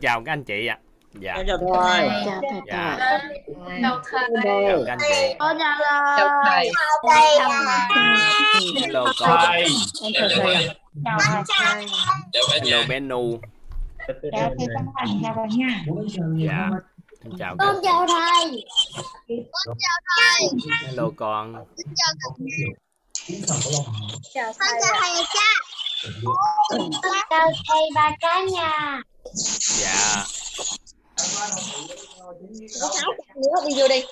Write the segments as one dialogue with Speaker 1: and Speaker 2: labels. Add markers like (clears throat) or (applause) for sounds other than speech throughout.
Speaker 1: chào các anh chị ạ. Dạ.
Speaker 2: Em chào thầy.
Speaker 3: chào thầy
Speaker 1: dạ.
Speaker 4: chào thầy.
Speaker 1: Chào các anh chị.
Speaker 4: con chào
Speaker 5: chào thầy.
Speaker 1: Hello con
Speaker 2: thầy.
Speaker 3: Chào thầy
Speaker 4: thầy.
Speaker 1: Hello
Speaker 5: nhà
Speaker 1: bé nu
Speaker 4: chào thầy. Chào cả nhà
Speaker 1: dạ xin chào
Speaker 6: con
Speaker 1: các
Speaker 6: chào thầy. Con chào thầy.
Speaker 1: Hello con.
Speaker 6: Chào
Speaker 4: thầy
Speaker 6: chào thầy cha. Chào thầy và cả nhà
Speaker 1: dạ.
Speaker 6: Nữa đi vô đi.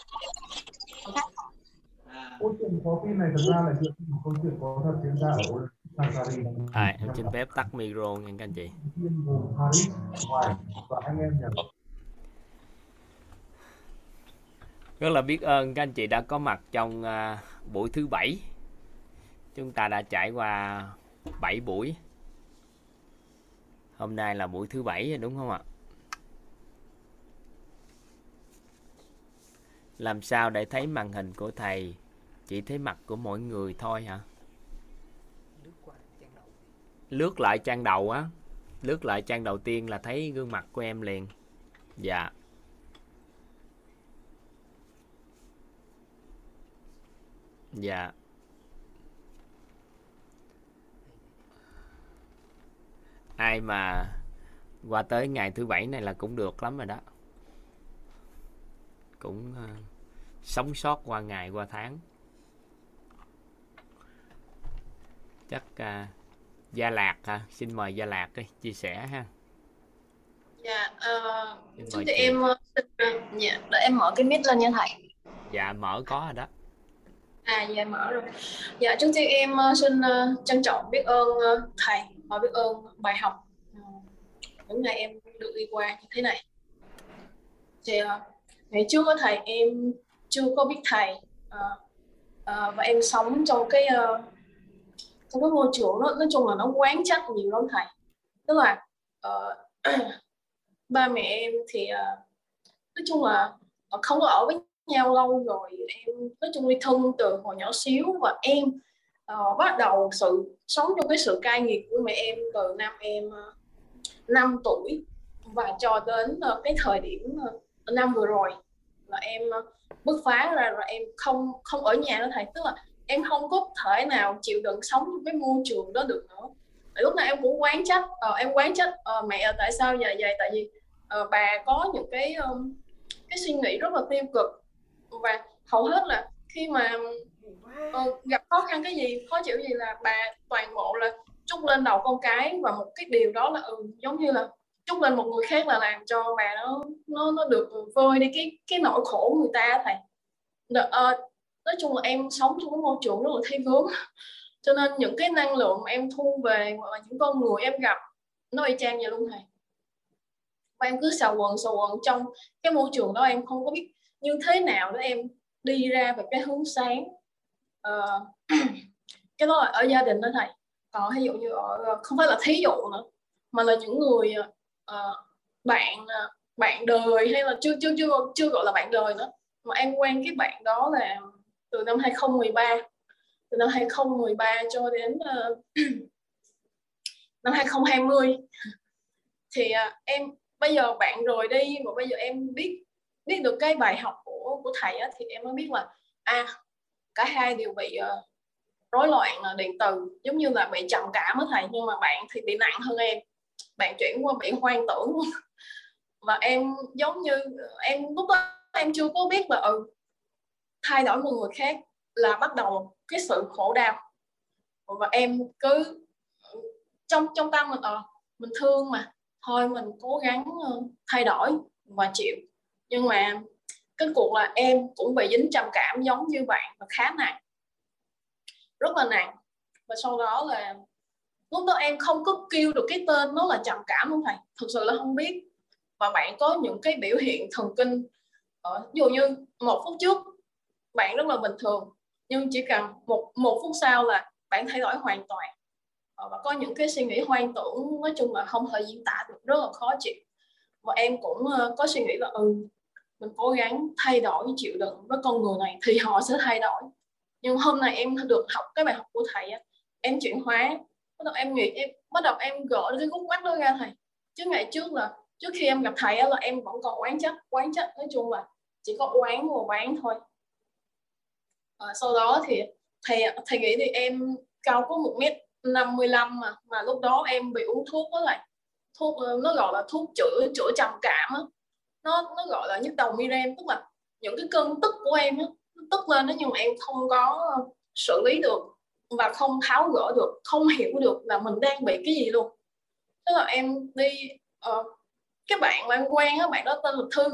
Speaker 7: Câu chuyện có phim này thực ra là dựa trên một câu chuyện có thật diễn ra ở Sankari
Speaker 1: à, em xin phép tắt micro nha các anh chị. Rất là biết ơn các anh chị đã có mặt trong à, buổi thứ bảy. Chúng ta đã trải qua 7 buổi hôm nay là buổi thứ bảy đúng không ạ? Làm sao để thấy màn hình của thầy? Chỉ thấy mặt của mỗi người thôi hả? Lướt lại trang đầu á. Lướt lại trang đầu tiên là thấy gương mặt của em liền. Dạ. Dạ. Ai mà qua tới ngày thứ bảy này là cũng được lắm rồi đó. Cũng ờ, sống sót qua ngày qua tháng. Chắc uh, gia lạc ha xin mời gia lạc đi chia sẻ ha.
Speaker 4: Dạ ờ, trước
Speaker 1: mời
Speaker 4: tiên
Speaker 1: chị.
Speaker 4: em ờ, ờ, dạ, để em mở cái mic lên nha thầy.
Speaker 1: Dạ mở có rồi đó.
Speaker 4: À dạ mở rồi. Dạ trước tiên em ờ, xin ờ, trân trọng biết ơn ờ, thầy và biết ơn bài học ờ, những ngày em được đi qua như thế này. Thì ờ, ngày trước có thầy em chưa có biết thầy ờ, ờ, và em sống trong cái uh, trong cái môi trường đó nói chung là nó quán trách nhiều lắm thầy. Tức là uh, (clears throat) ba mẹ em thì uh, nói chung là không có ở với nhau lâu rồi em nói chung ly thân từ hồi nhỏ xíu và em uh, bắt đầu sự sống trong cái sự cai nghiệt của mẹ em từ năm em ờ, uh, 5 tuổi và cho đến uh, cái thời điểm uh, năm vừa rồi là em uh, bứt phá ra rồi em không không ở nhà nữa thầy. Tức là em không có thể nào chịu đựng sống trong cái môi trường đó được nữa. Tại lúc nào em cũng quán trách uh, em quán trách uh, mẹ tại sao vậy vậy? Tại vì uh, bà có những cái um, cái suy nghĩ rất là tiêu cực. Và hầu hết là khi mà ừ, gặp khó khăn cái gì khó chịu gì là bà toàn bộ là trút lên đầu con cái và một cái điều đó là ừ, giống như là trút lên một người khác là làm cho bà nó nó nó được vơi đi cái cái nỗi khổ người ta thầy. Ờ, nói chung là em sống trong cái môi trường rất là thi vướng (laughs) cho nên những cái năng lượng mà em thu về hoặc là những con người em gặp nó y chang vậy luôn thầy. Và em cứ xào quần xào quần trong cái môi trường đó em không có biết như thế nào để em đi ra về cái hướng sáng. Ờ, (clears throat) cái đó là ở gia đình đó thầy. Còn ví dụ như ở ờ, không phải là thí dụ nữa mà là những người uh, bạn bạn đời hay là chưa chưa chưa chưa gọi là bạn đời nữa. Mà em quen cái bạn đó là từ năm 2013 từ năm 2013 cho đến uh, (clears throat) năm 2020 thì uh, em bây giờ bạn rồi đi và bây giờ em biết biết được cái bài học của của thầy á, thì em mới biết là à cả hai đều bị uh, rối loạn uh, điện từ. Giống như là bị trầm cảm á thầy nhưng mà bạn thì bị nặng hơn em. Bạn chuyển qua bị hoang tưởng. (laughs) Và em giống như ờ, em lúc đó em chưa có biết là ừ thay đổi một người khác là bắt đầu cái sự khổ đau. Và em cứ ừ, trong trong tâm mình ờ mình thương mà. Thôi mình cố gắng thay đổi và chịu. Nhưng mà cái cuộc là em cũng bị dính trầm cảm giống như bạn và khá nặng. Rất là nặng. Và sau đó là lúc đó em không có kêu được cái tên, nó là trầm cảm không thầy? Thực sự là không biết. Và bạn có những cái biểu hiện thần kinh. Ở ví dụ như một phút trước, bạn rất là bình thường, nhưng chỉ cần một một phút sau là bạn thay đổi hoàn toàn. Ờ, và có những cái suy nghĩ hoang tưởng, nói chung là không thể diễn tả được, rất là khó chịu. Và em cũng ờ, có suy nghĩ là ừ mình cố gắng thay đổi chịu đựng với con người này thì họ sẽ thay đổi. Nhưng hôm nay em được học cái bài học của thầy á em chuyển hóa. Bắt đầu em nghĩ em bắt đầu em gỡ cái gút mắt đó ra thầy. Chứ ngày trước là trước khi em gặp thầy á, là em vẫn còn quán chất quán chất nói chung là chỉ có quán và quán thôi. À, sau đó thì thầy thầy nghĩ thì em cao có một mét 55 mà mà lúc đó em bị uống thuốc đó lại thuốc ờ, nó gọi là thuốc chữa chữa trầm cảm á nó nó gọi là nhức đầu migraine tức là những cái cơn tức của em á nó tức lên đó nhưng mà em không có xử lý được và không tháo gỡ được không hiểu được là mình đang bị cái gì luôn. Tức là em đi uh, cái bạn mà em quen á bạn đó tên là thư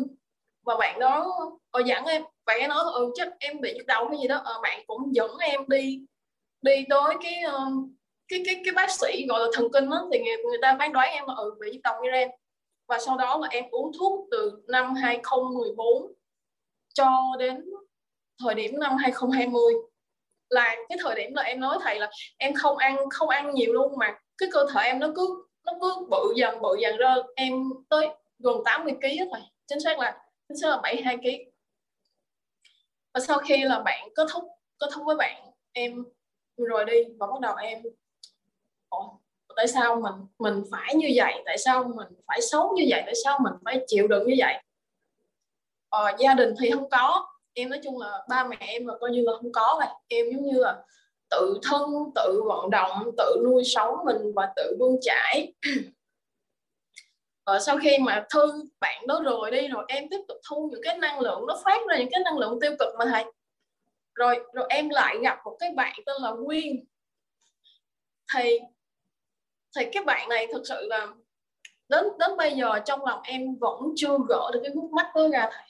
Speaker 4: và bạn đó ờ, ở dẫn em bạn ấy nói là ừ chắc em bị nhức đầu cái gì đó. Ờ, bạn cũng dẫn em đi đi tới cái uh, cái cái cái bác sĩ gọi là thần kinh đó, thì người, người ta phán đoán em là ừ bị nhức đầu migraine và sau đó là em uống thuốc từ năm 2014 cho đến thời điểm năm 2020 là cái thời điểm là em nói thầy là em không ăn không ăn nhiều luôn mà cái cơ thể em nó cứ nó cứ bự dần bự dần ra em tới gần 80 kg rồi chính xác là, chính xác là 72 kg và sau khi là bạn kết thúc kết thúc với bạn, em rồi đi và bắt đầu em tại sao mình mình phải như vậy tại sao mình phải xấu như vậy tại sao mình phải chịu đựng như vậy? Ờ, gia đình thì không có. Em nói chung là ba mẹ em là coi như là không có vậy em giống như là tự thân tự vận động tự nuôi sống mình và tự bươn trải ờ, sau khi mà thư bạn đó rồi đi rồi em tiếp tục thu những cái năng lượng nó phát ra những cái năng lượng tiêu cực mà thầy. Rồi rồi em lại gặp một cái bạn tên là Nguyên. Thì thì cái bạn này thực sự là đến đến bây giờ trong lòng em vẫn chưa gỡ được cái khúc mắt đó ra thầy.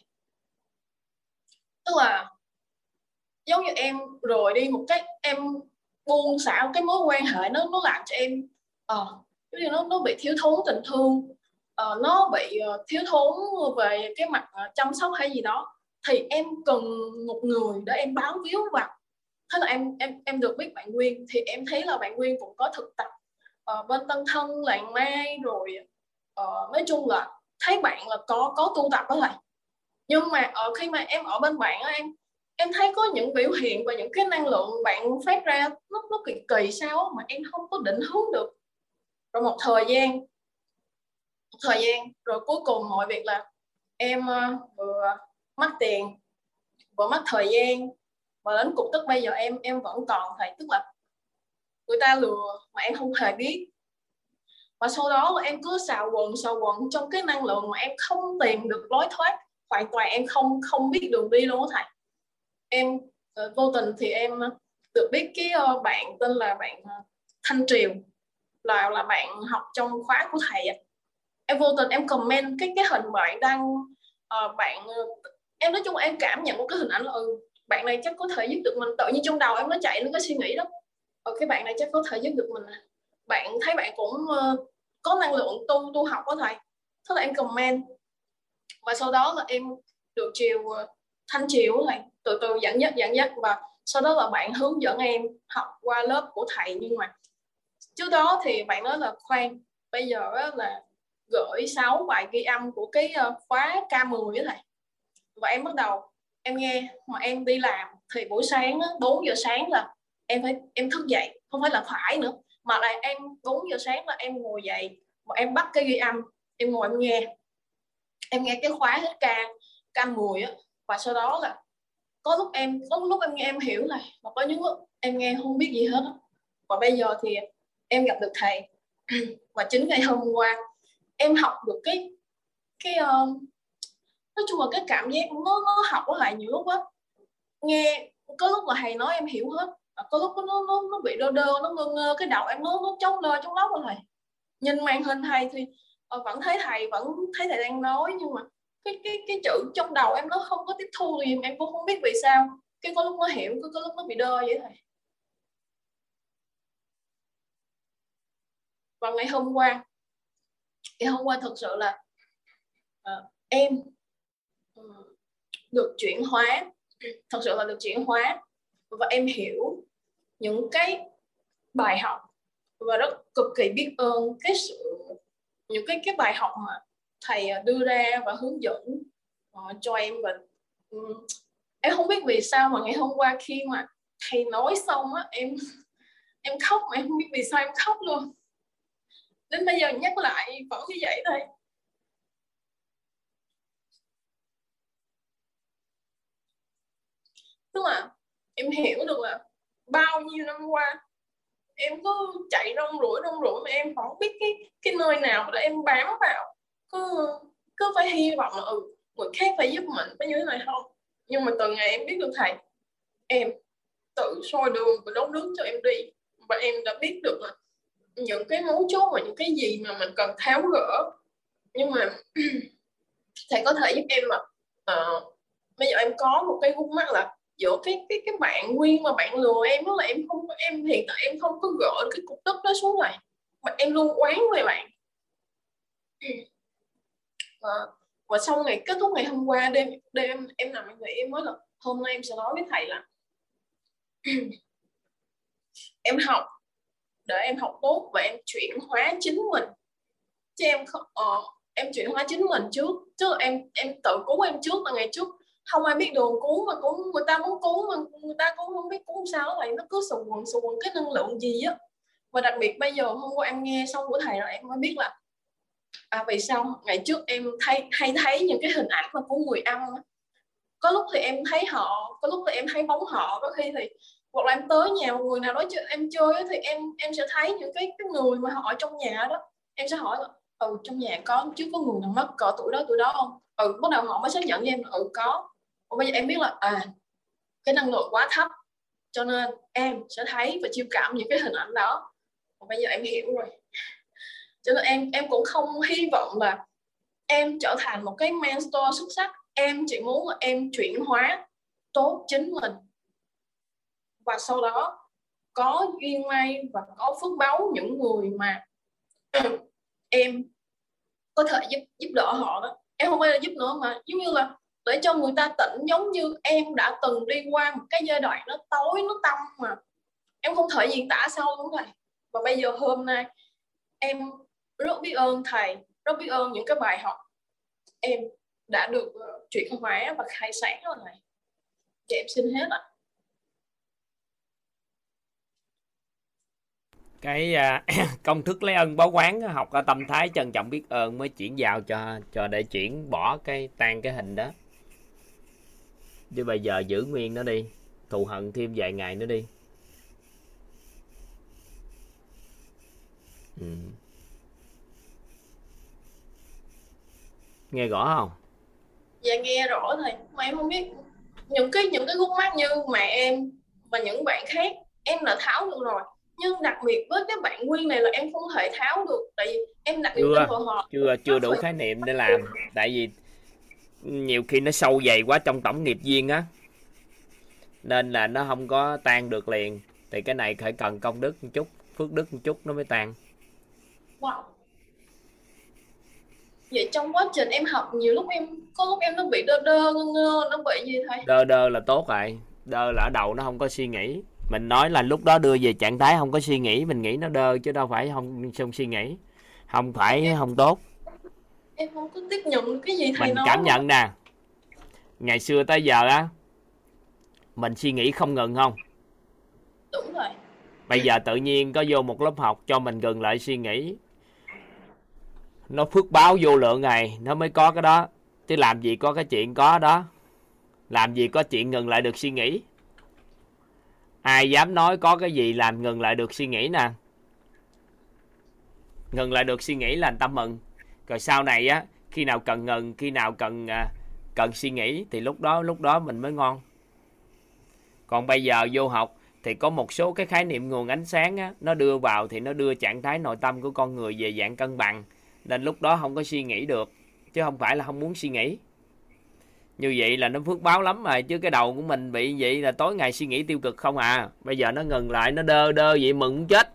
Speaker 4: Tức là giống như em rồi đi một cách em buông xả cái mối quan hệ nó nó làm cho em uh, giống như nó nó bị thiếu thốn tình thương uh, nó bị uh, thiếu thốn về cái mặt uh, chăm sóc hay gì đó. Thì em cần một người để em báo víu vào. Thế là em em em được biết bạn Nguyên. Thì em thấy là bạn Nguyên cũng có thực tập uh, bên Tân Thân làng Mai rồi uh, nói chung là thấy bạn là có có tu tập đó thầy. Nhưng mà ở khi mà em ở bên bạn á em em thấy có những biểu hiện và những cái năng lượng bạn phát ra nó nó kỳ kỳ sao mà em không có định hướng được. Rồi một thời gian một thời gian rồi cuối cùng mọi việc là em uh, vừa mất tiền vừa mất thời gian và đến cục tức bây giờ em em vẫn còn thầy tức là người ta lừa mà em không hề biết. Và sau đó em cứ xào quần xào quần trong cái năng lượng mà em không tìm được lối thoát. Hoàn toàn em không không biết đường đi luôn thầy. Em ờ, vô tình thì em ờ, được biết cái ờ, bạn tên là bạn Thanh Triều. Là là bạn học trong khóa của thầy em vô tình em comment cái cái hình bạn đăng uh, bạn em nói chung em cảm nhận một cái hình ảnh là ừ, bạn này chắc có thể giúp được mình. Tự nhiên trong đầu em nó chạy nó cái suy nghĩ đó ở cái bạn này chắc có thể giúp được mình à. bạn thấy bạn cũng uh, có năng lượng tu tu học có thầy. Thế là em comment. Và sau đó là em được chiều uh, thanh chiều thầy. Từ từ dẫn dắt dẫn dắt và sau đó là bạn hướng dẫn em học qua lớp của thầy. Nhưng mà trước đó thì bạn nói là khoan bây giờ là gửi 6 bài ghi âm của cái khóa K10 với thầy. Và em bắt đầu em nghe. Mà em đi làm thì buổi sáng 4 giờ sáng là em phải em thức dậy không phải là phải nữa mà là em 4 giờ sáng là em ngồi dậy mà em bắt cái ghi âm em ngồi em nghe. Em nghe cái khóa hết ca ca 10 á và sau đó là có lúc em có lúc em nghe em hiểu này mà có những lúc em nghe không biết gì hết á. Và bây giờ thì em gặp được thầy. (clears throat) Và chính ngày hôm qua em học được cái cái uh, nói chung là cái cảm giác nó nó học với lại nhiều lúc á. Nghe có lúc là thầy nói em hiểu hết. Ờ, có lúc nó nó nó bị đơ đơ nó ngơ ngơ cái đầu em nó nó trống lơ trống lóc rồi thầy nhìn màn hình thầy thì ờ, vẫn thấy thầy vẫn thấy thầy đang nói nhưng mà cái cái cái chữ trong đầu em nó không có tiếp thu gì em cũng không biết vì sao. Cái có lúc nó hiểu có, có lúc nó bị đơ vậy thầy. Và ngày hôm qua ngày hôm qua thật sự là uh, em ừ, được chuyển hóa. Thật sự là được chuyển hóa. Và em hiểu những cái bài học và rất cực kỳ biết ơn cái sự những cái cái bài học mà thầy à, đưa ra và hướng dẫn uh, cho em và um, em không biết vì sao mà ngày hôm qua khi mà thầy nói xong á em em khóc mà em không biết vì sao em khóc luôn. Đến bây giờ nhắc lại vẫn như vậy thôi. Tức là em hiểu được là bao nhiêu năm qua em cứ chạy rong ruổi rong ruổi mà em không biết cái cái nơi nào để em bám vào. Cứ cứ phải hy vọng là ừ người khác phải giúp mình có như thế này không? Nhưng mà từ ngày em biết được thầy em tự soi đường và đón nước cho em đi. Và em đã biết được là những cái mấu chốt và những cái gì mà mình cần tháo gỡ. Nhưng mà (clears throat) thầy có thể giúp em mà uh, ờ, bây giờ em có một cái khúc mắc là giữa cái cái cái bạn nguyên mà bạn lừa em đó là em không em hiện tại em không có gỡ cái cục tức đó xuống này mà em luôn oán về bạn. Ừ. Và, và sau ngày kết thúc ngày hôm qua đêm đêm em nằm em nghĩ em mới là hôm nay em sẽ nói với thầy là (clears throat) em học để em học tốt và em chuyển hóa chính mình. Chứ em không uh, em chuyển hóa chính mình trước. Chứ em em tự cứu em trước là ngày trước không ai biết đường cứu mà cũng người ta muốn cứu mà người ta cũng không biết cứu sao vậy nó cứ sụn quần sụn quần cái năng lượng gì á. Và đặc biệt bây giờ hôm qua em nghe xong của thầy rồi em mới biết là à vì sao ngày trước em thấy hay thấy những cái hình ảnh mà của người ăn á. Có lúc thì em thấy họ có lúc thì em thấy bóng họ có khi thì hoặc là em tới nhà một người nào đó chơi, em chơi thì em em sẽ thấy những cái cái người mà họ ở trong nhà đó. Em sẽ hỏi là ừ trong nhà có chứ có người nào mất cỡ tuổi đó tuổi đó không? Ừ bắt đầu họ mới xác nhận với em ừ có bây giờ em biết là à cái năng lượng quá thấp, cho nên em sẽ thấy và chiêu cảm những cái hình ảnh đó. Và bây giờ em hiểu rồi. Cho nên em em cũng không hy vọng là em trở thành một cái mentor xuất sắc. Em chỉ muốn là em chuyển hóa tốt chính mình. Và sau đó có duyên may và có phước báu những người mà (clears throat) em có thể giúp giúp đỡ họ đó. Em không phải là giúp nữa mà, giống như là để cho người ta tỉnh giống như em đã từng đi qua một cái giai đoạn nó tối nó tâm mà. Em không thể diễn tả sâu đúng thầy. Và bây giờ hôm nay em rất biết ơn thầy rất biết ơn những cái bài học em đã được ờ, chuyển hóa và khai sáng rồi này dạ em xin hết ạ.
Speaker 1: Cái à, (coughs) công thức lấy ân báo quán học ở tâm thái trân trọng biết ơn mới chuyển vào cho cho để chuyển bỏ cái tan cái hình đó chứ bây giờ giữ nguyên nó đi. Thù hận thêm vài ngày nữa đi. Ừ. nghe rõ không?
Speaker 4: Dạ nghe rõ thầy mà em không biết những cái những cái khúc mắc như mẹ em và những bạn khác em đã tháo được rồi. Nhưng đặc biệt với cái bạn nguyên này là em không thể tháo được tại vì em đặt niềm tin vào họ
Speaker 1: chưa chưa đủ khái niệm để làm. tại vì nhiều khi nó sâu dày quá trong tổng nghiệp duyên á. Nên là nó không có tan được liền. Thì cái này phải cần công đức một chút phước đức một chút nó mới tan.
Speaker 4: Wow. Vậy trong quá trình em học nhiều lúc em có lúc em nó bị đơ đơ ngơ ngơ nó bị gì thầy
Speaker 1: đơ đơ là tốt rồi. Đơ là ở đầu nó không có suy nghĩ. Mình nói là lúc đó đưa về trạng thái không có suy nghĩ mình nghĩ nó đơ chứ đâu phải không không suy nghĩ. Không phải không tốt
Speaker 4: em không có tiếp nhận cái gì thầy
Speaker 1: mình
Speaker 4: nói
Speaker 1: cảm nhận nè. Ngày xưa tới giờ á mình suy nghĩ không ngừng không?
Speaker 4: Đúng rồi.
Speaker 1: Bây giờ tự nhiên có vô một lớp học cho mình ngừng lại suy nghĩ. Nó phước báo vô lượng này nó mới có cái đó. Chứ làm gì có cái chuyện có đó? Làm gì có chuyện ngừng lại được suy nghĩ? Ai dám nói có cái gì làm ngừng lại được suy nghĩ nè? Ngừng lại được suy nghĩ là anh tâm mừng rồi sau này á khi nào cần ngừng khi nào cần à, cần suy nghĩ thì lúc đó lúc đó mình mới ngon. Còn bây giờ vô học thì có một số cái khái niệm nguồn ánh sáng á, nó đưa vào thì nó đưa trạng thái nội tâm của con người về dạng cân bằng. Nên lúc đó không có suy nghĩ được chứ không phải là không muốn suy nghĩ. Như vậy là nó phước báo lắm rồi chứ cái đầu của mình bị vậy là tối ngày suy nghĩ tiêu cực không à. Bây giờ nó ngừng lại nó đơ đơ vậy mừng chết.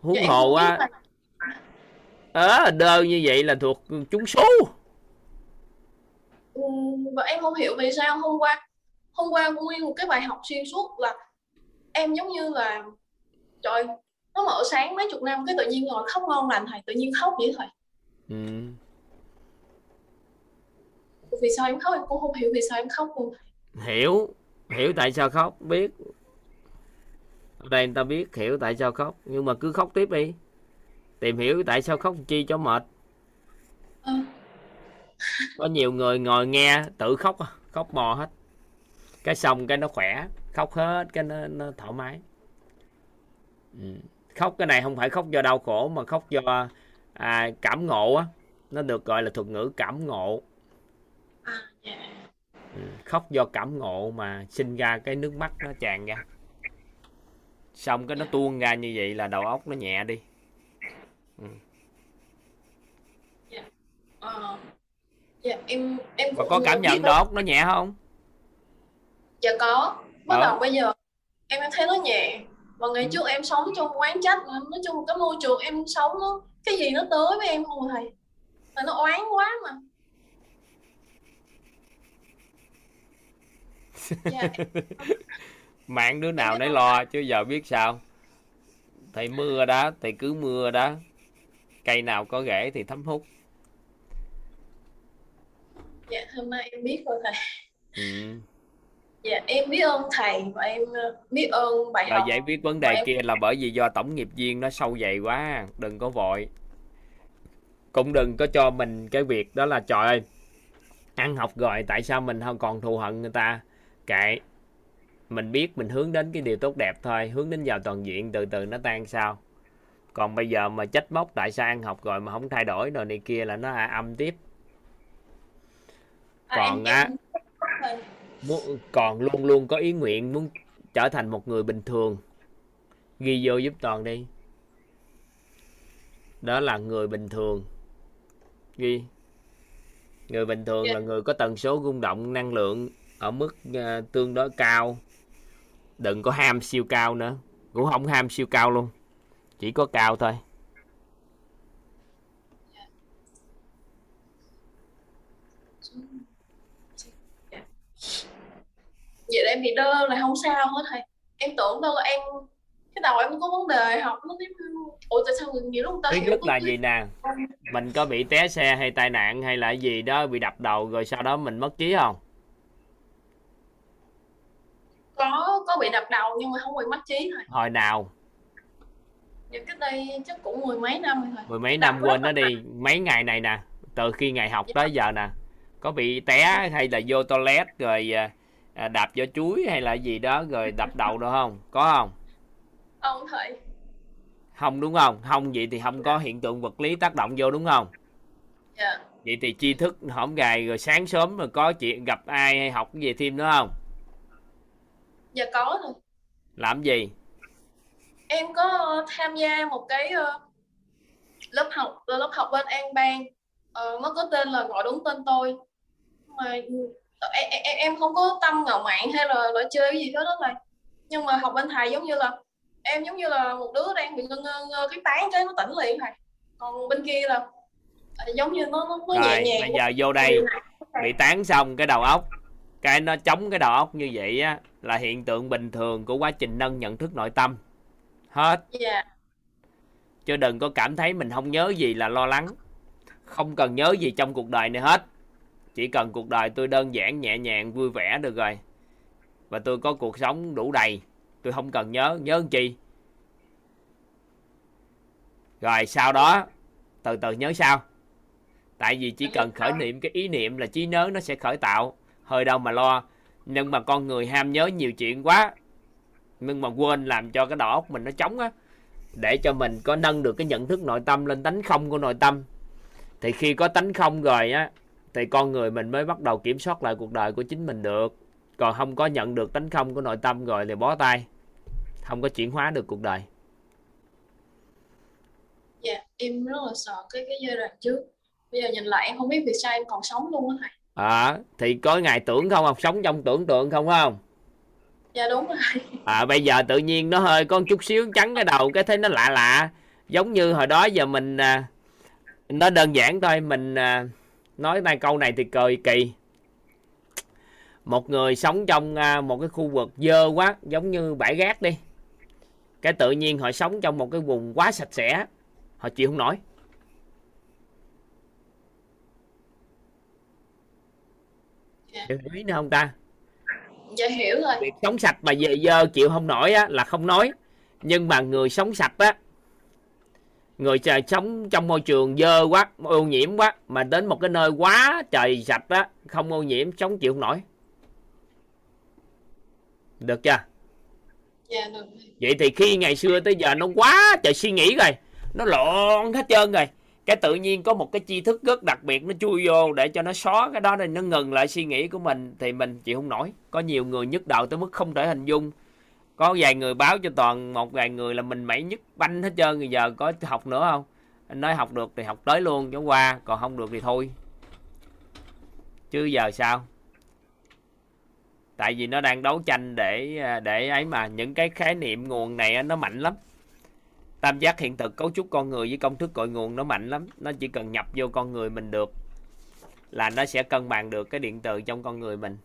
Speaker 1: Huống hồ á
Speaker 4: biết
Speaker 1: à, đơ như vậy là thuộc trúng số.
Speaker 4: Ừ, và em không hiểu vì sao hôm qua hôm qua nguyên một cái bài học xuyên suốt là em giống như là trời nó mở sáng mấy chục năm cái tự nhiên ngồi khóc ngon lành thầy tự nhiên khóc vậy thầy.
Speaker 1: Ừ.
Speaker 4: vì sao em khóc em cũng không hiểu vì sao em khóc luôn.
Speaker 1: Hiểu hiểu tại sao khóc biết. Ở đây người ta biết hiểu tại sao khóc nhưng mà cứ khóc tiếp đi tìm hiểu tại sao khóc chi cho mệt.
Speaker 4: Ờ,
Speaker 1: có nhiều người ngồi nghe tự khóc khóc bò hết. Cái xong cái nó khỏe khóc hết cái nó, nó thoải mái. Ừ. khóc cái này không phải khóc do đau khổ mà khóc do à, cảm ngộ á. Nó được gọi là thuật ngữ cảm ngộ.
Speaker 4: À dạ.
Speaker 1: Ừ. khóc do cảm ngộ mà sinh ra cái nước mắt nó tràn ra. Xong cái nó tuôn ra như vậy là đầu óc nó nhẹ đi
Speaker 4: ờ dạ em em
Speaker 1: và có cảm nhận óc nó nhẹ không?
Speaker 4: Dạ có. Bắt đầu bây giờ em em thấy nó nhẹ. Và ngày trước em sống trong quán trách nói chung cái môi trường em sống nó cái gì nó tới với em không thầy. Mà nó oán quá mà. Dạ. (laughs)
Speaker 1: Mạng đứa nào nấy lo chứ giờ biết sao? Thầy mưa đó thầy cứ mưa đó cây nào có rễ thì thấm hút.
Speaker 4: Dạ hôm nay em biết rồi thầy.
Speaker 1: Ừ.
Speaker 4: dạ em biết ơn thầy và em ờ, biết ơn bài
Speaker 1: rồi
Speaker 4: học
Speaker 1: giải quyết vấn đề kia là bởi vì do tổng nghiệp viên nó sâu dày quá đừng có vội. Cũng đừng có cho mình cái việc đó là trời ơi ăn học rồi tại sao mình không còn thù hận người ta? Kệ. Mình biết mình hướng đến cái điều tốt đẹp thôi hướng đến vào toàn diện từ từ nó tan sao còn bây giờ mà trách móc tại sao ăn học rồi mà không thay đổi rồi này kia là nó âm tiếp.
Speaker 4: À,
Speaker 1: còn á
Speaker 4: thầy.
Speaker 1: muốn còn luôn luôn có ý nguyện muốn trở thành một người bình thường. Ghi vô giúp toàn đi. Đó là người bình thường. Ghi. Người bình thường
Speaker 4: Dạ.
Speaker 1: là người có tần số rung động năng lượng ở mức ờ, tương đối cao. Đừng có ham siêu cao nữa. Cũng không ham siêu cao luôn chỉ có cao thôi.
Speaker 4: Vậy em bị đơ là không sao hết thầy. Em tưởng đâu là em cái đầu em có vấn đề học nó tiếp ủa tại sao nhiều lúc ta
Speaker 1: thứ
Speaker 4: hiểu
Speaker 1: nhất là gì nè? Mình có bị té xe hay tai nạn hay là gì đó bị đập đầu rồi sau đó mình mất trí không?
Speaker 4: Có có bị đập đầu nhưng mà không bị mất trí thầy
Speaker 1: hồi nào
Speaker 4: nhưng cách đây chắc cũng mười mấy năm rồi
Speaker 1: mười mấy năm quên nó đi. mấy ngày này nè từ khi ngày học
Speaker 4: Dạ.
Speaker 1: tới giờ nè có bị té hay là vô toilet rồi à, à, đạp vô chuối hay là gì đó rồi đập đầu đâu không? Có không?
Speaker 4: Ông thầy.
Speaker 1: Không đúng không? Không vậy thì không có hiện tượng vật lý tác động vô đúng không?
Speaker 4: Dạ.
Speaker 1: Vậy thì tri thức hổng gài rồi sáng sớm mà có chuyện gặp ai hay học cái gì thêm nữa không?
Speaker 4: Dạ có rồi
Speaker 1: làm gì
Speaker 4: em có ờ, tham gia một cái ờ, lớp học ờ, lớp học bên An Bang. Ờ, nó có tên là gọi đúng tên tôi. Mà ờ, em, em, em không có tâm ngạo mạn hay là loại chơi gì hết đó thầy. Nhưng mà học bên thầy giống như là em giống như là một đứa đang bị ngơ ngơ, ngơ cái tán cái nó tỉnh liền thầy. Còn bên kia là giống như nó nó, nó nhẹ
Speaker 1: rồi
Speaker 4: nhàng
Speaker 1: bây giờ vô đây bị tán xong cái đầu óc cái nó chống cái đầu óc như vậy á là hiện tượng bình thường của quá trình nâng nhận thức nội tâm hết.
Speaker 4: Dạ
Speaker 1: chứ đừng có cảm thấy mình không nhớ gì là lo lắng. Không cần nhớ gì trong cuộc đời này hết. Chỉ cần cuộc đời tôi đơn giản nhẹ nhàng vui vẻ được rồi. Và tôi có cuộc sống đủ đầy. Tôi không cần nhớ. Nhớ làm chi? Rồi sau đó từ từ nhớ sao? Tại vì chỉ cần khởi niệm cái ý niệm là trí nhớ nó sẽ khởi tạo. Hơi đâu mà lo. Nhưng mà con người ham nhớ nhiều chuyện quá nhưng mà quên làm cho cái đầu óc mình nó trống á. Để cho mình có nâng được cái nhận thức nội tâm lên tánh không của nội tâm. Thì khi có tánh không rồi á thì con người mình mới bắt đầu kiểm soát lại cuộc đời của chính mình được. Còn không có nhận được tánh không của nội tâm rồi thì bó tay. Không có chuyển hóa được cuộc đời.
Speaker 4: Dạ em rất là sợ cái cái giai đoạn trước. Bây giờ nhìn lại em không biết vì sao em còn sống luôn á thầy.
Speaker 1: À, thì có ngày tưởng không học sống trong tưởng tượng không phải không
Speaker 4: dạ đúng rồi.
Speaker 1: À, bây giờ tự nhiên nó hơi có một chút xíu trắng cái đầu cái thấy nó lạ lạ. Giống như hồi đó giờ mình à, nó đơn giản thôi mình à, nói nay câu này thì cười kỳ. Một người sống trong à, một cái khu vực dơ quá giống như bãi rác đi. Cái tự nhiên họ sống trong một cái vùng quá sạch sẽ họ chịu không nổi.
Speaker 4: Dạ.
Speaker 1: hiểu ý nữa không ta
Speaker 4: dạ hiểu rồi.
Speaker 1: Việc sống sạch mà về dơ chịu không nổi á là không nói. Nhưng mà người sống sạch á người trời sống trong môi trường dơ quá ô nhiễm quá mà đến một cái nơi quá trời sạch á không ô nhiễm sống chịu không nổi. Được chưa?
Speaker 4: Dạ được.
Speaker 1: Vậy thì khi ngày xưa tới giờ nó quá trời suy nghĩ rồi nó lộn hết trơn rồi cái tự nhiên có một cái tri thức rất đặc biệt, nó chui vô để cho nó xóa cái đó nên nó ngừng lại suy nghĩ của mình thì mình chịu không nổi. Có nhiều người nhức đầu tới mức không thể hình dung. Có vài người báo cho toàn, một vài người là mình mẩy nhức banh hết trơn rồi giờ có học nữa không? Anh nói học được thì học tới luôn cho qua, còn không được thì thôi. Chứ giờ sao? Tại vì nó đang đấu tranh để à, để ấy mà, những cái khái niệm nguồn này nó mạnh lắm tam giác hiện thực cấu trúc con người với công thức cội nguồn nó mạnh lắm. Nó chỉ cần nhập vô con người mình được là nó sẽ cân bằng được cái điện từ trong con người mình.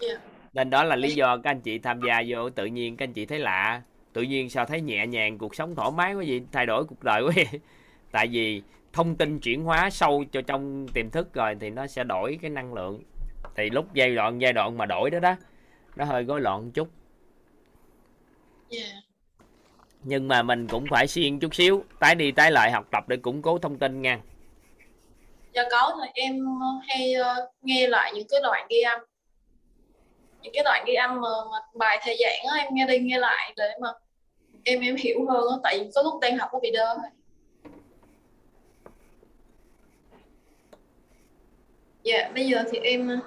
Speaker 4: Dạ.
Speaker 1: Nên đó là lý do các anh chị tham gia vô tự nhiên các anh chị thấy lạ. Tự nhiên sao thấy nhẹ nhàng cuộc sống thoải mái quá vậy thay đổi cuộc đời quá vậy. (laughs) Tại vì thông tin chuyển hóa sâu cho trong tiềm thức rồi thì nó sẽ đổi cái năng lượng. Thì lúc giai đoạn giai đoạn mà đổi đó đó nó hơi rối loạn chút.
Speaker 4: Dạ
Speaker 1: nhưng mà mình cũng phải siêng chút xíu tái đi tái lại học tập để củng cố thông tin nha.
Speaker 4: Dạ có thì em hay ờ, nghe lại những cái đoạn ghi âm. Những cái đoạn ghi âm mà, mà bài thầy giảng em nghe đi nghe lại để mà em em hiểu hơn tại vì có lúc đang học có bị đơ dạ bây giờ thì em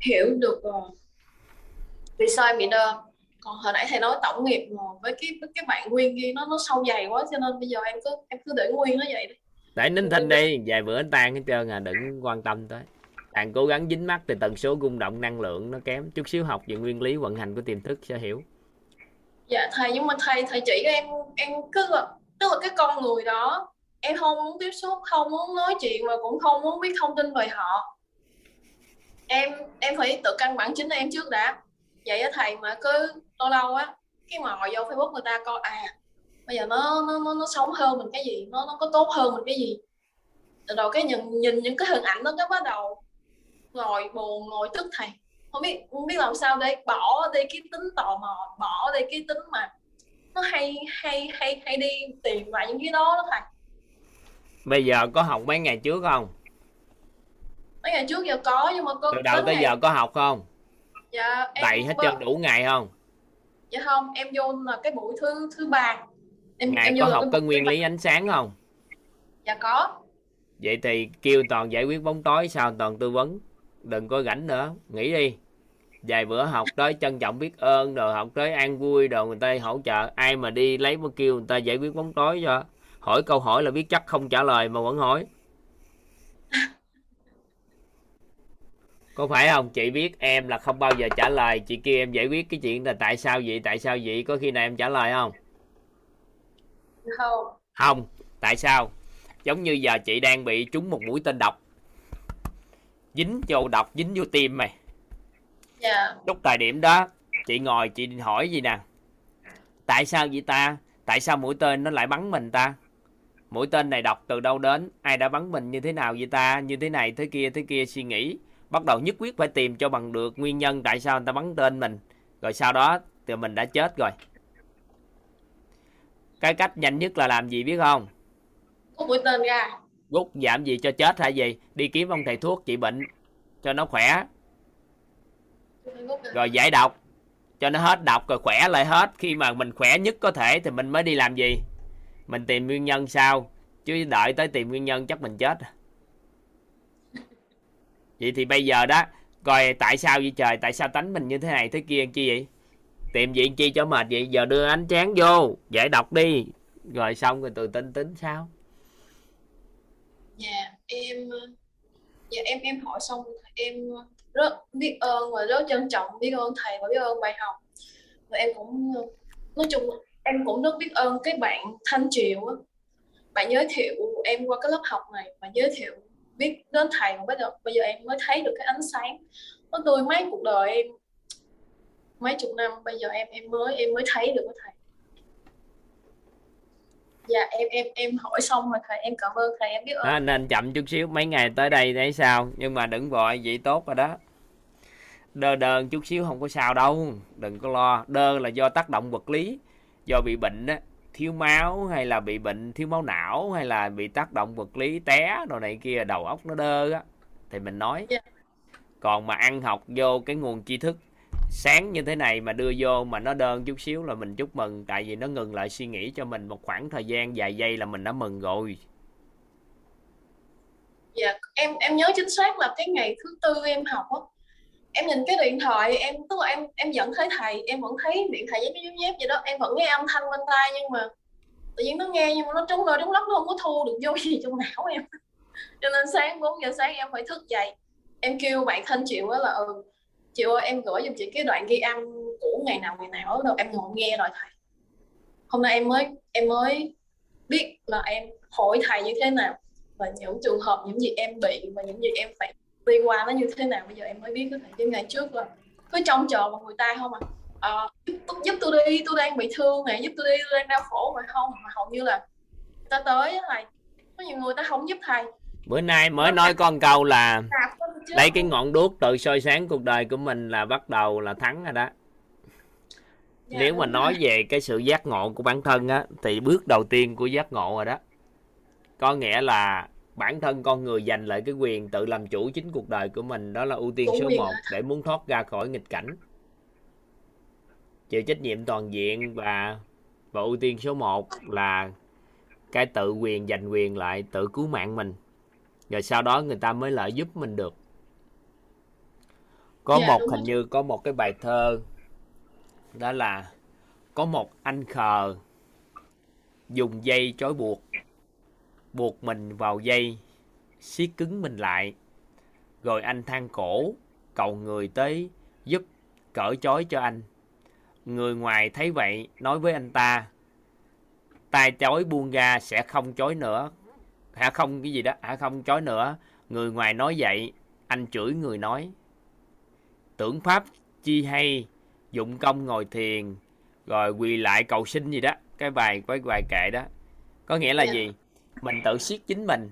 Speaker 4: hiểu được rồi vì sao em bị đơ còn hồi nãy thầy nói tổng nghiệp mà với cái với cái bạn nguyên ghi nó nó sâu dày quá cho nên bây giờ em cứ em cứ để nguyên nó vậy đi
Speaker 1: để nín thinh đi vài bữa anh tan hết trơn à đừng quan tâm tới. Bạn cố gắng dính mắt thì tần số rung động năng lượng nó kém chút xíu học về nguyên lý vận hành của tiềm thức sẽ hiểu.
Speaker 4: Dạ thầy nhưng mà thầy thầy chỉ em em cứ là tức là cái con người đó em không muốn tiếp xúc không muốn nói chuyện và cũng không muốn biết thông tin về họ. Em em phải tự cân bằng chính em trước đã. Vậy á thầy mà cứ lâu lâu á cái mò vô facebook người ta coi à bây giờ nó nó nó, nó sống hơn mình cái gì nó nó có tốt hơn mình cái gì. Rồi cái nhìn nhìn những cái hình ảnh đó cái bắt đầu ngồi buồn ngồi tức thầy. Không biết không biết làm sao để bỏ đi cái tính tò mò bỏ đi cái tính mà nó hay hay hay hay đi tìm lại những cái đó đó thầy.
Speaker 1: Bây giờ có học mấy ngày trước không?
Speaker 4: Mấy ngày trước giờ có nhưng mà có
Speaker 1: từ đầu tới
Speaker 4: ngày-
Speaker 1: giờ có học không?
Speaker 4: Dạ em
Speaker 1: đầy hết trơn đủ ngày không
Speaker 4: dạ không em vô là cái buổi thứ thứ ba. Em
Speaker 1: ngày
Speaker 4: em
Speaker 1: có
Speaker 4: vô
Speaker 1: học
Speaker 4: cái
Speaker 1: nguyên lý ánh sáng không?
Speaker 4: Dạ có.
Speaker 1: Vậy thì kêu toàn giải quyết bóng tối sao toàn tư vấn? Đừng có rảnh nữa nghỉ đi. Vài bữa học tới trân trọng biết ơn rồi học tới an vui rồi người ta hỗ trợ. Ai mà đi lấy mà kêu người ta giải quyết bóng tối cho hỏi câu hỏi là biết chắc không trả lời mà vẫn hỏi có phải không? Chị biết em là không bao giờ trả lời. Chị kêu em giải quyết cái chuyện là tại sao vậy tại sao vậy? Có khi nào em trả lời không?
Speaker 4: Không.
Speaker 1: Không. Tại sao? Giống như giờ chị đang bị trúng một mũi tên độc. Dính vô độc dính vô tim mày.
Speaker 4: Dạ.
Speaker 1: Lúc thời điểm đó chị ngồi chị hỏi gì nè? Tại sao vậy ta? Tại sao mũi tên nó lại bắn mình ta? Mũi tên này độc từ đâu đến? Ai đã bắn mình như thế nào vậy ta? Như thế này thế kia thế kia suy nghĩ bắt đầu nhất quyết phải tìm cho bằng được nguyên nhân tại sao người ta bắn tên mình. Rồi sau đó thì mình đã chết rồi. Cái cách nhanh nhất là làm gì biết không?
Speaker 4: Có buổi tên ra.
Speaker 1: Rút giảm gì cho chết hay gì? Đi kiếm ông thầy thuốc trị bệnh cho nó khỏe. Rồi giải độc. Cho nó hết độc rồi khỏe lại hết. Khi mà mình khỏe nhất có thể thì mình mới đi làm gì? Mình tìm nguyên nhân sao? Chứ đợi tới tìm nguyên nhân chắc mình chết vậy thì bây giờ đó, coi tại sao vậy trời? Tại sao tánh mình như thế này thế kia chi vậy? Tìm gì chi cho mệt vậy? Giờ đưa ánh tráng vô giải độc đi. Rồi xong rồi từ tính tính sao?
Speaker 4: Dạ em dạ em em hỏi xong em rất biết ơn và rất trân trọng, biết ơn thầy và biết ơn bài học. Và em cũng, nói chung em cũng rất biết ơn cái bạn Thanh Triều á. Bạn giới thiệu em qua cái lớp học này và giới thiệu biết đến thầy và bây giờ bây giờ em mới thấy được cái ánh sáng. Nó tươi mấy cuộc đời em mấy chục năm bây giờ em em mới em mới thấy được cái thầy. Dạ em em em hỏi xong rồi thầy em cảm ơn thầy em biết ơn.
Speaker 1: À, nên chậm chút xíu mấy ngày tới đây thấy sao? Nhưng mà đừng vội vậy tốt rồi đó. Đơ đơn chút xíu không có sao đâu đừng có lo. Đơ là do tác động vật lý do bị bệnh á thiếu máu hay là bị bệnh thiếu máu não hay là bị tác động vật lý té đồ này kia đầu óc nó đơ á thì mình nói
Speaker 4: Dạ.
Speaker 1: còn mà ăn học vô cái nguồn tri thức sáng như thế này mà đưa vô mà nó đơn chút xíu là mình chúc mừng tại vì nó ngừng lại suy nghĩ cho mình một khoảng thời gian vài giây là mình đã mừng rồi
Speaker 4: dạ em em nhớ chính xác là cái ngày thứ tư em học á em nhìn cái điện thoại, em, tức là em em vẫn thấy thầy, em vẫn thấy điện thầy giống cái dép dép vậy đó. Em vẫn nghe âm thanh bên tai nhưng mà tự nhiên nó nghe nhưng mà nó trống lời trống lắc nó không có thu được vô gì trong não em. Cho nên sáng 4 giờ sáng em phải thức dậy. Em kêu bạn thân chịu á là ừ chịu ơi, em gửi giùm chị cái đoạn ghi âm của ngày nào ngày nào đó. Em ngồi nghe rồi thầy. Hôm nay em mới em mới biết là em hỏi thầy như thế nào và những trường hợp, những gì em bị và những gì em phải đi qua nó như thế nào bây giờ em mới biết cái thầy chứ ngày trước là cứ trông chờ vào người ta không à à, giúp, giúp tôi đi tôi đang bị thương này giúp tôi đi tôi đang đau khổ mà không mà hầu như là ta tới thầy có nhiều người ta không giúp thầy.
Speaker 1: Bữa nay mới nói con câu là lấy cái ngọn đuốc tự soi sáng cuộc đời của mình là bắt đầu là thắng rồi đó. Dạ, nếu mà nói rồi. về cái sự giác ngộ của bản thân á thì bước đầu tiên của giác ngộ rồi đó có nghĩa là bản thân con người giành lại cái quyền tự làm chủ chính cuộc đời của mình đó là ưu tiên số 1 để muốn thoát ra khỏi nghịch cảnh. Chịu trách nhiệm toàn diện và và ưu tiên số 1 là cái tự quyền giành quyền lại tự cứu mạng mình. Rồi sau đó người ta mới lại giúp mình được. Có dạ, một hình như có một cái bài thơ đó là có một anh khờ dùng dây trói buộc buộc mình vào dây siết cứng mình lại. Rồi anh than cổ cầu người tới giúp cởi trói cho anh. Người ngoài thấy vậy nói với anh ta tay chói buông ra sẽ không chói nữa. Hả không? Cái gì đó? Hả không chói nữa? Người ngoài nói vậy anh chửi người nói tưởng pháp chi hay dụng công ngồi thiền rồi quỳ lại cầu xin gì đó. Cái bài cái bài kệ đó. Có nghĩa là dạ. gì mình tự siết chính mình.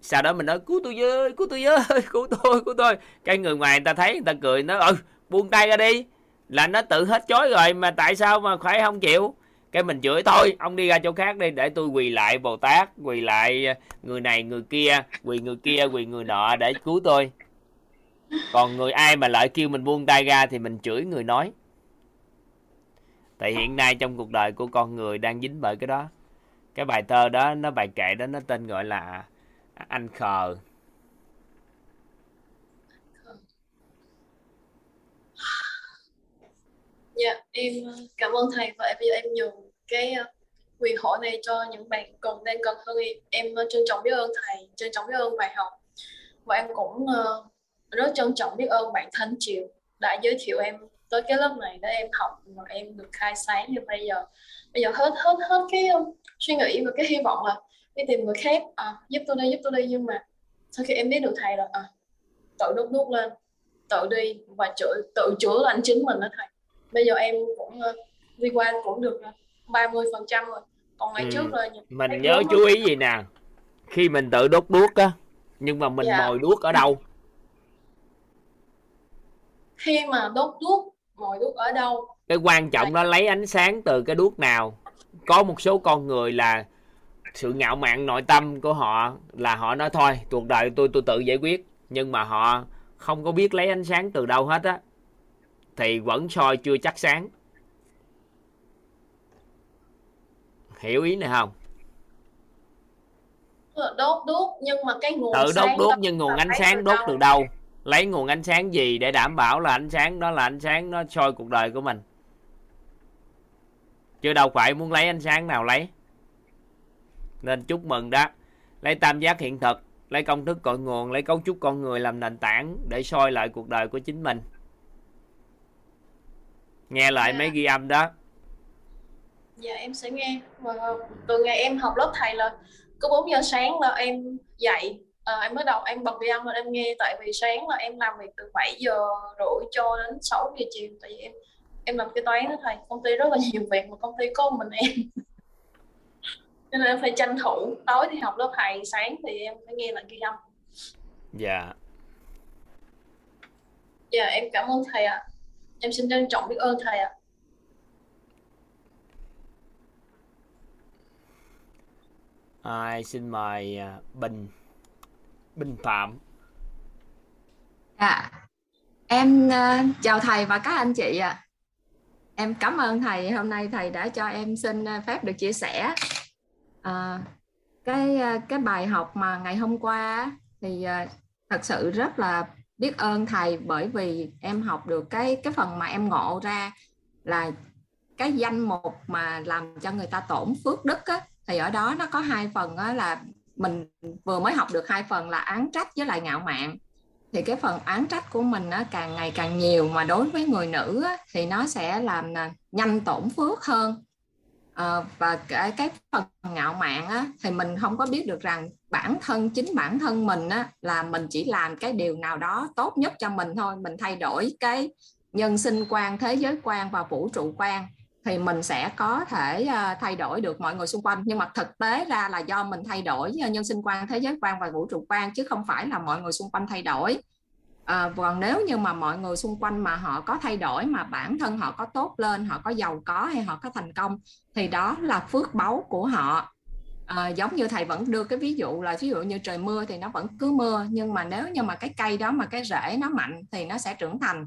Speaker 1: Sau đó mình nói, cứu tôi với, cứu tôi với, (laughs) cứu tôi cứu tôi. Cái người ngoài người ta thấy, người ta cười nó ừ buông tay ra đi. Là nó tự hết chối rồi, mà tại sao mà phải không chịu? Cái mình chửi, thôi, ông đi ra chỗ khác đi, để tôi quỳ lại bồ tát, quỳ lại ờ, người này, người kia, quỳ người kia, quỳ người nọ để cứu tôi. Còn người ai mà lại kêu mình buông tay ra thì mình chửi người nói. Tại hiện nay trong cuộc đời của con người đang dính bởi cái đó cái bài thơ đó nó bài kệ đó nó tên gọi là anh khờ
Speaker 4: Dạ, em ờ, cảm ơn thầy và bây giờ em nhường cái ờ, quyền hỏi này cho những bạn còn đang cần hơn em. Em ờ, trân trọng biết ơn thầy, trân trọng biết ơn bài học và em cũng rất trân trọng biết ơn bạn Thanh Triệu đã giới thiệu em tới cái lớp này để em học và em được khai sáng như bây giờ. Bây giờ hết hết hết cái suy nghĩ và cái hy vọng là đi tìm người khác à, giúp tôi đi giúp tôi đi nhưng mà sau khi em biết được thầy rồi à, tự đốt đốt lên tự đi và chữa tự chữa lành chính mình đó thầy bây giờ em cũng uh, đi qua cũng được 30 phần trăm rồi còn ngày ừ. trước rồi
Speaker 1: mình nhớ chú ý gì nè khi mình tự đốt đuốc á nhưng mà mình dạ. mồi đuốc ở đâu
Speaker 4: khi mà đốt đuốc mồi đuốc ở đâu?
Speaker 1: Cái quan trọng đó lấy ánh sáng từ cái đuốc nào. Có một số con người là sự ngạo mạn nội tâm của họ là họ nói thôi cuộc đời tôi tôi tự giải quyết. Nhưng mà họ không có biết lấy ánh sáng từ đâu hết á. Thì vẫn soi chưa chắc sáng. Hiểu ý này không?
Speaker 4: Đốt đốt nhưng mà cái nguồn
Speaker 1: tự đốt đốt nhưng nguồn ánh sáng đốt từ đâu lấy nguồn ánh sáng gì để đảm bảo là ánh sáng đó là ánh sáng nó soi cuộc đời của mình? Chứ đâu phải muốn lấy ánh sáng nào lấy. Nên chúc mừng đó. Lấy tam giác hiện thực lấy công thức cội nguồn lấy cấu trúc con người làm nền tảng để soi lại cuộc đời của chính mình. Nghe lại dạ. mấy ghi âm đó.
Speaker 4: Dạ em sẽ nghe. Và từ ngày em học lớp thầy là có 4 giờ sáng là em dậy à, em mới đầu em bật ghi âm em nghe tại vì sáng là em làm việc từ 7 giờ rưỡi cho đến 6 giờ chiều tại vì em em làm kế toán đó thầy công ty rất là (laughs) nhiều việc mà công ty có mình em. (laughs) Nên em phải tranh thủ tối thì học lớp thầy sáng thì em phải nghe lại ghi âm.
Speaker 1: Dạ.
Speaker 4: Dạ em cảm ơn thầy ạ. À em xin trân trọng biết ơn thầy ạ.
Speaker 1: Ai xin mời à, bình bình phạm
Speaker 2: à Em uh, chào thầy và các anh chị ạ. Em cảm ơn thầy hôm nay thầy đã cho em xin ờ, phép được chia sẻ. Ờ, cái ờ, cái bài học mà ngày hôm qua thì uh, thật sự rất là biết ơn thầy bởi vì em học được cái cái phần mà em ngộ ra là cái danh mục mà làm cho người ta tổn phước đức á, thì ở đó nó có hai phần á, là mình vừa mới học được hai phần là án trách với lại ngạo mạn. Thì cái phần án trách của mình nó càng ngày càng nhiều mà đối với người nữ á, thì nó sẽ làm à, nhanh tổn phước hơn. À, và cái cái phần ngạo mạn á, thì mình không có biết được rằng bản thân chính bản thân mình á, là mình chỉ làm cái điều nào đó tốt nhất cho mình thôi. Mình thay đổi cái nhân sinh quan thế giới quan và vũ trụ quan thì mình sẽ có thể à, thay đổi được mọi người xung quanh. Nhưng mà thực tế ra là do mình thay đổi à, nhân sinh quan thế giới quan và vũ trụ quan chứ không phải là mọi người xung quanh thay đổi. À, còn nếu như mà mọi người xung quanh mà họ có thay đổi mà bản thân họ có tốt lên họ có giàu có hay họ có thành công thì đó là phước báu của họ. À, giống như thầy vẫn đưa cái ví dụ là ví dụ như trời mưa thì nó vẫn cứ mưa nhưng mà nếu như mà cái cây đó mà cái rễ nó mạnh thì nó sẽ trưởng thành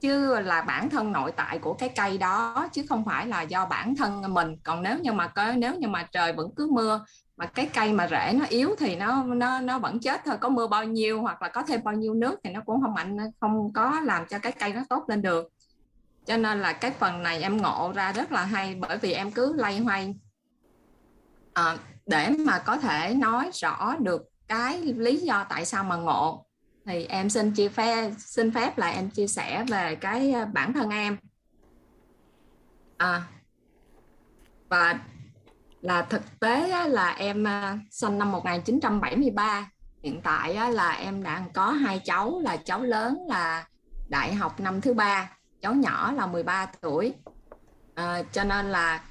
Speaker 2: chứ là bản thân nội tại của cái cây đó chứ không phải là do bản thân mình. Còn nếu như mà có nếu như mà trời vẫn cứ mưa mà cái cây mà rễ nó yếu thì nó nó nó vẫn chết thôi. Có mưa bao nhiêu hoặc là có thêm bao nhiêu nước thì nó cũng không mạnh không có làm cho cái cây nó tốt lên được. Cho nên là cái phần này em ngộ ra rất là hay bởi vì em cứ lay hoay. À, để mà có thể nói rõ được cái lý do tại sao mà ngộ thì em xin chia phép xin phép là em chia sẻ về cái ờ, bản thân em. À, và là thực tế là em ờ, sinh năm 1973 hiện tại là em đang có hai cháu là cháu lớn là đại học năm thứ ba cháu nhỏ là 13 tuổi. À, cho nên là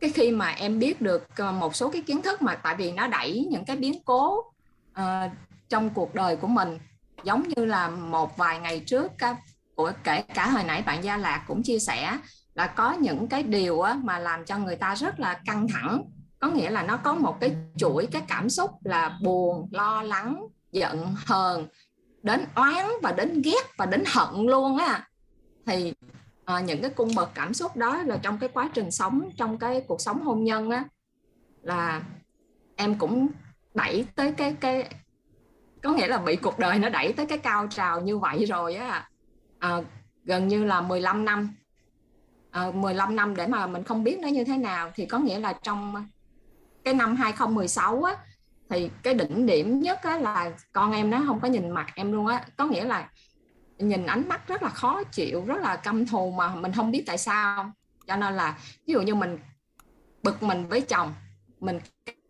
Speaker 2: cái khi mà em biết được một số cái kiến thức mà tại vì nó đẩy những cái biến cố uh, trong cuộc đời của mình giống như là một vài ngày trước của kể cả hồi nãy bạn Gia Lạc cũng chia sẻ là có những cái điều mà làm cho người ta rất là căng thẳng. Có nghĩa là nó có một cái chuỗi cái cảm xúc là buồn lo lắng giận hờn đến oán và đến ghét và đến hận luôn á. Thì à, những cái cung bậc cảm xúc đó là trong cái quá trình sống trong cái cuộc sống hôn nhân á là em cũng đẩy tới cái cái có nghĩa là bị cuộc đời nó đẩy tới cái cao trào như vậy rồi á. À, gần như là 15 năm. À, 15 năm để mà mình không biết nó như thế nào thì có nghĩa là trong cái năm 2016 á thì cái đỉnh điểm nhất á là con em nó không có nhìn mặt em luôn á. Có nghĩa là nhìn ánh mắt rất là khó chịu rất là căm thù mà mình không biết tại sao. Cho nên là ví dụ như mình bực mình với chồng mình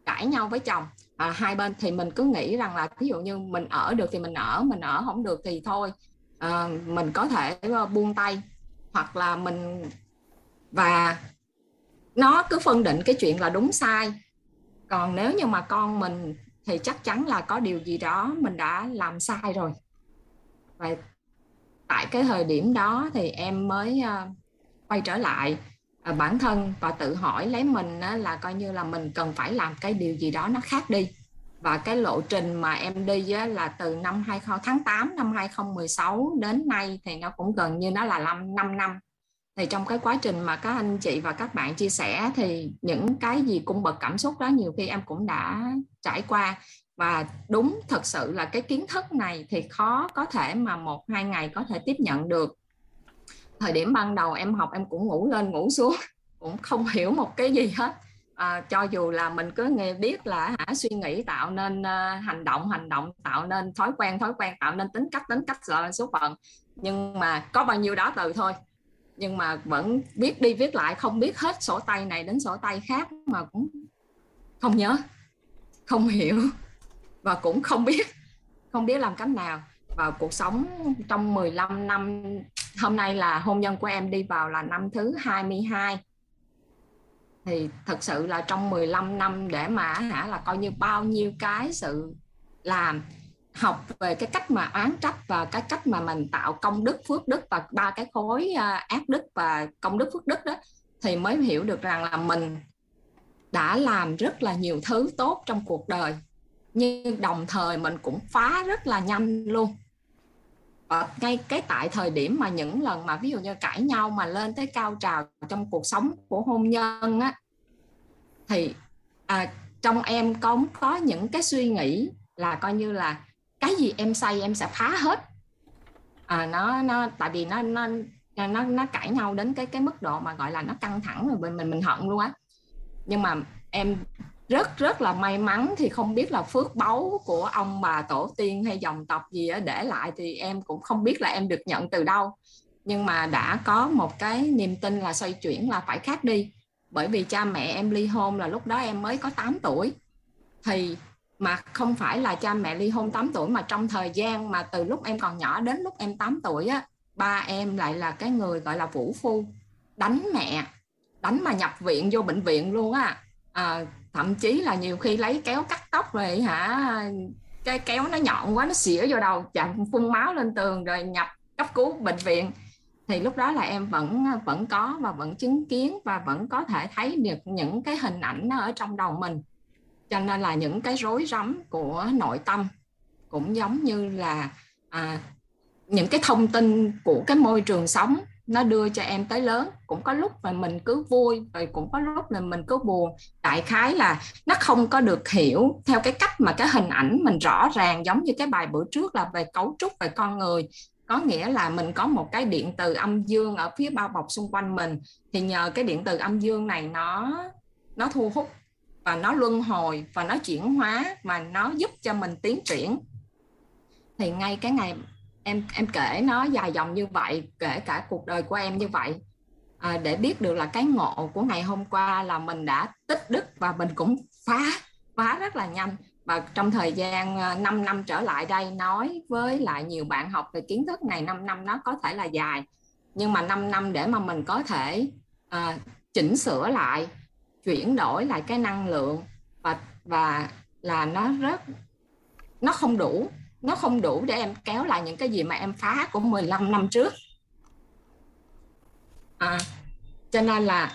Speaker 2: cãi nhau với chồng à, hai bên thì mình cứ nghĩ rằng là ví dụ như mình ở được thì mình ở mình ở không được thì thôi. À, mình có thể ờ, buông tay hoặc là mình và nó cứ phân định cái chuyện là đúng sai. Còn nếu như mà con mình thì chắc chắn là có điều gì đó mình đã làm sai rồi. Và tại cái thời điểm đó thì em mới uh, quay trở lại. Ờ, bản thân và tự hỏi lấy mình là coi như là mình cần phải làm cái điều gì đó nó khác đi. Và cái lộ trình mà em đi á, là từ năm 20, tháng 8 năm 2016 đến nay thì nó cũng gần như nó là 5, 5 năm. Thì trong cái quá trình mà các anh chị và các bạn chia sẻ thì những cái gì cung bậc cảm xúc đó nhiều khi em cũng đã trải qua. Và đúng thật sự là cái kiến thức này thì khó có thể mà một hai ngày có thể tiếp nhận được thời điểm ban đầu em học em cũng ngủ lên ngủ xuống cũng không hiểu một cái gì hết. À, cho dù là mình cứ nghe biết là hả suy nghĩ tạo nên uh, hành động hành động tạo nên thói quen thói quen tạo nên tính cách tính cách là số phận. Nhưng mà có bao nhiêu đó từ thôi. Nhưng mà vẫn viết đi viết lại không biết hết sổ tay này đến sổ tay khác mà cũng không nhớ không hiểu (laughs) và cũng không biết không biết làm cách nào. Và cuộc sống trong 15 năm hôm nay là hôn nhân của em đi vào là năm thứ 22 thì thật sự là trong 15 năm để mà hả, là coi như bao nhiêu cái sự làm, học về cái cách mà oán trách và cái cách mà mình tạo công đức, phước đức và ba cái khối à, ác đức và công đức, phước đức đó, thì mới hiểu được rằng là mình đã làm rất là nhiều thứ tốt trong cuộc đời. Nhưng đồng thời mình cũng phá rất là nhanh luôn. Ờ, ngay cái tại thời điểm mà những lần mà ví dụ như cãi nhau mà lên tới cao trào trong cuộc sống của hôn nhân á thì à, trong em có có những cái suy nghĩ là coi như là cái gì em xây em sẽ phá hết. À, nó nó tại vì nó nó nó nó cãi nhau đến cái cái mức độ mà gọi là nó căng thẳng rồi mình mình mình hận luôn á. Nhưng mà em rất rất là may mắn thì không biết là phước báu của ông bà tổ tiên hay dòng tộc gì để lại thì em cũng không biết là em được nhận từ đâu. Nhưng mà đã có một cái niềm tin là xoay chuyển là phải khác đi. Bởi vì cha mẹ em ly hôn là lúc đó em mới có 8 tuổi. Thì mà không phải là cha mẹ ly hôn 8 tuổi mà trong thời gian mà từ lúc em còn nhỏ đến lúc em 8 tuổi á ba em lại là cái người gọi là vũ phu đánh mẹ đánh mà nhập viện vô bệnh viện luôn á. À, thậm chí là nhiều khi lấy kéo cắt tóc rồi hả cái kéo nó nhọn quá nó xỉa vô đầu chạm phun máu lên tường rồi nhập cấp cứu bệnh viện. Thì lúc đó là em vẫn vẫn có và vẫn chứng kiến và vẫn có thể thấy được những cái hình ảnh nó ở trong đầu mình. Cho nên là những cái rối rắm của nội tâm cũng giống như là à, những cái thông tin của cái môi trường sống nó đưa cho em tới lớn. Cũng có lúc mà mình cứ vui, rồi cũng có lúc là mình cứ buồn. Đại khái là nó không có được hiểu theo cái cách mà cái hình ảnh mình rõ ràng giống như cái bài bữa trước là về cấu trúc về con người. Có nghĩa là mình có một cái điện từ âm dương ở phía bao bọc xung quanh mình. Thì nhờ cái điện từ âm dương này nó nó thu hút và nó luân hồi và nó chuyển hóa mà nó giúp cho mình tiến triển. Thì ngay cái ngày em em kể nó dài dòng như vậy kể cả cuộc đời của em như vậy. À, để biết được là cái ngộ của ngày hôm qua là mình đã tích đức và mình cũng phá phá rất là nhanh. Và trong thời gian à, 5 năm trở lại đây nói với lại nhiều bạn học về kiến thức này 5 năm nó có thể là dài. Nhưng mà 5 năm để mà mình có thể à, chỉnh sửa lại chuyển đổi lại cái năng lượng và và là nó rất nó không đủ nó không đủ để em kéo lại những cái gì mà em phá của 15 năm trước. À, cho nên là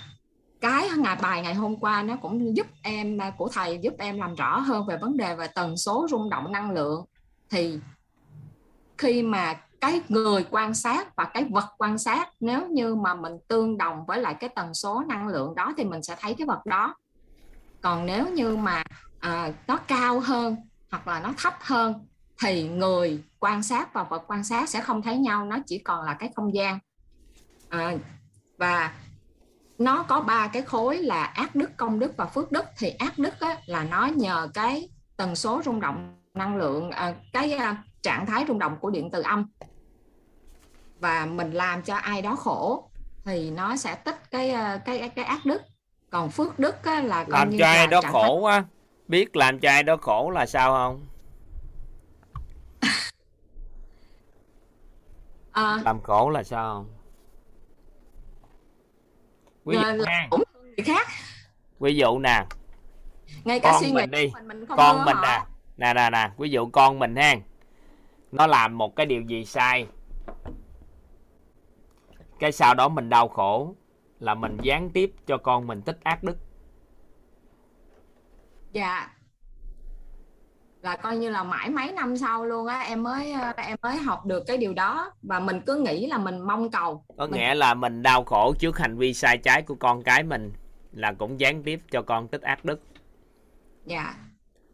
Speaker 2: cái ngày bài ngày hôm qua nó cũng giúp em à, của thầy giúp em làm rõ hơn về vấn đề về tần số rung động năng lượng. Thì khi mà cái người quan sát và cái vật quan sát nếu như mà mình tương đồng với lại cái tần số năng lượng đó thì mình sẽ thấy cái vật đó. Còn nếu như mà à, nó cao hơn hoặc là nó thấp hơn thì người quan sát và vật quan sát sẽ không thấy nhau nó chỉ còn là cái không gian. À, và nó có ba cái khối là ác đức công đức và phước đức. Thì ác đức á, là nó nhờ cái tần số rung động năng lượng à, cái à, trạng thái rung động của điện từ âm. Và mình làm cho ai đó khổ thì nó sẽ tích cái à, cái cái ác đức. Còn phước đức á, là
Speaker 1: làm cho ai đó khổ á biết làm cho ai đó khổ là sao không à, làm khổ là sao? Không ví dụ
Speaker 2: nè người khác.
Speaker 1: Ví dụ nè.
Speaker 2: Ngay cả
Speaker 1: con
Speaker 2: suy
Speaker 1: mình
Speaker 2: nghĩ
Speaker 1: đi
Speaker 2: mình, mình
Speaker 1: con mình nè. Nè nè nè. Ví dụ con mình ha nó làm một cái điều gì sai? Cái sau đó mình đau khổ là mình gián tiếp cho con mình tích ác đức.
Speaker 2: Dạ là coi như là mãi mấy năm sau luôn á em mới ờ, em mới học được cái điều đó. Và mình cứ nghĩ là mình mong cầu.
Speaker 1: Có
Speaker 2: mình...
Speaker 1: nghĩa là mình đau khổ trước hành vi sai trái của con cái mình là cũng gián tiếp cho con tích ác đức.
Speaker 2: Dạ.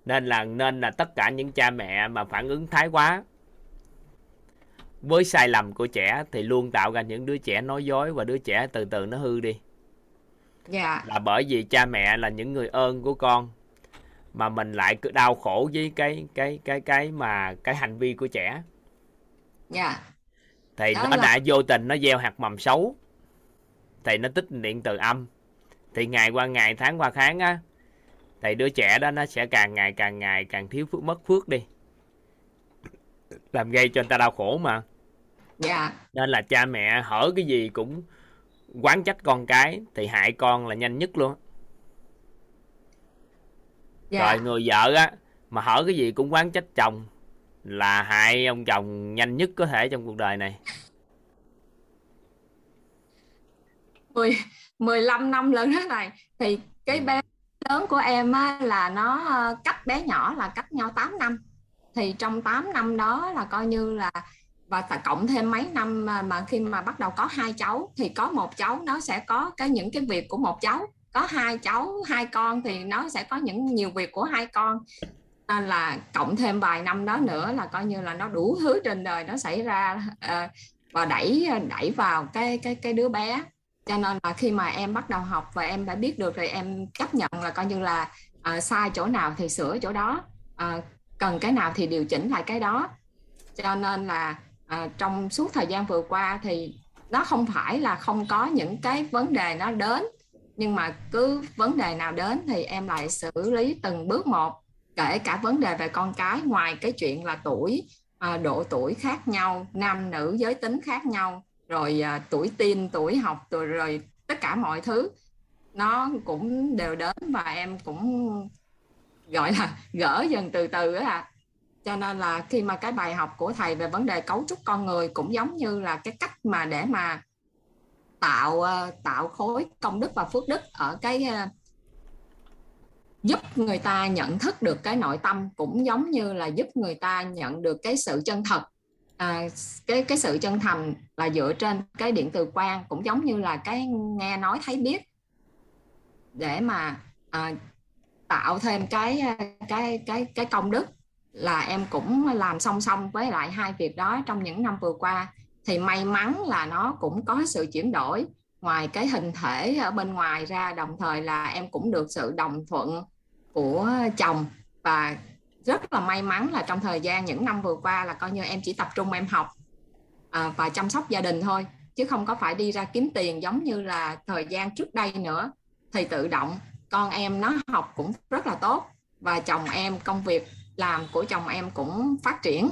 Speaker 1: Nên là nên là tất cả những cha mẹ mà phản ứng thái quá với sai lầm của trẻ thì luôn tạo ra những đứa trẻ nói dối và đứa trẻ từ từ nó hư đi.
Speaker 2: Dạ.
Speaker 1: Là bởi vì cha mẹ là những người ơn của con mà mình lại cứ đau khổ với cái cái cái cái mà cái hành vi của trẻ.
Speaker 2: Dạ.
Speaker 1: Thì
Speaker 2: Đó
Speaker 1: nó
Speaker 2: là...
Speaker 1: đã vô tình nó gieo hạt mầm xấu thì nó tích điện từ âm. Thì ngày qua ngày tháng qua tháng á thì đứa trẻ đó nó sẽ càng ngày càng ngày càng thiếu phước mất phước đi. Làm gây cho người ta đau khổ mà.
Speaker 2: Dạ.
Speaker 1: Nên là cha mẹ hở cái gì cũng quán trách con cái thì hại con là nhanh nhất luôn dạ. rồi người vợ á mà hở cái gì cũng quán trách chồng là hại ông chồng nhanh nhất có thể trong cuộc đời này.
Speaker 2: 10 15 năm lớn thế này. Thì cái bé lớn của em á, là nó cách bé nhỏ là cách nhau 8 năm. Thì trong 8 năm đó là coi như là và ta cộng thêm mấy năm mà, mà khi mà bắt đầu có hai cháu thì có một cháu nó sẽ có cái những cái việc của một cháu có hai cháu hai con thì nó sẽ có những nhiều việc của hai con. Nên là cộng thêm vài năm đó nữa là coi như là nó đủ thứ trên đời nó xảy ra uh, và đẩy đẩy vào cái cái cái đứa bé. Cho nên là khi mà em bắt đầu học và em đã biết được rồi em chấp nhận là coi như là uh, sai chỗ nào thì sửa chỗ đó. Uh, cần cái nào thì điều chỉnh lại cái đó. Cho nên là uh, trong suốt thời gian vừa qua thì nó không phải là không có những cái vấn đề nó đến nhưng mà cứ vấn đề nào đến thì em lại xử lý từng bước một kể cả vấn đề về con cái ngoài cái chuyện là tuổi à, độ tuổi khác nhau nam nữ giới tính khác nhau rồi à, tuổi tin tuổi học rồi, rồi tất cả mọi thứ nó cũng đều đến và em cũng gọi là (laughs) gỡ dần từ từ á à. cho nên là khi mà cái bài học của thầy về vấn đề cấu trúc con người cũng giống như là cái cách mà để mà tạo ờ, tạo khối công đức và phước đức ở cái ờ, giúp người ta nhận thức được cái nội tâm cũng giống như là giúp người ta nhận được cái sự chân thật à, cái cái sự chân thành là dựa trên cái điện từ quan cũng giống như là cái nghe nói thấy biết. Để mà à, tạo thêm cái cái cái cái công đức là em cũng làm song song với lại hai việc đó trong những năm vừa qua thì may mắn là nó cũng có sự chuyển đổi. Ngoài cái hình thể ở bên ngoài ra đồng thời là em cũng được sự đồng thuận của chồng. Và rất là may mắn là trong thời gian những năm vừa qua là coi như em chỉ tập trung em học à, và chăm sóc gia đình thôi chứ không có phải đi ra kiếm tiền giống như là thời gian trước đây nữa. Thì tự động con em nó học cũng rất là tốt và chồng em công việc làm của chồng em cũng phát triển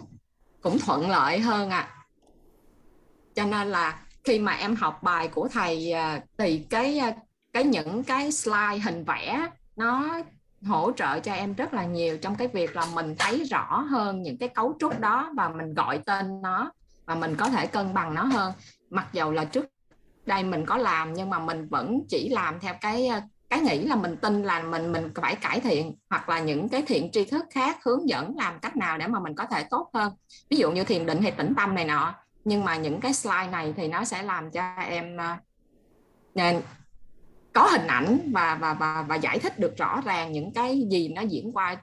Speaker 2: cũng thuận lợi hơn à cho nên là khi mà em học bài của thầy à, thì cái à, cái những cái slide hình vẽ nó hỗ trợ cho em rất là nhiều trong cái việc là mình thấy rõ hơn những cái cấu trúc đó và mình gọi tên nó và mình có thể cân bằng nó hơn. Mặc dầu là trước đây mình có làm nhưng mà mình vẫn chỉ làm theo cái à, cái nghĩ là mình tin là mình mình phải cải thiện hoặc là những cái thiện tri thức khác hướng dẫn làm cách nào để mà mình có thể tốt hơn. Ví dụ như thiền định hay tĩnh tâm này nọ nhưng mà những cái slide này thì nó sẽ làm cho em uh, có hình ảnh và và và và giải thích được rõ ràng những cái gì nó diễn qua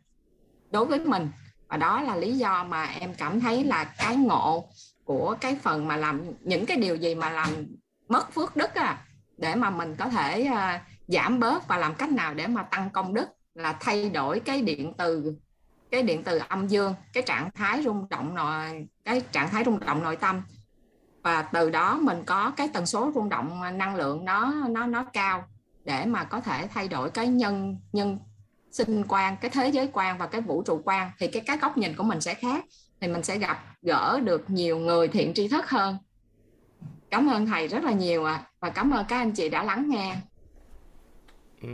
Speaker 2: đối với mình. Và đó là lý do mà em cảm thấy là cái ngộ của cái phần mà làm những cái điều gì mà làm mất phước đức à để mà mình có thể uh, giảm bớt và làm cách nào để mà tăng công đức là thay đổi cái điện từ cái điện từ âm dương cái trạng thái rung động nội cái trạng thái rung động nội tâm và từ đó mình có cái tần số rung động năng lượng nó nó nó cao để mà có thể thay đổi cái nhân nhân sinh quan cái thế giới quan và cái vũ trụ quan. Thì cái cái góc nhìn của mình sẽ khác. Thì mình sẽ gặp gỡ được nhiều người thiện tri thức hơn. Cảm ơn thầy rất là nhiều ạ. À. và cảm ơn các anh chị đã lắng nghe.
Speaker 1: Ừ.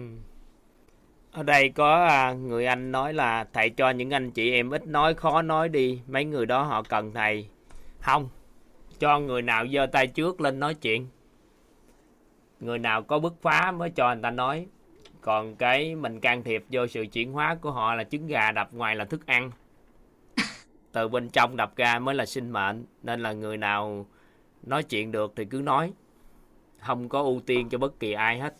Speaker 1: ở đây có à, người anh nói là thầy cho những anh chị em ít nói khó nói đi. Mấy người đó họ cần thầy. Không cho người nào giơ tay trước lên nói chuyện. Người nào có bứt phá mới cho người ta nói. Còn cái mình can thiệp vô sự chuyển hóa của họ là trứng gà đập ngoài là thức ăn. (laughs) Từ bên trong đập ra mới là sinh mệnh nên là người nào nói chuyện được thì cứ nói. Không có ưu tiên cho bất kỳ ai hết.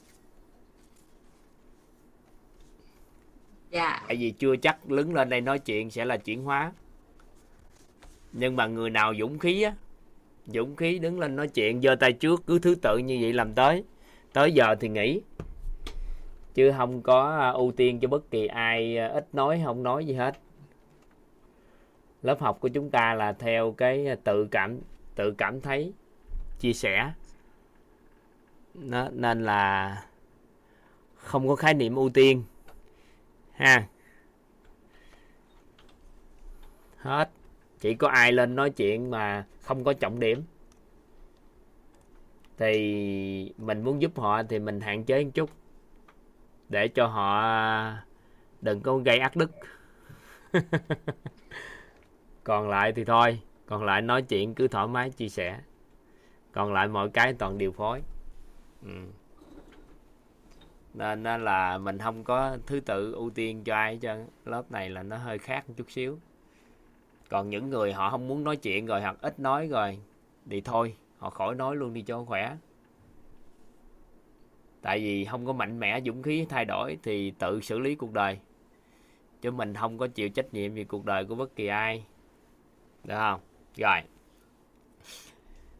Speaker 2: Dạ.
Speaker 1: Tại vì chưa chắc đứng lên đây nói chuyện sẽ là chuyển hóa. Nhưng mà người nào dũng khí á dũng khí đứng lên nói chuyện, giơ tay trước, cứ thứ tự như vậy làm tới. Tới giờ thì nghỉ. Chứ không có à, ưu tiên cho bất kỳ ai à, ít nói, không nói gì hết. Lớp học của chúng ta là theo cái à, tự cảm tự cảm thấy, chia sẻ. Nó nên là không có khái niệm ưu tiên. Ha. Hết. Chỉ có ai lên nói chuyện mà không có trọng điểm. Thì mình muốn giúp họ thì mình hạn chế một chút. Để cho họ đừng có gây ác đức. (laughs) Còn lại thì thôi, còn lại nói chuyện cứ thoải mái chia sẻ. Còn lại mọi cái toàn điều phối. Ừ. nên là mình không có thứ tự ưu tiên cho ai cho lớp này là nó hơi khác một chút xíu còn những người họ không muốn nói chuyện rồi hoặc ít nói rồi thì thôi họ khỏi nói luôn đi cho khỏe. Tại vì không có mạnh mẽ dũng khí thay đổi thì tự xử lý cuộc đời. Chứ mình không có chịu trách nhiệm vì cuộc đời của bất kỳ ai. Được không? Rồi.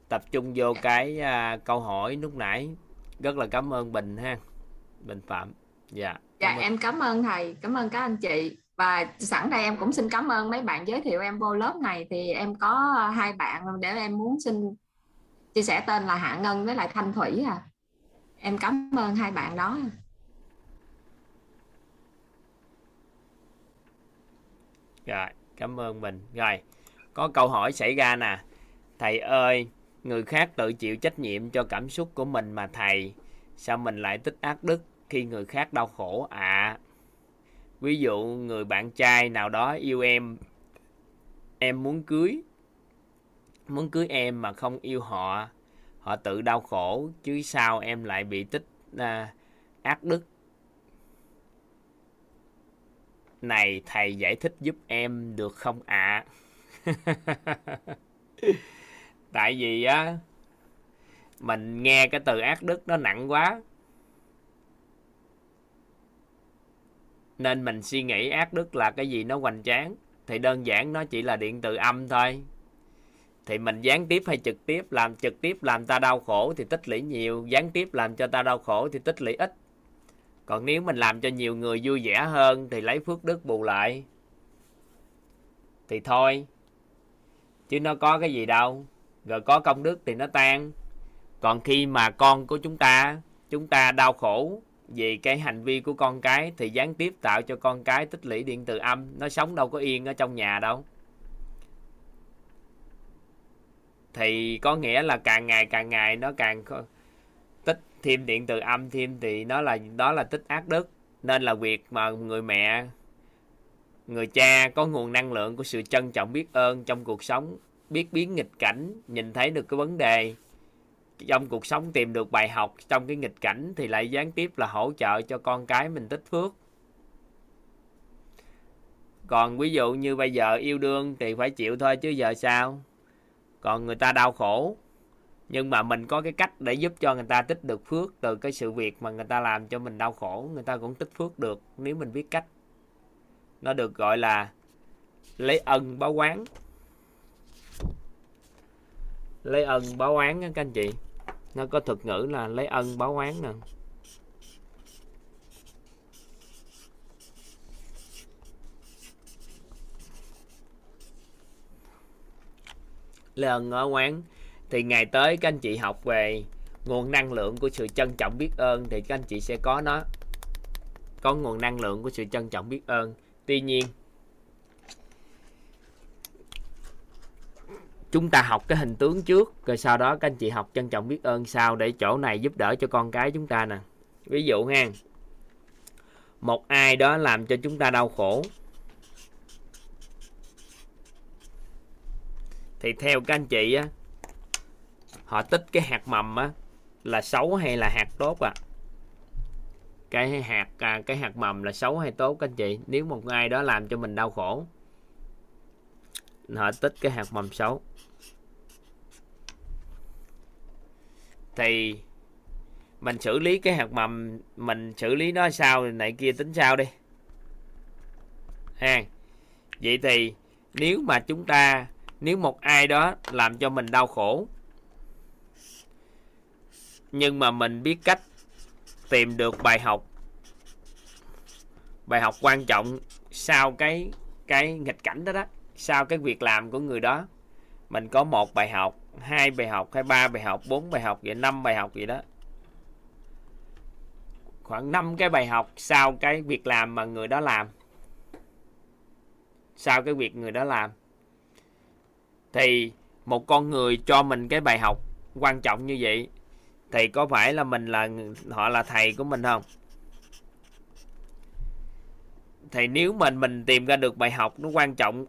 Speaker 1: Tập trung vô cái à, câu hỏi lúc nãy. Rất là cảm ơn bình ha. Bình phạm. Dạ.
Speaker 2: Dạ
Speaker 1: Cảm ơn.
Speaker 2: em cảm ơn thầy. Cảm ơn các anh chị và sẵn đây em cũng xin cảm ơn mấy bạn giới thiệu em vô lớp này thì em có hai bạn để em muốn xin chia sẻ tên là Hạ Ngân với lại Thanh Thủy à em cảm ơn hai bạn đó
Speaker 1: Rồi, cảm ơn mình. Rồi, có câu hỏi xảy ra nè. Thầy ơi, người khác tự chịu trách nhiệm cho cảm xúc của mình mà thầy, sao mình lại tích ác đức khi người khác đau khổ ạ? À, ví dụ người bạn trai nào đó yêu em, em muốn cưới, muốn cưới em mà không yêu họ, họ tự đau khổ, chứ sao em lại bị tích à, ác đức? Này thầy giải thích giúp em được không ạ? (laughs) Tại vì á mình nghe cái từ ác đức nó nặng quá. Nên mình suy nghĩ ác đức là cái gì nó hoành tráng. Thì đơn giản nó chỉ là điện từ âm thôi. Thì mình gián tiếp hay trực tiếp, làm trực tiếp làm ta đau khổ thì tích lũy nhiều, gián tiếp làm cho ta đau khổ thì tích lũy ít. Còn nếu mình làm cho nhiều người vui vẻ hơn thì lấy phước đức bù lại. Thì thôi, chứ nó có cái gì đâu. Rồi có công đức thì nó tan. Còn khi mà con của chúng ta chúng ta đau khổ vì cái hành vi của con cái thì gián tiếp tạo cho con cái tích lũy điện từ âm. Nó sống đâu có yên ở trong nhà đâu. Thì có nghĩa là càng ngày càng ngày nó càng tích thêm điện từ âm thêm thì nó là, đó là tích ác đức. Nên là việc mà người mẹ, người cha có nguồn năng lượng của sự trân trọng biết ơn trong cuộc sống, biết biến nghịch cảnh, nhìn thấy được cái vấn đề trong cuộc sống tìm được bài học, trong cái nghịch cảnh thì lại gián tiếp là hỗ trợ cho con cái mình tích phước. Còn ví dụ như bây giờ yêu đương thì phải chịu thôi chứ giờ sao? Còn người ta đau khổ. Nhưng mà mình có cái cách để giúp cho người ta tích được phước từ cái sự việc mà người ta làm cho mình đau khổ, người ta cũng tích phước được, nếu mình biết cách. Nó được gọi là lấy ân báo oán. Lấy ân báo oán các anh chị nó có thuật ngữ là lấy ân báo oán nè. Lấy ở báo thì ngày tới các anh chị học về nguồn năng lượng của sự trân trọng biết ơn, thì các anh chị sẽ có nó. Có nguồn năng lượng của sự trân trọng biết ơn. Tuy nhiên chúng ta học cái hình tướng trước rồi sau đó các anh chị học trân trọng biết ơn sau để chỗ này giúp đỡ cho con cái chúng ta nè. Ví dụ ha một ai đó làm cho chúng ta đau khổ thì theo các anh chị á họ tích cái hạt mầm á là xấu hay là hạt tốt à? Cái hạt à, cái hạt mầm là xấu hay tốt các anh chị? Nếu một ai đó làm cho mình đau khổ họ tích cái hạt mầm xấu. Thì mình xử lý cái hạt mầm, mình xử lý nó sao này kia tính sao đi. Ha, vậy thì nếu mà chúng ta, nếu một ai đó làm cho mình đau khổ, nhưng mà mình biết cách tìm được bài học bài học quan trọng sau cái cái nghịch cảnh đó đó, sau cái việc làm của người đó, mình có một bài học hai bài học, hay ba bài học, bốn bài học vậy, năm bài học gì đó. Khoảng 5 cái bài học sau cái việc làm mà người đó làm. Sau cái việc người đó làm. Thì một con người cho mình cái bài học quan trọng như vậy, thì có phải là mình là họ là thầy của mình không? Thì nếu mình mình tìm ra được bài học nó quan trọng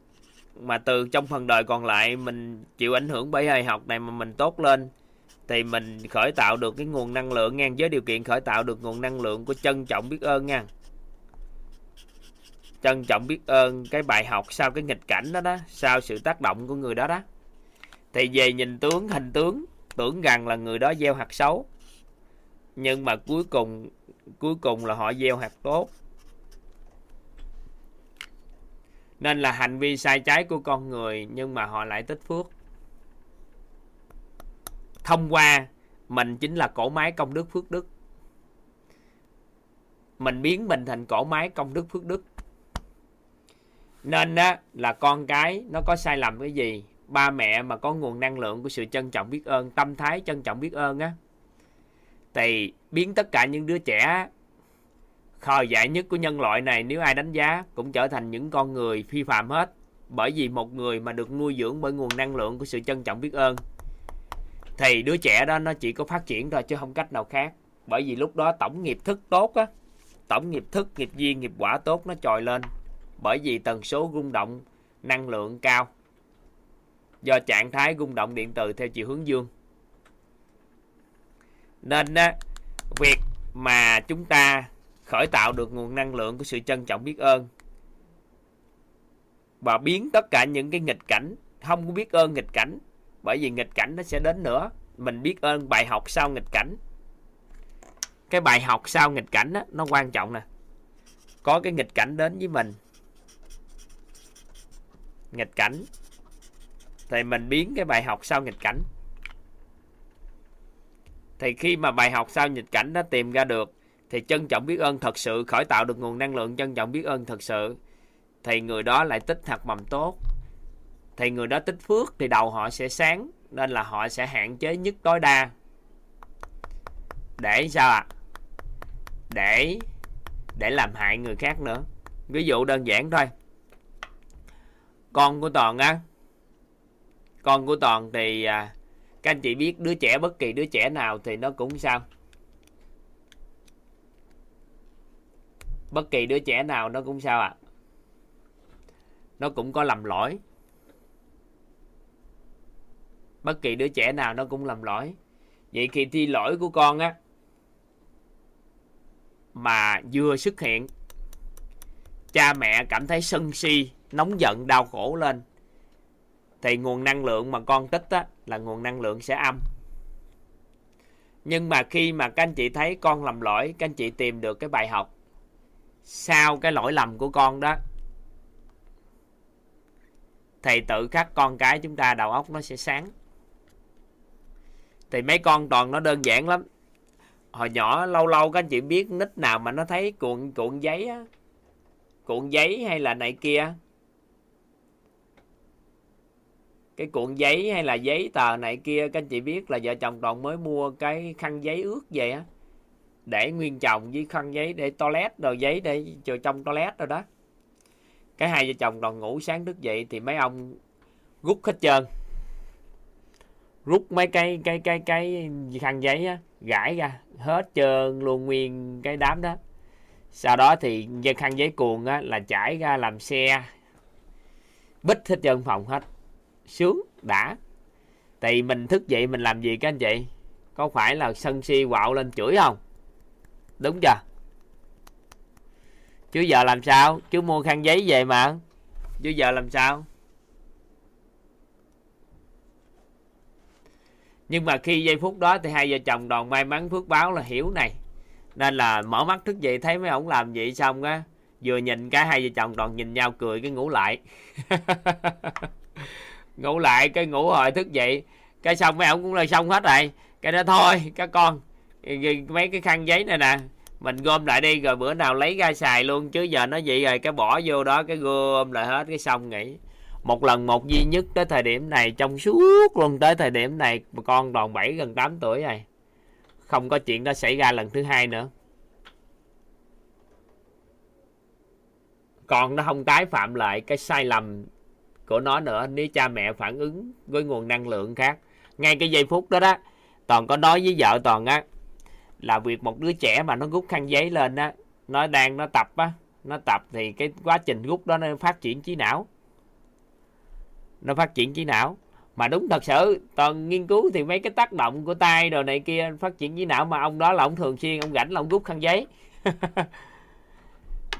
Speaker 1: mà từ trong phần đời còn lại mình chịu ảnh hưởng bởi bài học này mà mình tốt lên, thì mình khởi tạo được cái nguồn năng lượng ngang với điều kiện khởi tạo được nguồn năng lượng của trân trọng biết ơn nha. Trân trọng biết ơn cái bài học sau cái nghịch cảnh đó đó, sau sự tác động của người đó đó. Thì về nhìn tướng, hình tướng, tưởng rằng là người đó gieo hạt xấu, nhưng mà cuối cùng cuối cùng là họ gieo hạt tốt. Nên là hành vi sai trái của con người, nhưng mà họ lại tích phước. Thông qua mình chính là cổ máy công đức phước đức. Mình biến mình thành cổ máy công đức phước đức. Nên á, là con cái nó có sai lầm cái gì, ba mẹ mà có nguồn năng lượng của sự trân trọng biết ơn, tâm thái trân trọng biết ơn á, thì biến tất cả những đứa trẻ khờ dại nhất của nhân loại này nếu ai đánh giá cũng trở thành những con người phi phạm hết. Bởi vì một người mà được nuôi dưỡng bởi nguồn năng lượng của sự trân trọng biết ơn. Thì đứa trẻ đó nó chỉ có phát triển thôi chứ không cách nào khác. Bởi vì lúc đó tổng nghiệp thức tốt á tổng nghiệp thức nghiệp duyên nghiệp quả tốt nó trồi lên. Bởi vì tần số rung động năng lượng cao. Do trạng thái rung động điện từ theo chiều hướng dương. Nên á, việc mà chúng ta khởi tạo được nguồn năng lượng của sự trân trọng biết ơn. Và biến tất cả những cái nghịch cảnh không có biết ơn nghịch cảnh bởi vì nghịch cảnh nó sẽ đến nữa. Mình biết ơn bài học sau nghịch cảnh. Cái bài học sau nghịch cảnh đó, nó quan trọng nè. Có cái nghịch cảnh đến với mình. Nghịch cảnh. Thì mình biến cái bài học sau nghịch cảnh. Thì khi mà bài học sau nghịch cảnh nó tìm ra được thì trân trọng biết ơn thật sự, khởi tạo được nguồn năng lượng trân trọng biết ơn thật sự. Thì người đó lại tích hạt mầm tốt. Thì người đó tích phước thì đầu họ sẽ sáng, nên là họ sẽ hạn chế nhất tối đa. Để sao ạ? À? để để làm hại người khác nữa. Ví dụ đơn giản thôi. Con của toàn á, con của toàn thì à, các anh chị biết đứa trẻ, bất kỳ đứa trẻ nào thì nó cũng sao? Bất kỳ đứa trẻ nào nó cũng sao ạ? À? nó cũng có lầm lỗi. Bất kỳ đứa trẻ nào nó cũng lầm lỗi. Vậy khi thi lỗi của con á mà vừa xuất hiện cha mẹ cảm thấy sân si nóng giận đau khổ lên thì nguồn năng lượng mà con tích á, là nguồn năng lượng sẽ âm. Nhưng mà khi mà các anh chị thấy con lầm lỗi các anh chị tìm được cái bài học sau cái lỗi lầm của con đó? Thì tự khắc con cái chúng ta, đầu óc nó sẽ sáng. Thì mấy con toàn nó đơn giản lắm. Hồi nhỏ lâu lâu các anh chị biết nít nào mà nó thấy cuộn cuộn giấy á. Cuộn giấy hay là này kia. Cái cuộn giấy hay là giấy tờ này kia, các anh chị biết là vợ chồng toàn mới mua cái khăn giấy ướt về á để nguyên chồng với khăn giấy để toilet đồ giấy để cho trong toilet rồi đó. Cái hai vợ chồng còn ngủ sáng thức dậy thì mấy ông rút hết trơn. Rút mấy cái cái cái cái khăn giấy á, gãi ra, hết trơn luôn nguyên cái đám đó. Sau đó thì dân khăn giấy cuồng á, là chảy ra làm xe bích hết trơn phòng hết, sướng, đã. Thì mình thức dậy mình làm gì các anh chị? Có phải là sân si quạo lên chửi không? Đúng chưa? Chứ giờ làm sao? Chứ mua khăn giấy về mà. Chứ giờ làm sao? Nhưng mà khi giây phút đó thì hai vợ chồng đoàn may mắn phước báo là hiểu này. Nên là mở mắt thức dậy thấy mấy ông làm vậy xong á, vừa nhìn cái hai vợ chồng đoàn nhìn nhau cười cái ngủ lại. (laughs) Ngủ lại cái ngủ hồi thức dậy. Cái xong mấy ông cũng là xong hết rồi. Cái đó thôi, các con mấy cái khăn giấy này nè. Mình gom lại đi, rồi bữa nào lấy ra xài luôn, chứ giờ nó vậy rồi, cái bỏ vô đó, cái gom lại hết, cái xong nghỉ. Một lần một duy nhất tới thời điểm này, trong suốt luôn tới thời điểm này con đòn 7 gần 8 tuổi rồi. Không có chuyện đó xảy ra lần thứ hai nữa. Còn nó không tái phạm lại cái sai lầm của nó nữa, nếu cha mẹ phản ứng với nguồn năng lượng khác. Ngay cái giây phút đó đó, toàn có nói với vợ toàn á là việc một đứa trẻ mà nó rút khăn giấy lên á, nó đang nó tập á, nó tập thì cái quá trình rút đó nó phát triển trí não. Nó phát triển trí não. Mà đúng thật sự, toàn nghiên cứu thì mấy cái tác động của tay đồ này kia phát triển trí não mà ông đó là ông thường xuyên, ông rảnh là ông rút khăn giấy. (laughs)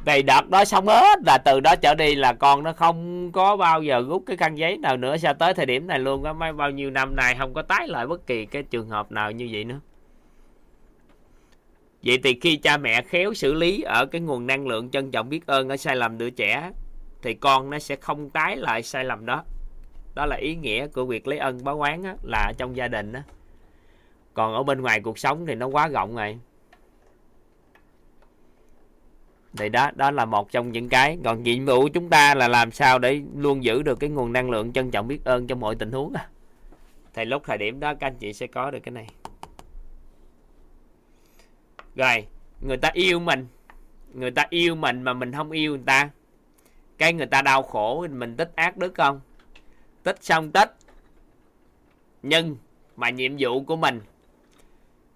Speaker 1: Thì đợt đó xong hết, là từ đó trở đi là con nó không có bao giờ rút cái khăn giấy nào nữa sao tới thời điểm này luôn á, mấy bao nhiêu năm này không có tái lại bất kỳ cái trường hợp nào như vậy nữa vậy thì khi cha mẹ khéo xử lý ở cái nguồn năng lượng trân trọng biết ơn ở sai lầm đứa trẻ thì con nó sẽ không tái lại sai lầm đó. Đó là ý nghĩa của việc lấy ân báo oán á, là trong gia đình á. Còn ở bên ngoài cuộc sống thì nó quá rộng rồi. Thì đó đó là một trong những cái. Còn nhiệm vụ chúng ta là làm sao để luôn giữ được cái nguồn năng lượng trân trọng biết ơn trong mọi tình huống à thì lúc thời điểm đó các anh chị sẽ có được cái này rồi, người ta yêu mình. Người ta yêu mình mà mình không yêu người ta. Cái người ta đau khổ, mình tích ác đức không? Tích xong tích. Nhưng mà nhiệm vụ của mình,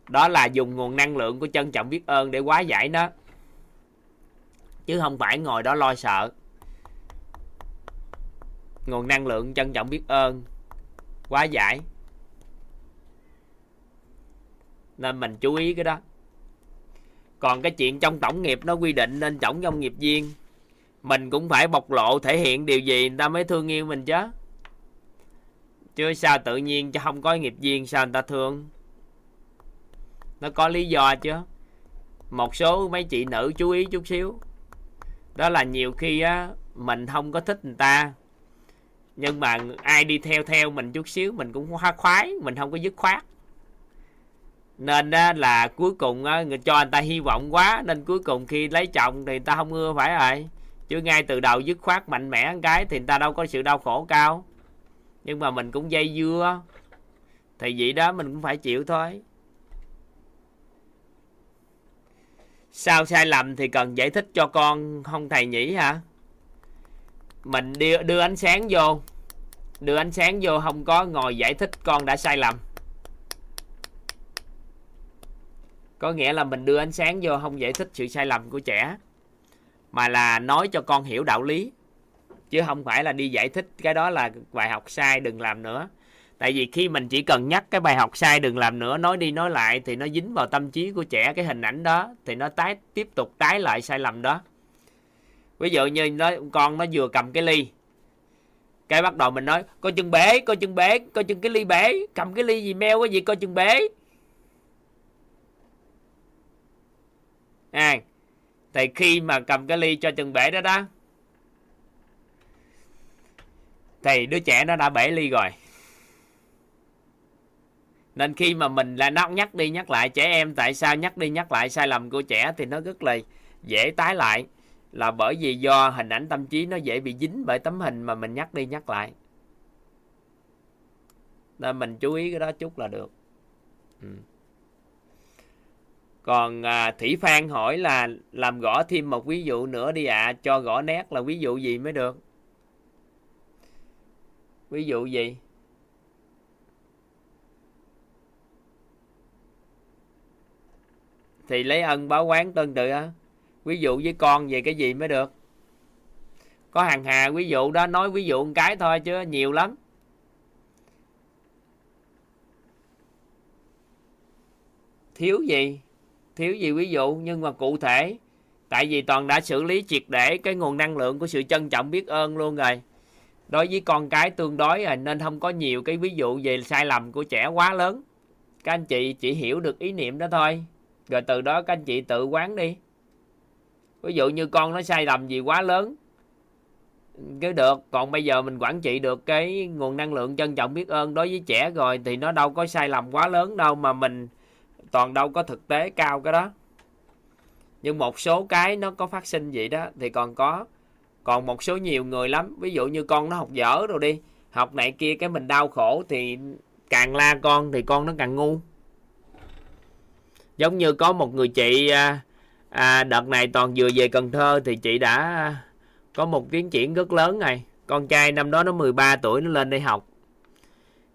Speaker 1: đó là dùng nguồn năng lượng của trân trọng biết ơn để hóa giải nó. Chứ không phải ngồi đó lo sợ. Nguồn năng lượng trân trọng biết ơn, hóa giải. Nên mình chú ý cái đó còn cái chuyện trong tổng nghiệp nó quy định nên tổng trong nghiệp viên. Mình cũng phải bộc lộ thể hiện điều gì, người ta mới thương yêu mình chứ. Chứ sao tự nhiên cho không có nghiệp viên, sao người ta thương? Nó có lý do chứ. Một số mấy chị nữ chú ý chút xíu. Đó là nhiều khi á, mình không có thích người ta. Nhưng mà ai đi theo theo mình chút xíu, mình cũng hoa khoái, mình không có dứt khoát nên á, là cuối cùng á, người cho anh ta hy vọng quá nên cuối cùng khi lấy chồng thì người ta không ưa phải rồi. Chứ ngay từ đầu dứt khoát mạnh mẽ một cái thì người ta đâu có sự đau khổ cao. Nhưng mà mình cũng dây dưa. Thì vậy đó mình cũng phải chịu thôi. Sao sai lầm thì cần giải thích cho con không thầy nhỉ hả? Mình đưa, đưa ánh sáng vô. Đưa ánh sáng vô không có ngồi giải thích con đã sai lầm. Có nghĩa là mình đưa ánh sáng vô không giải thích sự sai lầm của trẻ, mà là nói cho con hiểu đạo lý. Chứ không phải là đi giải thích cái đó là bài học sai, đừng làm nữa. Tại vì khi mình chỉ cần nhắc cái bài học sai, đừng làm nữa, nói đi nói lại thì nó dính vào tâm trí của trẻ, cái hình ảnh đó, thì nó tái, tiếp tục tái lại sai lầm đó. Ví dụ như nó con nó vừa cầm cái ly, cái bắt đầu mình nói coi chừng bể coi chừng bể coi chừng cái ly bể cầm cái ly gì meo cái gì coi chừng bể à, thì khi mà cầm cái ly cho chừng bể đó đó thì đứa trẻ nó đã bể ly rồi. Nên khi mà mình là nó nhắc đi nhắc lại trẻ em tại sao nhắc đi nhắc lại sai lầm của trẻ thì nó rất là dễ tái lại. Là bởi vì do hình ảnh tâm trí nó dễ bị dính bởi tấm hình mà mình nhắc đi nhắc lại. Nên mình chú ý cái đó chút là được. Ừ còn à, thủy phan hỏi là làm gõ thêm một ví dụ nữa đi ạ à, cho gõ nét là ví dụ gì mới được? Ví dụ gì? Thì lấy ân báo quán tương tự á. Ví dụ với con về cái gì mới được? Có hàng hà ví dụ đó nói ví dụ một cái thôi chứ nhiều lắm. Thiếu gì? Thiếu gì ví dụ nhưng mà cụ thể. Tại vì toàn đã xử lý triệt để cái nguồn năng lượng của sự trân trọng biết ơn luôn rồi. Đối với con cái tương đối rồi nên không có nhiều cái ví dụ về sai lầm của trẻ quá lớn. Các anh chị chỉ hiểu được ý niệm đó thôi. Rồi từ đó các anh chị tự quán đi. Ví dụ như con nó sai lầm gì quá lớn cái được. Còn bây giờ mình quản trị được cái nguồn năng lượng trân trọng biết ơn đối với trẻ rồi thì nó đâu có sai lầm quá lớn đâu mà mình toàn đâu có thực tế cao cái đó. Nhưng một số cái nó có phát sinh vậy đó thì còn có. Còn một số nhiều người lắm ví dụ như con nó học dở rồi đi học này kia cái mình đau khổ thì càng la con thì con nó càng ngu. Giống như có một người chị à, à, đợt này toàn vừa về Cần Thơ thì chị đã có một tiến triển rất lớn này. Con trai năm đó nó 13 tuổi nó lên đây học.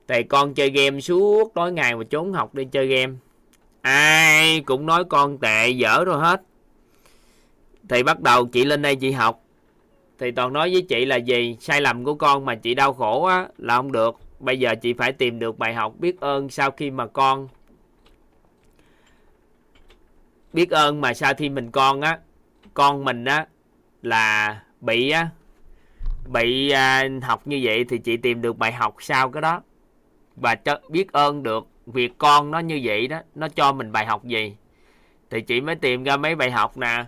Speaker 1: Thì con chơi game suốt tối ngày mà trốn học đi chơi game ai cũng nói con tệ dở rồi hết. Thì bắt đầu chị lên đây chị học. Thì toàn nói với chị là gì? Sai lầm của con mà chị đau khổ á là không được. Bây giờ chị phải tìm được bài học biết ơn sau khi mà con. Biết ơn mà sau khi mình con á con mình á là bị á bị à, học như vậy thì chị tìm được bài học sau cái đó. Và cho biết ơn được việc con nó như vậy đó, nó cho mình bài học gì? Thì chị mới tìm ra mấy bài học nè,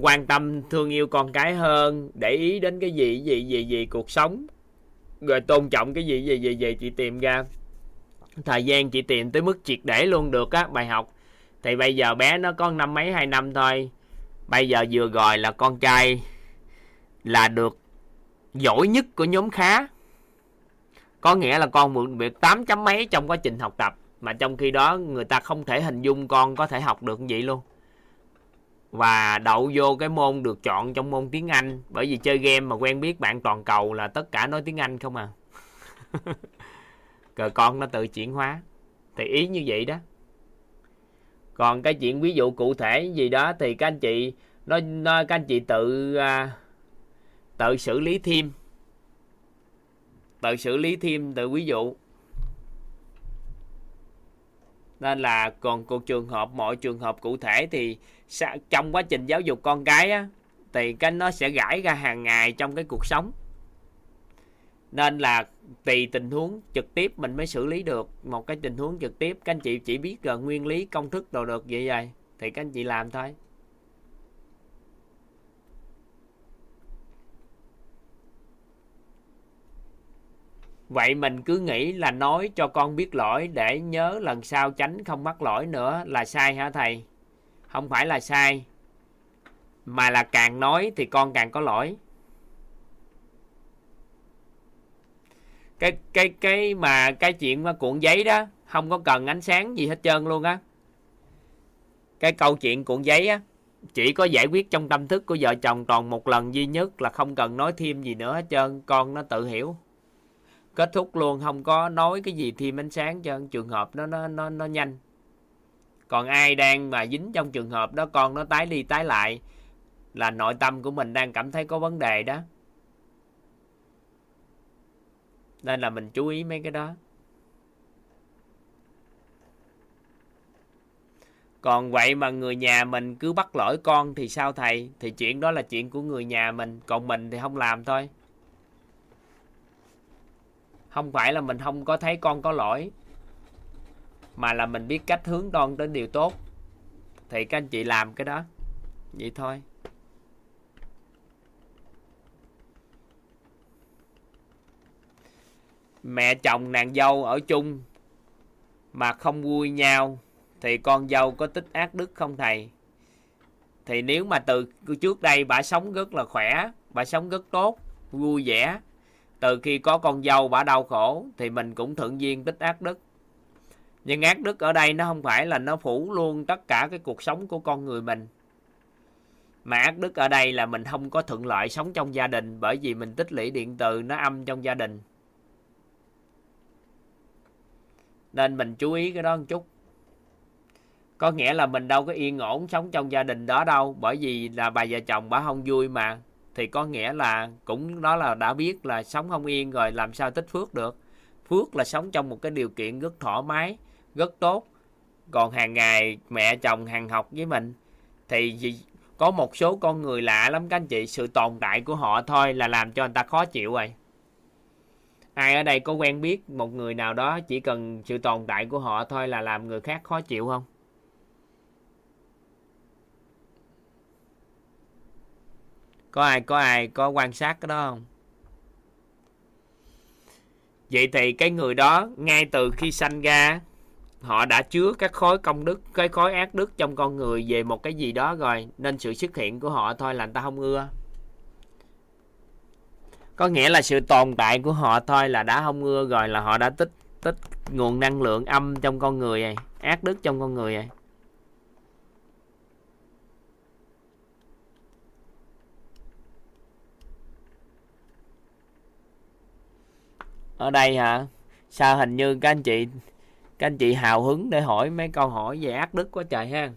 Speaker 1: quan tâm, thương yêu con cái hơn, để ý đến cái gì gì gì gì, cuộc sống. Rồi tôn trọng cái gì gì gì gì chị tìm ra. Thời gian chị tìm tới mức triệt để luôn được á, bài học. Thì bây giờ bé nó có năm mấy, hai năm thôi. Bây giờ vừa gọi là con trai là được giỏi nhất của nhóm khá. Có nghĩa là con mượn việc tám chấm mấy trong quá trình học tập mà trong khi đó người ta không thể hình dung con có thể học được vậy luôn. Và đậu vô cái môn được chọn trong môn tiếng Anh bởi vì chơi game mà quen biết bạn toàn cầu là tất cả nói tiếng Anh không à. (laughs) Rồi con nó tự chuyển hóa. Thì ý như vậy đó. Còn cái chuyện ví dụ cụ thể gì đó thì các anh chị nó, nó các anh chị tự à, tự xử lý thêm. Tự xử lý thêm tự ví dụ nên là còn cuộc trường hợp mọi trường hợp cụ thể thì trong quá trình giáo dục con cái á, thì cái nó sẽ gãi ra hàng ngày trong cái cuộc sống. Nên là tùy tình huống trực tiếp mình mới xử lý được. Một cái tình huống trực tiếp các anh chị chỉ biết là nguyên lý công thức đồ được vậy vậy. Thì các anh chị làm thôi. Vậy mình cứ nghĩ là nói cho con biết lỗi để nhớ lần sau tránh không mắc lỗi nữa là sai hả thầy? Không phải là sai. Mà là càng nói thì con càng có lỗi. Cái cái cái mà cái chuyện mà cuộn giấy đó không có cần ánh sáng gì hết trơn luôn á. Cái câu chuyện cuộn giấy á chỉ có giải quyết trong tâm thức của vợ chồng toàn một lần duy nhất là không cần nói thêm gì nữa hết trơn, con nó tự hiểu kết thúc luôn, không có nói cái gì thêm ánh sáng cho trường hợp nó nó nó nó nhanh. Còn ai đang mà dính trong trường hợp đó, con nó tái đi tái lại, là nội tâm của mình đang cảm thấy có vấn đề đó. Nên là mình chú ý mấy cái đó. Còn vậy mà người nhà mình cứ bắt lỗi con thì sao thầy? Thì chuyện đó là chuyện của người nhà mình, còn mình thì không làm thôi không phải là mình không có thấy con có lỗi, mà là mình biết cách hướng con đến điều tốt. Thì các anh chị làm cái đó, vậy thôi. Mẹ chồng nàng dâu ở chung mà không vui nhau, thì con dâu có tích ác đức không thầy? Thì nếu mà từ trước đây bà sống rất là khỏe, bà sống rất tốt, vui vẻ từ khi có con dâu bà đau khổ, thì mình cũng thuận duyên tích ác đức. Nhưng ác đức ở đây nó không phải là nó phủ luôn tất cả cái cuộc sống của con người mình. Mà ác đức ở đây là mình không có thuận lợi sống trong gia đình bởi vì mình tích lũy điện từ nó âm trong gia đình. Nên mình chú ý cái đó một chút. Có nghĩa là mình đâu có yên ổn sống trong gia đình đó đâu, bởi vì là bà vợ chồng bà không vui mà thì có nghĩa là cũng đó là đã biết là sống không yên rồi, làm sao tích phước được. Phước là sống trong một cái điều kiện rất thoải mái, rất tốt. Còn hàng ngày mẹ chồng hàng học với mình, thì có một số con người lạ lắm các anh chị, sự tồn tại của họ thôi là làm cho người ta khó chịu rồi. Ai ở đây có quen biết một người nào đó chỉ cần sự tồn tại của họ thôi là làm người khác khó chịu không? Có ai có ai có quan sát cái đó không? Vậy thì cái người đó, ngay từ khi sanh ra, họ đã chứa các khối công đức, cái khối ác đức trong con người về một cái gì đó rồi, nên sự xuất hiện của họ thôi là người ta không ưa. Có nghĩa là sự tồn tại của họ thôi là đã không ưa rồi, là họ đã tích tích nguồn năng lượng âm trong con người này, ác đức trong con người này. Ở đây hả? Sao hình như các anh chị, các anh chị hào hứng để hỏi mấy câu hỏi về ác đức quá trời ha.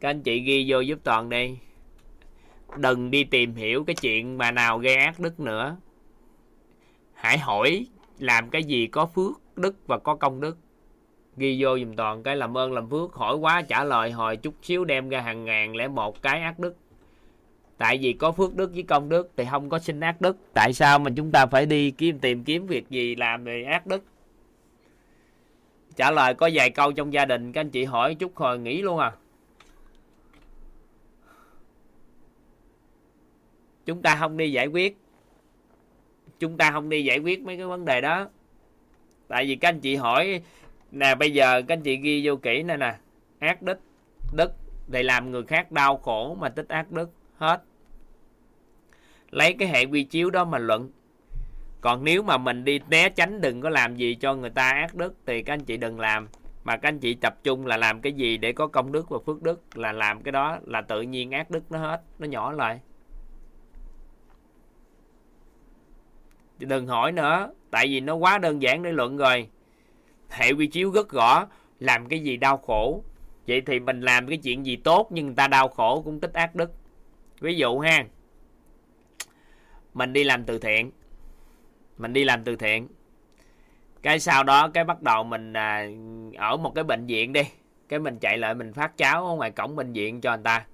Speaker 1: Các anh chị ghi vô giúp toàn đi. Đừng đi tìm hiểu cái chuyện mà nào gây ác đức nữa. Hãy hỏi làm cái gì có phước đức và có công đức. Ghi vô dùm toàn cái làm ơn làm phước, hỏi quá trả lời hồi chút xíu đem ra hàng ngàn lẻ một cái ác đức tại vì có phước đức với công đức thì không có sinh ác đức. Tại sao mà chúng ta phải đi kiếm tìm kiếm việc gì làm về ác đức? Trả lời có vài câu trong gia đình, các anh chị hỏi chút hồi nghỉ luôn à. Chúng ta không đi giải quyết. Chúng ta không đi giải quyết mấy cái vấn đề đó. Tại vì các anh chị hỏi, nè, bây giờ các anh chị ghi vô kỹ nè nè. Ác đức đức để làm người khác đau khổ mà tích ác đức hết lấy cái hệ quy chiếu đó mà luận. Còn nếu mà mình đi né tránh đừng có làm gì cho người ta ác đức thì các anh chị đừng làm. Mà các anh chị tập trung là làm cái gì để có công đức và phước đức là làm cái đó là tự nhiên ác đức nó hết, nó nhỏ lại. Đừng hỏi nữa, tại vì nó quá đơn giản để luận rồi. Hệ quy chiếu rất rõ làm cái gì đau khổ. Vậy thì mình làm cái chuyện gì tốt nhưng người ta đau khổ cũng tích ác đức. Ví dụ ha mình đi làm từ thiện. Mình đi làm từ thiện. Cái sau đó cái bắt đầu mình à, ở một cái bệnh viện đi. Cái mình chạy lại mình phát cháo ở ngoài cổng bệnh viện cho người ta.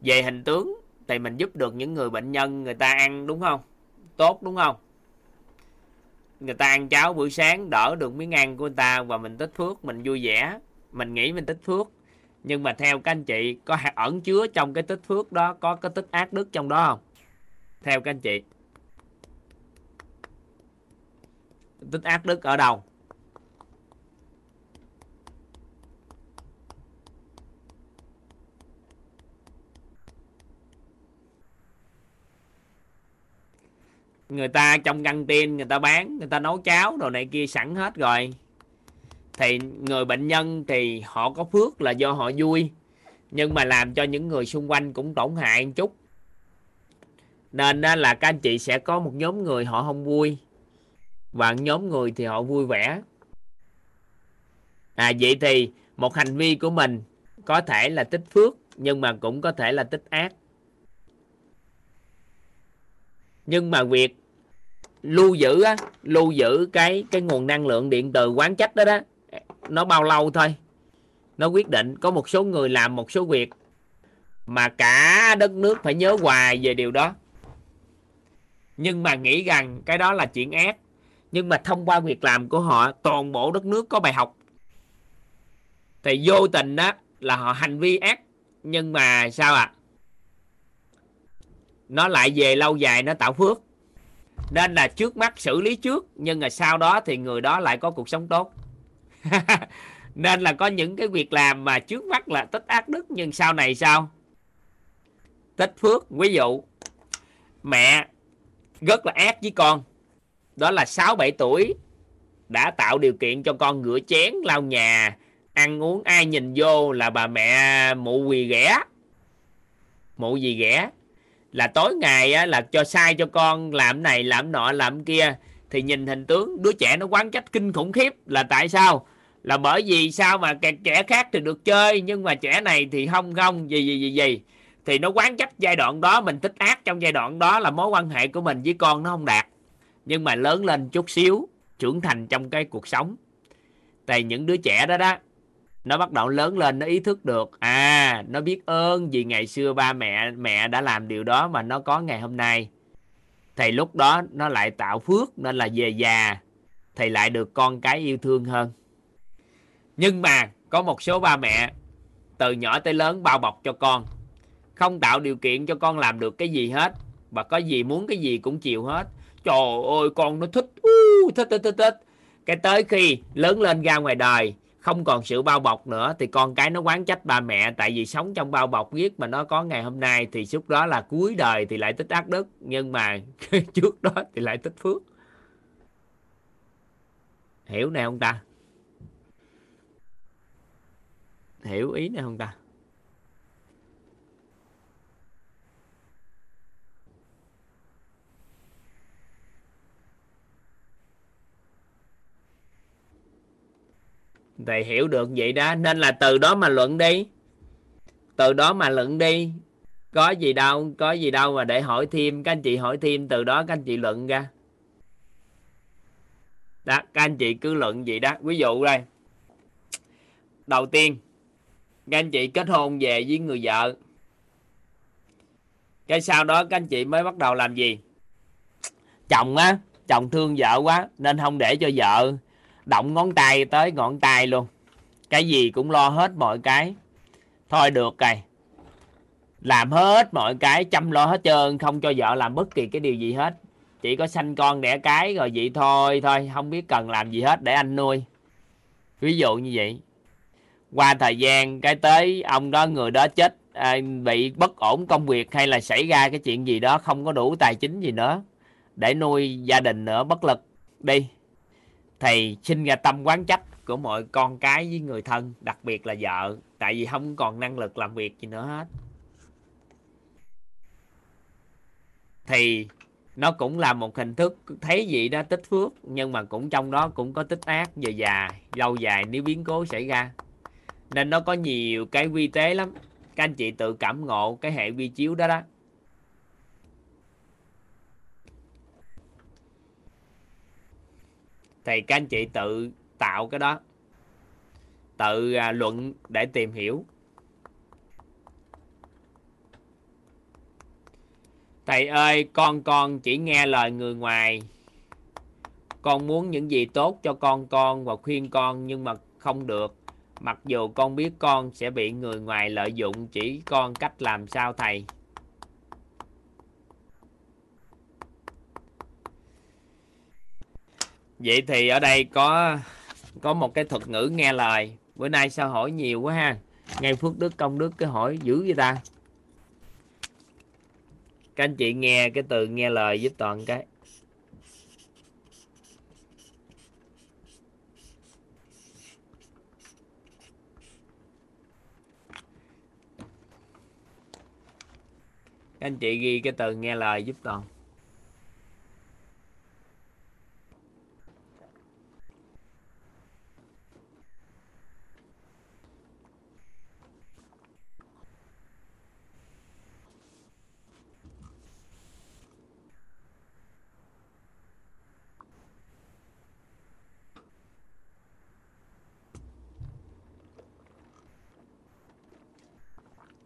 Speaker 1: Về hình tướng thì mình giúp được những người bệnh nhân người ta ăn đúng không? Tốt đúng không? Người ta ăn cháo buổi sáng đỡ được miếng ăn của người ta và mình tích phước mình vui vẻ. Mình nghĩ mình tích phước. Nhưng mà theo các anh chị có hạt ẩn chứa trong cái tích phước đó có cái tích ác đức trong đó không? Theo các anh chị. Tích ác đức ở đâu? Người ta trong căng tin, người ta bán, người ta nấu cháo đồ này kia sẵn hết rồi. Thì người bệnh nhân thì họ có phước là do họ vui. Nhưng mà làm cho những người xung quanh cũng tổn hại một chút nên là các anh chị sẽ có một nhóm người họ không vui. Và nhóm người thì họ vui vẻ. À vậy thì một hành vi của mình có thể là tích phước, nhưng mà cũng có thể là tích ác. Nhưng mà việc lưu giữ á, lưu giữ cái cái nguồn năng lượng điện từ quán trách đó đó, nó bao lâu thôi? Nó quyết định có một số người làm một số việc mà cả đất nước phải nhớ hoài về điều đó nhưng mà nghĩ rằng cái đó là chuyện ác. Nhưng mà thông qua việc làm của họ, toàn bộ đất nước có bài học. Thì vô tình đó là họ hành vi ác. Nhưng mà sao ạ? À? nó lại về lâu dài nó tạo phước. Nên là trước mắt xử lý trước, nhưng mà sau đó thì người đó lại có cuộc sống tốt. (laughs) Nên là có những cái việc làm mà trước mắt là tích ác đức, nhưng sau này sao? Tích phước. Ví dụ, mẹ rất là ác với con. Đó là 6 7 tuổi đã tạo điều kiện cho con rửa chén, lau nhà, ăn uống ai nhìn vô là bà mẹ mụ quỳ ghẻ. Mụ gì ghẻ. Là tối ngày á, là cho sai cho con làm này làm nọ làm kia. Thì nhìn hình tướng đứa trẻ nó quán trách kinh khủng khiếp là tại sao? Là bởi vì sao mà trẻ khác thì được chơi nhưng mà trẻ này thì không không gì gì gì gì thì nó quán trách giai đoạn đó, mình thích ác trong giai đoạn đó là mối quan hệ của mình với con nó không đạt. Nhưng mà lớn lên chút xíu, trưởng thành trong cái cuộc sống. Thì những đứa trẻ đó đó, nó bắt đầu lớn lên, nó ý thức được à nó biết ơn vì ngày xưa ba mẹ mẹ đã làm điều đó mà nó có ngày hôm nay. Thì lúc đó nó lại tạo phước, nên là về già, thì lại được con cái yêu thương hơn. Nhưng mà có một số ba mẹ từ nhỏ tới lớn bao bọc cho con không tạo điều kiện cho con làm được cái gì hết. Và có gì muốn cái gì cũng chịu hết. Trời ơi con nó thích. Uh, thích thích thích thích. Cái tới khi lớn lên ra ngoài đời không còn sự bao bọc nữa thì con cái nó quán trách ba mẹ. Tại vì sống trong bao bọc biết mà nó có ngày hôm nay thì lúc đó là cuối đời thì lại tích ác đức. Nhưng mà (laughs) trước đó thì lại tích phước. Hiểu này không ta. Hiểu ý này không ta. Thì hiểu được vậy đó, nên là từ đó mà luận đi. Từ đó mà luận đi. Có gì đâu, có gì đâu mà để hỏi thêm. Các anh chị hỏi thêm, từ đó các anh chị luận ra. Đó, các anh chị cứ luận vậy đó. Ví dụ đây. Đầu tiên, các anh chị kết hôn về với người vợ. Cái sau đó các anh chị mới bắt đầu làm gì? Chồng á, chồng thương vợ quá, nên không để cho vợ động ngón tay tới ngón tay luôn. Cái gì cũng lo hết mọi cái. Thôi được rồi. Làm hết mọi cái chăm lo hết trơn không cho vợ làm bất kỳ cái điều gì hết. Chỉ có sanh con đẻ cái rồi vậy thôi thôi không biết cần làm gì hết để anh nuôi. Ví dụ như vậy. Qua thời gian cái tới ông đó người đó chết à, bị bất ổn công việc hay là xảy ra cái chuyện gì đó không có đủ tài chính gì nữa. Để nuôi gia đình nữa bất lực. Đi thì sinh ra tâm quán trách của mọi con cái với người thân, đặc biệt là vợ. Tại vì không còn năng lực làm việc gì nữa hết. Thì nó cũng là một hình thức thấy gì đó tích phước, nhưng mà cũng trong đó cũng có tích ác về dài, lâu dài nếu biến cố xảy ra. Nên nó có nhiều cái vi tế lắm. Các anh chị tự cảm ngộ cái hệ vi chiếu đó đó. Thì các anh chị tự tạo cái đó. Tự à, luận để tìm hiểu. Thầy ơi con con chỉ nghe lời người ngoài. Con muốn những gì tốt cho con con và khuyên con nhưng mà không được. Mặc dù con biết con sẽ bị người ngoài lợi dụng chỉ con cách làm sao thầy? Vậy thì ở đây có có một cái thuật ngữ nghe lời. Bữa nay sao hỏi nhiều quá ha. Ngay phước đức, công đức cái hỏi dữ vậy ta? Các anh chị nghe cái từ nghe lời giúp toàn cái. Các anh chị ghi cái từ nghe lời giúp toàn.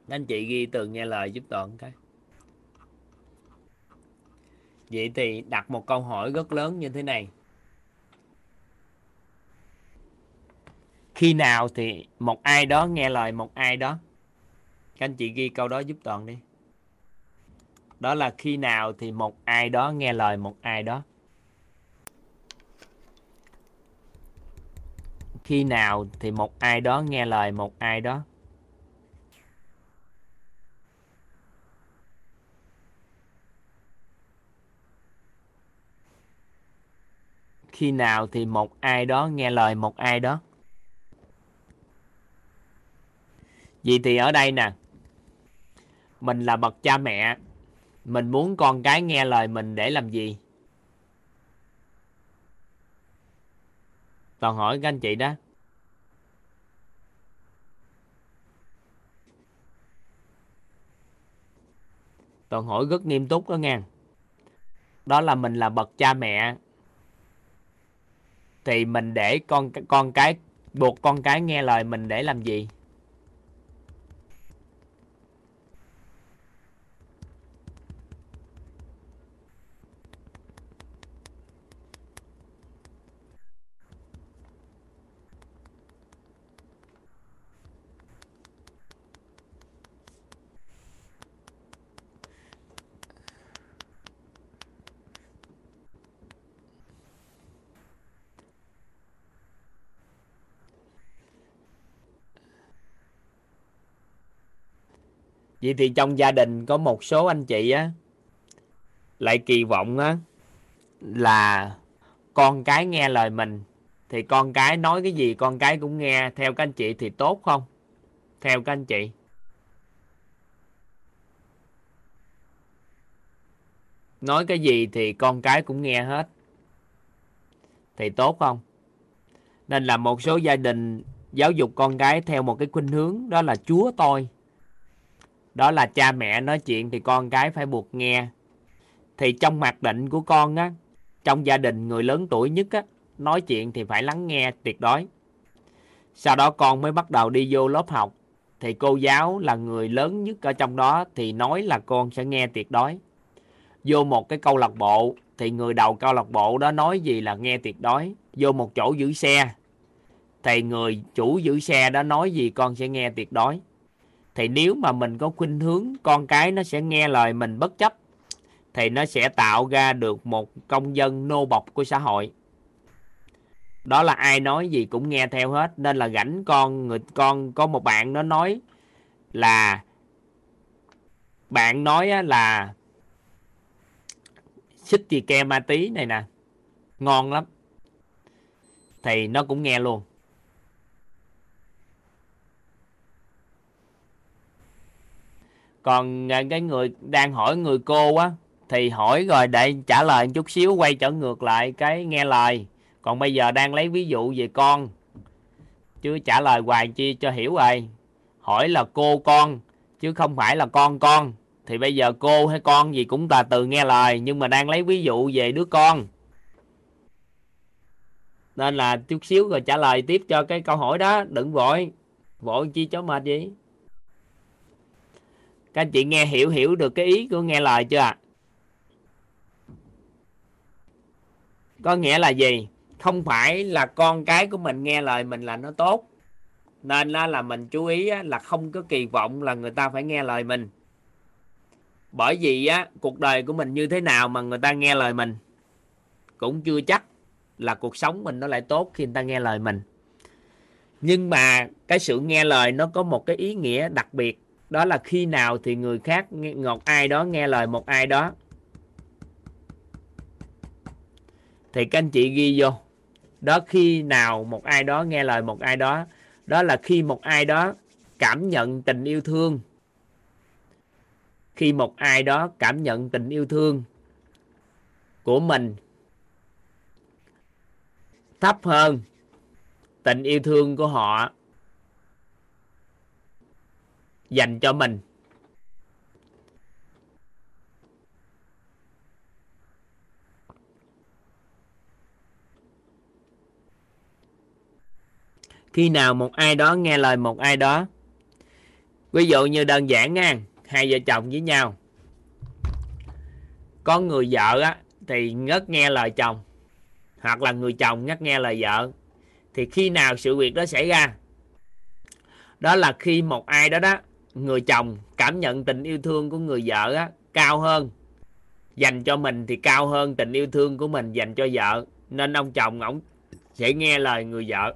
Speaker 1: Anh chị ghi tường nghe lời giúp toàn cái. Vậy thì đặt một câu hỏi rất lớn như thế này. Khi nào thì một ai đó nghe lời một ai đó? Các anh chị ghi câu đó giúp toàn đi. Đó là khi nào thì một ai đó nghe lời một ai đó? Khi nào thì một ai đó nghe lời một ai đó? Khi nào thì một ai đó nghe lời một ai đó? Vậy thì ở đây nè. Mình là bậc cha mẹ. Mình muốn con cái nghe lời mình để làm gì? Toàn hỏi các anh chị đó. Toàn hỏi rất nghiêm túc đó nghe. Đó là mình là bậc cha mẹ thì mình để con con cái, buộc con cái nghe lời mình để làm gì? Vậy thì trong gia đình có một số anh chị á, lại kỳ vọng á, là con cái nghe lời mình, thì con cái nói cái gì con cái cũng nghe. Theo các anh chị thì tốt không? Theo các anh chị. Nói cái gì thì con cái cũng nghe hết. Thì tốt không? Nên là một số gia đình giáo dục con cái theo một cái khuynh hướng, đó là chúa tôi đó là cha mẹ nói chuyện thì con cái phải buộc nghe. Thì trong mặc định của con á, trong gia đình người lớn tuổi nhất á, nói chuyện thì phải lắng nghe tuyệt đối. Sau đó con mới bắt đầu đi vô lớp học. Thì cô giáo là người lớn nhất ở trong đó thì nói là con sẽ nghe tuyệt đối. Vô một cái câu lạc bộ, thì người đầu câu lạc bộ đó nói gì là nghe tuyệt đối. Vô một chỗ giữ xe, thì người chủ giữ xe đó nói gì con sẽ nghe tuyệt đối thì nếu mà mình có khuynh hướng, con cái nó sẽ nghe lời mình bất chấp, thì nó sẽ tạo ra được một công dân nô bộc của xã hội. Đó là ai nói gì cũng nghe theo hết. Nên là rảnh con, người, con có một bạn nó nói là, bạn nói là, xích gì ke ma tí này nè. Ngon lắm. Thì nó cũng nghe luôn. Còn cái người, đang hỏi người cô á, thì hỏi rồi để trả lời chút xíu, quay trở ngược lại cái nghe lời. Còn bây giờ đang lấy ví dụ về con. Chứ trả lời hoài chi cho hiểu rồi. Hỏi là cô con, chứ không phải là con con. Thì bây giờ cô hay con gì cũng là từ nghe lời, nhưng mà đang lấy ví dụ về đứa con. Nên là chút xíu rồi trả lời tiếp cho cái câu hỏi đó. Đừng vội. Vội chi cho mệt gì các anh chị nghe hiểu hiểu được cái ý của nghe lời chưa ạ? Có nghĩa là gì? Không phải là con cái của mình nghe lời mình là nó tốt. Nên là mình chú ý là không có kỳ vọng là người ta phải nghe lời mình. Bởi vì á, cuộc đời của mình như thế nào mà người ta nghe lời mình? Cũng chưa chắc là cuộc sống mình nó lại tốt khi người ta nghe lời mình. Nhưng mà cái sự nghe lời nó có một cái ý nghĩa đặc biệt đó là khi nào thì người khác ngọt ai đó nghe lời một ai đó. Thì các anh chị ghi vô. Đó khi nào một ai đó nghe lời một ai đó. Đó là khi một ai đó cảm nhận tình yêu thương. Khi một ai đó cảm nhận tình yêu thương của mình. Thấp hơn tình yêu thương của họ dành cho mình. Khi nào một ai đó nghe lời một ai đó, ví dụ như đơn giản nha, hai vợ chồng với nhau, có người vợ á, thì ngất nghe lời chồng, hoặc là người chồng ngất nghe lời vợ, thì khi nào sự việc đó xảy ra? Đó là khi một ai đó đó người chồng cảm nhận tình yêu thương của người vợ á, cao hơn. Dành cho mình thì cao hơn tình yêu thương của mình dành cho vợ. Nên ông chồng ổng sẽ nghe lời người vợ.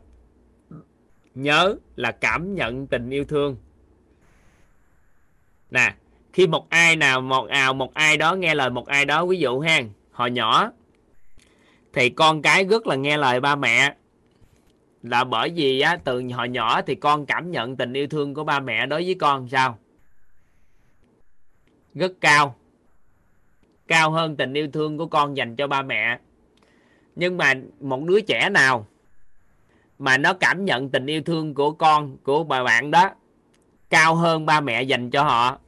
Speaker 1: Nhớ là cảm nhận tình yêu thương. Nè khi một ai nào một ào một ai đó nghe lời một ai đó ví dụ ha hồi nhỏ thì con cái rất là nghe lời ba mẹ là bởi vì á, từ hồi nhỏ thì con cảm nhận tình yêu thương của ba mẹ đối với con sao? Rất cao. Cao hơn tình yêu thương của con dành cho ba mẹ. Nhưng mà một đứa trẻ nào mà nó cảm nhận tình yêu thương của con của bà bạn đó cao hơn ba mẹ dành cho họ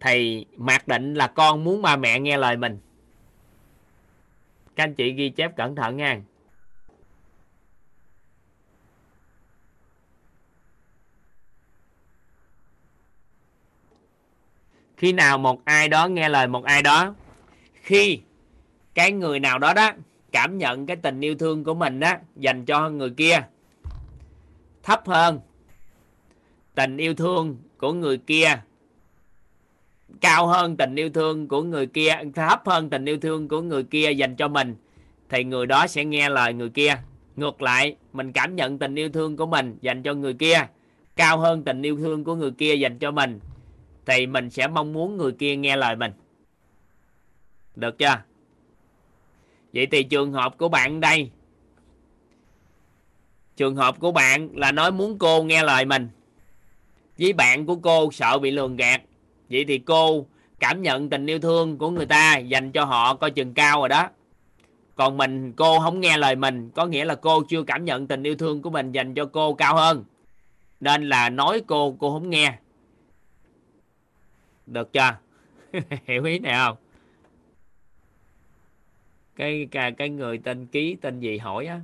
Speaker 1: thì mặc định là con muốn ba mẹ nghe lời mình. Các anh chị ghi chép cẩn thận nha. Khi nào một ai đó nghe lời một ai đó, khi cái người nào đó đó cảm nhận cái tình yêu thương của mình đó dành cho người kia, thấp hơn tình yêu thương của người kia, cao hơn tình yêu thương của người kia, thấp hơn tình yêu thương của người kia dành cho mình, thì người đó sẽ nghe lời người kia. Ngược lại, mình cảm nhận tình yêu thương của mình dành cho người kia, cao hơn tình yêu thương của người kia dành cho mình thì mình sẽ mong muốn người kia nghe lời mình. Được chưa? Vậy thì trường hợp của bạn đây. Trường hợp của bạn là nói muốn cô nghe lời mình. Với bạn của cô sợ bị lường gạt. Vậy thì cô cảm nhận tình yêu thương của người ta dành cho họ coi chừng cao rồi đó. Còn mình, cô không nghe lời mình, có nghĩa là cô chưa cảm nhận tình yêu thương của mình dành cho cô cao hơn. Nên là nói cô cô không nghe được chưa? (laughs) Hiểu ý này không? Cái cái, cái người tên ký tên gì hỏi á?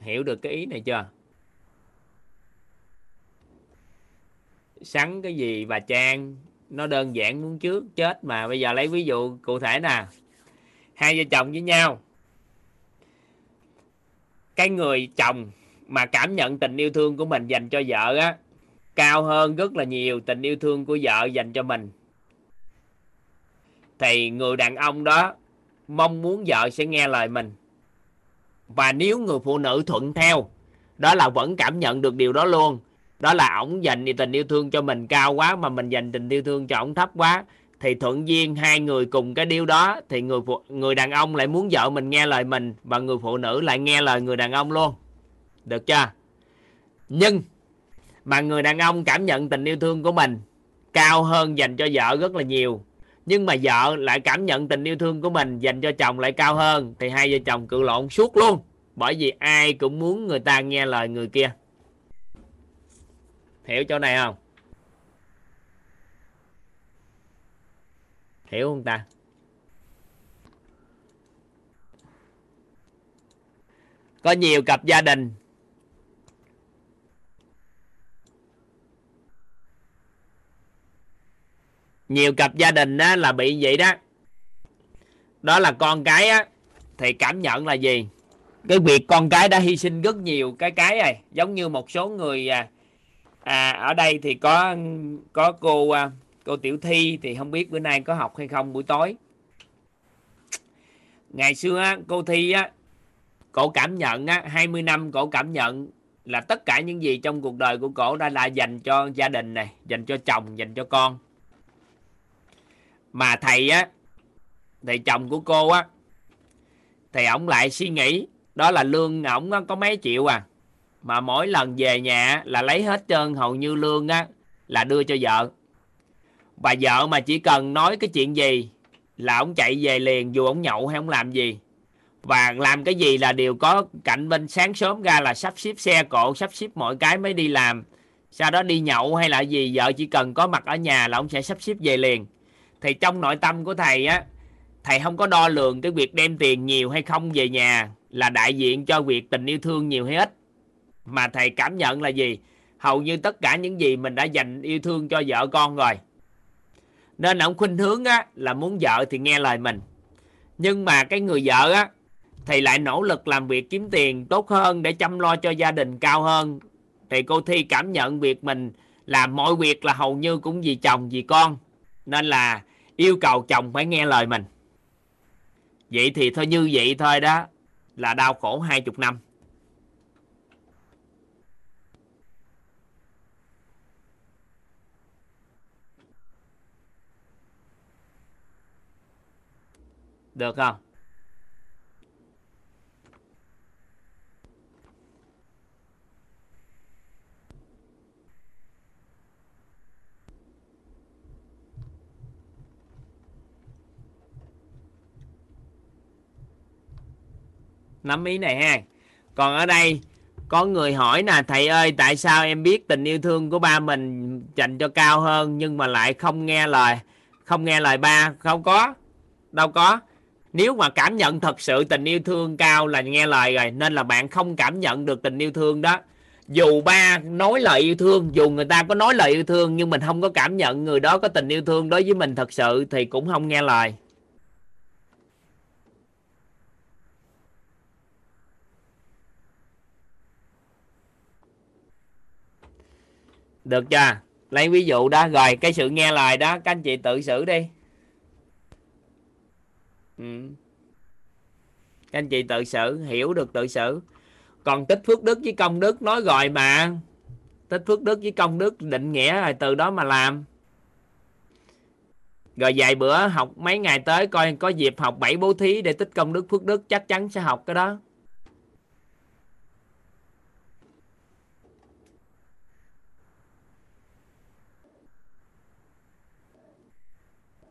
Speaker 1: Hiểu được cái ý này chưa? Sắn cái gì bà trang? Nó đơn giản muốn trước chết mà. Bây giờ lấy ví dụ cụ thể nè. Hai vợ chồng với nhau. Cái người chồng mà cảm nhận tình yêu thương của mình dành cho vợ á cao hơn rất là nhiều tình yêu thương của vợ dành cho mình. Thì người đàn ông đó mong muốn vợ sẽ nghe lời mình. Và nếu người phụ nữ thuận theo đó là vẫn cảm nhận được điều đó luôn. Đó là ổng dành tình yêu thương cho mình cao quá mà mình dành tình yêu thương cho ổng thấp quá. Thì thuận duyên hai người cùng cái điều đó thì người phụ, người đàn ông lại muốn vợ mình nghe lời mình và người phụ nữ lại nghe lời người đàn ông luôn. Được chưa? Nhưng mà người đàn ông cảm nhận tình yêu thương của mình cao hơn dành cho vợ rất là nhiều. Nhưng mà vợ lại cảm nhận tình yêu thương của mình dành cho chồng lại cao hơn, thì hai vợ chồng cự lộn suốt luôn. Bởi vì ai cũng muốn người ta nghe lời người kia. Hiểu chỗ này không? Hiểu không ta? Có nhiều cặp gia đình nhiều cặp gia đình á, là bị vậy đó. Đó là con cái á thì cảm nhận là gì? Cái việc con cái đã hy sinh rất nhiều cái cái này giống như một số người à, à, ở đây thì có có cô à, cô tiểu thi thì không biết bữa nay có học hay không buổi tối. Ngày xưa á, cô thi á cổ cảm nhận á 20 năm cổ cảm nhận là tất cả những gì trong cuộc đời của cổ đã là dành cho gia đình này dành cho chồng dành cho con mà thầy á, thầy chồng của cô á thì ổng lại suy nghĩ, đó là lương ổng có mấy triệu à. Mà mỗi lần về nhà là lấy hết trơn, hầu như lương á, là đưa cho vợ. Và vợ mà chỉ cần nói cái chuyện gì là ổng chạy về liền, dù ổng nhậu hay ổng làm gì. Và làm cái gì là đều có cạnh bên sáng sớm ra là sắp xếp xe cộ, sắp xếp mọi cái mới đi làm. Sau đó đi nhậu hay là gì, vợ chỉ cần có mặt ở nhà là ông sẽ sắp xếp về liền thì trong nội tâm của thầy á, thầy không có đo lường cái việc đem tiền nhiều hay không về nhà là đại diện cho việc tình yêu thương nhiều hay ít. Mà thầy cảm nhận là gì? Hầu như tất cả những gì mình đã dành yêu thương cho vợ con rồi. Nên ông khuynh hướng á, là muốn vợ thì nghe lời mình. Nhưng mà cái người vợ á thì lại nỗ lực làm việc kiếm tiền tốt hơn để chăm lo cho gia đình cao hơn. Thì cô thi cảm nhận việc mình làm mọi việc là hầu như cũng vì chồng, vì con. Nên là yêu cầu chồng phải nghe lời mình. Vậy thì thôi, như vậy thôi đó, là đau khổ hai chục năm. Được không? Nắm ý này ha. Còn ở đây, có người hỏi nè, thầy ơi, tại sao em biết tình yêu thương của ba mình dành cho cao hơn nhưng mà lại không nghe lời, không nghe lời ba? Không có, đâu có. Nếu mà cảm nhận thật sự tình yêu thương cao là nghe lời rồi, nên là bạn không cảm nhận được tình yêu thương đó. Dù ba nói lời yêu thương, dù người ta có nói lời yêu thương nhưng mình không có cảm nhận người đó có tình yêu thương đối với mình thật sự thì cũng không nghe lời. Được chưa? Lấy ví dụ đó rồi, cái sự nghe lời đó, các anh chị tự xử đi. Ừ. các anh chị tự xử, hiểu được tự xử. Còn tích phước đức với công đức nói rồi mà. Tích phước đức với công đức định nghĩa rồi, từ đó mà làm. Rồi vài bữa học mấy ngày tới coi có dịp học bảy bố thí để tích công đức phước đức chắc chắn sẽ học cái đó.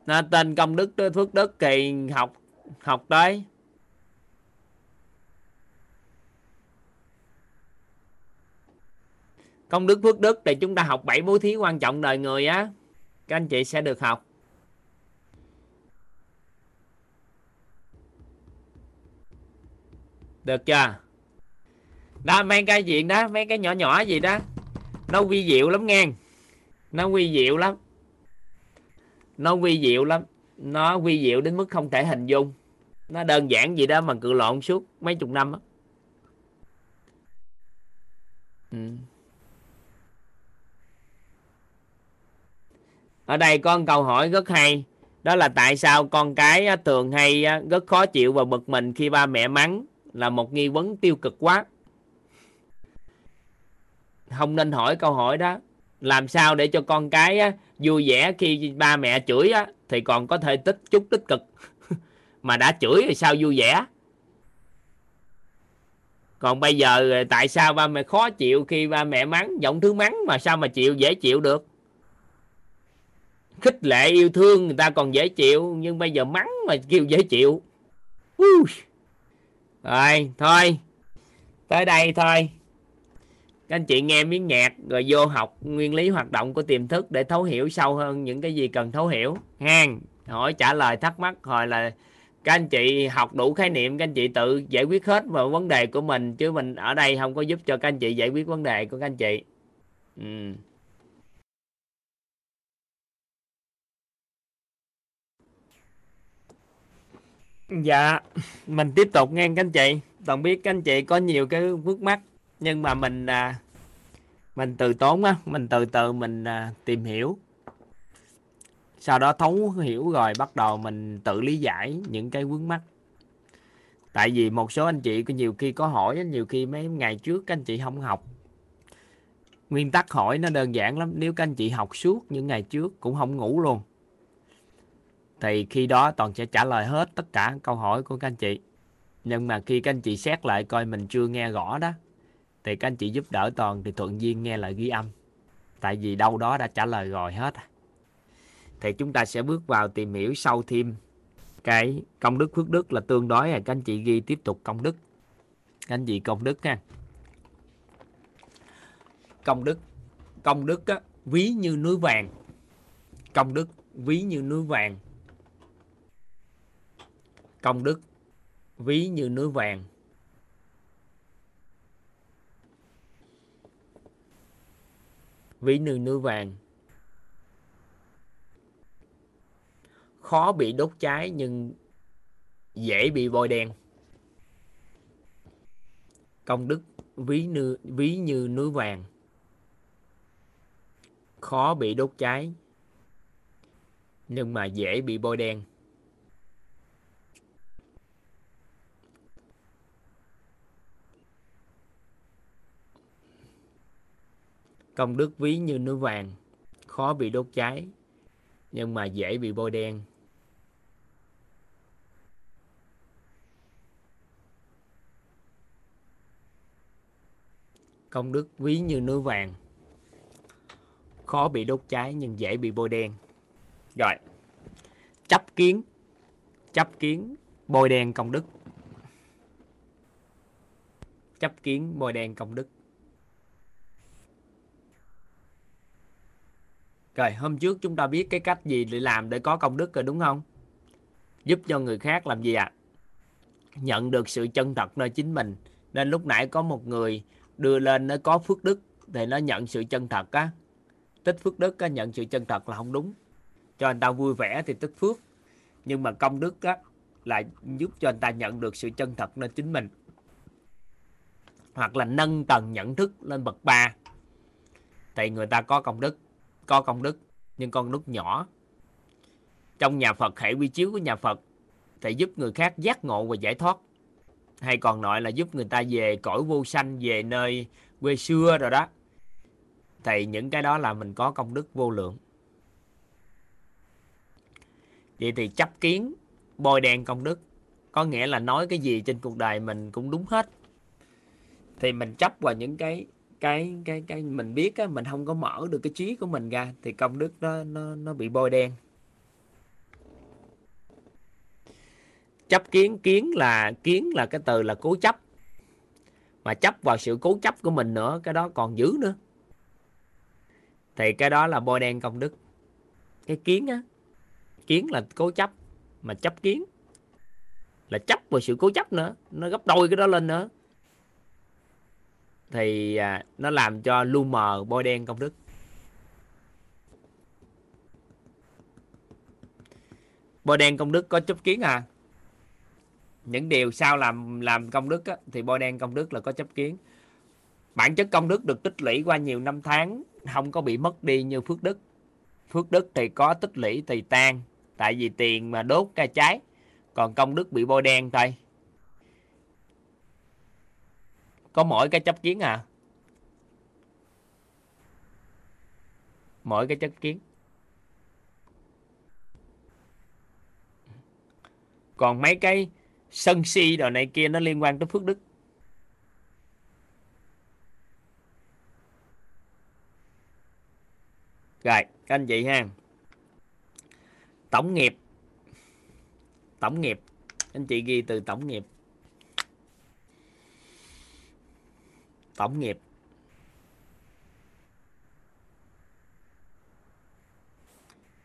Speaker 1: Nó tên công đức phước đức, kỳ học học tới. Công đức, phước đức thì chúng ta học bảy bố thí quan trọng đời người á. Các anh chị sẽ được học. Được chưa? Đó, mấy cái chuyện đó, mấy cái nhỏ nhỏ gì đó. Nó vi diệu lắm nghe. Nó quy diệu lắm nó vi diệu lắm. Nó vi diệu đến mức không thể hình dung. Nó đơn giản gì đó mà cự lộn suốt mấy chục năm á. Ừ. ở đây có một câu hỏi rất hay. Đó là tại sao con cái thường hay rất khó chịu và bực mình khi ba mẹ mắng là một nghi vấn tiêu cực quá. Không nên hỏi câu hỏi đó. Làm sao để cho con cái vui vẻ khi ba mẹ chửi thì còn có thể tích chút tích cực. (laughs) Mà đã chửi thì sao vui vẻ? Còn bây giờ tại sao ba mẹ khó chịu khi ba mẹ mắng? Giọng thứ mắng mà sao mà chịu, dễ chịu được? Khích lệ yêu thương người ta còn dễ chịu, nhưng bây giờ mắng mà kêu dễ chịu. Rồi, thôi. Tới đây thôi các anh chị nghe miếng nhạc rồi vô học nguyên lý hoạt động của tiềm thức để thấu hiểu sâu hơn những cái gì cần thấu hiểu. Hang, hỏi trả lời thắc mắc hồi là các anh chị học đủ khái niệm, các anh chị tự giải quyết hết vào vấn đề của mình, chứ mình ở đây không có giúp cho các anh chị giải quyết vấn đề của các anh chị. Ừ. dạ mình tiếp tục nghe các anh chị. Toàn biết các anh chị có nhiều cái vướng mắt nhưng mà mình à, mình từ tốn á mình từ từ mình à, tìm hiểu. Sau đó thấu hiểu rồi bắt đầu mình tự lý giải những cái vướng mắt tại vì một số anh chị có nhiều khi có hỏi nhiều khi mấy ngày trước các anh chị không học. Nguyên tắc hỏi nó đơn giản lắm nếu các anh chị học suốt những ngày trước cũng không ngủ luôn thì khi đó toàn sẽ trả lời hết tất cả câu hỏi của các anh chị. Nhưng mà khi các anh chị xét lại coi mình chưa nghe rõ đó thì các anh chị giúp đỡ toàn thì thuận duyên nghe lại ghi âm. Tại vì đâu đó đã trả lời rồi hết à. thì chúng ta sẽ bước vào tìm hiểu sâu thêm cái công đức phước đức là tương đối à. các anh chị ghi tiếp tục công đức. Các anh chị công đức ha. Công đức công đức á, ví như núi vàng. Công đức ví như núi vàng. Công đức ví như núi vàng. Ví như nữ vàng. Khó bị đốt cháy nhưng dễ bị bôi đen công đức ví như ví như núi vàng. Khó bị đốt cháy nhưng mà dễ bị bôi đen công đức ví như núi vàng, khó bị đốt cháy, nhưng mà dễ bị bôi đen. Công đức ví như núi vàng, khó bị đốt cháy nhưng dễ bị bôi đen. Rồi, chấp kiến chấp kiến, bôi đen công đức. Chấp kiến, bôi đen công đức. Rồi hôm trước chúng ta biết cái cách gì để làm để có công đức rồi đúng không? Giúp cho người khác làm gì ạ? À? Nhận được sự chân thật nơi chính mình. Nên lúc nãy có một người đưa lên nó có phước đức thì nó nhận sự chân thật á. Tích phước đức á, nhận sự chân thật là không đúng. Cho anh ta vui vẻ thì tích phước. Nhưng mà công đức á, là giúp cho anh ta nhận được sự chân thật nơi chính mình. Hoặc là nâng tầng nhận thức lên bậc 3 thì người ta có công đức có công đức, nhưng con đức nhỏ. Trong nhà Phật, hệ quy chiếu của nhà Phật thì giúp người khác giác ngộ và giải thoát. Hay còn nói là giúp người ta về cõi vô sanh, về nơi quê xưa rồi đó. Thì những cái đó là mình có công đức vô lượng. Vậy thì chấp kiến, bôi đen công đức, có nghĩa là nói cái gì trên cuộc đời mình cũng đúng hết. Thì mình chấp vào những cái cái cái cái mình biết á, mình không có mở được cái trí của mình ra thì công đức nó nó nó bị bôi đen. Chấp kiến kiến là kiến là cái từ là cố chấp. Mà chấp vào sự cố chấp của mình nữa, cái đó còn dữ nữa. Thì cái đó là bôi đen công đức. Cái kiến á, kiến là cố chấp, mà chấp kiến là chấp vào sự cố chấp nữa, nó gấp đôi cái đó lên nữa thì à, nó làm cho lu mờ bôi đen công đức. Bôi đen công đức có chấp kiến à. Những điều sao làm làm công đức á, thì bôi đen công đức là có chấp kiến. Bản chất công đức được tích lũy qua nhiều năm tháng không có bị mất đi như phước đức. Phước đức thì có tích lũy thì tan tại vì tiền mà đốt ra cháy còn công đức bị bôi đen thôi có mỗi cái chấp kiến à? Mỗi cái chấp kiến. Còn mấy cái sân si đồ này kia nó liên quan tới phước đức. Rồi, các anh chị ha. Tổng nghiệp. Tổng nghiệp. Anh chị ghi từ tổng nghiệp. Tổng nghiệp.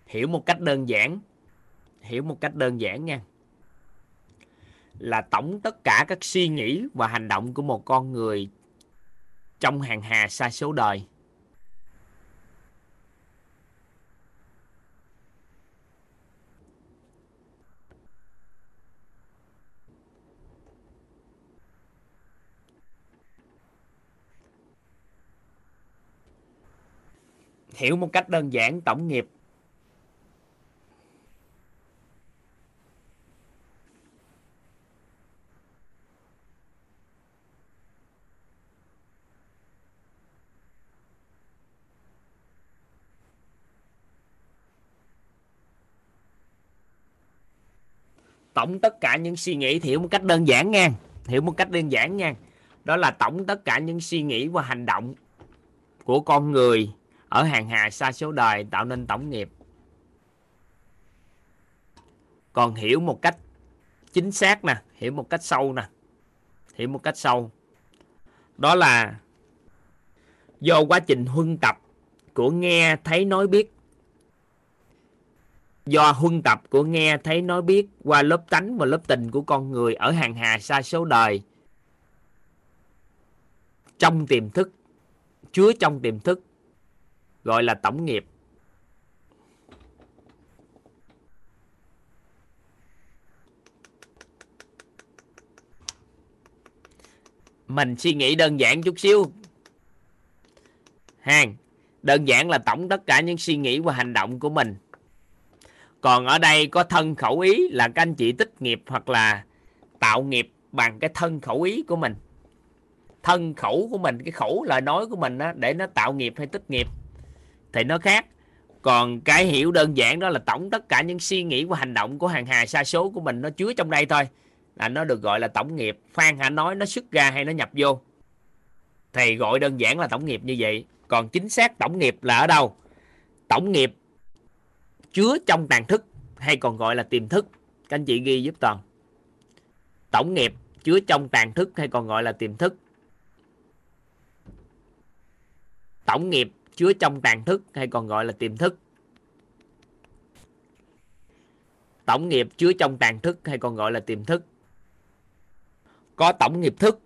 Speaker 1: Hiểu một cách đơn giản, hiểu một cách đơn giản nha, là tổng tất cả các suy nghĩ và hành động của một con người trong hàng hà sa số đời. Hiểu một cách đơn giản, tổng nghiệp. Tổng tất cả những suy nghĩ hiểu một cách đơn giản nha. Hiểu một cách đơn giản nha. Đó là tổng tất cả những suy nghĩ và hành động của con người ở hàng hà xa số đời tạo nên tổng nghiệp. Còn hiểu một cách chính xác nè, hiểu một cách sâu nè, hiểu một cách sâu. Đó là do quá trình huân tập của nghe thấy nói biết. Do huân tập của nghe thấy nói biết qua lớp tánh và lớp tình của con người ở hàng hà xa số đời. Trong tiềm thức, chứa trong tiềm thức gọi là tổng nghiệp. Mình suy nghĩ đơn giản chút xíu. Hàng đơn giản là tổng tất cả những suy nghĩ và hành động của mình. Còn ở đây có thân khẩu ý là các anh chị tích nghiệp hoặc là tạo nghiệp bằng cái thân khẩu ý của mình. Thân khẩu của mình cái khẩu lời nói của mình đó, để nó tạo nghiệp hay tích nghiệp thì nó khác. Còn cái hiểu đơn giản đó là tổng tất cả những suy nghĩ và hành động của hàng hà sa số của mình nó chứa trong đây thôi. Là nó được gọi là tổng nghiệp. Phan hả nói nó xuất ra hay nó nhập vô? Thì gọi đơn giản là tổng nghiệp như vậy. Còn chính xác tổng nghiệp là ở đâu? Tổng nghiệp chứa trong tàn thức hay còn gọi là tiềm thức? Các anh chị ghi giúp toàn. Tổng nghiệp chứa trong tàn thức hay còn gọi là tiềm thức? Tổng nghiệp chứa trong tàn thức, hay còn gọi là tiềm thức. Tổng nghiệp chứa trong tàn thức, hay còn gọi là tiềm thức. Có tổng nghiệp thức,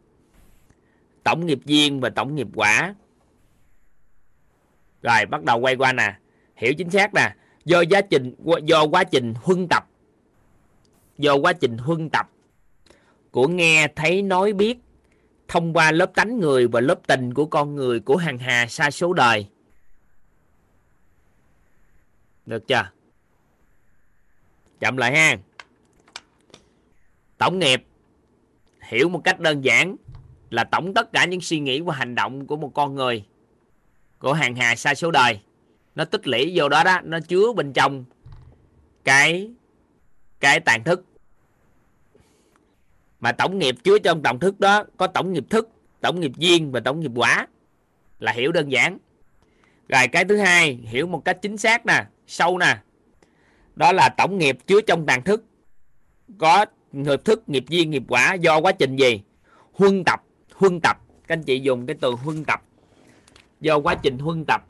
Speaker 1: tổng nghiệp duyên và tổng nghiệp quả. Rồi, bắt đầu quay qua nè. Hiểu chính xác nè. Do quá trình, do quá trình huân tập. Do quá trình huân tập của nghe, thấy, nói, biết thông qua lớp tánh người và lớp tình của con người của hàng hà xa số đời được chưa? Chậm lại ha. Tổng nghiệp. Hiểu một cách đơn giản là tổng tất cả những suy nghĩ và hành động của một con người, của hàng hà sa số đời, nó tích lũy vô đó đó, nó chứa bên trong cái cái tàn thức. Mà tổng nghiệp chứa trong tổng thức đó có tổng nghiệp thức, tổng nghiệp duyên và tổng nghiệp quả là hiểu đơn giản. Rồi cái thứ hai, hiểu một cách chính xác nè sâu nè. Đó là tổng nghiệp chứa trong tàn thức. Có nghiệp thức, nghiệp duyên, nghiệp quả do quá trình gì? Huân tập huân tập. Các anh chị dùng cái từ huân tập. Do quá trình huân tập.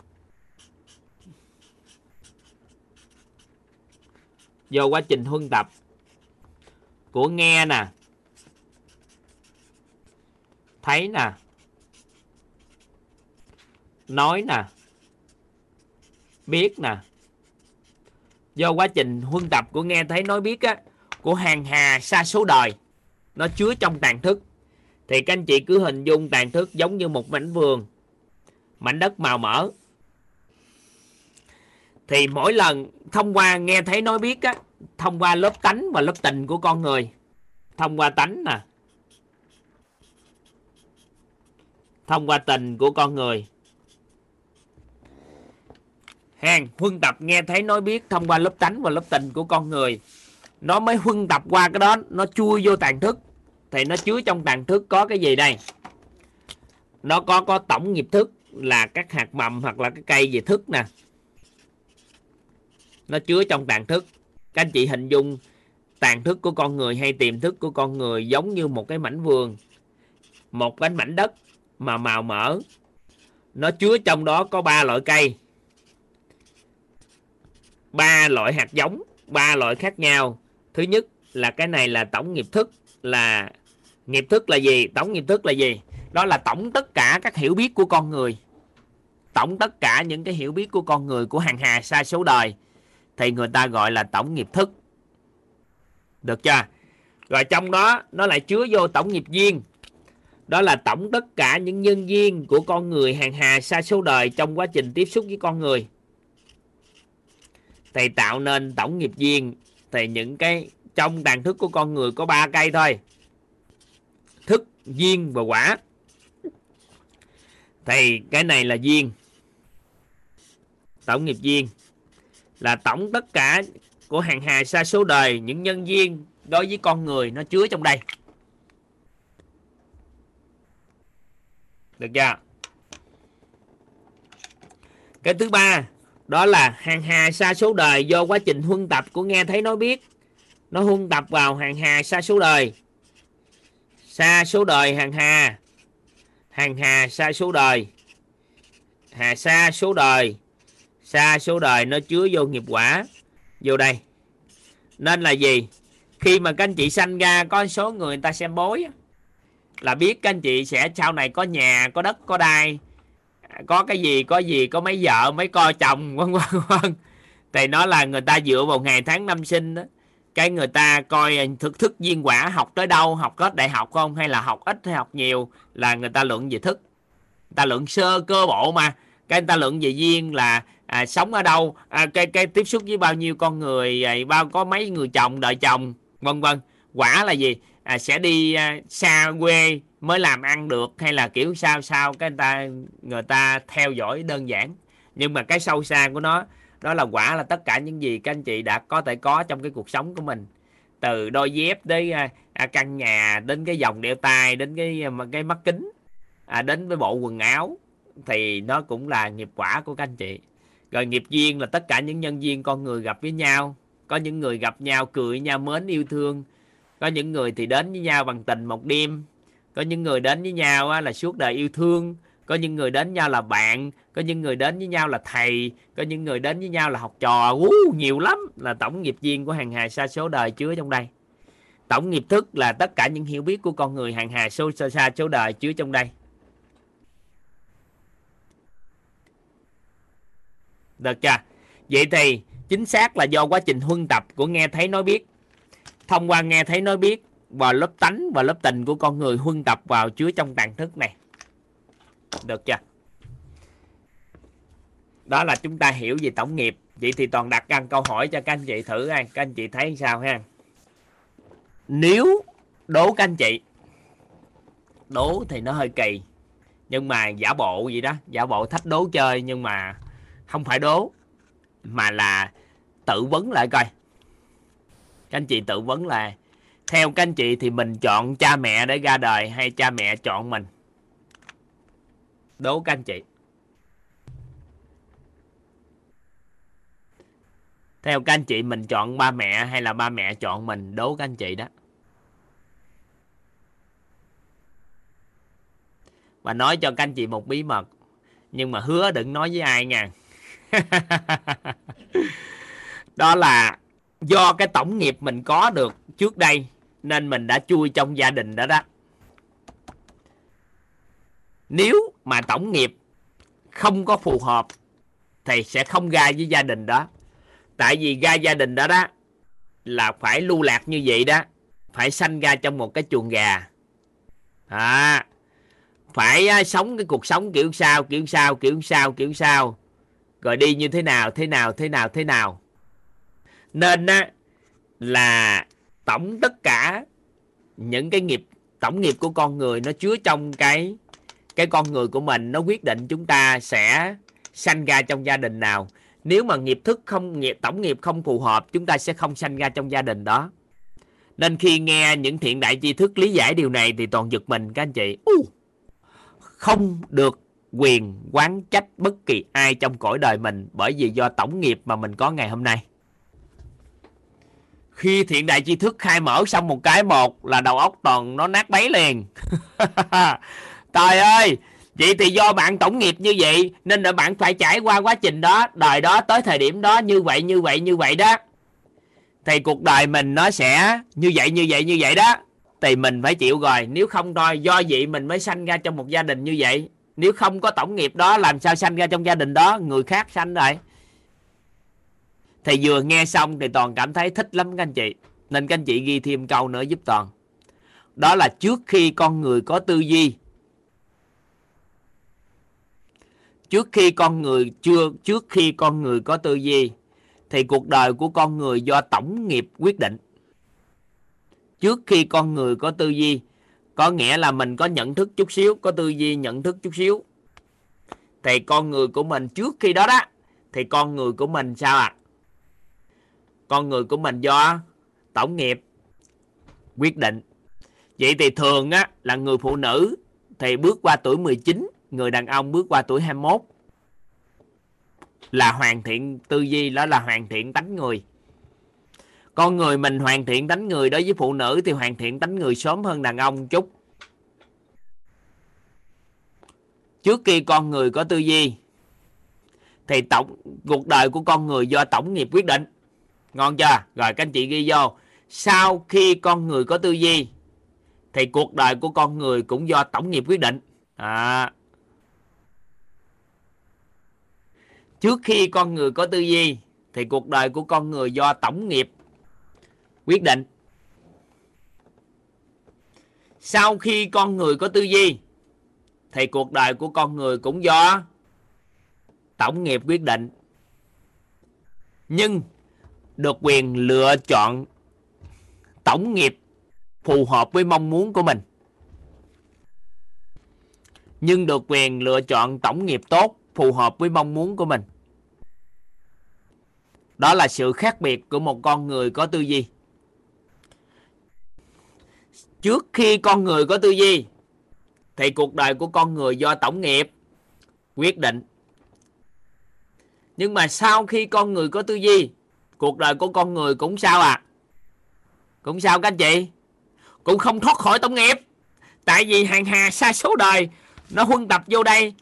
Speaker 1: Do quá trình huân tập. Của nghe nè. Thấy nè. Nói nè. Biết nè do quá trình huân tập của nghe thấy nói biết á, của hàng hà xa số đời, nó chứa trong tàn thức. Thì các anh chị cứ hình dung tàn thức giống như một mảnh vườn, mảnh đất màu mỡ. Thì mỗi lần thông qua nghe thấy nói biết á, thông qua lớp tánh và lớp tình của con người, thông qua tánh nè, thông qua tình của con người hàng huân tập nghe thấy nói biết thông qua lớp tánh và lớp tình của con người. Nó mới huân tập qua cái đó, nó chui vô tàn thức. Thì nó chứa trong tàn thức có cái gì đây? Nó có có tổng nghiệp thức là các hạt mầm hoặc là cái cây về thức nè. Nó chứa trong tàn thức. Các anh chị hình dung, tàn thức của con người hay tiềm thức của con người giống như một cái mảnh vườn, một cái mảnh đất mà màu mỡ. Nó chứa trong đó có ba loại cây ba loại hạt giống, ba loại khác nhau. Thứ nhất là cái này là tổng nghiệp thức là, nghiệp thức là gì? Tổng nghiệp thức là gì? Đó là tổng tất cả các hiểu biết của con người. Tổng tất cả những cái hiểu biết của con người của hàng hà sa số đời. Thì người ta gọi là tổng nghiệp thức. Được chưa? Rồi trong đó, nó lại chứa vô tổng nghiệp duyên. Đó là tổng tất cả những nhân duyên của con người hàng hà sa số đời trong quá trình tiếp xúc với con người thì tạo nên tổng nghiệp duyên thì những cái, trong đàn thức của con người có ba cây thôi. Thức duyên và quả. Thì cái này là duyên tổng nghiệp duyên là tổng tất cả của hàng hà sa số đời, những nhân duyên đối với con người nó chứa trong đây. Được chưa? Cái thứ ba đó là hàng hà xa số đời do quá trình huân tập của nghe thấy nói biết. Nó huân tập vào hàng hà xa số đời. Xa số đời hàng hà. Hàng hà xa số đời. Hà xa số đời. Xa số đời nó chứa vô nghiệp quả. Vô đây. Nên là gì? Khi mà các anh chị sanh ra, có số người người ta xem bối. Là biết các anh chị sẽ sau này có nhà, có đất, có đai có cái gì có gì có mấy vợ mấy co chồng (laughs) vân vân vân. Thì nó là người ta dựa vào ngày tháng năm sinh đó. Cái người ta coi thực thức duyên quả học tới đâu học hết đại học không hay là học ít hay học nhiều là người ta luận về thức. Người ta luận sơ cơ bộ mà. Cái người ta luận về duyên là à, sống ở đâu à, cái cái tiếp xúc với bao nhiêu con người à, bao có mấy người chồng đợi chồng vân vân. Quả là gì? À, sẽ đi à, xa quê mới làm ăn được hay là kiểu sao sao cái người ta người ta theo dõi đơn giản. Nhưng mà cái sâu xa của nó đó là quả là tất cả những gì các anh chị đã có thể có trong cái cuộc sống của mình. Từ đôi dép đến à, à, căn nhà đến cái vòng đeo tay đến cái à, cái mắt kính à, đến với bộ quần áo thì nó cũng là nghiệp quả của các anh chị. Rồi nghiệp duyên là tất cả những nhân duyên con người gặp với nhau. Có những người gặp nhau cười nhau mến yêu thương. Có những người thì đến với nhau bằng tình một đêm có những người đến với nhau là suốt đời yêu thương. Có những người đến nhau là bạn. Có những người đến với nhau là thầy. Có những người đến với nhau là học trò. Uh, nhiều lắm. Là tổng nghiệp duyên của hàng hà xa số đời chứa trong đây. Tổng nghiệp thức là tất cả những hiểu biết của con người hàng hà sâu xa xa số đời chứa trong đây. Được chưa? Vậy thì chính xác là do quá trình huân tập của nghe thấy nói biết. Thông qua nghe thấy nói biết và lớp tánh và lớp tình của con người huân tập vào chứa trong tàn thức này. Được chưa? Đó là chúng ta hiểu về tổng nghiệp. Vậy thì toàn đặt ăn câu hỏi cho các anh chị thử ha. Các anh chị thấy sao ha? Nếu đố các anh chị, đố thì nó hơi kỳ. Nhưng mà giả bộ gì đó, giả bộ thách đố chơi nhưng mà không phải đố, mà là tự vấn lại coi. Các anh chị tự vấn là theo các anh chị thì mình chọn cha mẹ để ra đời hay cha mẹ chọn mình? Đố các anh chị. Theo các anh chị mình chọn ba mẹ hay là ba mẹ chọn mình? Đố các anh chị đó. Và nói cho các anh chị một bí mật, nhưng mà hứa đừng nói với ai nha. (laughs) Đó là do cái tổng nghiệp mình có được trước đây nên mình đã chui trong gia đình đó đó. Nếu mà tổng nghiệp không có phù hợp thì sẽ không ra với gia đình đó. Tại vì ra gia đình đó đó là phải lưu lạc như vậy đó. Phải sanh ra trong một cái chuồng gà. À, phải á, sống cái cuộc sống kiểu sao kiểu sao kiểu sao kiểu sao. Rồi đi như thế nào thế nào thế nào thế nào. Nên á là tổng tất cả những cái nghiệp tổng nghiệp của con người nó chứa trong cái cái con người của mình nó quyết định chúng ta sẽ sanh ra trong gia đình nào. Nếu mà nghiệp thức không nghiệp tổng nghiệp không phù hợp chúng ta sẽ không sanh ra trong gia đình đó. Nên khi nghe những thiện đại tri thức lý giải điều này thì toàn giật mình các anh chị. Uh, không được quyền quán trách bất kỳ ai trong cõi đời mình bởi vì do tổng nghiệp mà mình có ngày hôm nay khi thiện đại tri thức khai mở xong một cái một là đầu óc toàn nó nát bấy liền. (laughs) Trời ơi, vậy thì do bạn tổng nghiệp như vậy nên là bạn phải trải qua quá trình đó, đời đó tới thời điểm đó như vậy như vậy như vậy đó. Thì cuộc đời mình nó sẽ như vậy như vậy như vậy đó. Thì mình phải chịu rồi, nếu không thôi, do vậy mình mới sanh ra trong một gia đình như vậy. Nếu không có tổng nghiệp đó, làm sao sanh ra trong gia đình đó? Người khác sanh rồi thì vừa nghe xong thì toàn cảm thấy thích lắm các anh chị. Nên các anh chị ghi thêm câu nữa giúp toàn. Đó là trước khi con người có tư duy. Trước khi con người chưa, trước khi con người có tư duy, thì cuộc đời của con người do tổng nghiệp quyết định. Trước khi con người có tư duy, có nghĩa là mình có nhận thức chút xíu, có tư duy nhận thức chút xíu. Thì con người của mình trước khi đó đó, thì con người của mình sao ạ? à? Con người của mình do tổng nghiệp, quyết định. Vậy thì thường á, là người phụ nữ thì bước qua tuổi 19 người đàn ông bước qua tuổi 21 là hoàn thiện tư duy, đó là hoàn thiện tánh người. Con người mình hoàn thiện tánh người đối với phụ nữ thì hoàn thiện tánh người sớm hơn đàn ông chút. Trước khi con người có tư duy, thì tổng, cuộc đời của con người do tổng nghiệp quyết định ngon chưa? Rồi, các anh chị ghi vô. Sau khi con người có tư duy, thì cuộc đời của con người cũng do tổng nghiệp quyết định. À. trước khi con người có tư duy, thì cuộc đời của con người do tổng nghiệp quyết định. Sau khi con người có tư duy, thì cuộc đời của con người cũng do tổng nghiệp quyết định. Nhưng được quyền lựa chọn tổng nghiệp phù hợp với mong muốn của mình. Nhưng được quyền lựa chọn tổng nghiệp tốt phù hợp với mong muốn của mình. Đó là sự khác biệt của một con người có tư duy. Trước khi con người có tư duy, thì cuộc đời của con người do tổng nghiệp quyết định. Nhưng mà sau khi con người có tư duy cuộc đời của con người cũng sao à? Cũng sao các anh chị? Cũng không thoát khỏi tổng nghiệp. Tại vì hàng hà sa số đời, nó huân tập vô đây.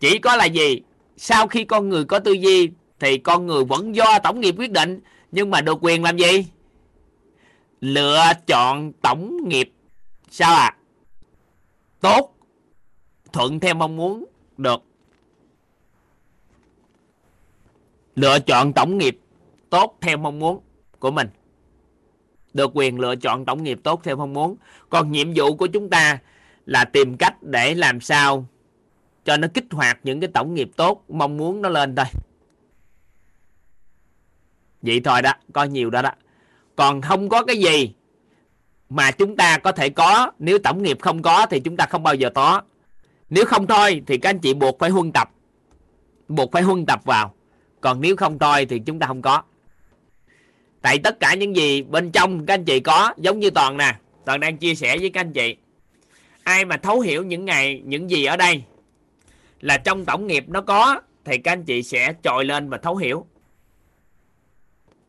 Speaker 1: Chỉ có là gì? Sau khi con người có tư duy, thì con người vẫn do tổng nghiệp quyết định. Nhưng mà được quyền làm gì? Lựa chọn tổng nghiệp. Sao à? Tốt. Thuận theo mong muốn. Được. Lựa chọn tổng nghiệp tốt theo mong muốn của mình. Được quyền lựa chọn tổng nghiệp tốt theo mong muốn. Còn nhiệm vụ của chúng ta là tìm cách để làm sao cho nó kích hoạt những cái tổng nghiệp tốt mong muốn nó lên thôi. Vậy thôi đó, có nhiều đó đó. Còn không có cái gì mà chúng ta có thể có, nếu tổng nghiệp không có thì chúng ta không bao giờ có. Nếu không thôi thì các anh chị buộc phải huân tập, buộc phải huân tập vào. Còn nếu không thôi thì chúng ta không có tại tất cả những gì bên trong các anh chị có, giống như toàn nè, toàn đang chia sẻ với các anh chị. Ai mà thấu hiểu những ngày, những gì ở đây là trong tổng nghiệp nó có, thì các anh chị sẽ trồi lên và thấu hiểu.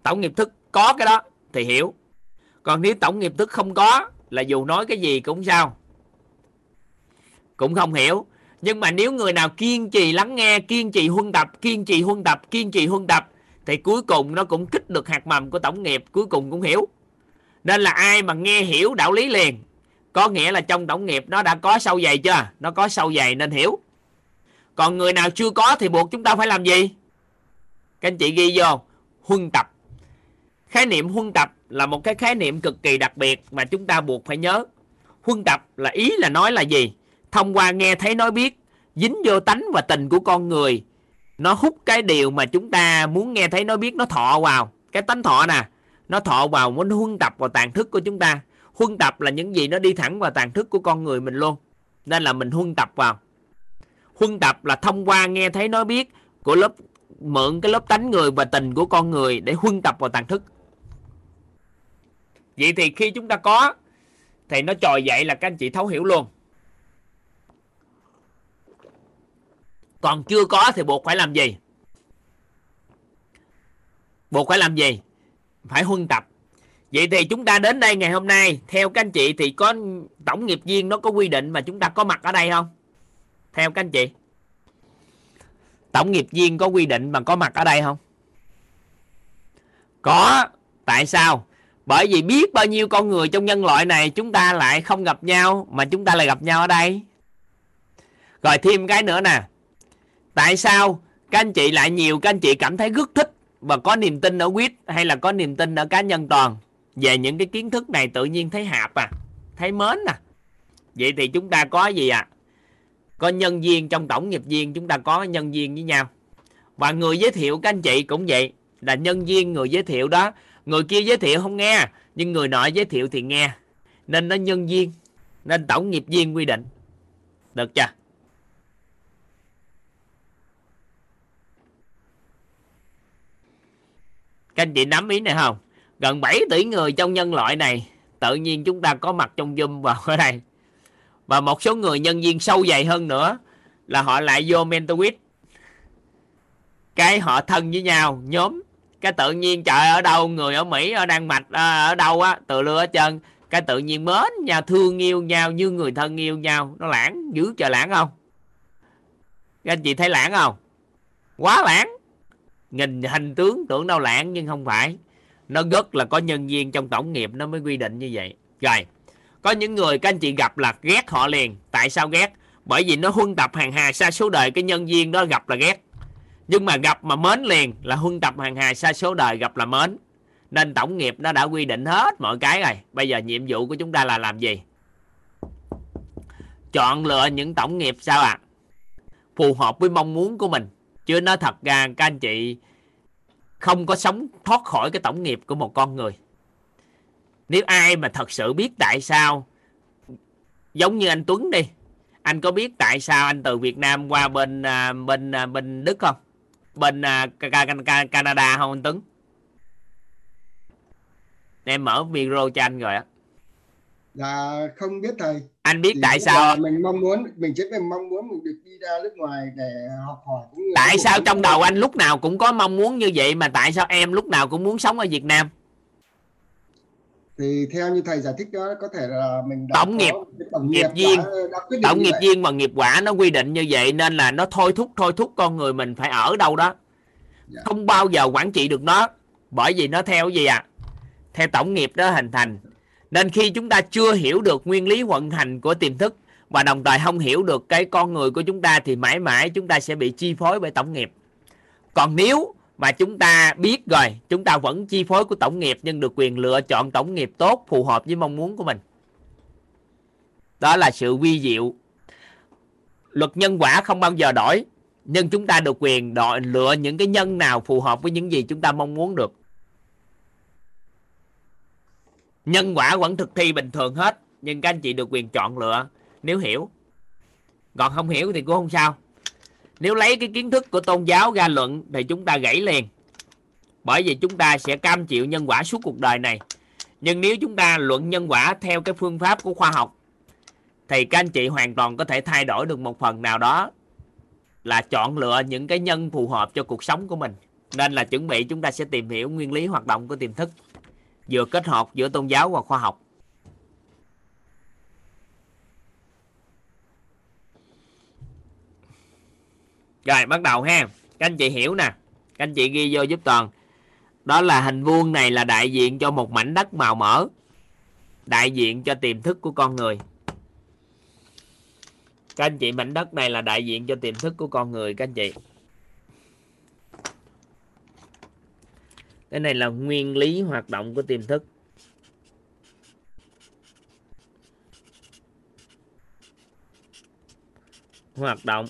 Speaker 1: Tổng nghiệp thức có cái đó thì hiểu. Còn nếu tổng nghiệp thức không có là dù nói cái gì cũng sao. Cũng không hiểu. Nhưng mà nếu người nào kiên trì lắng nghe, kiên trì huân tập, kiên trì huân tập, kiên trì huân tập thì cuối cùng nó cũng kích được hạt mầm của tổng nghiệp, cuối cùng cũng hiểu. Nên là ai mà nghe hiểu đạo lý liền, có nghĩa là trong tổng nghiệp nó đã có sâu dày chưa? Nó có sâu dày nên hiểu. Còn người nào chưa có thì buộc chúng ta phải làm gì? Các anh chị ghi vô, huân tập. Khái niệm huân tập là một cái khái niệm cực kỳ đặc biệt mà chúng ta buộc phải nhớ. Huân tập là ý là nói là gì? Thông qua nghe thấy nói biết, dính vô tánh và tình của con người nó hút cái điều mà chúng ta muốn nghe thấy, nó biết nó thọ vào. Cái tánh thọ nè, nó thọ vào, muốn huân tập vào tàn thức của chúng ta. Huân tập là những gì nó đi thẳng vào tàn thức của con người mình luôn. Nên là mình huân tập vào. Huân tập là thông qua nghe thấy nói biết của lớp, mượn cái lớp tánh người và tình của con người để huân tập vào tàn thức. Vậy thì khi chúng ta có, thì nó trồi dậy là các anh chị thấu hiểu luôn. Còn chưa có thì buộc phải làm gì? Buộc phải làm gì? Phải huân tập. Vậy thì chúng ta đến đây ngày hôm nay, theo các anh chị thì có tổng nghiệp viên nó có quy định mà chúng ta có mặt ở đây không? Theo các anh chị. Tổng nghiệp viên có quy định mà có mặt ở đây không? Có. Tại sao? Bởi vì biết bao nhiêu con người trong nhân loại này chúng ta lại không gặp nhau mà chúng ta lại gặp nhau ở đây. Rồi thêm cái nữa nè tại sao các anh chị lại nhiều, các anh chị cảm thấy rất thích và có niềm tin ở quýt hay là có niềm tin ở cá nhân toàn về những cái kiến thức này tự nhiên thấy hạp à thấy mến à? Vậy thì chúng ta có gì à có nhân viên trong tổng nghiệp viên, chúng ta có nhân viên với nhau. Và người giới thiệu các anh chị cũng vậy, là nhân viên người giới thiệu đó. Người kia giới thiệu không nghe, nhưng người nọ giới thiệu thì nghe. Nên nó nhân viên, nên tổng nghiệp viên quy định. Được chưa? Các anh chị nắm ý này không? Gần 7 tỷ người trong nhân loại này, tự nhiên chúng ta có mặt trong Zoom vào ở (laughs) đây. Và một số người nhân viên sâu dày hơn nữa là họ lại vô MentorWith cái họ thân với nhau, nhóm. Cái tự nhiên, trời ở đâu người ở Mỹ ở Đan Mạch à, ở đâu á, từ lưa hết trơn. Cái tự nhiên mến nhau, thương yêu nhau như người thân yêu nhau. Nó lãng, dữ trời lãng không? Các anh chị thấy lãng không? Quá lãng nhìn hình tướng tưởng đâu lãng nhưng không phải. Nó rất là có nhân viên trong tổng nghiệp, nó mới quy định như vậy. Rồi, có những người, các anh chị gặp là ghét họ liền. Tại sao ghét? Bởi vì nó huân tập hàng hà xa số đời, cái nhân viên đó gặp là ghét. Nhưng mà gặp mà mến liền là huân tập hàng hà xa số đời, gặp là mến. Nên tổng nghiệp nó đã quy định hết mọi cái rồi. Bây giờ nhiệm vụ của chúng ta là làm gì? Chọn lựa những tổng nghiệp sao ạ? À? phù hợp với mong muốn của mình chứ nói thật ra, các anh chị không có sống thoát khỏi cái tổng nghiệp của một con người. Nếu ai mà thật sự biết tại sao, giống như anh Tuấn đi, anh có biết tại sao anh từ Việt Nam qua bên à, bên à, bên Đức không? Bên à, Canada không anh Tuấn? Em mở video cho anh rồi á
Speaker 3: là không biết thầy.
Speaker 1: Anh biết tại sao?
Speaker 3: mình mong muốn mình chỉ mình mong muốn mình được đi ra nước ngoài để học hỏi cũng
Speaker 1: tại sao trong đầu anh lúc nào cũng có mong muốn như vậy mà tại sao em lúc nào cũng muốn sống ở Việt Nam?
Speaker 3: Thì theo như thầy giải thích đó có thể là mình đã
Speaker 1: Tổng nghiệp,
Speaker 3: tổng
Speaker 1: nghiệp viên, tổng nghiệp viên và nghiệp quả nó quy định như vậy nên là nó thôi thúc thôi thúc con người mình phải ở đâu đó.
Speaker 3: Dạ.
Speaker 1: không bao giờ quản trị được nó bởi vì nó theo gì à theo tổng nghiệp đó hình thành nên khi chúng ta chưa hiểu được nguyên lý vận hành của tiềm thức và đồng thời không hiểu được cái con người của chúng ta thì mãi mãi chúng ta sẽ bị chi phối bởi tổng nghiệp. Còn nếu mà chúng ta biết rồi, chúng ta vẫn chi phối của tổng nghiệp nhưng được quyền lựa chọn tổng nghiệp tốt, phù hợp với mong muốn của mình. Đó là sự vi diệu. Luật nhân quả không bao giờ đổi, nhưng chúng ta được quyền đòi lựa những cái nhân nào phù hợp với những gì chúng ta mong muốn được nhân quả vẫn thực thi bình thường hết, nhưng các anh chị được quyền chọn lựa. Nếu hiểu. Còn không hiểu thì cũng không sao. Nếu lấy cái kiến thức của tôn giáo ra luận thì chúng ta gãy liền. Bởi vì chúng ta sẽ cam chịu nhân quả suốt cuộc đời này. Nhưng nếu chúng ta luận nhân quả theo cái phương pháp của khoa học, thì các anh chị hoàn toàn có thể thay đổi được một phần nào đó là chọn lựa những cái nhân phù hợp cho cuộc sống của mình. Nên là chuẩn bị chúng ta sẽ tìm hiểu nguyên lý hoạt động của tiềm thức vừa kết hợp giữa tôn giáo và khoa học. Rồi, bắt đầu ha. Các anh chị hiểu nè. Các anh chị ghi vô giúp toàn. Đó là hình vuông này là đại diện cho một mảnh đất màu mỡ. Đại diện cho tiềm thức của con người. Các anh chị, mảnh đất này là đại diện cho tiềm thức của con người, các anh chị. Cái này là nguyên lý hoạt động của tiềm thức. Hoạt động.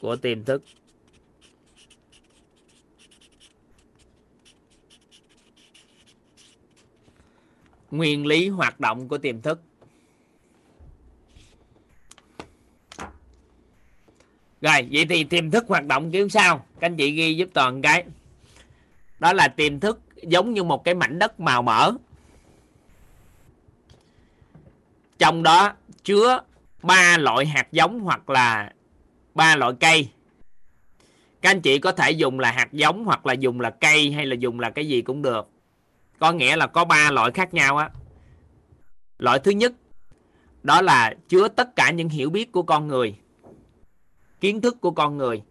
Speaker 1: Của tiềm thức. Nguyên lý hoạt động của tiềm thức. Rồi, vậy thì tiềm thức hoạt động kiểu sao? Các anh chị ghi giúp toàn cái. Đó là tiềm thức giống như một cái mảnh đất màu mỡ. Trong đó chứa ba loại hạt giống hoặc là ba loại cây. Các anh chị có thể dùng là hạt giống hoặc là dùng là cây hay là dùng là cái gì cũng được. Có nghĩa là có ba loại khác nhau á. Loại thứ nhất, đó là chứa tất cả những hiểu biết của con người kiến thức của con người.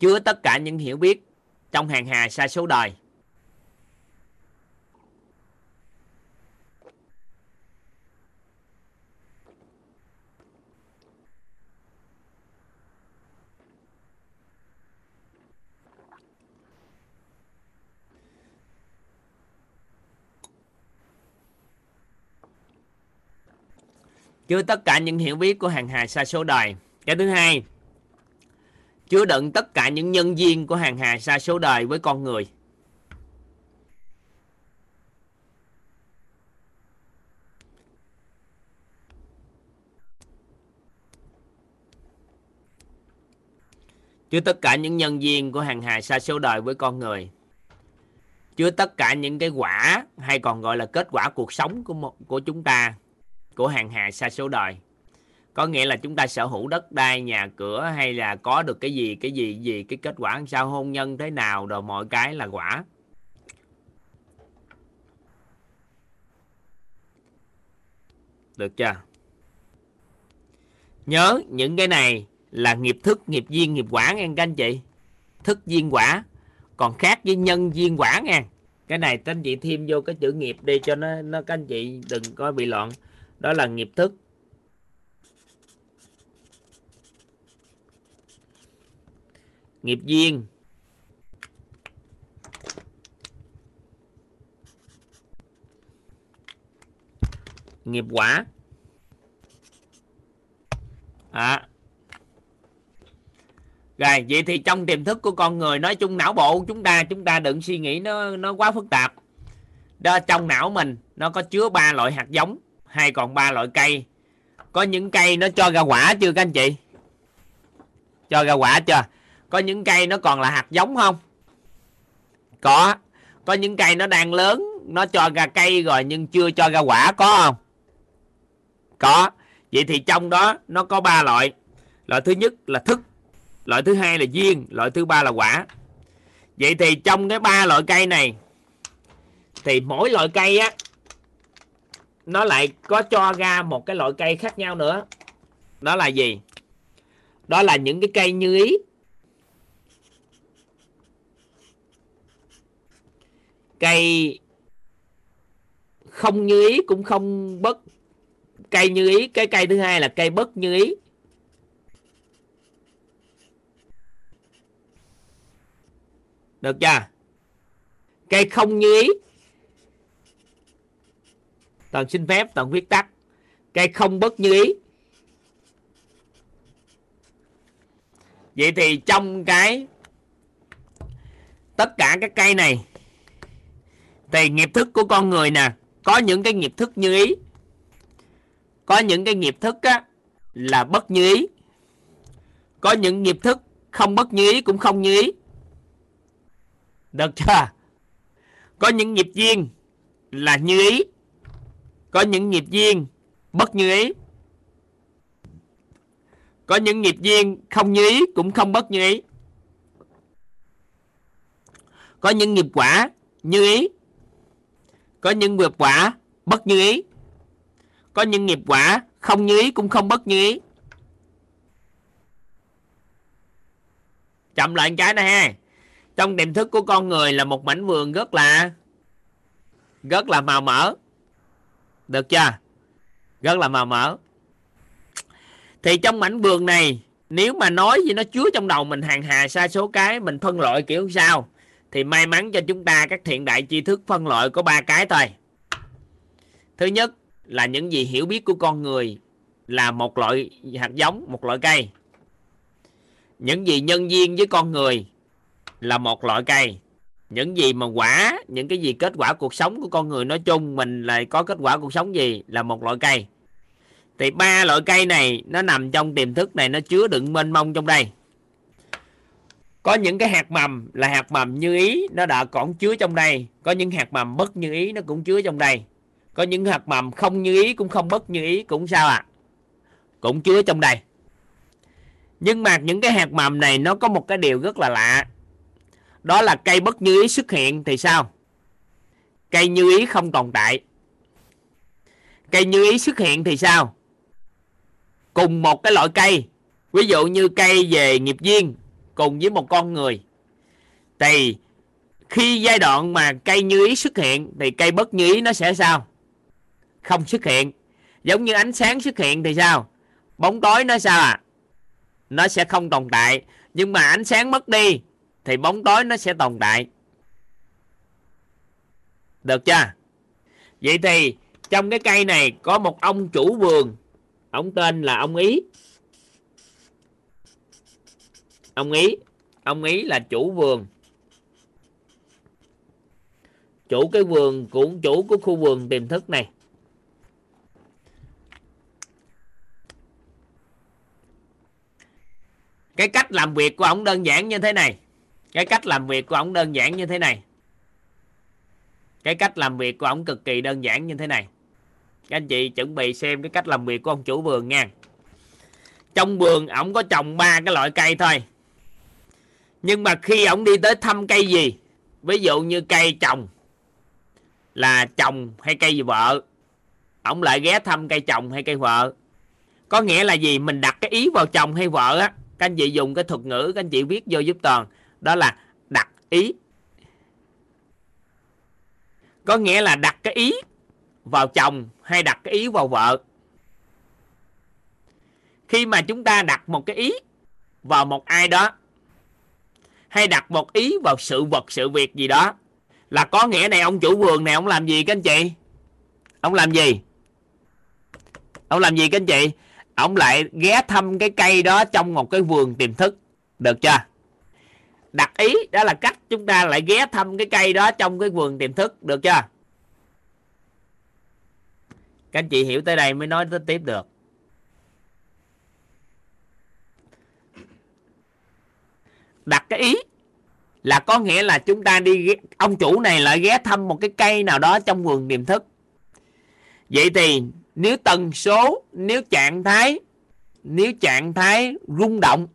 Speaker 1: Chứa tất cả những hiểu biết trong hàng hà sa số đời. Chứa tất cả những hiểu biết của hàng hà sa số đời. Cái thứ hai chứa đựng tất cả những nhân viên của hàng hà sa số đời với con người. Chứa tất cả những nhân viên của hàng hà sa số đời với con người. Chứa tất cả những cái quả hay còn gọi là kết quả cuộc sống của một, của chúng ta của hàng hà sa số đời. Có nghĩa là chúng ta sở hữu đất đai, nhà cửa hay là có được cái gì cái gì gì, cái kết quả sao, hôn nhân thế nào rồi mọi cái là quả. Được chưa? Nhớ, những cái này là nghiệp thức, nghiệp duyên, nghiệp quả nghe các anh chị. Thức, duyên, quả. Còn khác với nhân, duyên, quả nghe. Cái này các anh chị thêm vô cái chữ nghiệp đi cho nó nó các anh chị đừng có bị loạn đó là nghiệp thức. Nghiệp duyên. Nghiệp quả. À. rồi, vậy thì trong tiềm thức của con người, nói chung não bộ chúng ta chúng ta đừng suy nghĩ nó nó quá phức tạp. Đó, trong não mình, nó có chứa ba loại hạt giống hay còn ba loại cây. Có những cây nó cho ra quả chưa các anh chị? Cho ra quả chưa? Có những cây nó còn là hạt giống không? Có. Có những cây nó đang lớn, nó cho ra cây rồi nhưng chưa cho ra quả, có không? Có. Vậy thì trong đó nó có ba loại. Loại thứ nhất là thức, loại thứ hai là duyên loại thứ ba là quả. Vậy thì trong cái ba loại cây này, thì mỗi loại cây á nó lại có cho ra một cái loại cây khác nhau nữa. Đó là gì? Đó là những cái cây như ý. Cây không như ý cũng không bất cây như ý. Cái cây thứ hai là cây bất như ý. Được chưa? Cây không như ý toàn xin phép toàn viết tắt. Cây không bất như ý. Vậy thì trong cái tất cả các cây này thì nghiệp thức của con người nè có những cái nghiệp thức như ý. Có những cái nghiệp thức á, là bất như ý. Có những nghiệp thức không bất như ý cũng không như ý. Được chưa? Có những nghiệp duyên là như ý có những nghiệp duyên bất như ý. Có những nghiệp duyên không như ý cũng không bất như ý. Có những nghiệp quả như ý. Có những nghiệp quả bất như ý. Có những nghiệp quả không như ý cũng không bất như ý. Chậm lại cái này ha. Trong tiềm thức của con người là một mảnh vườn rất là rất là màu mỡ được chưa? Rất là màu mỡ. Thì trong mảnh vườn này, nếu mà nói gì nó chứa trong đầu mình hàng hà sa số cái, mình phân loại kiểu sao, thì may mắn cho chúng ta các thiện đại tri thức phân loại có ba cái thôi. Thứ nhất là những gì hiểu biết của con người là một loại hạt giống, một loại cây. Những gì nhân duyên với con người là một loại cây những gì mà quả, những cái gì kết quả cuộc sống của con người nói chung, mình lại có kết quả cuộc sống gì là một loại cây. Thì ba loại cây này nó nằm trong tiềm thức này, nó chứa đựng mênh mông trong đây. Có những cái hạt mầm là hạt mầm như ý, nó đã còn chứa trong đây. Có những hạt mầm bất như ý, nó cũng chứa trong đây. Có những hạt mầm không như ý cũng không bất như ý, cũng sao à cũng chứa trong đây. Nhưng mà những cái hạt mầm này nó có một cái điều rất là lạ đó là cây bất như ý xuất hiện thì sao? Cây như ý không tồn tại. Cây như ý xuất hiện thì sao? Cùng một cái loại cây, ví dụ như cây về nghiệp duyên, cùng với một con người. Thì khi giai đoạn mà cây như ý xuất hiện thì cây bất như ý nó sẽ sao? Không xuất hiện. Giống như ánh sáng xuất hiện thì sao? Bóng tối nó sao à nó sẽ không tồn tại. Nhưng mà ánh sáng mất đi thì bóng tối nó sẽ tồn tại. Được chưa? Vậy thì trong cái cây này có một ông chủ vườn. Ông tên là ông ý. Ông ý ông ý là chủ vườn. Chủ cái vườn cũng chủ của khu vườn tiềm thức này. Cái cách làm việc của ông đơn giản như thế này cái cách làm việc của ông đơn giản như thế này. Cái cách làm việc của ông cực kỳ đơn giản như thế này. Các anh chị chuẩn bị xem cái cách làm việc của ông chủ vườn nha. Trong vườn ổng có trồng ba cái loại cây thôi. Nhưng mà khi ổng đi tới thăm cây gì, ví dụ như cây trồng, là chồng hay cây vợ, ổng lại ghé thăm cây chồng hay cây vợ. Có nghĩa là gì? Mình đặt cái ý vào chồng hay vợ á. Các anh chị dùng cái thuật ngữ các anh chị viết vô giúp toàn đó là đặt ý. Có nghĩa là đặt cái ý vào chồng hay đặt cái ý vào vợ. Khi mà chúng ta đặt một cái ý vào một ai đó, hay đặt một ý vào sự vật, sự việc gì đó, là có nghĩa này ông chủ vườn này, ông làm gì các anh chị? Ông làm gì? Ông làm gì các anh chị? Ông lại ghé thăm cái cây đó trong một cái vườn tiềm thức. Được chưa? Đặt ý, đó là cách chúng ta lại ghé thăm cái cây đó trong cái vườn tiềm thức, được chưa? Các anh chị hiểu tới đây mới nói tới tiếp được. Đặt cái ý là có nghĩa là chúng ta đi ông chủ này lại ghé thăm một cái cây nào đó trong vườn tiềm thức. Vậy thì nếu tần số, nếu trạng thái, nếu trạng thái rung động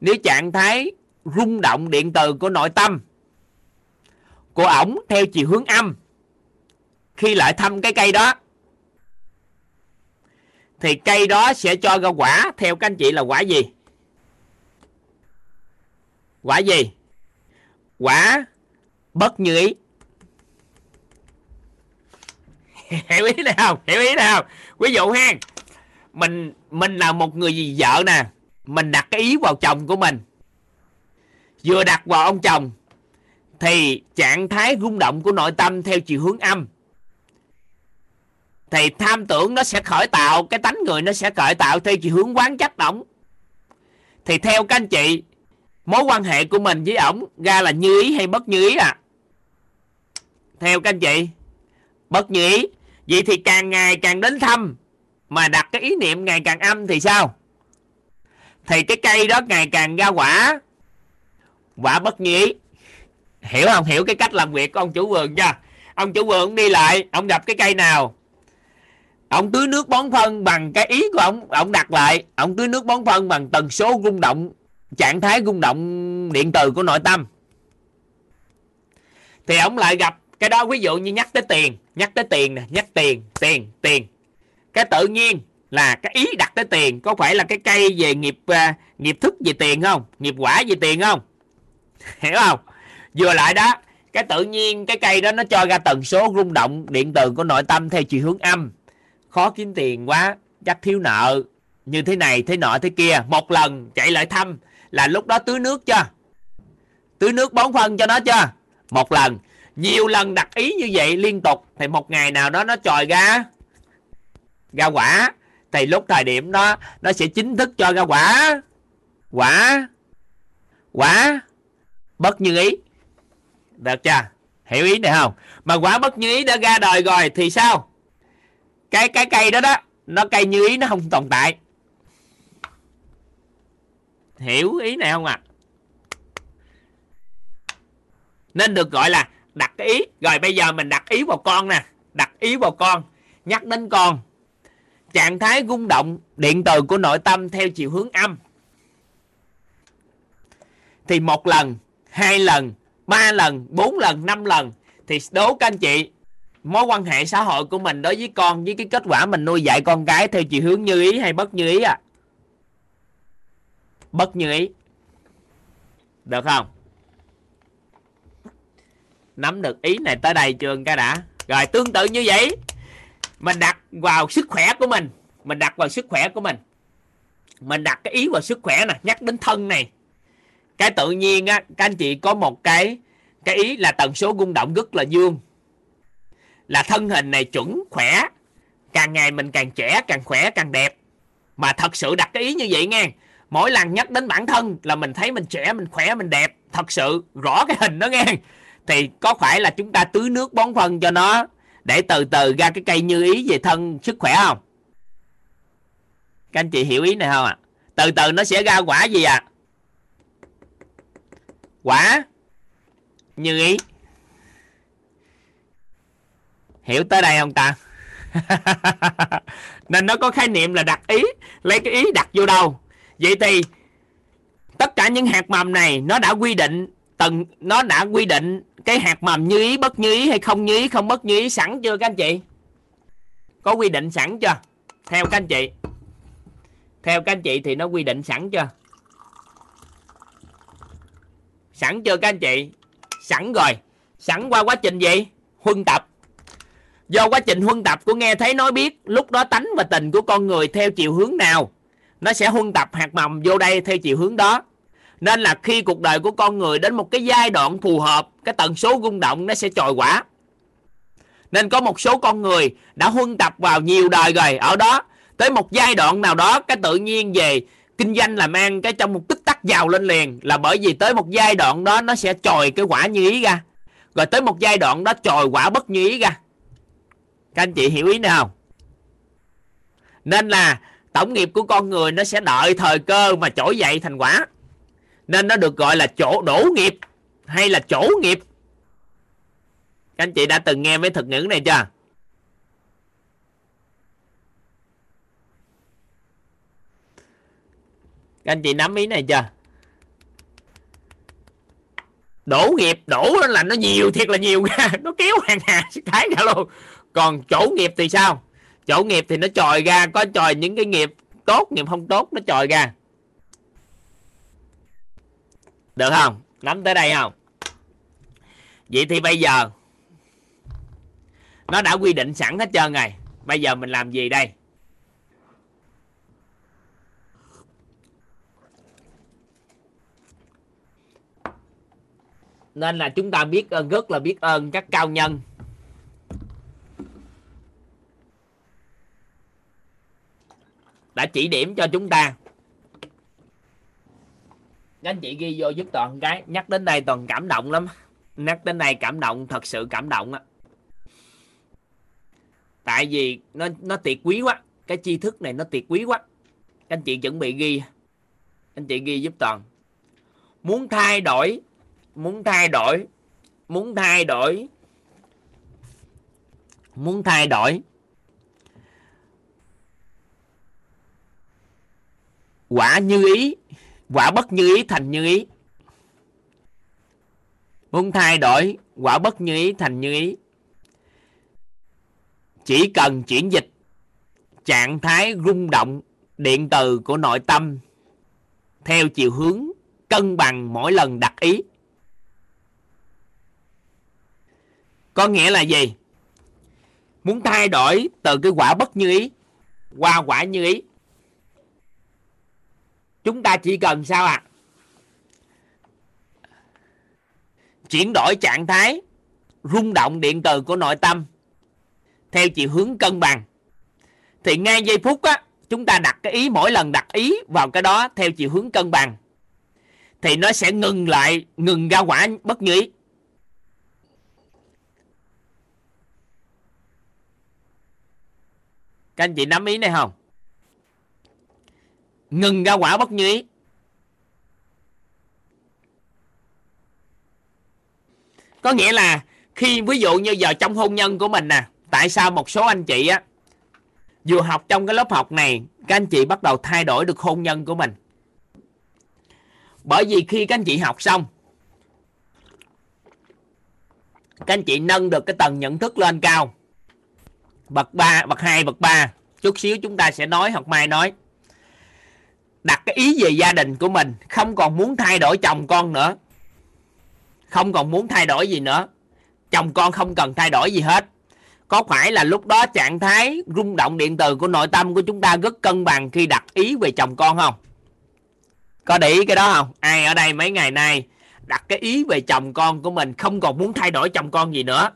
Speaker 1: nếu trạng thái rung động điện từ của nội tâm, của ổng theo chiều hướng âm, khi lại thăm cái cây đó, thì cây đó sẽ cho ra quả theo các anh chị là quả gì? Quả gì? Quả bất như ý. (laughs) Hiểu ý nào? Hiểu ý nào? Ví dụ ha, mình mình là một người gì vợ nè mình đặt cái ý vào chồng của mình. Vừa đặt vào ông chồng, thì trạng thái rung động của nội tâm theo chiều hướng âm. Thì tham tưởng nó sẽ khởi tạo, cái tánh người nó sẽ khởi tạo theo chiều hướng quán trách ổng. Thì theo các anh chị, mối quan hệ của mình với ổng ra là như ý hay bất như ý à theo các anh chị, bất như ý. Vậy thì càng ngày càng đến thăm mà đặt cái ý niệm ngày càng âm thì sao? Thì cái cây đó ngày càng ra quả. Quả bất nhĩ hiểu không? Hiểu cái cách làm việc của ông chủ vườn chưa ông chủ vườn đi lại, ông gặp cái cây nào. Ông tưới nước bón phân bằng cái ý của ông ông đặt lại. Ông tưới nước bón phân bằng tần số rung động, trạng thái rung động điện từ của nội tâm. Thì ông lại gặp cái đó, ví dụ như nhắc tới tiền. Nhắc tới tiền nè, nhắc tiền tiền tiền. Cái tự nhiên là cái ý đặt tới tiền. Có phải là cái cây về nghiệp uh, nghiệp thức về tiền không? Nghiệp quả về tiền không? (laughs) Hiểu không? Vừa lại đó cái tự nhiên cái cây đó nó cho ra tần số rung động điện từ của nội tâm theo chiều hướng âm. Khó kiếm tiền quá chắc thiếu nợ. Như thế này thế nọ thế kia. Một lần chạy lại thăm là lúc đó tưới nước chưa? Tưới nước bón phân cho nó chưa? Một lần. Nhiều lần đặt ý như vậy liên tục thì một ngày nào đó nó trồi ra ra quả thì lúc thời điểm đó, nó sẽ chính thức cho ra quả. Quả. Quả. Bất như ý. Được chưa? Hiểu ý này không? Mà quả bất như ý đã ra đời rồi thì sao? Cái cái cây đó đó, nó cây như ý, nó không tồn tại. Hiểu ý này không ạ? À? nên được gọi là đặt ý. Rồi bây giờ mình đặt ý vào con nè. Đặt ý vào con. Nhắc đến con trạng thái rung động, điện từ của nội tâm theo chiều hướng âm. Thì một lần, hai lần, ba lần, bốn lần, năm lần, thì đố các anh chị, mối quan hệ xã hội của mình đối với con với cái kết quả mình nuôi dạy con cái theo chiều hướng như ý hay bất như ý à? Bất như ý. Được không? Nắm được ý này tới đây chưa ca đã? Rồi, tương tự như vậy mình đặt vào sức khỏe của mình. Mình đặt vào sức khỏe của mình. Mình đặt cái ý vào sức khỏe nè, nhắc đến thân này. Cái tự nhiên á, các anh chị có một cái cái ý là tần số rung động rất là dương. Là thân hình này chuẩn khỏe. Càng ngày mình càng trẻ, càng khỏe, càng đẹp. Mà thật sự đặt cái ý như vậy nghe, mỗi lần nhắc đến bản thân là mình thấy mình trẻ, mình khỏe, mình đẹp. Thật sự rõ cái hình đó nghe. Thì có phải là chúng ta tưới nước bón phân cho nó để từ từ ra cái cây như ý về thân sức khỏe không? Các anh chị hiểu ý này không ạ? À? từ từ nó sẽ ra quả gì à quả như ý. Hiểu tới đây không ta? (laughs) Nên nó có khái niệm là đặt ý, lấy cái ý đặt vô đâu. Vậy thì tất cả những hạt mầm này nó đã quy định từng nó đã quy định cái hạt mầm như ý, bất như ý hay không như ý, không bất như ý, sẵn chưa các anh chị? Có quy định sẵn chưa? Theo các anh chị. Theo các anh chị thì nó quy định sẵn chưa? Sẵn chưa các anh chị? Sẵn rồi. Sẵn qua quá trình gì? Huân tập. Do quá trình huân tập của nghe thấy nói biết, lúc đó tánh và tình của con người theo chiều hướng nào? Nó sẽ huân tập hạt mầm vô đây theo chiều hướng đó nên là khi cuộc đời của con người đến một cái giai đoạn phù hợp, cái tần số rung động nó sẽ trồi quả. Nên có một số con người đã huân tập vào nhiều đời rồi, ở đó, tới một giai đoạn nào đó, cái tự nhiên về kinh doanh làm ăn cái trong một tích tắc giàu lên liền, là bởi vì tới một giai đoạn đó nó sẽ trồi cái quả như ý ra. Rồi tới một giai đoạn đó trồi quả bất như ý ra. Các anh chị hiểu ý này không? Nên là tổng nghiệp của con người nó sẽ đợi thời cơ mà trỗi dậy thành quả nên nó được gọi là chỗ đổ nghiệp hay là chỗ nghiệp? Các anh chị đã từng nghe mấy thuật ngữ này chưa? Các anh chị nắm ý này chưa? Đổ nghiệp, đổ là nó nhiều, thiệt là nhiều ra. (laughs) Nó kéo hàng hà (laughs) cái ra luôn. Còn chỗ nghiệp thì sao? Chỗ nghiệp thì nó tròi ra, có tròi những cái nghiệp tốt, nghiệp không tốt, nó tròi ra được không? Nắm tới đây không? Vậy thì bây giờ, nó đã quy định sẵn hết trơn rồi. Bây giờ mình làm gì đây? Nên là chúng ta biết ơn rất là biết ơn các cao nhân. Đã chỉ điểm cho chúng ta các anh chị ghi vô giúp toàn cái. Nhắc đến đây toàn cảm động lắm. Nhắc đến đây cảm động, thật sự cảm động á. Tại vì nó nó tuyệt quý quá. Cái tri thức này nó tuyệt quý quá. Các anh chị chuẩn bị ghi. Anh chị ghi giúp toàn. Muốn thay đổi, muốn thay đổi, muốn thay đổi, muốn thay đổi. Quả như ý quả bất như ý thành như ý. Muốn thay đổi, quả bất như ý thành như ý. Chỉ cần chuyển dịch, trạng thái rung động điện từ của nội tâm, theo chiều hướng cân bằng mỗi lần đặt ý. Có nghĩa là gì? Muốn thay đổi từ cái quả bất như ý qua quả như ý chúng ta chỉ cần sao ạ? À? chuyển đổi trạng thái, rung động điện từ của nội tâm, theo chiều hướng cân bằng. Thì ngay giây phút á, chúng ta đặt cái ý, mỗi lần đặt ý vào cái đó theo chiều hướng cân bằng, thì nó sẽ ngừng lại, ngừng ra quả bất như ý. Các anh chị nắm ý này không? Ngừng ra quả bất như ý. Có nghĩa là khi ví dụ như giờ trong hôn nhân của mình nè tại sao một số anh chị á vừa học trong cái lớp học này các anh chị bắt đầu thay đổi được hôn nhân của mình? Bởi vì khi các anh chị học xong các anh chị nâng được cái tầng nhận thức lên cao. Bậc 3, bậc 2, bậc 3 chút xíu chúng ta sẽ nói hoặc mai nói đặt cái ý về gia đình của mình, không còn muốn thay đổi chồng con nữa. Không còn muốn thay đổi gì nữa. Chồng con không cần thay đổi gì hết. Có phải là lúc đó trạng thái rung động điện từ của nội tâm của chúng ta rất cân bằng khi đặt ý về chồng con không? Có để ý cái đó không? Ai ở đây mấy ngày nay đặt cái ý về chồng con của mình không còn muốn thay đổi chồng con gì nữa?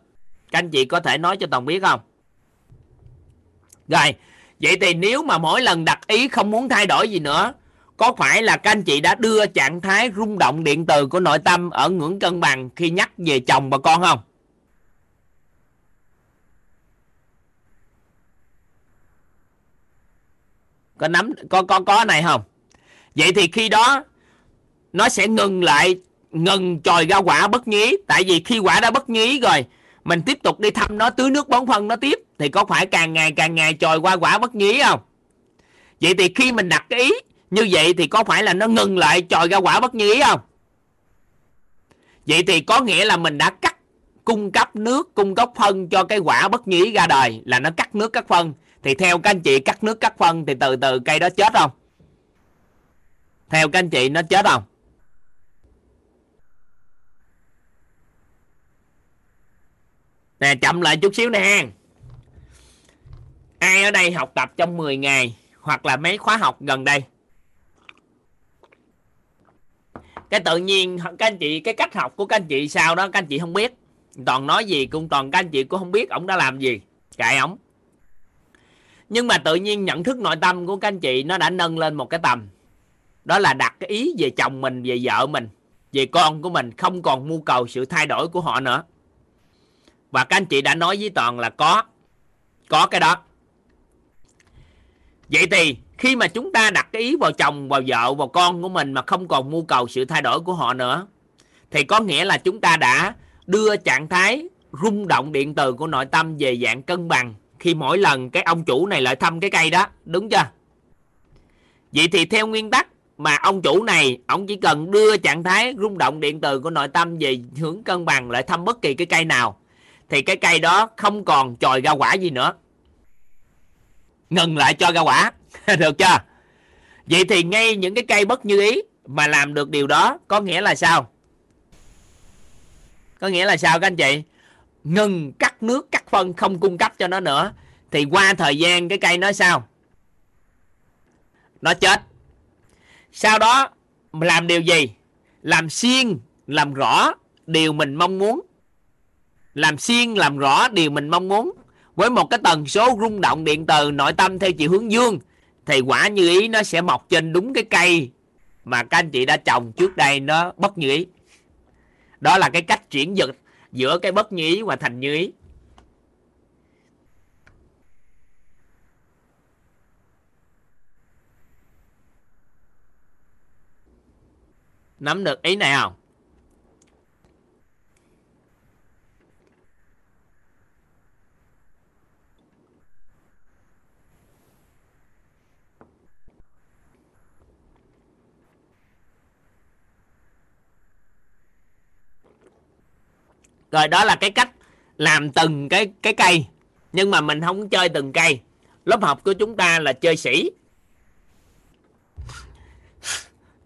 Speaker 1: Các anh chị có thể nói cho toàn biết không? Rồi, vậy thì nếu mà mỗi lần đặt ý không muốn thay đổi gì nữa có phải là các anh chị đã đưa trạng thái rung động điện từ của nội tâm ở ngưỡng cân bằng khi nhắc về chồng và con không? Có nắm, có có có này không? Vậy thì khi đó, nó sẽ ngừng lại, ngừng trồi ra quả bất nhí. Tại vì khi quả đã bất nhí rồi, mình tiếp tục đi thăm nó, tưới nước bón phân nó tiếp, thì có phải càng ngày càng ngày trồi qua quả bất nhí không? Vậy thì khi mình đặt cái ý như vậy thì có phải là nó ngừng lại, tròi ra quả bất như ý không? Vậy thì có nghĩa là mình đã cắt cung cấp nước, cung cấp phân cho cái quả bất như ý ra đời, là nó cắt nước cắt phân. Thì theo các anh chị cắt nước cắt phân thì từ từ cây đó chết không? Theo các anh chị nó chết không? Nè, chậm lại chút xíu nè. Ai ở đây học tập trong 10 ngày hoặc là mấy khóa học gần đây? Cái tự nhiên, các anh chị, cái cách học của các anh chị sao đó, các anh chị không biết. Toàn nói gì cũng toàn các anh chị cũng không biết ổng đã làm gì. Cãi ổng. Nhưng mà tự nhiên nhận thức nội tâm của các anh chị nó đã nâng lên một cái tầm. Đó là đặt cái ý về chồng mình, về vợ mình, về con của mình, không còn mưu cầu sự thay đổi của họ nữa. Và các anh chị đã nói với toàn là có có cái đó. Vậy thì khi mà chúng ta đặt cái ý vào chồng, vào vợ, vào con của mình mà không còn mưu cầu sự thay đổi của họ nữa, thì có nghĩa là chúng ta đã đưa trạng thái rung động điện từ của nội tâm về dạng cân bằng khi mỗi lần cái ông chủ này lại thăm cái cây đó. Đúng chưa? Vậy thì theo nguyên tắc mà ông chủ này, ông chỉ cần đưa trạng thái rung động điện từ của nội tâm về hướng cân bằng lại thăm bất kỳ cái cây nào, thì cái cây đó không còn chồi ra quả gì nữa. Ngừng lại cho ra quả. (laughs) được chưa? Vậy thì ngay những cái cây bất như ý mà làm được điều đó có nghĩa là sao? Có nghĩa là sao các anh chị? Ngừng cắt nước, cắt phân, không cung cấp cho nó nữa. Thì qua thời gian cái cây nó sao? Nó chết. Sau đó làm điều gì? Làm xuyên làm rõ điều mình mong muốn. Làm xuyên làm rõ điều mình mong muốn. Với một cái tần số rung động điện từ nội tâm theo chiều hướng dương thì quả như ý nó sẽ mọc trên đúng cái cây mà các anh chị đã trồng trước đây, nó bất như ý. Đó là cái cách chuyển dịch giữa cái bất như ý và thành như ý. Nắm được ý này không? Rồi đó là cái cách làm từng cái cái cây. Nhưng mà mình không chơi từng cây. Lớp học của chúng ta là chơi sĩ.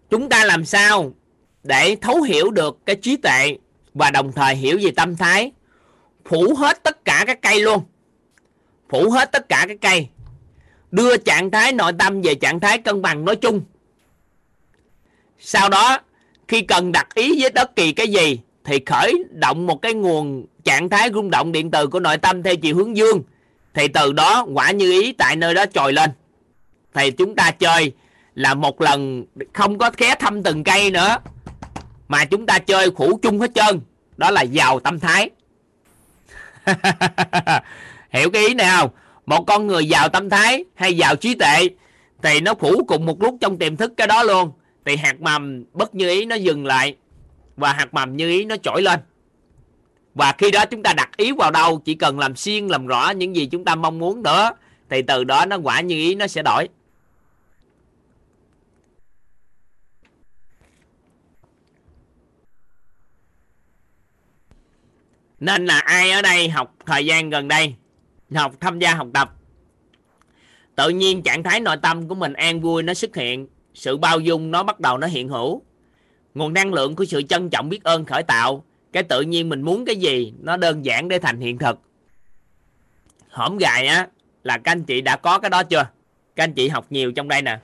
Speaker 1: Chúng ta làm sao để thấu hiểu được cái trí tuệ và đồng thời hiểu về tâm thái? Phủ hết tất cả các cây luôn. Phủ hết tất cả các cây. Đưa trạng thái nội tâm về trạng thái cân bằng nói chung. Sau đó, khi cần đặt ý với bất kỳ cái gì thì khởi động một cái nguồn trạng thái rung động điện từ của nội tâm theo chiều hướng dương. Thì từ đó, quả như ý tại nơi đó trồi lên. Thì chúng ta chơi là một lần không có ghé thăm từng cây nữa, mà chúng ta chơi khủ chung hết trơn. Đó là giàu tâm thái. (laughs) Hiểu cái ý này không? Một con người giàu tâm thái hay giàu trí tuệ thì nó phủ cùng một lúc trong tiềm thức cái đó luôn. Thì hạt mầm bất như ý nó dừng lại và hạt mầm như ý nó trỗi lên. Và khi đó chúng ta đặt ý vào đâu, chỉ cần làm xuyên làm rõ những gì chúng ta mong muốn nữa thì từ đó nó quả như ý nó sẽ đổi. Nên là ai ở đây học thời gian gần đây? Học tham gia học tập. Tự nhiên trạng thái nội tâm của mình an vui nó xuất hiện. Sự bao dung nó bắt đầu nó hiện hữu nguồn năng lượng của sự trân trọng biết ơn khởi tạo, cái tự nhiên mình muốn cái gì, nó đơn giản để thành hiện thực. Hổm gài á, là các anh chị đã có cái đó chưa? Các anh chị học nhiều trong đây nè.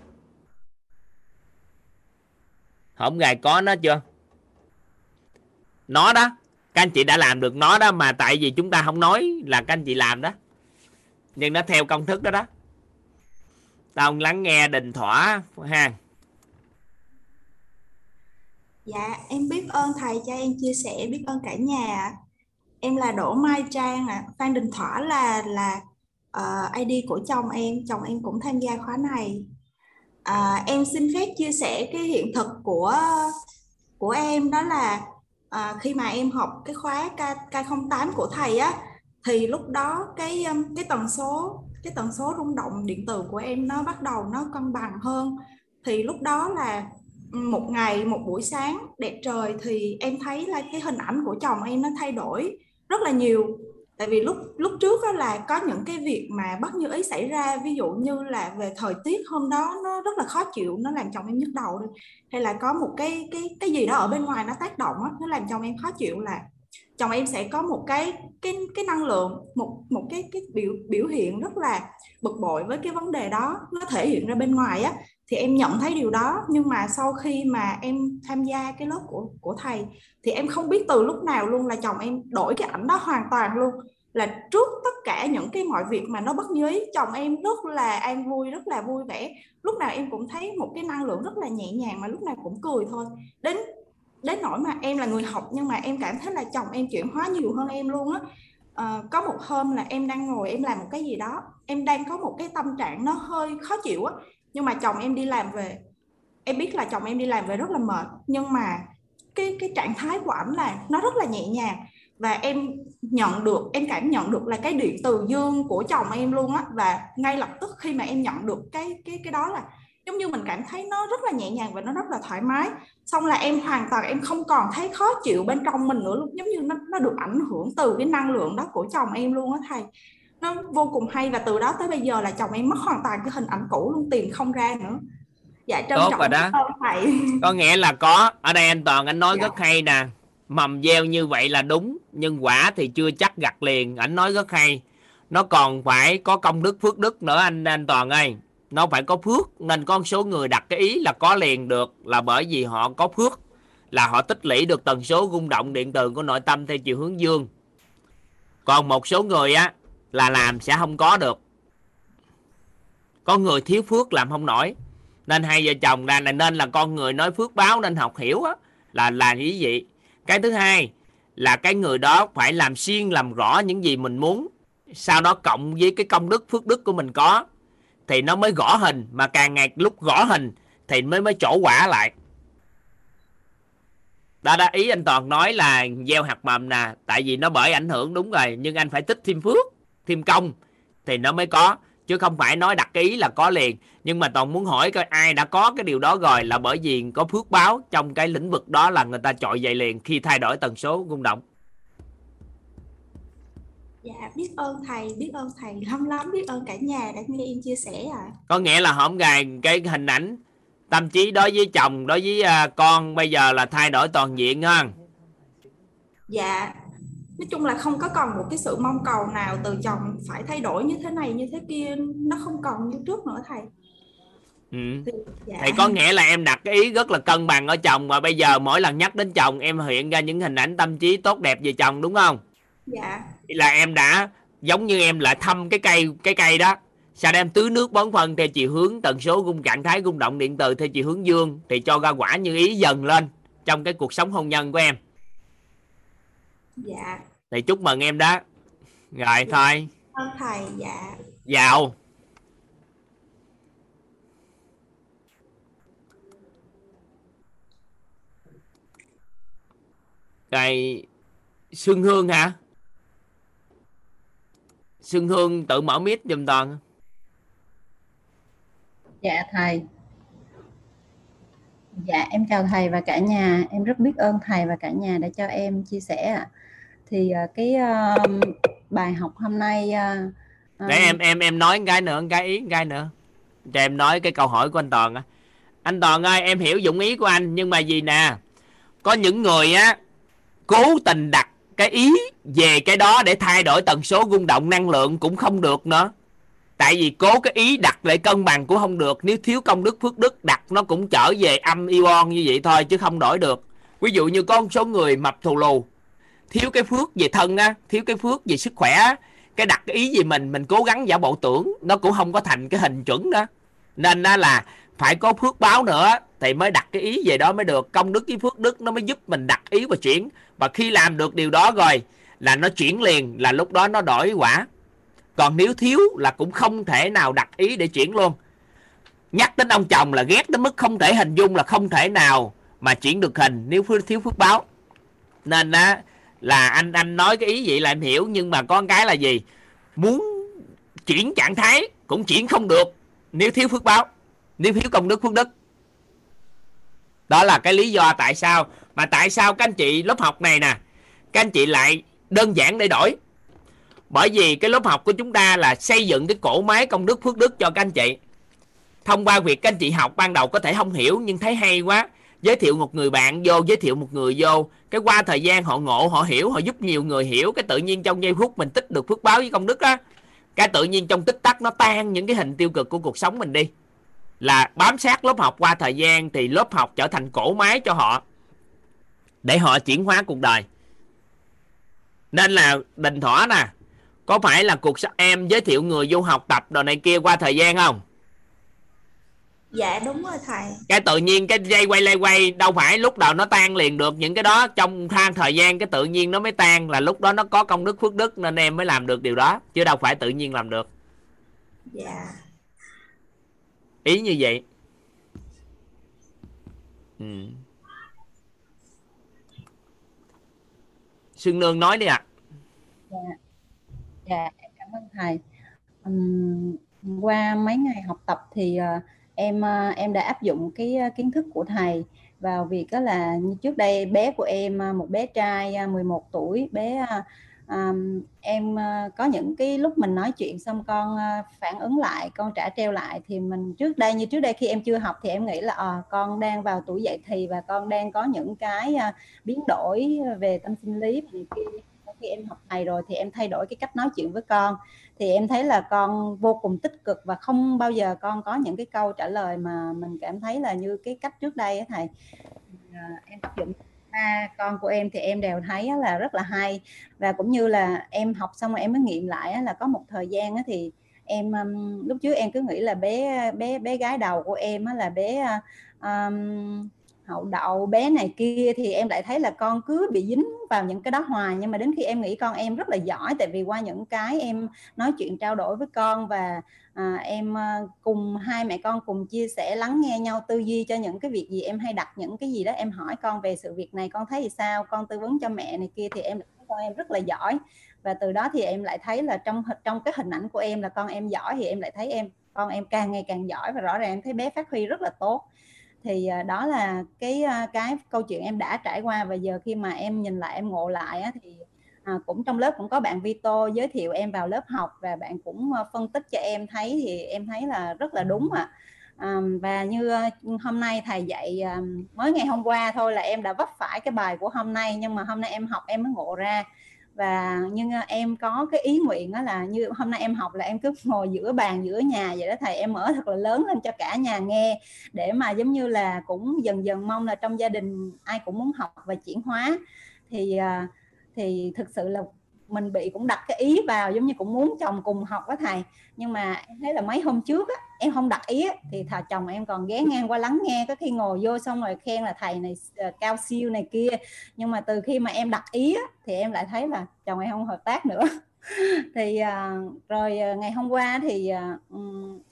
Speaker 1: Hổm gài có nó chưa? Nó đó, các anh chị đã làm được nó đó, mà tại vì chúng ta không nói là các anh chị làm đó. Nhưng nó theo công thức đó đó. Tao lắng nghe đình thỏa ha.
Speaker 5: Dạ, em biết ơn thầy cho em chia sẻ, biết ơn cả nhà. ạ. Em là Đỗ Mai Trang ạ. Phan Đình Thỏa là là ờ, ID của chồng em, chồng em cũng tham gia khóa này. À, em xin phép chia sẻ cái hiện thực của của em đó là à, khi mà em học cái khóa K, K08 của thầy á thì lúc đó cái um, cái tần số cái tần số rung động điện từ của em nó bắt đầu nó cân bằng hơn thì lúc đó là một ngày một buổi sáng đẹp trời thì em thấy là cái hình ảnh của chồng em nó thay đổi rất là nhiều. Tại vì lúc lúc trước đó là có những cái việc mà bất như ý xảy ra ví dụ như là về thời tiết hôm đó nó rất là khó chịu nó làm chồng em nhức đầu đi. Hay là có một cái cái cái gì đó ở bên ngoài nó tác động đó, nó làm chồng em khó chịu là chồng em sẽ có một cái cái cái năng lượng một một cái cái biểu biểu hiện rất là bực bội với cái vấn đề đó. Nó thể hiện ra bên ngoài á thì em nhận thấy điều đó nhưng mà sau khi mà em tham gia cái lớp của của thầy thì em không biết từ lúc nào luôn là chồng em đổi cái ảnh đó hoàn toàn luôn. Là trước tất cả những cái mọi việc mà nó bất như ý chồng em rất là an vui rất là vui vẻ. Lúc nào em cũng thấy một cái năng lượng rất là nhẹ nhàng mà lúc nào cũng cười thôi. Đến đến nỗi mà em là người học nhưng mà em cảm thấy là chồng em chuyển hóa nhiều hơn em luôn á. À, có một hôm là em đang ngồi em làm một cái gì đó em đang có một cái tâm trạng nó hơi khó chịu á nhưng mà chồng em đi làm về, em biết là chồng em đi làm về rất là mệt, nhưng mà cái cái trạng thái của ảnh là nó rất là nhẹ nhàng. Và em nhận được, em cảm nhận được là cái điện từ dương của chồng em luôn á, và ngay lập tức khi mà em nhận được cái cái cái đó là giống như mình cảm thấy nó rất là nhẹ nhàng và nó rất là thoải mái. Xong là em hoàn toàn, em không còn thấy khó chịu bên trong mình nữa luôn, giống như nó nó được ảnh hưởng từ cái năng lượng đó của chồng em luôn á thầy nó vô cùng hay và từ đó tới bây giờ là chồng em mất hoàn toàn cái hình ảnh cũ luôn tìm không ra nữa. Dạ trân
Speaker 1: Tốt
Speaker 5: trọng
Speaker 1: rồi đó.
Speaker 5: thầy. (laughs)
Speaker 1: Có nghĩa là có. Ở đây anh toàn anh nói
Speaker 5: Dạ.
Speaker 1: rất hay nè. Mầm gieo như vậy là đúng nhưng quả thì chưa chắc gặt liền. Anh nói rất hay. Nó còn phải có công đức phước đức nữa anh anh toàn ơi. Nó phải có phước nên con số người đặt cái ý là có liền được là bởi vì họ có phước là họ tích lũy được tần số rung động điện từ của nội tâm theo chiều hướng dương. Còn một số người á là làm sẽ không có được. Có người thiếu phước làm không nổi. Nên hai vợ chồng là nên là con người nói phước báo nên học hiểu á, là là như vậy cái thứ hai là cái người đó phải làm xuyên làm rõ những gì mình muốn. Sau đó cộng với cái công đức, phước đức của mình có, thì nó mới gõ hình. Mà càng ngày lúc gõ hình thì mới mới chỗ quả lại. Đó đã ý anh toàn nói là gieo hạt mầm nè, tại vì nó bởi ảnh hưởng, đúng rồi, nhưng anh phải tích thêm phước thêm công thì nó mới có. Chứ không phải nói đặt cái ý là có liền. Nhưng mà toàn muốn hỏi coi ai đã có cái điều đó rồi là bởi vì có phước báo trong cái lĩnh vực đó là người ta trội dậy liền khi thay đổi tần số rung động.
Speaker 5: Dạ biết ơn thầy biết ơn thầy lắm lắm biết ơn cả nhà đã nghe em chia sẻ ạ.
Speaker 1: Có nghĩa là hổng gài cái hình ảnh tâm trí đối với chồng đối với à, con bây giờ là thay đổi toàn diện ha.
Speaker 5: Dạ nói chung là không có còn một cái sự mong cầu nào từ chồng phải thay đổi như thế này như thế kia. Nó không còn như trước nữa thầy.
Speaker 1: Ừ.
Speaker 5: thì dạ.
Speaker 1: Thì có nghĩa là em đặt cái ý rất là cân bằng ở chồng mà bây giờ mỗi lần nhắc đến chồng em hiện ra những hình ảnh tâm trí tốt đẹp về chồng đúng không?
Speaker 5: Dạ.
Speaker 1: Là em đã giống như em lại thăm cái cây cái cây đó. Sau đó em tưới nước bón phân theo chiều hướng tần số rung trạng thái rung động điện từ theo chiều hướng dương thì cho ra quả như ý dần lên trong cái cuộc sống hôn nhân của em.
Speaker 5: Dạ
Speaker 1: thì chúc mừng em đó rồi thôi.
Speaker 5: Ơn thầy dạ.
Speaker 1: Vào. Rồi xuân hương hả? Xuân hương tự mở mic giùm toàn.
Speaker 8: Dạ thầy. Dạ em chào thầy và cả nhà. Em rất biết ơn thầy và cả nhà đã cho em chia sẻ ạ. Thì ờ, cái uh, bài học hôm nay ờ, uh,
Speaker 1: để em em em nói cái nữa cái ý cái nữa cho em nói cái câu hỏi của anh toàn á. Anh toàn ơi em hiểu dụng ý của anh nhưng mà gì nè? Có những người á cố tình đặt cái ý về cái đó để thay đổi tần số rung động năng lượng cũng không được nữa. Tại vì cố cái ý đặt lại cân bằng cũng không được. Nếu thiếu công đức phước đức đặt nó cũng trở về âm ion như vậy thôi chứ không đổi được. Ví dụ như có một số người mập thù lù thiếu cái phước về thân á thiếu cái phước về sức khỏe á, cái đặt cái ý gì mình mình cố gắng giả bộ tưởng nó cũng không có thành cái hình chuẩn đó. Nên đó là phải có phước báo nữa thì mới đặt cái ý về đó mới được. Công đức với phước đức nó mới giúp mình đặt ý và chuyển. Và khi làm được điều đó rồi là nó chuyển liền là lúc đó nó đổi quả. Còn nếu thiếu là cũng không thể nào đặt ý để chuyển luôn. Nhắc đến ông chồng là ghét đến mức không thể hình dung là không thể nào mà chuyển được hình nếu thiếu phước báo. Nên á là anh anh nói cái ý vậy là em hiểu, nhưng mà có cái là gì? Muốn chuyển trạng thái cũng chuyển không được, nếu thiếu phước báo, nếu thiếu công đức, phước đức. Đó là cái lý do tại sao, mà tại sao các anh chị lớp học này nè, các anh chị lại đơn giản để đổi. Bởi vì cái lớp học của chúng ta là xây dựng cái cổ máy công đức, phước đức cho các anh chị. Thông qua việc các anh chị học ban đầu có thể không hiểu, nhưng thấy hay quá giới thiệu một người bạn vô, giới thiệu một người vô. Cái qua thời gian họ ngộ, họ hiểu, họ giúp nhiều người hiểu, cái tự nhiên trong giây phút mình tích được phước báo với công đức á. Cái tự nhiên trong tích tắc nó tan những cái hình tiêu cực của cuộc sống mình đi. Là bám sát lớp học qua thời gian thì lớp học trở thành cổ máy cho họ để họ chuyển hóa cuộc đời. Nên là đình thỏa nè, có phải là cuộc sống em giới thiệu người vô học tập đồ này kia qua thời gian không?
Speaker 5: Dạ đúng rồi thầy.
Speaker 1: Cái tự nhiên cái dây quay lay quay đâu phải lúc đầu nó tan liền được. Những cái đó trong thang thời gian cái tự nhiên nó mới tan là lúc đó nó có công đức phước đức nên em mới làm được điều đó chứ đâu phải tự nhiên làm được.
Speaker 5: Dạ.
Speaker 1: Ý như vậy. Ừ. Xuân Nương nói đi ạ.
Speaker 8: Dạ, dạ em cảm ơn thầy. Ừm, qua mấy ngày học tập thì ờ, em ờ, em đã áp dụng cái ờ, kiến thức của thầy vào việc đó là như trước đây bé của em ờ, một bé trai 11 tuổi bé um, em có những cái lúc mình nói chuyện xong con phản ứng lại con trả treo lại thì mình trước đây như trước đây khi em chưa học thì em nghĩ là à, con đang vào tuổi dậy thì và con đang có những cái biến đổi về tâm sinh lý thì khi em học thầy rồi thì em thay đổi cái cách nói chuyện với con thì em thấy là con vô cùng tích cực và không bao giờ con có những cái câu trả lời mà mình cảm thấy là như cái cách trước đây ấy, thầy. À, em áp dụng. Ba con của em thì em đều thấy là rất là hay. Và cũng như là em học xong rồi em mới nghiệm lại là có một thời gian thì em lúc trước em cứ nghĩ là bé bé bé gái đầu của em là bé um, hậu đậu bé này kia thì em lại thấy là con cứ bị dính vào những cái đó hoài. Nhưng mà đến khi em nghĩ con em rất là giỏi tại vì qua những cái em nói chuyện trao đổi với con và à, em ờ, cùng hai mẹ con cùng chia sẻ lắng nghe nhau tư duy cho những cái việc gì em hay đặt những cái gì đó. Em hỏi con về sự việc này con thấy thì sao? Con tư vấn cho mẹ này kia thì em thấy con em rất là giỏi. Và từ đó thì em lại thấy là trong trong cái hình ảnh của em là con em giỏi thì em lại thấy em con em càng ngày càng giỏi và rõ ràng em thấy bé phát huy rất là tốt thì à, đó là cái cái câu chuyện em đã trải qua và giờ khi mà em nhìn lại em ngộ lại á, thì à, cũng trong lớp cũng có bạn Vito giới thiệu em vào lớp học và bạn cũng phân tích cho em thấy thì em thấy là rất là đúng ạ. À, và như hôm nay thầy dạy à, mới ngày hôm qua thôi là em đã vấp phải cái bài của hôm nay nhưng mà hôm nay em học em mới ngộ ra và nhưng à, em có cái ý nguyện đó là như hôm nay em học là em cứ ngồi giữa bàn giữa nhà vậy đó thầy em mở thật là lớn lên cho cả nhà nghe để mà giống như là cũng dần dần mong là trong gia đình ai cũng muốn học và chuyển hóa. Thì à, thì thực sự là mình bị cũng đặt cái ý vào giống như cũng muốn chồng cùng học với thầy nhưng mà em thấy là mấy hôm trước á, em không đặt ý thì thà chồng em còn ghé ngang qua lắng nghe có khi ngồi vô xong rồi khen là thầy này ờ, cao siêu này kia. Nhưng mà từ khi mà em đặt ý thì em lại thấy là chồng em không hợp tác nữa. (laughs) Thì ờ, rồi ờ, ngày hôm qua thì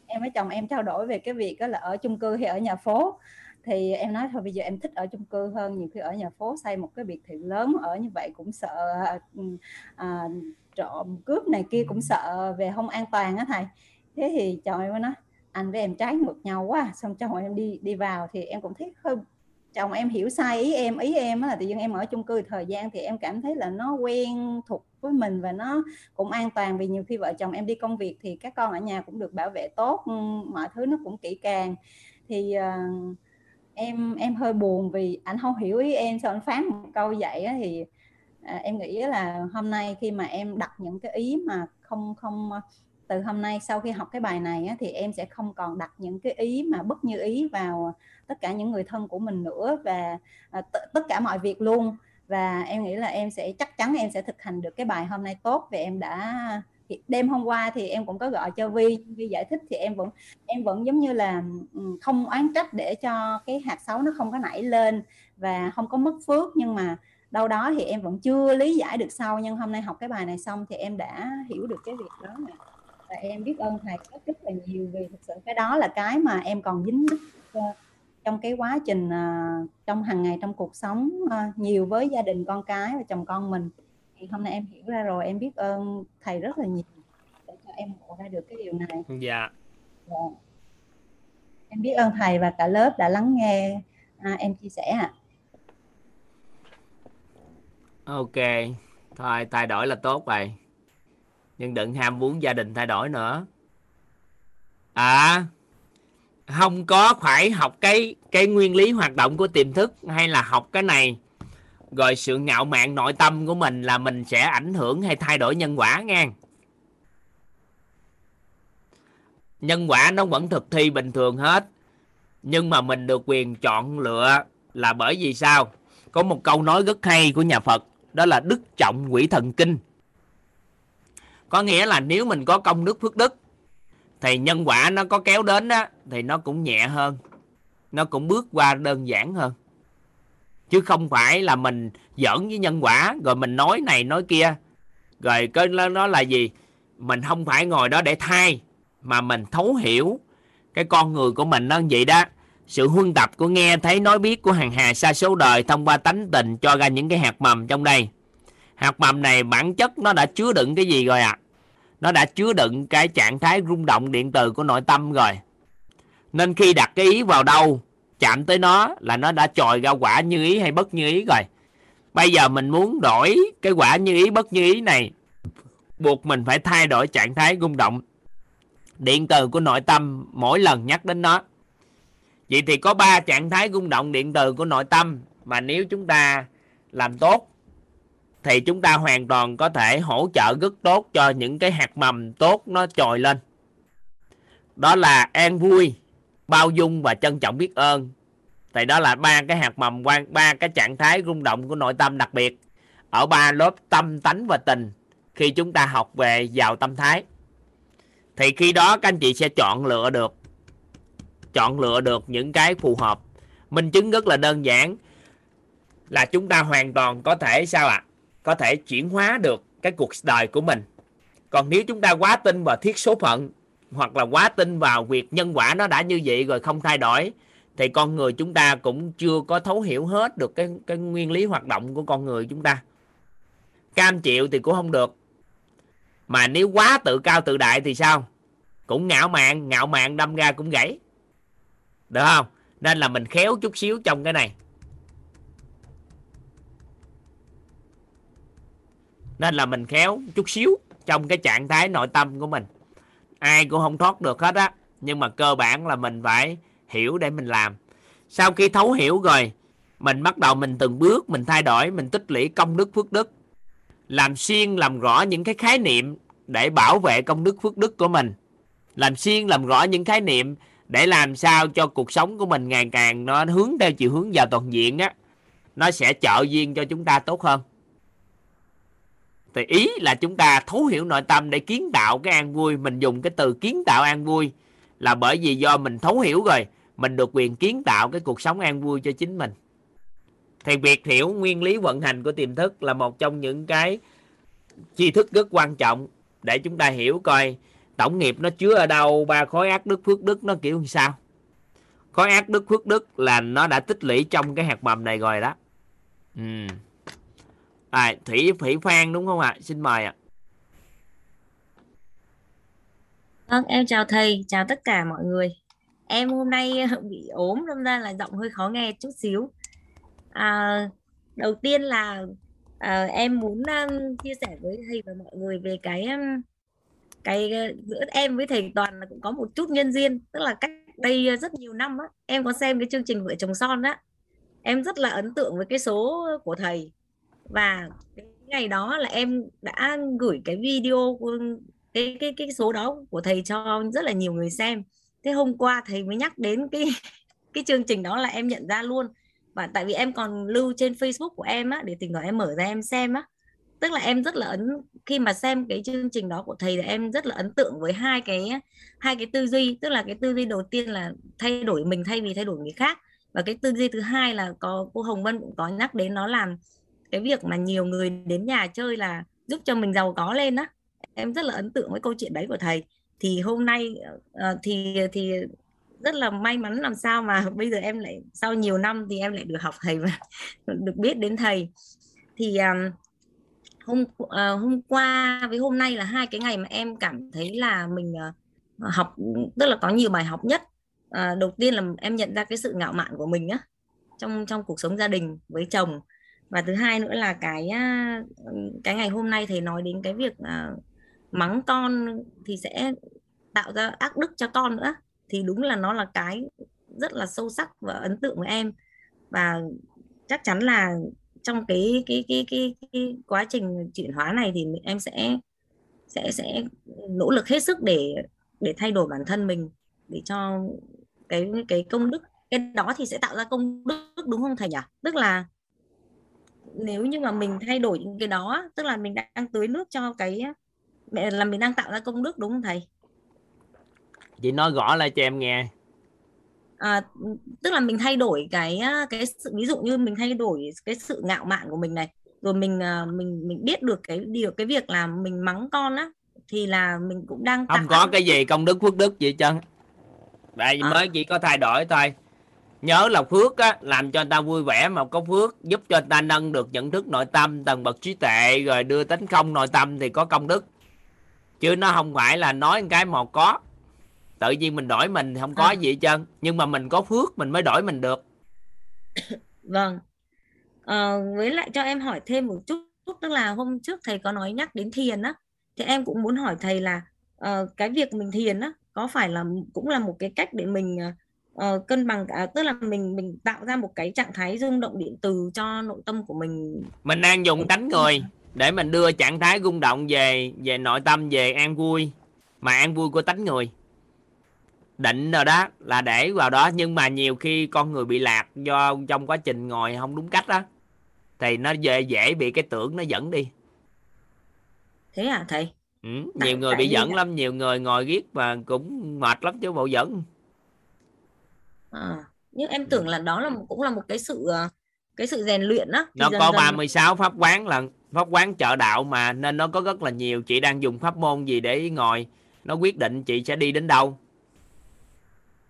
Speaker 8: em với chồng em trao đổi về cái việc đó là ở chung cư hay ở nhà phố. Thì em nói thôi bây giờ em thích ở chung cư hơn nhiều khi ở nhà phố xây một cái biệt thự lớn ở như vậy cũng sợ à, trộm cướp này kia cũng sợ về không an toàn á thầy. Thế thì chồng em nói anh với em trái ngược nhau quá xong chồng em đi đi vào thì em cũng thấy hơi chồng em hiểu sai ý em ý em là tự nhiên em ở chung cư thời gian thì em cảm thấy là nó quen thuộc với mình và nó cũng an toàn vì nhiều khi vợ chồng em đi công việc thì các con ở nhà cũng được bảo vệ tốt ừ, mọi thứ nó cũng kỹ càng. Thì uh, em em hơi buồn vì anh không hiểu ý em sao anh phán một câu vậy á, thì à, em nghĩ là hôm nay khi mà em đặt những cái ý mà không không từ hôm nay sau khi học cái bài này á, thì em sẽ không còn đặt những cái ý mà bất như ý vào tất cả những người thân của mình nữa và à, t- tất cả mọi việc luôn. Và em nghĩ là em sẽ chắc chắn em sẽ thực hành được cái bài hôm nay tốt vì em đã đêm hôm qua thì em cũng có gọi cho Vi Vi giải thích thì em vẫn em vẫn giống như là ừ, không oán trách để cho cái hạt xấu nó không có nảy lên và không có mất phước. Nhưng mà đâu đó thì em vẫn chưa lý giải được sau nhưng hôm nay học cái bài này xong thì em đã hiểu được cái việc đó nè và em biết ơn thầy rất rất là nhiều vì thực sự cái đó là cái mà em còn dính mắc trong cái quá trình uh, trong hàng ngày trong cuộc sống uh, nhiều với gia đình con cái và chồng con mình. Thì hôm nay em hiểu ra rồi em biết ơn thầy rất là nhiều để cho em ngộ ra được cái điều này.
Speaker 1: Dạ.
Speaker 8: Dạ. em biết ơn thầy và cả lớp đã lắng nghe à, em chia sẻ ạ. À.
Speaker 1: ok. Thôi thay đổi là tốt rồi nhưng đừng ham muốn gia đình thay đổi nữa. À không có phải học cái cái nguyên lý hoạt động của tiềm thức hay là học cái này. Rồi sự ngạo mạn nội tâm của mình là mình sẽ ảnh hưởng hay thay đổi nhân quả nghe. Nhân quả nó vẫn thực thi bình thường hết. Nhưng mà mình được quyền chọn lựa là bởi vì sao? Có một câu nói rất hay của nhà phật, đó là đức trọng quỷ thần kinh có nghĩa là nếu mình có công đức phước đức, thì nhân quả nó có kéo đến á, thì nó cũng nhẹ hơn. Nó cũng bước qua đơn giản hơn. Chứ không phải là mình giỡn với nhân quả, rồi mình nói này, nói kia. Rồi cái nó là gì? Mình không phải ngồi đó để thay, mà mình thấu hiểu cái con người của mình nó vậy đó. Sự huân tập của nghe thấy nói biết của hàng hà xa số đời thông qua tánh tình cho ra những cái hạt mầm trong đây. Hạt mầm này bản chất nó đã chứa đựng cái gì rồi ạ? à? Nó đã chứa đựng cái trạng thái rung động điện từ của nội tâm rồi. Nên khi đặt cái ý vào đâu, chạm tới nó là nó đã trồi ra quả như ý hay bất như ý rồi. Bây giờ mình muốn đổi cái quả như ý, bất như ý này, buộc mình phải thay đổi trạng thái rung động điện từ của nội tâm mỗi lần nhắc đến nó. Vậy thì có ba trạng thái rung động điện từ của nội tâm mà nếu chúng ta làm tốt thì chúng ta hoàn toàn có thể hỗ trợ rất tốt cho những cái hạt mầm tốt nó trồi lên. Đó là an vui, bao dung và trân trọng biết ơn. Thì đó là ba cái hạt mầm quan, ba cái trạng thái rung động của nội tâm đặc biệt ở ba lớp tâm tánh và tình khi chúng ta học về vào tâm thái. Thì khi đó các anh chị sẽ chọn lựa được, chọn lựa được những cái phù hợp. Minh chứng rất là đơn giản là chúng ta hoàn toàn có thể sao ạ? à? Có thể chuyển hóa được cái cuộc đời của mình. Còn nếu chúng ta quá tin vào thiết số phận, hoặc là quá tin vào việc nhân quả nó đã như vậy rồi không thay đổi, thì con người chúng ta cũng chưa có thấu hiểu hết được cái cái nguyên lý hoạt động của con người chúng ta. Cam chịu thì cũng không được. Mà nếu quá tự cao tự đại thì sao? Cũng ngạo mạn ngạo mạn đâm ra cũng gãy. Được không? Nên là mình khéo chút xíu trong cái này. Nên là mình khéo chút xíu trong cái trạng thái nội tâm của mình. Ai cũng không thoát được hết á, nhưng mà cơ bản là mình phải hiểu để mình làm. Sau khi thấu hiểu rồi, mình bắt đầu mình từng bước, mình thay đổi, mình tích lũy công đức phước đức. Làm xuyên làm rõ những cái khái niệm để bảo vệ công đức phước đức của mình. Làm xuyên làm rõ những khái niệm để làm sao cho cuộc sống của mình ngày càng nó hướng theo chiều hướng vào toàn diện á, nó sẽ trợ duyên cho chúng ta tốt hơn thì ý là chúng ta thấu hiểu nội tâm để kiến tạo cái an vui. Mình dùng cái từ kiến tạo an vui là bởi vì do mình thấu hiểu rồi, mình được quyền kiến tạo cái cuộc sống an vui cho chính mình. Thì việc hiểu nguyên lý vận hành của tiềm thức là một trong những cái tri thức rất quan trọng để chúng ta hiểu coi tổng nghiệp nó chứa ở đâu, ba khối ác đức, phước đức nó kiểu như sao. Khối ác đức, phước đức là nó đã tích lũy trong cái hạt mầm này rồi đó. Ừ à, thủy thủy phan đúng không ạ? Xin mời ạ.
Speaker 9: Vâng, em chào thầy, chào tất cả mọi người. Em hôm nay (laughs) bị ốm, đâm ra là giọng hơi khó nghe chút xíu. À, đầu tiên là à, em muốn um, chia sẻ với thầy và mọi người về cái um, cái ờ, giữa em với thầy Toàn là cũng có một chút nhân duyên, tức là cách đây ờ, rất nhiều năm á, em có xem cái chương trình vợ chồng son á, em rất là ấn tượng với cái số của thầy và cái ngày đó là em đã gửi cái video, cái cái cái số đó của thầy cho rất là nhiều người xem. Thế hôm qua thầy mới nhắc đến cái (laughs) cái chương trình đó là em nhận ra luôn. Và tại vì em còn lưu trên Facebook của em á, để tình thoảng em mở ra em xem á. Tức là em rất là ấn, khi mà xem cái chương trình đó của thầy thì em rất là ấn tượng với hai cái hai cái tư duy. Tức là cái tư duy đầu tiên là thay đổi mình thay vì thay đổi người khác. Và cái tư duy thứ hai là có, cô Hồng Vân cũng có nhắc đến, nó làm cái việc mà nhiều người đến nhà chơi là giúp cho mình giàu có lên á. Em rất là ấn tượng với câu chuyện đấy của thầy. Thì hôm nay uh, thì thì rất là may mắn làm sao mà (laughs) bây giờ em lại sau nhiều năm thì em lại được học thầy và (laughs) được biết đến thầy. Thì um, hôm uh, hôm qua với hôm nay là hai cái ngày mà em cảm thấy là mình uh, học tức là có nhiều bài học nhất. Uh, đầu tiên là em nhận ra cái sự ngạo mạn của mình á trong trong cuộc sống gia đình với chồng và thứ hai nữa là cái à, cái ngày hôm nay thầy nói đến cái việc uh, mắng con thì sẽ tạo ra ác đức cho con nữa. Thì đúng là nó là cái rất là sâu sắc và ấn tượng với em. Và chắc chắn là trong cái cái cái cái, cái quá trình chuyển hóa này thì em sẽ sẽ sẽ nỗ lực hết sức để để thay đổi bản thân mình để cho cái cái công đức cái đó thì sẽ tạo ra công đức đúng không thầy nhỉ? Tức là nếu như mà mình thay đổi những cái đó tức là mình đang tưới nước cho cái mẹ là mình đang tạo ra công đức đúng không thầy?
Speaker 1: Chị nói rõ lại cho em nghe.
Speaker 9: À, tức là mình thay đổi cái cái sự ví dụ như mình thay đổi cái sự ngạo mạn của mình này rồi mình à, mình mình biết được cái điều cái việc là mình mắng con á thì là mình cũng đang
Speaker 1: không có cái gì công đức phước đức gì chân vì à. mới chỉ có thay đổi thôi nhớ là phước á làm cho người ta vui vẻ mà có phước giúp cho người ta nâng được nhận thức nội tâm tầng bậc trí tuệ rồi đưa tính không nội tâm thì có công đức. Chứ nó không phải là nói cái một có. Tự nhiên mình đổi mình không có à. gì hết trơn nhưng mà mình có phước mình mới đổi mình được. (coughs)
Speaker 9: Vâng. À, với lại cho em hỏi thêm một chút tức là hôm trước thầy có nói nhắc đến thiền á thì em cũng muốn hỏi thầy là uh, cái việc mình thiền á có phải là cũng là một cái cách để mình uh, cân bằng cả tức là mình mình tạo ra một cái trạng thái rung động điện từ cho nội tâm của mình.
Speaker 1: Mình đang dùng tánh người để mình đưa trạng thái rung động về về nội tâm về an vui. Mà an vui của tánh người. Định rồi đó là để vào đó. Nhưng mà nhiều khi con người bị lạc do trong quá trình ngồi không đúng cách đó thì nó dễ dễ bị cái tưởng nó dẫn đi.
Speaker 9: Thế à thầy?
Speaker 1: Ừ, nhiều người bị dẫn lắm nhiều người ngồi viết và cũng mệt lắm chứ bộ dẫn
Speaker 9: à, nhưng em tưởng là đó là cũng là một cái sự ờ, cái sự rèn luyện á
Speaker 1: nó dần có dần... 36 pháp quán là pháp quán trợ đạo mà nên nó có rất là nhiều. Chị đang dùng pháp môn gì để ngồi? Nó quyết định chị sẽ đi đến đâu.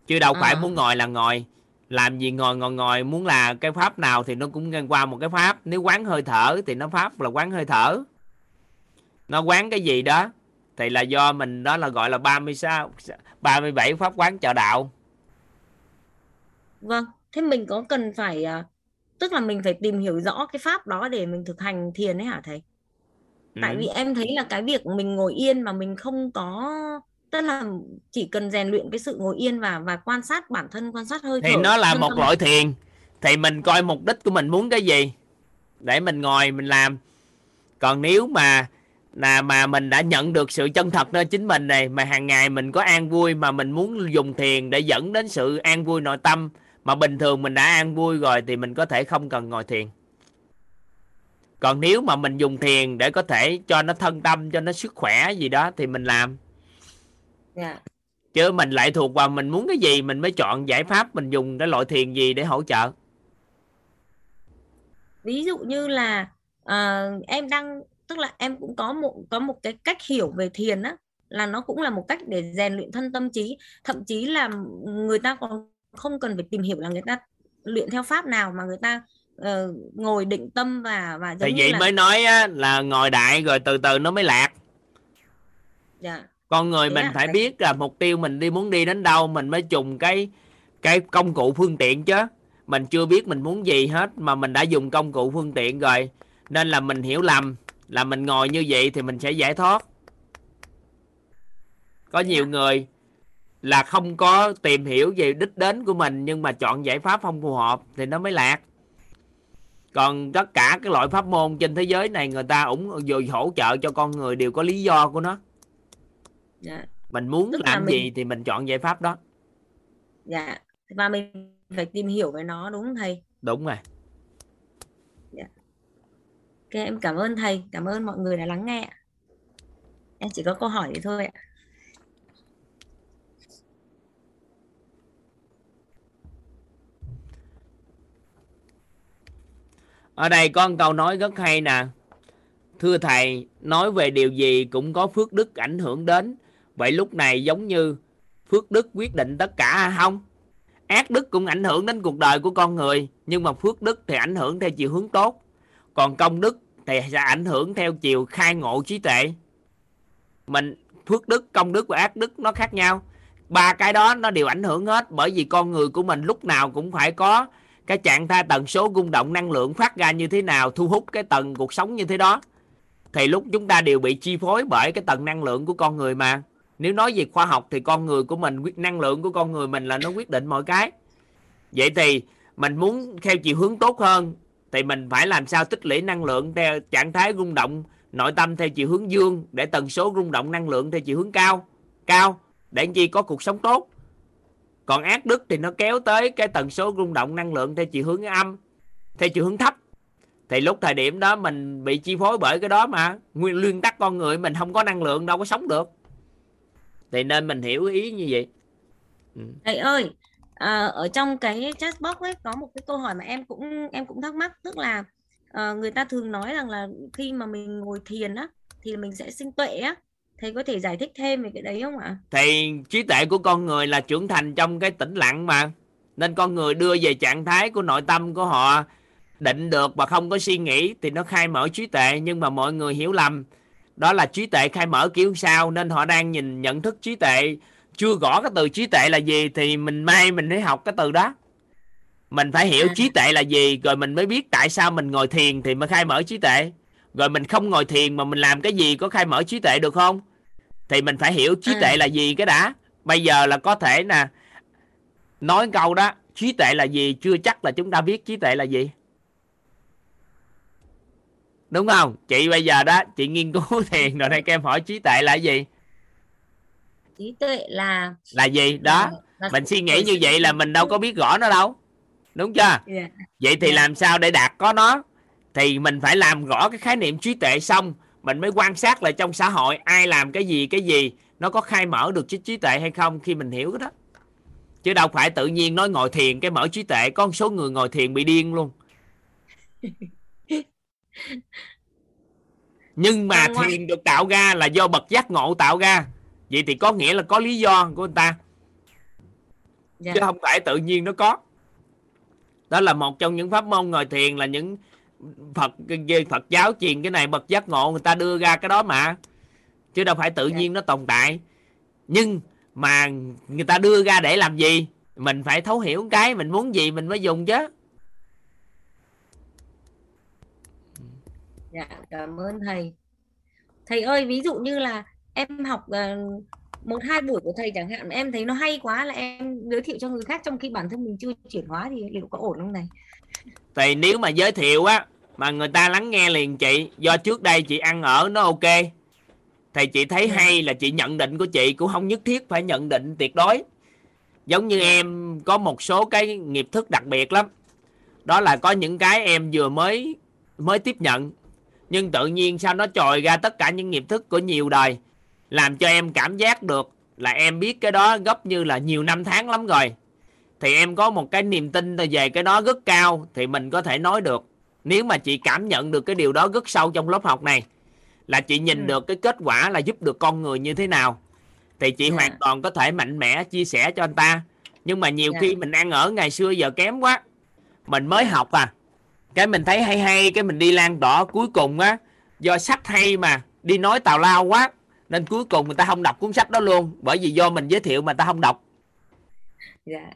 Speaker 1: Chứ đâu phải à. muốn ngồi là ngồi. Làm gì ngồi ngồi ngồi. Muốn là cái pháp nào thì nó cũng ngang qua một cái pháp. Nếu quán hơi thở thì nó pháp là quán hơi thở. Nó quán cái gì đó? Thì là do mình đó là gọi là 36 37 pháp quán trợ đạo
Speaker 9: vâng thế mình có cần phải à, tức là mình phải tìm hiểu rõ cái pháp đó để mình thực hành thiền ấy hả thầy? Ừ. tại vì em thấy là cái việc mình ngồi yên mà mình không có tức là chỉ cần rèn luyện cái sự ngồi yên và và quan sát bản thân quan sát hơi
Speaker 1: thì thở, nó là một loại thiền. Thì mình coi mục đích của mình muốn cái gì để mình ngồi mình làm. Còn nếu mà là mà mình đã nhận được sự chân thật nơi chính mình này mà hàng ngày mình có an vui mà mình muốn dùng thiền để dẫn đến sự an vui nội tâm mà bình thường mình đã an vui rồi thì mình có thể không cần ngồi thiền. Còn nếu mà mình dùng thiền để có thể cho nó thân tâm cho nó sức khỏe gì đó thì mình làm.
Speaker 9: Dạ.
Speaker 1: Chứ mình lại thuộc vào mình muốn cái gì mình mới chọn giải pháp mình dùng cái loại thiền gì để hỗ trợ.
Speaker 9: Ví dụ như là ờ, em đang tức là em cũng có một có một cái cách hiểu về thiền á là nó cũng là một cách để rèn luyện thân tâm trí. Thậm chí là người ta còn không cần phải tìm hiểu là người ta luyện theo pháp nào mà người ta ờ, ngồi định tâm và và giống
Speaker 1: thì
Speaker 9: như
Speaker 1: vậy
Speaker 9: là
Speaker 1: mới nói á, là ngồi đại rồi từ từ nó mới lạc.
Speaker 9: Dạ.
Speaker 1: Con người
Speaker 9: Thế
Speaker 1: mình
Speaker 9: à?
Speaker 1: phải biết là mục tiêu mình đi muốn đi đến đâu mình mới dùng cái cái công cụ phương tiện chứ. Mình chưa biết mình muốn gì hết mà mình đã dùng công cụ phương tiện rồi. Nên là mình hiểu lầm là mình ngồi như vậy thì mình sẽ giải thoát. Có nhiều người là không có tìm hiểu về đích đến của mình nhưng mà chọn giải pháp không phù hợp thì nó mới lạc. Còn tất cả các loại pháp môn trên thế giới này người ta ủng rồi hỗ trợ cho con người đều có lý do của nó.
Speaker 9: Dạ.
Speaker 1: Mình muốn
Speaker 9: Tức là
Speaker 1: làm
Speaker 9: mình-
Speaker 1: gì thì mình chọn giải pháp đó.
Speaker 9: Dạ. Và mình phải tìm hiểu về nó đúng không thầy?
Speaker 1: Đúng rồi.
Speaker 9: Ok, em cảm ơn thầy, cảm ơn mọi người đã lắng nghe. Em chỉ có câu hỏi thế thôi ạ.
Speaker 1: Ở đây có một câu nói rất hay nè. Thưa thầy, nói về điều gì cũng có phước đức ảnh hưởng đến. Vậy lúc này giống như phước đức quyết định tất cả hay không? Ác đức cũng ảnh hưởng đến cuộc đời của con người, nhưng mà phước đức thì ảnh hưởng theo chiều hướng tốt. Còn công đức thì sẽ ảnh hưởng theo chiều khai ngộ trí tuệ. Mình, phước đức, công đức và ác đức nó khác nhau. Ba cái đó nó đều ảnh hưởng hết, bởi vì con người của mình lúc nào cũng phải có cái trạng thái tần số rung động năng lượng phát ra như thế nào, thu hút cái tầng cuộc sống như thế đó. Thì lúc chúng ta đều bị chi phối bởi cái tầng năng lượng của con người mà. Nếu nói về khoa học thì con người của mình, quyết năng lượng của con người mình là nó quyết định mọi cái. Vậy thì mình muốn theo chiều hướng tốt hơn, thì mình phải làm sao tích lũy năng lượng theo trạng thái rung động nội tâm theo chiều hướng dương để tần số rung động năng lượng theo chiều hướng cao. Cao để chi có cuộc sống tốt còn ác đức thì nó kéo tới cái tần số rung động năng lượng theo chiều hướng âm theo chiều hướng thấp thì lúc thời điểm đó mình bị chi phối bởi cái đó mà nguyên nguyên tắc con người mình không có năng lượng đâu có sống được thì nên mình hiểu ý như vậy ừ.
Speaker 9: Thầy ơi, à, ở trong cái chat box ấy có một cái câu hỏi mà em cũng em cũng thắc mắc, tức là à, người ta thường nói rằng là khi mà mình ngồi thiền á thì mình sẽ sinh tuệ á. Thầy có thể giải thích thêm về cái đấy không ạ?
Speaker 1: thì trí tuệ của con người là trưởng thành trong cái tĩnh lặng mà. Nên con người đưa về trạng thái của nội tâm của họ định được và không có suy nghĩ thì nó khai mở trí tuệ. Nhưng mà mọi người hiểu lầm đó là trí tuệ khai mở kiểu sao. Nên họ đang nhìn nhận thức trí tuệ chưa rõ cái từ trí tuệ là gì thì mình mai mình phải học cái từ đó. Mình phải hiểu
Speaker 9: À.
Speaker 1: trí tuệ là gì rồi mình mới biết tại sao mình ngồi thiền thì mới khai mở trí tuệ. Rồi mình không ngồi thiền mà mình làm cái gì có khai mở trí tuệ được không thì mình phải hiểu trí tuệ là gì cái đã. Bây giờ là có thể nè nói câu đó trí tuệ là gì? Chưa chắc là chúng ta biết trí tuệ là gì. Đúng không? Chị bây giờ đó chị nghiên cứu (laughs) thiền rồi đây các em hỏi trí tuệ là gì?
Speaker 9: Trí tuệ là
Speaker 1: là gì? Đó
Speaker 9: là-
Speaker 1: mình suy nghĩ như vậy là mình đâu có biết rõ nó đâu. Đúng chưa?
Speaker 9: Dạ.
Speaker 1: vậy thì
Speaker 9: Dạ.
Speaker 1: làm sao để đạt có nó? Thì mình phải làm rõ cái khái niệm trí tuệ xong mình mới quan sát lại trong xã hội ai làm cái gì cái gì nó có khai mở được trí trí tuệ hay không khi mình hiểu cái đó. Chứ đâu phải tự nhiên nói ngồi thiền cái mở trí tuệ có một số người ngồi thiền bị điên luôn. (laughs) Nhưng mà thiền được tạo ra là do bậc giác ngộ tạo ra. Vậy thì có nghĩa là có lý do của người ta.
Speaker 9: Dạ.
Speaker 1: chứ không phải tự nhiên nó có. Đó là một trong những pháp môn ngồi thiền là những phật về phật giáo truyền cái này bậc giác ngộ người ta đưa ra cái đó mà chứ đâu phải tự
Speaker 9: Dạ.
Speaker 1: nhiên nó tồn tại nhưng mà người ta đưa ra để làm gì mình phải thấu hiểu cái mình muốn gì mình mới dùng chứ
Speaker 9: Dạ, cảm ơn thầy. Thầy ơi, ví dụ như là em học ờ, một hai buổi của thầy chẳng hạn, em thấy nó hay quá là em giới thiệu cho người khác trong khi bản thân mình chưa chuyển hóa thì liệu có ổn không này?
Speaker 1: Thì nếu mà giới thiệu á mà người ta lắng nghe liền chị do trước đây chị ăn ở nó ok thì chị thấy
Speaker 9: Dạ.
Speaker 1: hay là chị nhận định của chị cũng không nhất thiết phải nhận định tuyệt đối. Giống như em có một số cái nghiệp thức đặc biệt lắm. Đó là có những cái em vừa mới mới tiếp nhận nhưng tự nhiên sao nó trồi ra tất cả những nghiệp thức của nhiều đời làm cho em cảm giác được là em biết cái đó gấp như là nhiều năm tháng lắm rồi thì em có một cái niềm tin về cái đó rất cao thì mình có thể nói được nếu mà chị cảm nhận được cái điều đó rất sâu trong lớp học này là chị nhìn
Speaker 9: Ừ.
Speaker 1: được cái kết quả là giúp được con người như thế nào thì chị
Speaker 9: Dạ.
Speaker 1: hoàn toàn có thể mạnh mẽ chia sẻ cho anh ta nhưng mà nhiều
Speaker 9: Dạ.
Speaker 1: khi mình ăn ở ngày xưa giờ kém quá mình mới học à cái mình thấy hay hay cái mình đi lan tỏa cuối cùng á do sách hay mà đi nói tào lao quá nên cuối cùng người ta không đọc cuốn sách đó luôn bởi vì do mình giới thiệu mà người ta không đọc
Speaker 9: dạ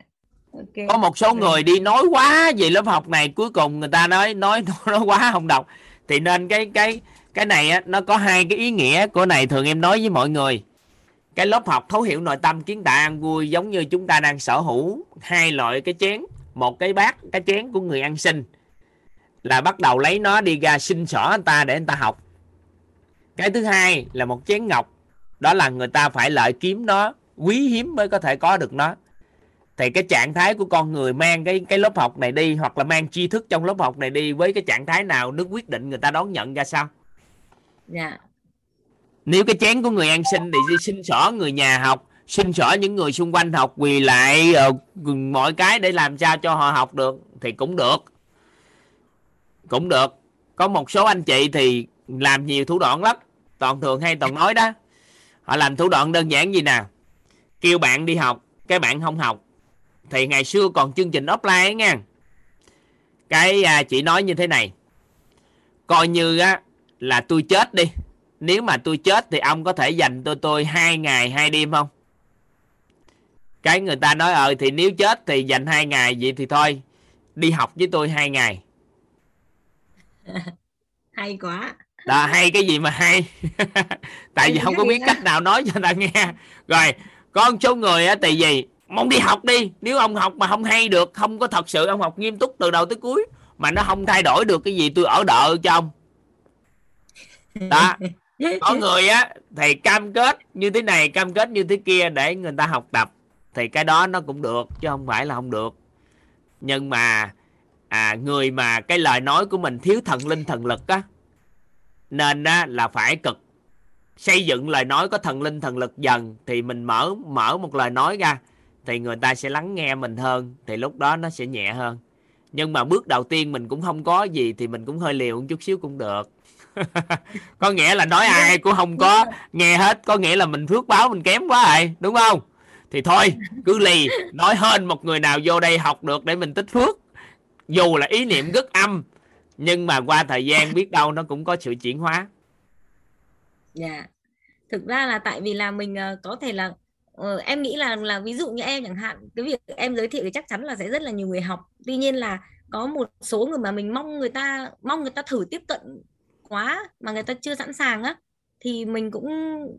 Speaker 9: ok.
Speaker 1: Có một số
Speaker 9: Rồi.
Speaker 1: người đi nói quá về lớp học này cuối cùng người ta nói nói (laughs) nói quá không đọc. Thì nên cái cái cái này á nó có hai cái ý nghĩa của này thường em nói với mọi người. Cái lớp học thấu hiểu nội tâm kiến tạo ăn vui giống như chúng ta đang sở hữu hai loại cái chén. Một cái bát cái chén của người ăn xin. Là bắt đầu lấy nó đi ra xin xỏ anh ta để anh ta học. Cái thứ hai là một chén ngọc. Đó là người ta phải lợi kiếm nó quý hiếm mới có thể có được nó thì cái trạng thái của con người mang cái cái lớp học này đi hoặc là mang tri thức trong lớp học này đi với cái trạng thái nào nó quyết định người ta đón nhận ra sao?
Speaker 9: Dạ.
Speaker 1: Nếu cái chén của người ăn xin thì xin xỏ người nhà học xin xỏ những người xung quanh học quỳ lại ờ, mọi cái để làm sao cho họ học được thì cũng được. Cũng được. Có một số anh chị thì làm nhiều thủ đoạn lắm. Toàn thường hay toàn nói đó. Họ làm thủ đoạn đơn giản gì nè? Kêu bạn đi học cái bạn không học thì ngày xưa còn chương trình offline ấy nha. Cái à, chị nói như thế này. Coi như á là tôi chết đi. Nếu mà tôi chết thì ông có thể dành cho tôi hai ngày hai đêm không? Cái người ta nói ờ thì nếu chết thì dành hai ngày vậy thì thôi. Đi học với tôi hai ngày. (laughs)
Speaker 9: Hay quá.
Speaker 1: Đó hay cái gì mà hay? (laughs) Tại vì
Speaker 9: Hay
Speaker 1: không có biết cách nào nói cho người ta nghe. Rồi có một số người á tại vì mong đi học đi nếu ông học mà không hay được không có thật sự ông học nghiêm túc từ đầu tới cuối mà nó không thay đổi được cái gì tôi ở đợi cho ông. Đó. Có (laughs) người á thì cam kết như thế này cam kết như thế kia để người ta học tập thì cái đó nó cũng được chứ không phải là không được. Nhưng mà à, người mà cái lời nói của mình thiếu thần linh thần lực á nên á, là phải cực. Xây dựng lời nói có thần linh thần lực dần thì mình mở mở một lời nói ra thì người ta sẽ lắng nghe mình hơn, thì lúc đó nó sẽ nhẹ hơn. Nhưng mà bước đầu tiên mình cũng không có gì thì mình cũng hơi liều một chút xíu cũng được. (laughs) Có nghĩa là nói ai cũng không có nghe hết, có nghĩa là mình phước báo mình kém quá rồi, đúng không? Thì thôi, cứ lì, nói hơn một người nào vô đây học được để mình tích phước. Dù là ý niệm rất âm, nhưng mà qua thời gian biết đâu nó cũng có sự chuyển hóa.
Speaker 9: Dạ. Thực ra là tại vì là mình ờ, có thể là ờ, em nghĩ là là ví dụ như em chẳng hạn cái việc em giới thiệu thì chắc chắn là sẽ rất là nhiều người học. Tuy nhiên là có một số người mà mình mong người ta mong người ta thử tiếp cận quá mà người ta chưa sẵn sàng á thì mình cũng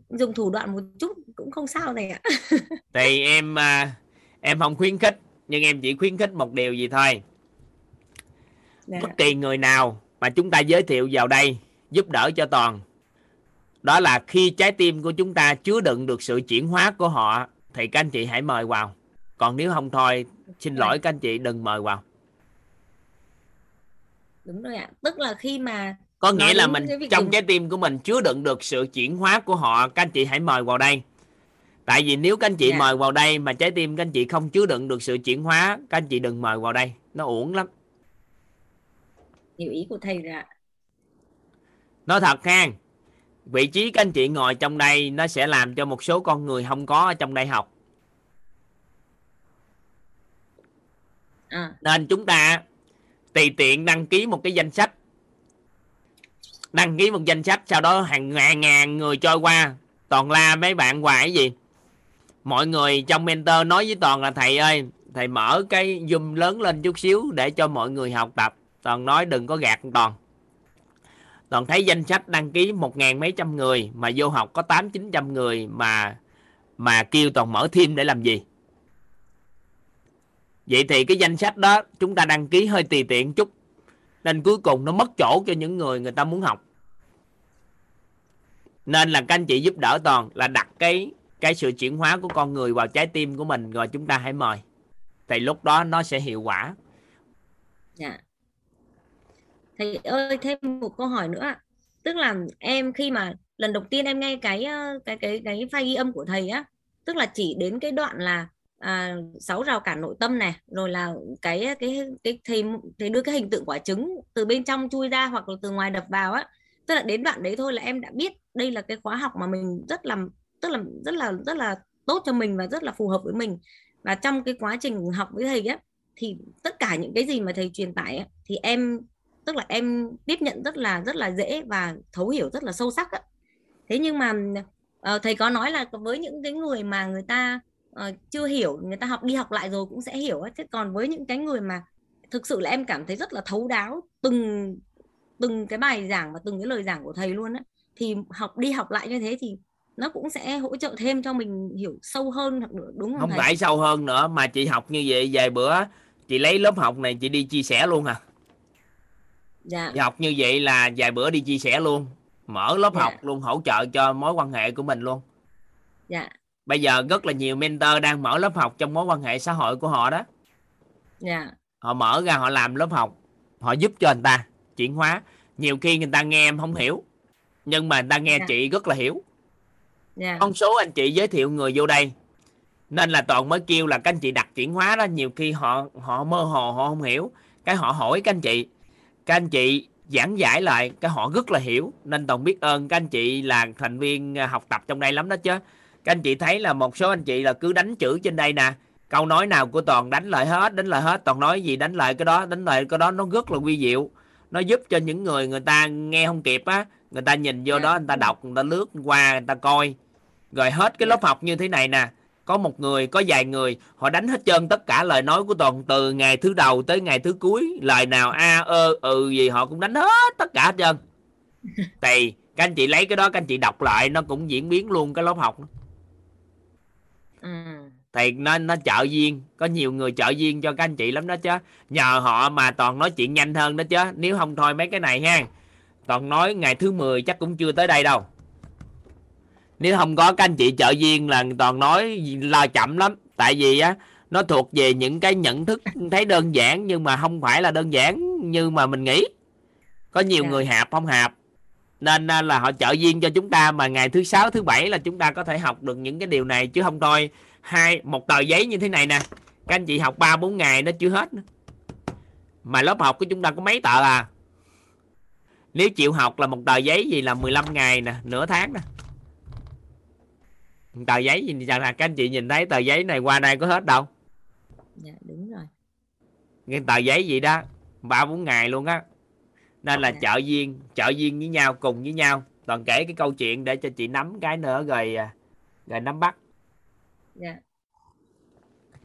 Speaker 9: dùng thủ đoạn một chút cũng không sao này ạ. (laughs)
Speaker 1: thì em à, em không khuyến khích nhưng em chỉ khuyến khích một điều gì thôi
Speaker 9: Dạ.
Speaker 1: bất kỳ người nào mà chúng ta giới thiệu vào đây giúp đỡ cho toàn đó là khi trái tim của chúng ta chứa đựng được sự chuyển hóa của họ thì các anh chị hãy mời vào còn nếu không thôi xin lỗi các anh chị đừng mời vào
Speaker 9: Đúng rồi ạ. Tức là khi mà
Speaker 1: có nghĩa là mình trong
Speaker 9: dùng-
Speaker 1: trái tim của mình chứa đựng được sự chuyển hóa của họ các anh chị hãy mời vào đây tại vì nếu các anh chị
Speaker 9: Dạ.
Speaker 1: mời vào đây mà trái tim các anh chị không chứa đựng được sự chuyển hóa các anh chị đừng mời vào đây nó uổng lắm
Speaker 9: hiểu ý của thầy rồi ạ.
Speaker 1: nói thật ha vị trí các anh chị ngồi trong đây nó sẽ làm cho một số con người không có ở trong đây học.
Speaker 9: À,
Speaker 1: nên chúng ta tùy tiện đăng ký một cái danh sách. Đăng ký một danh sách sau đó hàng ngàn ngàn người trôi qua. Toàn la mấy bạn hoài gì? Mọi người trong mentor nói với toàn là thầy ơi thầy mở cái zoom lớn lên chút xíu để cho mọi người học tập. Toàn nói đừng có gạt toàn toàn thấy danh sách đăng ký một ngàn mấy trăm người mà vô học có tám chín trăm người mà mà kêu toàn mở thêm để làm gì. Vậy thì cái danh sách đó chúng ta đăng ký hơi tùy tiện chút, nên cuối cùng nó mất chỗ cho những người người ta muốn học. Nên là các anh chị giúp đỡ toàn là đặt cái cái sự chuyển hóa của con người vào trái tim của mình rồi chúng ta hãy mời. Thì lúc đó nó sẽ hiệu quả.
Speaker 9: Dạ thầy ơi thêm một câu hỏi nữa ạ. Tức là em khi mà lần đầu tiên em nghe cái ờ, cái cái cái file ghi âm của thầy á tức là chỉ đến cái đoạn là à, sáu rào cản nội tâm này rồi là cái cái cái thầy thầy đưa cái hình tượng quả trứng từ bên trong chui ra hoặc là từ ngoài đập vào á. Tức là đến đoạn đấy thôi là em đã biết đây là cái khóa học mà mình rất là tức là rất là rất là tốt cho mình và rất là phù hợp với mình. Và trong cái quá trình học với thầy á thì tất cả những cái gì mà thầy truyền tải á, thì em tức là em tiếp nhận rất là rất là dễ và thấu hiểu rất là sâu sắc á. thế nhưng mà uh, thầy có nói là với những cái người mà người ta uh, chưa hiểu người ta học đi học lại rồi cũng sẽ hiểu á. thế còn với những cái người mà thực sự là em cảm thấy rất là thấu đáo từng từng cái bài giảng và từng cái lời giảng của thầy luôn á thì học đi học lại như thế thì nó cũng sẽ hỗ trợ thêm cho mình hiểu sâu hơn đúng không
Speaker 1: không
Speaker 9: thầy?
Speaker 1: phải sâu hơn nữa mà chị học như vậy vài bữa chị lấy lớp học này chị đi chia sẻ luôn à
Speaker 9: dạ.
Speaker 1: Chị học như vậy là vài bữa đi chia sẻ luôn. Mở lớp
Speaker 9: Dạ.
Speaker 1: học luôn hỗ trợ cho mối quan hệ của mình luôn.
Speaker 9: Dạ.
Speaker 1: Bây giờ rất là nhiều mentor đang mở lớp học trong mối quan hệ xã hội của họ đó.
Speaker 9: Dạ.
Speaker 1: Họ mở ra họ làm lớp học họ giúp cho người ta chuyển hóa. Nhiều khi người ta nghe em không hiểu nhưng mà người ta nghe
Speaker 9: Dạ.
Speaker 1: chị rất là hiểu.
Speaker 9: Dạ.
Speaker 1: Con số anh chị giới thiệu người vô đây nên là toàn mới kêu là các anh chị đặt chuyển hóa đó. Nhiều khi họ họ mơ hồ họ không hiểu. Cái họ hỏi các anh chị các anh chị giảng giải lại cái họ rất là hiểu nên toàn biết ơn các anh chị là thành viên à, học tập trong đây lắm đó chứ. Các anh chị thấy là một số anh chị là cứ đánh chữ trên đây nè câu nói nào của toàn đánh lại hết đánh lại hết toàn nói gì đánh lại cái đó đánh lại cái đó nó rất là quy diệu. Nó giúp cho những người người ta nghe không kịp á người ta nhìn vô
Speaker 9: Dạ.
Speaker 1: đó người ta đọc người ta lướt qua người ta coi. Rồi hết cái lớp học như thế này nè có một người có vài người họ đánh hết trơn tất cả lời nói của toàn từ ngày thứ đầu tới ngày thứ cuối. Lời nào a ơ ừ gì họ cũng đánh hết tất cả hết trơn. (laughs) Thì các anh chị lấy cái đó các anh chị đọc lại nó cũng diễn biến luôn cái lớp học
Speaker 9: ừ.
Speaker 1: thì nó nó trợ duyên có nhiều người trợ duyên cho các anh chị lắm đó chứ. Nhờ họ mà toàn nói chuyện nhanh hơn đó chứ. Nếu không thôi mấy cái này ha. Toàn nói ngày thứ 10 chắc cũng chưa tới đây đâu nếu không có các anh chị trợ duyên là toàn nói là chậm lắm. Tại vì á nó thuộc về những cái nhận thức thấy đơn giản nhưng mà không phải là đơn giản như mà mình nghĩ. Có nhiều
Speaker 9: Dạ.
Speaker 1: người hạp không hạp. Nên à, là họ trợ duyên cho chúng ta mà ngày thứ sáu thứ bảy là chúng ta có thể học được những cái điều này. Chứ không thôi hai một tờ giấy như thế này nè. Các anh chị học ba bốn ngày nó chưa hết nữa. mà lớp học của chúng ta có mấy tờ à? Nếu chịu học là một tờ giấy gì là 15 ngày nè nửa tháng nè tờ giấy gì chẳng là các anh chị nhìn thấy tờ giấy này qua đây có hết đâu?
Speaker 9: Dạ đúng rồi.
Speaker 1: Cái tờ giấy gì đó ba bốn ngày luôn á. Nên là
Speaker 9: Dạ.
Speaker 1: trợ duyên trợ duyên với nhau cùng với nhau. Toàn kể cái câu chuyện để cho chị nắm cái nữa rồi à, rồi nắm bắt.
Speaker 9: Dạ.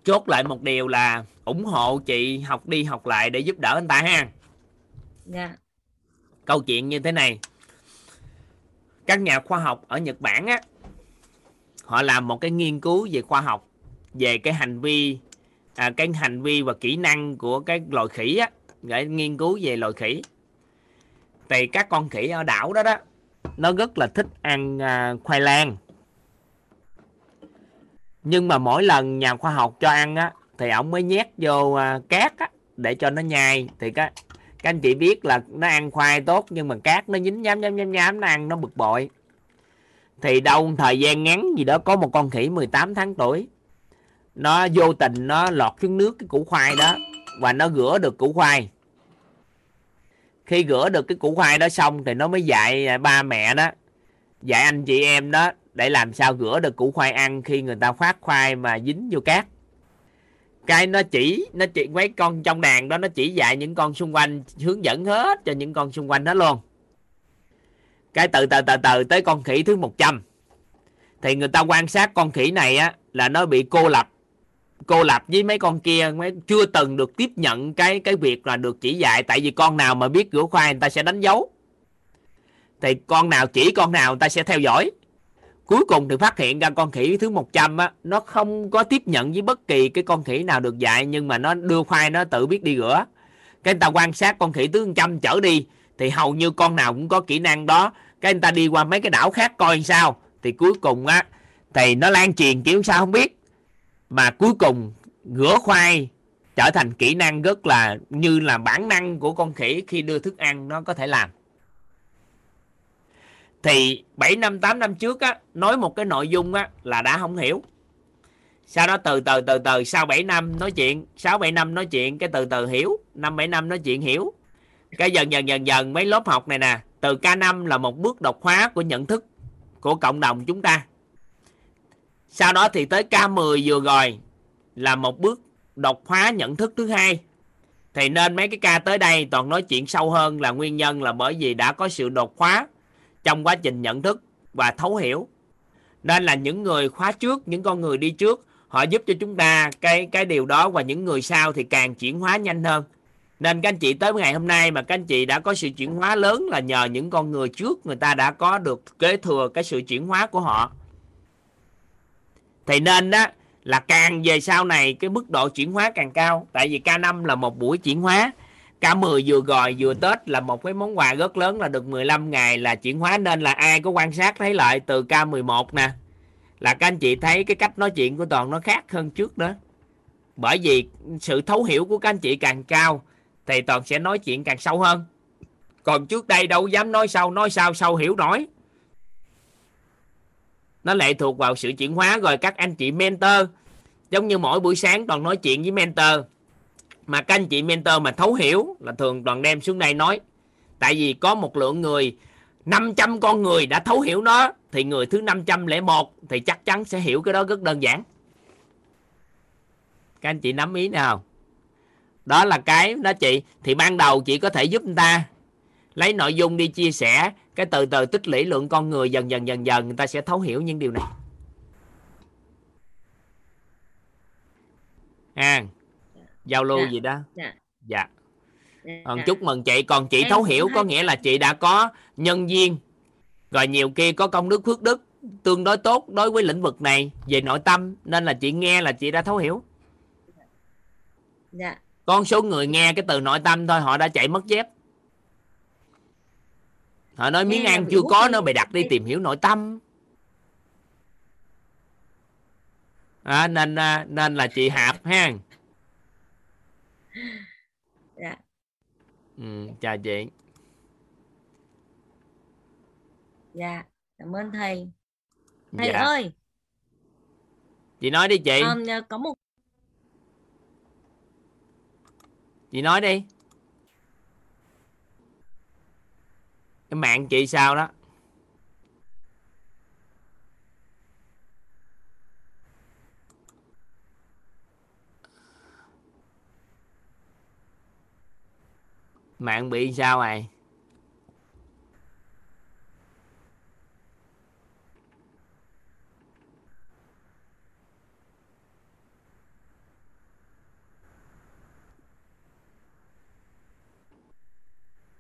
Speaker 1: Chốt lại một điều là ủng hộ chị học đi học lại để giúp đỡ anh ta ha.
Speaker 9: Dạ.
Speaker 1: Câu chuyện như thế này. Các nhà khoa học ở Nhật Bản á họ làm một cái nghiên cứu về khoa học về cái hành vi à, cái hành vi và kỹ năng của cái loài khỉ á để nghiên cứu về loài khỉ. Thì các con khỉ ở đảo đó đó nó rất là thích ăn à, khoai lang. Nhưng mà mỗi lần nhà khoa học cho ăn á thì ổng mới nhét vô à, cát á để cho nó nhai. Thì các các anh chị biết là nó ăn khoai tốt nhưng mà cát nó dính nhám nhám nhám nhám nó ăn nó bực bội thì đâu thời gian ngắn gì đó, có một con khỉ 18 tháng tuổi. Nó vô tình nó lọt xuống nước cái củ khoai đó, và nó rửa được củ khoai. Khi rửa được cái củ khoai đó xong thì nó mới dạy à, ba mẹ đó, dạy anh chị em đó để làm sao rửa được củ khoai ăn khi người ta phát khoai mà dính vô cát. Cái nó chỉ nó chỉ, mấy con trong đàn đó, nó chỉ dạy những con xung quanh, hướng dẫn hết cho những con xung quanh đó luôn cái từ từ từ từ tới con khỉ thứ 100 thì người ta quan sát con khỉ này á, là nó bị cô lập. Cô lập với mấy con kia, mấy, chưa từng được tiếp nhận cái cái việc là được chỉ dạy. Tại vì con nào mà biết rửa khoai, người ta sẽ đánh dấu. Thì con nào chỉ con nào, người ta sẽ theo dõi. Cuối cùng thì phát hiện ra con khỉ thứ 100 á, nó không có tiếp nhận với bất kỳ cái con khỉ nào được dạy, nhưng mà nó đưa khoai, nó tự biết đi rửa. Cái người ta quan sát con khỉ thứ trăm trở đi thì hầu như con nào cũng có kỹ năng đó. Cái người ta đi qua mấy cái đảo khác coi sao. Thì cuối cùng á, thì nó lan truyền kiểu sao không biết. Mà cuối cùng, rửa khoai trở thành kỹ năng rất là như là bản năng của con khỉ khi đưa thức ăn nó có thể làm. Thì 7 năm 8 năm trước á, nói một cái nội dung á là đã không hiểu. Sau đó từ từ từ từ, sau 7 năm nói chuyện 6 7 năm nói chuyện, cái từ từ hiểu 5 7 năm nói chuyện hiểu cái dần dần dần dần mấy lớp học này nè, từ K5 là một bước đột hóa của nhận thức của cộng đồng chúng ta. Sau đó thì tới K10 vừa rồi là một bước đột hóa nhận thức thứ hai. Thì nên mấy cái ca tới đây toàn nói chuyện sâu hơn là nguyên nhân là bởi vì đã có sự đột hóa trong quá trình nhận thức và thấu hiểu. Nên là những người khóa trước, những con người đi trước, họ giúp cho chúng ta cái cái điều đó và những người sau thì càng chuyển hóa nhanh hơn nên các anh chị tới ngày hôm nay mà các anh chị đã có sự chuyển hóa lớn là nhờ những con người trước người ta đã có được kế thừa cái sự chuyển hóa của họ. Thì nên đó là càng về sau này cái mức độ chuyển hóa càng cao. Tại vì K5 là một buổi chuyển hóa. K10 vừa rồi vừa Tết là một cái món quà rất lớn là được 15 ngày là chuyển hóa. Nên là ai có quan sát thấy lại từ K11 nè, là các anh chị thấy cái cách nói chuyện của toàn nó khác hơn trước nữa bởi vì sự thấu hiểu của các anh chị càng cao thì toàn sẽ nói chuyện càng sâu hơn. Còn trước đây đâu dám nói sâu nói sao sâu hiểu nổi. Nó lệ thuộc vào sự chuyển hóa rồi các anh chị mentor. Giống như mỗi buổi sáng toàn nói chuyện với mentor. Mà các anh chị mentor mà thấu hiểu là thường toàn đem xuống đây nói. Tại vì có một lượng người 500 con người đã thấu hiểu nó, thì người thứ 501 thì chắc chắn sẽ hiểu cái đó rất đơn giản. Các anh chị nắm ý nào? Đó là cái đó chị. Thì ban đầu chị có thể giúp người ta. Lấy nội dung đi chia sẻ. Cái từ từ tích lũy lượng con người dần dần dần dần. Người ta sẽ thấu hiểu những điều này. À giao lưu
Speaker 9: Dạ.
Speaker 1: gì đó.
Speaker 9: Dạ.
Speaker 1: dạ.
Speaker 9: Dạ.
Speaker 1: còn chúc mừng chị. Còn chị
Speaker 9: Em
Speaker 1: thấu hiểu có
Speaker 9: hay-
Speaker 1: nghĩa là chị đã có nhân duyên rồi nhiều kia có công đức phước đức tương đối tốt đối với lĩnh vực này về nội tâm. Nên là chị nghe là chị đã thấu hiểu.
Speaker 9: Dạ
Speaker 1: con số người nghe cái từ nội tâm thôi họ đã chạy mất dép. Họ nói miếng ăn chưa có nó bày đặt đi tìm hiểu nội tâm. À, nên à, nên là chị hạp ha.
Speaker 9: Dạ.
Speaker 1: Ừ, chào chị.
Speaker 9: Dạ cảm ơn thầy. Thầy
Speaker 1: dạ.
Speaker 9: ơi.
Speaker 1: Chị nói đi chị.
Speaker 9: Ờm, có một
Speaker 1: chị nói đi. Cái mạng chị sao đó? Mạng bị sao này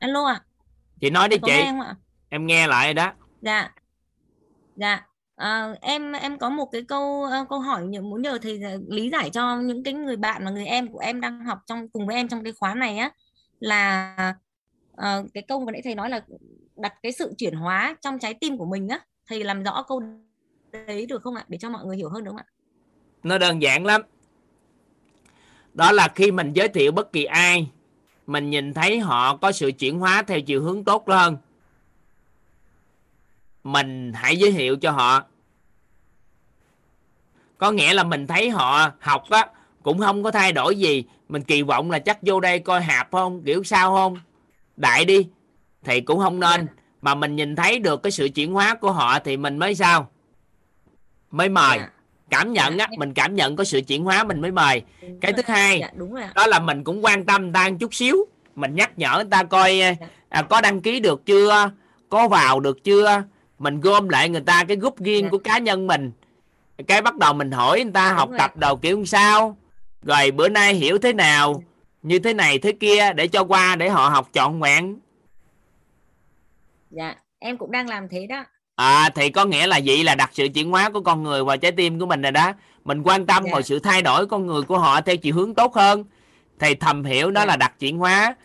Speaker 9: alo ạ
Speaker 1: chị nói đi chị.
Speaker 9: ạ?
Speaker 1: Em nghe lại đó.
Speaker 9: Dạ. Dạ. Ờ, em em có một cái câu ờ, câu hỏi muốn nhờ thầy lý giải cho những cái người bạn và người em của em đang học trong cùng với em trong cái khóa này á. Là ờ, cái câu vừa nãy thầy nói là đặt cái sự chuyển hóa trong trái tim của mình á. Thầy làm rõ câu đấy được không ạ? Để cho mọi người hiểu hơn đúng không ạ?
Speaker 1: Nó đơn giản lắm. Đó là khi mình giới thiệu bất kỳ ai mình nhìn thấy họ có sự chuyển hóa theo chiều hướng tốt hơn. Mình hãy giới thiệu cho họ. Có nghĩa là mình thấy họ học á, cũng không có thay đổi gì. Mình kỳ vọng là chắc vô đây coi hạp không, kiểu sao không? Đại đi, thì cũng không nên. Mà mình nhìn thấy được cái sự chuyển hóa của họ thì mình mới sao? Mới mời.
Speaker 9: Yeah
Speaker 1: cảm nhận á mình cảm nhận có sự chuyển hóa mình mới mời.
Speaker 9: Đúng
Speaker 1: cái
Speaker 9: rồi.
Speaker 1: thứ hai
Speaker 9: dạ đúng rồi ạ.
Speaker 1: đó là mình cũng quan tâm ta một chút xíu. Mình nhắc nhở người ta coi à, có đăng ký được chưa có vào được chưa. Mình gom lại người ta cái group riêng
Speaker 9: Dạ.
Speaker 1: của cá nhân mình. Cái bắt đầu mình hỏi người ta
Speaker 9: Đúng
Speaker 1: học
Speaker 9: rồi
Speaker 1: tập đầu kiểu sao. Rồi bữa nay hiểu thế nào như thế này thế kia để cho qua để họ học trọn vẹn.
Speaker 9: Dạ em cũng đang làm thế đó
Speaker 1: à thì có nghĩa là vậy là đặt sự chuyển hóa của con người vào trái tim của mình rồi đó mình quan tâm
Speaker 9: Dạ.
Speaker 1: vào sự thay đổi con người của họ theo chiều hướng tốt hơn thầy thầm hiểu đó
Speaker 9: Dạ.
Speaker 1: là đặt chuyển hóa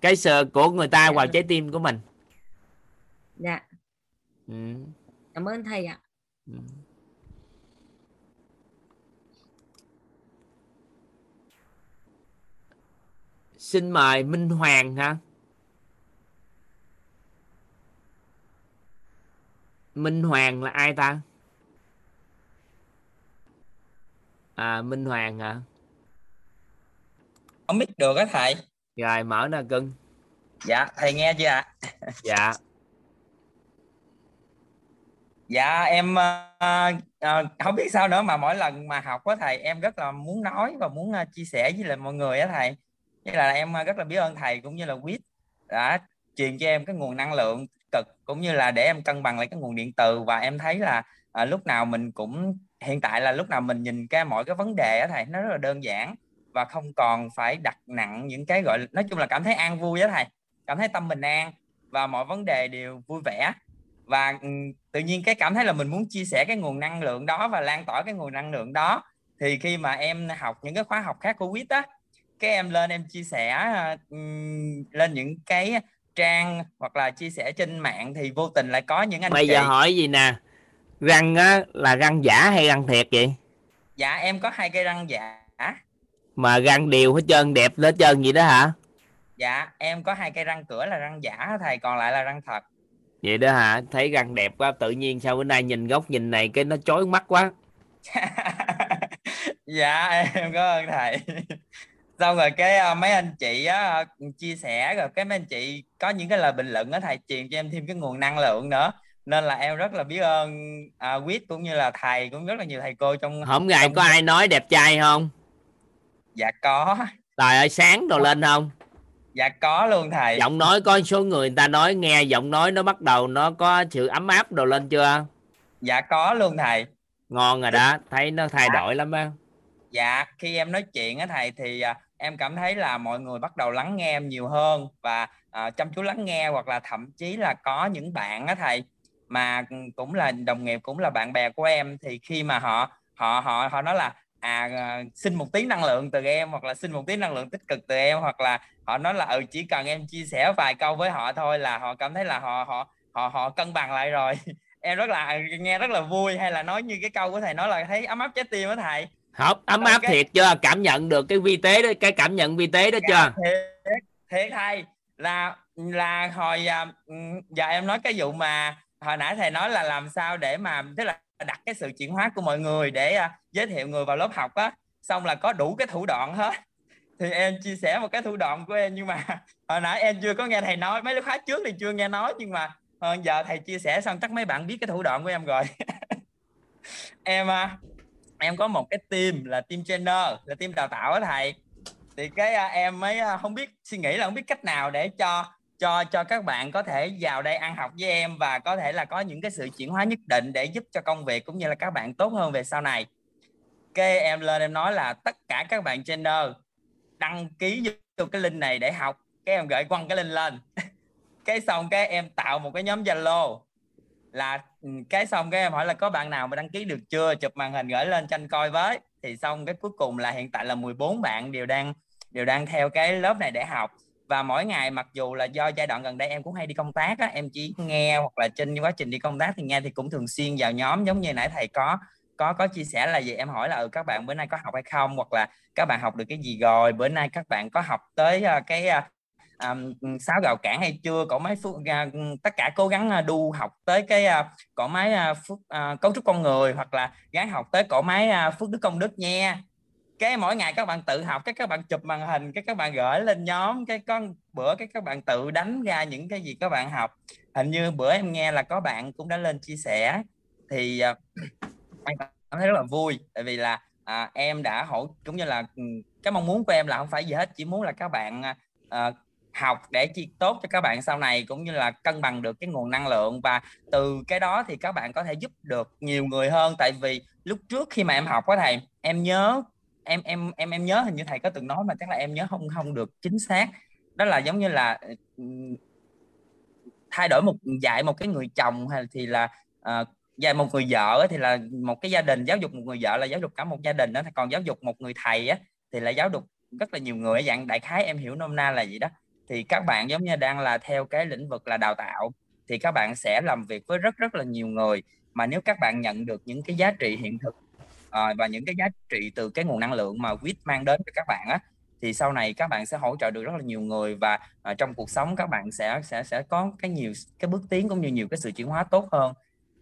Speaker 1: cái sự của người ta
Speaker 9: Dạ.
Speaker 1: vào trái tim của mình
Speaker 9: dạ
Speaker 1: ừ.
Speaker 9: cảm ơn thầy ạ
Speaker 1: Ừ. xin mời Minh Hoàng hả Minh Hoàng là ai ta? À Minh Hoàng hả?
Speaker 10: Không biết được á thầy.
Speaker 1: Rồi mở nè cưng.
Speaker 10: Dạ thầy nghe chưa ạ?
Speaker 1: Dạ.
Speaker 10: Dạ em ờ, ờ, không biết sao nữa mà mỗi lần mà học á thầy em rất là muốn nói và muốn ờ, chia sẻ với lại mọi người á thầy. Như là em rất là biết ơn thầy cũng như là quýt đã truyền cho em cái nguồn năng lượng cực cũng như là để em cân bằng lại cái nguồn điện từ. Và em thấy là à, lúc nào mình cũng hiện tại là lúc nào mình nhìn cái mọi cái vấn đề á thầy nó rất là đơn giản và không còn phải đặt nặng những cái gọi nói chung là cảm thấy an vui á thầy cảm thấy tâm mình an và mọi vấn đề đều vui vẻ. Và ừ, tự nhiên cái cảm thấy là mình muốn chia sẻ cái nguồn năng lượng đó và lan tỏa cái nguồn năng lượng đó. Thì khi mà em học những cái khóa học khác của quýt á cái em lên em chia sẻ uh, lên những cái trang hoặc là chia sẻ trên mạng thì vô tình lại có những anh
Speaker 1: bây
Speaker 10: chị.
Speaker 1: giờ hỏi gì nè? Răng á là răng giả hay răng thiệt vậy?
Speaker 10: Dạ em có hai cây răng giả.
Speaker 1: Mà răng đều hết trơn đẹp hết trơn vậy đó hả?
Speaker 10: Dạ em có hai cây răng cửa là răng giả thầy còn lại là răng thật.
Speaker 1: Vậy đó hả? Thấy răng đẹp quá tự nhiên sao bữa nay nhìn góc nhìn này cái nó chói mắt quá. (laughs)
Speaker 10: Dạ em có ơn thầy xong rồi cái ờ, mấy anh chị á ờ, chia sẻ rồi cái mấy anh chị có những cái lời bình luận á thầy truyền cho em thêm cái nguồn năng lượng nữa. Nên là em rất là biết ơn à, quýt cũng như là thầy cũng rất là nhiều thầy cô trong
Speaker 1: hôm ngày
Speaker 10: trong-
Speaker 1: có ai nói đẹp trai không?
Speaker 10: Dạ có.
Speaker 1: Trời ơi sáng đồ lên không?
Speaker 10: Dạ có luôn thầy.
Speaker 1: Giọng nói có số người, người ta nói nghe giọng nói nó bắt đầu nó có sự ấm áp đồ lên chưa?
Speaker 10: Dạ có luôn thầy.
Speaker 1: Ngon rồi đó thấy nó thay đổi lắm á.
Speaker 10: Dạ, khi em nói chuyện á thầy thì à, em cảm thấy là mọi người bắt đầu lắng nghe em nhiều hơn và à, chăm chú lắng nghe hoặc là thậm chí là có những bạn á thầy mà ừ, cũng là đồng nghiệp cũng là bạn bè của em thì khi mà họ họ họ họ nói là à, à xin một tí năng lượng từ em hoặc là xin một tí năng lượng tích cực từ em hoặc là họ nói là ừ chỉ cần em chia sẻ vài câu với họ thôi là họ cảm thấy là họ họ họ họ cân bằng lại rồi. (laughs) Em rất là à, nghe rất là vui hay là nói như cái câu của thầy nói là thấy ấm áp trái tim đó thầy
Speaker 1: không ấm áp
Speaker 10: cái-
Speaker 1: thiệt chưa? Cảm nhận được cái vi tế đó cái cảm nhận vi tế đó chưa?
Speaker 10: thiệt thiệt thầy là là hồi à, ừm, giờ em nói cái vụ mà hồi nãy thầy nói là làm sao để mà tức là đặt cái sự chuyển hóa của mọi người để à, giới thiệu người vào lớp học á. Xong là có đủ cái thủ đoạn hết. Thì em chia sẻ một cái thủ đoạn của em nhưng mà (laughs) hồi nãy em chưa có nghe thầy nói. Mấy lớp khóa trước thì chưa nghe nói nhưng mà ờ, giờ thầy chia sẻ xong chắc mấy bạn biết cái thủ đoạn của em rồi. (laughs) Em à, em có một cái team là team trainer, là team đào tạo á thầy. Thì cái à, em mới à, không biết, suy nghĩ là không biết cách nào để cho cho cho các bạn có thể vào đây ăn học với em và có thể là có những cái sự chuyển hóa nhất định để giúp cho công việc cũng như là các bạn tốt hơn về sau này. Cái em lên em nói là tất cả các bạn trainer đăng ký vô cái link này để học. Cái em gửi quăng cái link lên. (laughs) Cái xong cái em tạo một cái nhóm zalo là Ừ, cái xong cái em hỏi là có bạn nào mà đăng ký được chưa? Chụp màn hình gửi lên tranh coi với. Thì xong cái cuối cùng là hiện tại là 14 bạn đều đang đều đang theo cái lớp này để học. Và mỗi ngày mặc dù là do giai đoạn gần đây em cũng hay đi công tác á, em chỉ nghe hoặc là trên quá trình đi công tác thì nghe thì cũng thường xuyên vào nhóm giống như nãy thầy có có có chia sẻ là gì em hỏi là ừ, các bạn bữa nay có học hay không? Hoặc là các bạn học được cái gì rồi? Bữa nay các bạn có học tới ờ, cái ờ, um, sáo gạo cản hay chưa? Cỗ máy phước uh, tất cả cố gắng à, đu học tới cái à, uh, cỗ máy uh, phước uh, cấu trúc con người hoặc là gắn học tới cỗ máy uh, phước đức công đức nha. Cái mỗi ngày các bạn tự học cái các bạn chụp màn hình cái các bạn gửi lên nhóm cái con bữa cái các bạn tự đánh ra những cái gì các bạn học. Hình như bữa em nghe là có bạn cũng đã lên chia sẻ. Thì uh, em cảm thấy rất là vui tại vì là à, em đã hỗ cũng như là ừ, cái mong muốn của em là không phải gì hết chỉ muốn là các bạn à, học để chi tốt cho các bạn sau này cũng như là cân bằng được cái nguồn năng lượng. Và từ cái đó thì các bạn có thể giúp được nhiều người hơn. Tại vì lúc trước khi mà em học á thầy em nhớ em em em em nhớ hình như thầy có từng nói mà chắc là em nhớ không không được chính xác. Đó là giống như là thay đổi một dạy một cái người chồng hay thì là uh, dạy một người vợ thì là một cái gia đình giáo dục một người vợ là giáo dục cả một gia đình đó. Còn giáo dục một người thầy á thì là giáo dục rất là nhiều người. Dạng đại khái em hiểu nôm na là gì đó thì các bạn giống như đang là theo cái lĩnh vực là đào tạo thì các bạn sẽ làm việc với rất rất là nhiều người. Mà nếu các bạn nhận được những cái giá trị hiện thực à, và những cái giá trị từ cái nguồn năng lượng mà quýt mang đến cho các bạn á thì sau này các bạn sẽ hỗ trợ được rất là nhiều người. Và à, trong cuộc sống các bạn sẽ sẽ sẽ có cái nhiều cái bước tiến cũng như nhiều cái sự chuyển hóa tốt hơn.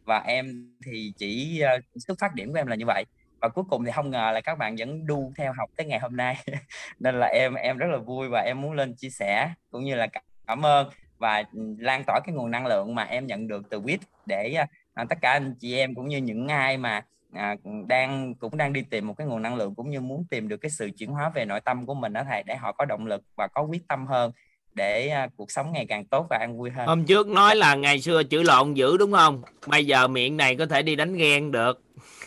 Speaker 10: Và em thì chỉ uh, xuất phát điểm của em là như vậy và cuối cùng thì không ngờ là các bạn vẫn đu theo học tới ngày hôm nay. (laughs) Nên là em em rất là vui và em muốn lên chia sẻ cũng như là cảm ơn và ừ, lan tỏa cái nguồn năng lượng mà em nhận được từ quýt để à, à tất cả anh chị em cũng như những ai mà à, ừ, đang cũng đang đi tìm một cái nguồn năng lượng cũng như muốn tìm được cái sự chuyển hóa về nội tâm của mình đó thầy để họ có động lực và có quyết tâm hơn để à, cuộc sống ngày càng tốt và an vui hơn.
Speaker 1: Hôm trước nói là ngày xưa chữ lộn dữ đúng không? Bây giờ miệng này có thể đi đánh ghen được.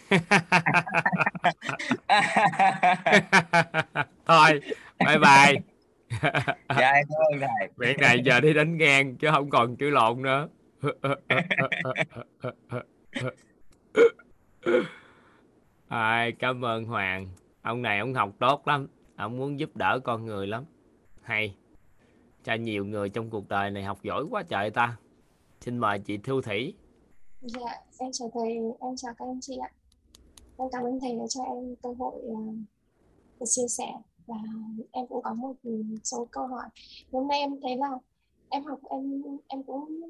Speaker 1: (laughs) thôi bye bye.
Speaker 10: Dạ em cảm ơn thầy. (laughs)
Speaker 1: Miệng này giờ đi đánh ghen chứ không còn chữ lộn nữa. (laughs) Ai, cảm ơn Hoàng. Ông này ông học tốt lắm. Ông muốn giúp đỡ con người lắm. Hay. Cho nhiều người trong cuộc đời này học giỏi quá trời ta. Xin mời chị Thu Thủy.
Speaker 11: Dạ em chào thầy em chào các anh chị ạ em cảm ơn thầy đã cho em cơ hội uh, chia sẻ. Và em cũng có một số câu hỏi. Hôm nay em thấy là em học em em cũng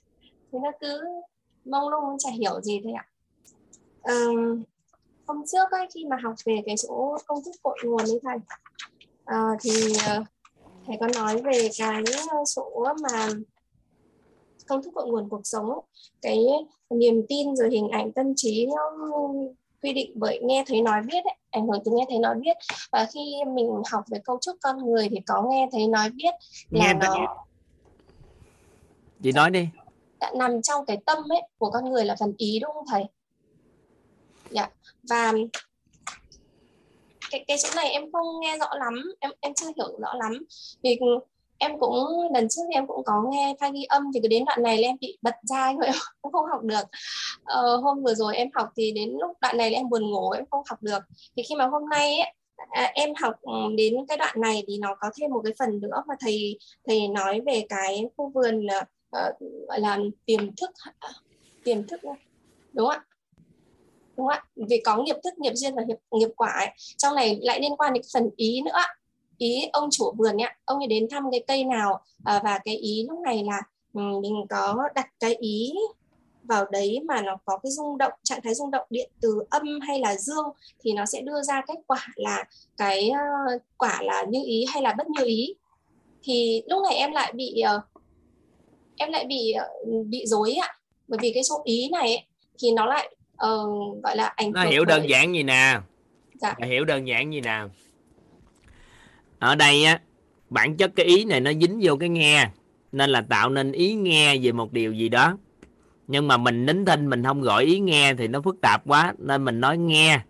Speaker 11: (laughs) thế nó cứ mong lung chả hiểu gì thôi ạ. Um, hôm trước ấy, khi mà học về cái số công thức cội nguồn ấy thầy uh, thì uh, thầy có nói về cái số mà công thức cội nguồn cuộc sống cái niềm tin rồi hình ảnh tâm trí nó quy định bởi nghe thấy nói biết ấy, ảnh hưởng từ nghe thấy nói biết. Và khi mình học về cấu trúc con người thì có nghe thấy nói biết là nghe nó
Speaker 1: chị nói đi.
Speaker 11: Đã nằm trong cái tâm ấy của con người là phần ý đúng không thầy? Dạ và cái cái chỗ này em không nghe rõ lắm em em chưa hiểu rõ lắm. Vì em cũng lần trước em cũng có nghe file ghi âm thì cứ đến đoạn này là em bị bật ra rồi (laughs) em không học được. Ờ, hôm vừa rồi em học thì đến lúc đoạn này là em buồn ngủ em không học được. Thì khi mà hôm nay ấy, à, em học ừ, đến cái đoạn này thì nó có thêm một cái phần nữa mà thầy thầy nói về cái khu vườn uh, gọi là tiềm thức tiềm thức đúng không ạ. Đúng không ạ. Vì có nghiệp thức nghiệp duyên và nghiệp nghiệp quả ấy. trong này lại liên quan đến phần ý nữa ý ông chủ vườn nhá ông ấy đến thăm cái cây nào à, và cái ý lúc này là um, mình có đặt cái ý vào đấy mà nó có cái rung động trạng thái rung động điện từ âm hay là dương thì nó sẽ đưa ra kết quả là cái uh, quả là như ý hay là bất như ý. Thì lúc này em lại bị uh, em lại bị uh, bị dối ạ. Bởi vì cái số ý này ấy, thì nó lại uh, gọi là ảnh
Speaker 1: nó hiểu đơn giản gì nè dạ. hiểu đơn giản gì nè ở đây á bản chất cái ý này nó dính vô cái nghe nên là tạo nên ý nghe về một điều gì đó. Nhưng mà mình nín thinh mình không gọi ý nghe thì nó phức tạp quá nên mình nói nghe.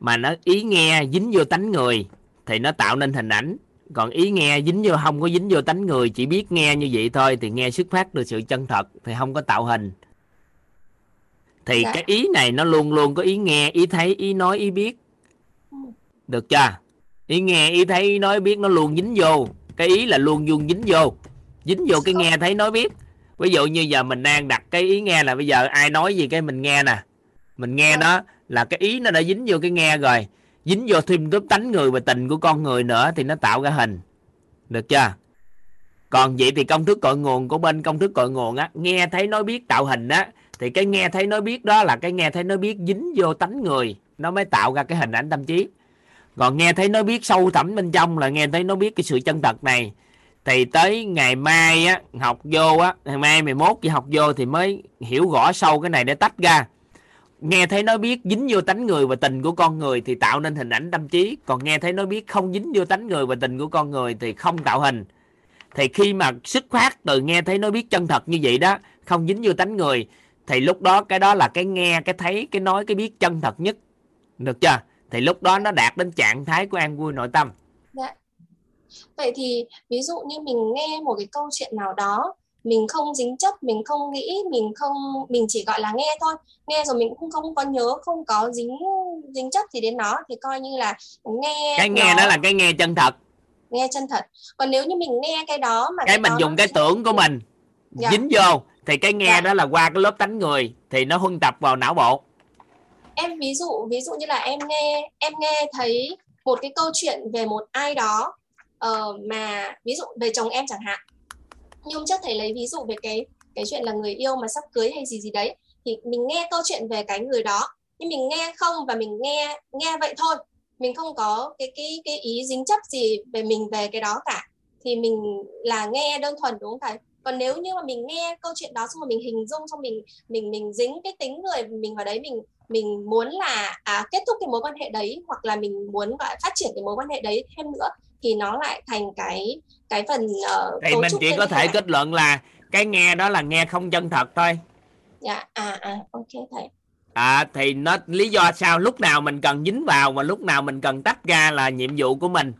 Speaker 1: Mà nó ý nghe dính vô tánh người thì nó tạo nên hình ảnh. Còn ý nghe dính vô không có dính vô tánh người chỉ biết nghe như vậy thôi thì nghe xuất phát từ sự chân thật thì không có tạo hình. Thì dạ. cái ý này nó luôn luôn có ý nghe ý thấy ý nói ý biết. Ừ. được chưa ý nghe ý thấy ý nói biết nó luôn dính vô. Cái ý là luôn luôn dính vô. Dính vô cái nghe thấy nói biết. Ví dụ như giờ mình đang đặt cái ý nghe là bây giờ ai nói gì cái mình nghe nè. Mình nghe đó là cái ý nó đã dính vô cái nghe rồi. Dính vô thêm túp tánh người và tình của con người nữa thì nó tạo ra hình. Được chưa? Còn vậy thì công thức cội nguồn của bên công thức cội nguồn á nghe thấy nói biết tạo hình á thì cái nghe thấy nói biết đó là cái nghe thấy nói biết dính vô tánh người. Nó mới tạo ra cái hình ảnh tâm trí còn nghe thấy nó biết sâu thẳm bên trong là nghe thấy nó biết cái sự chân thật này. Thì tới ngày mai á, học vô á, ngày mai 11 chỉ học vô thì mới hiểu rõ sâu cái này để tách ra. Nghe thấy nó biết dính vô tánh người và tình của con người thì tạo nên hình ảnh tâm trí. Còn nghe thấy nó biết không dính vô tánh người và tình của con người thì không tạo hình. Thì khi mà xuất phát từ nghe thấy nó biết chân thật như vậy đó, không dính vô tánh người, thì lúc đó cái đó là cái nghe, cái thấy, cái nói, cái biết chân thật nhất. Được chưa? Thì lúc đó nó đạt đến trạng thái của an vui nội tâm
Speaker 11: dạ. vậy thì ví dụ như mình nghe một cái câu chuyện nào đó mình không dính chấp mình không nghĩ mình không mình chỉ gọi là nghe thôi nghe rồi mình cũng không có nhớ không có dính dính chấp gì đến nó thì coi như là nghe
Speaker 1: cái nghe
Speaker 11: nó,
Speaker 1: đó là cái nghe chân thật
Speaker 11: nghe chân thật còn nếu như mình nghe cái đó mà
Speaker 1: cái mình
Speaker 11: đó
Speaker 1: dùng cái tưởng của mình
Speaker 11: Dạ.
Speaker 1: dính vô thì cái nghe
Speaker 11: Dạ.
Speaker 1: đó là qua cái lớp tánh người thì nó huân tập vào não bộ
Speaker 11: em ví dụ ví dụ như là em nghe em nghe thấy một cái câu chuyện về một ai đó uh, mà ví dụ về chồng em chẳng hạn. Nhưng hôm trước thầy lấy ví dụ về cái cái chuyện là người yêu mà sắp cưới hay gì gì đấy thì mình nghe câu chuyện về cái người đó nhưng mình nghe không và mình nghe nghe vậy thôi. Mình không có cái cái cái ý dính chấp gì về mình về cái đó cả. Thì mình là nghe đơn thuần đúng không thầy? Còn nếu như mà mình nghe câu chuyện đó xong rồi mình hình dung xong mình mình mình dính cái tính người mình vào đấy mình mình muốn là à, kết thúc cái mối quan hệ đấy hoặc là mình muốn gọi phát triển cái mối quan hệ đấy thêm nữa thì nó lại thành cái cái phần uh,
Speaker 1: thì mình chỉ có thể kết luận là cái nghe đó là nghe không chân thật thôi.
Speaker 11: Dạ à à ok thầy.
Speaker 1: À thì nó lý do sao lúc nào mình cần dính vào và lúc nào mình cần tách ra là nhiệm vụ của mình.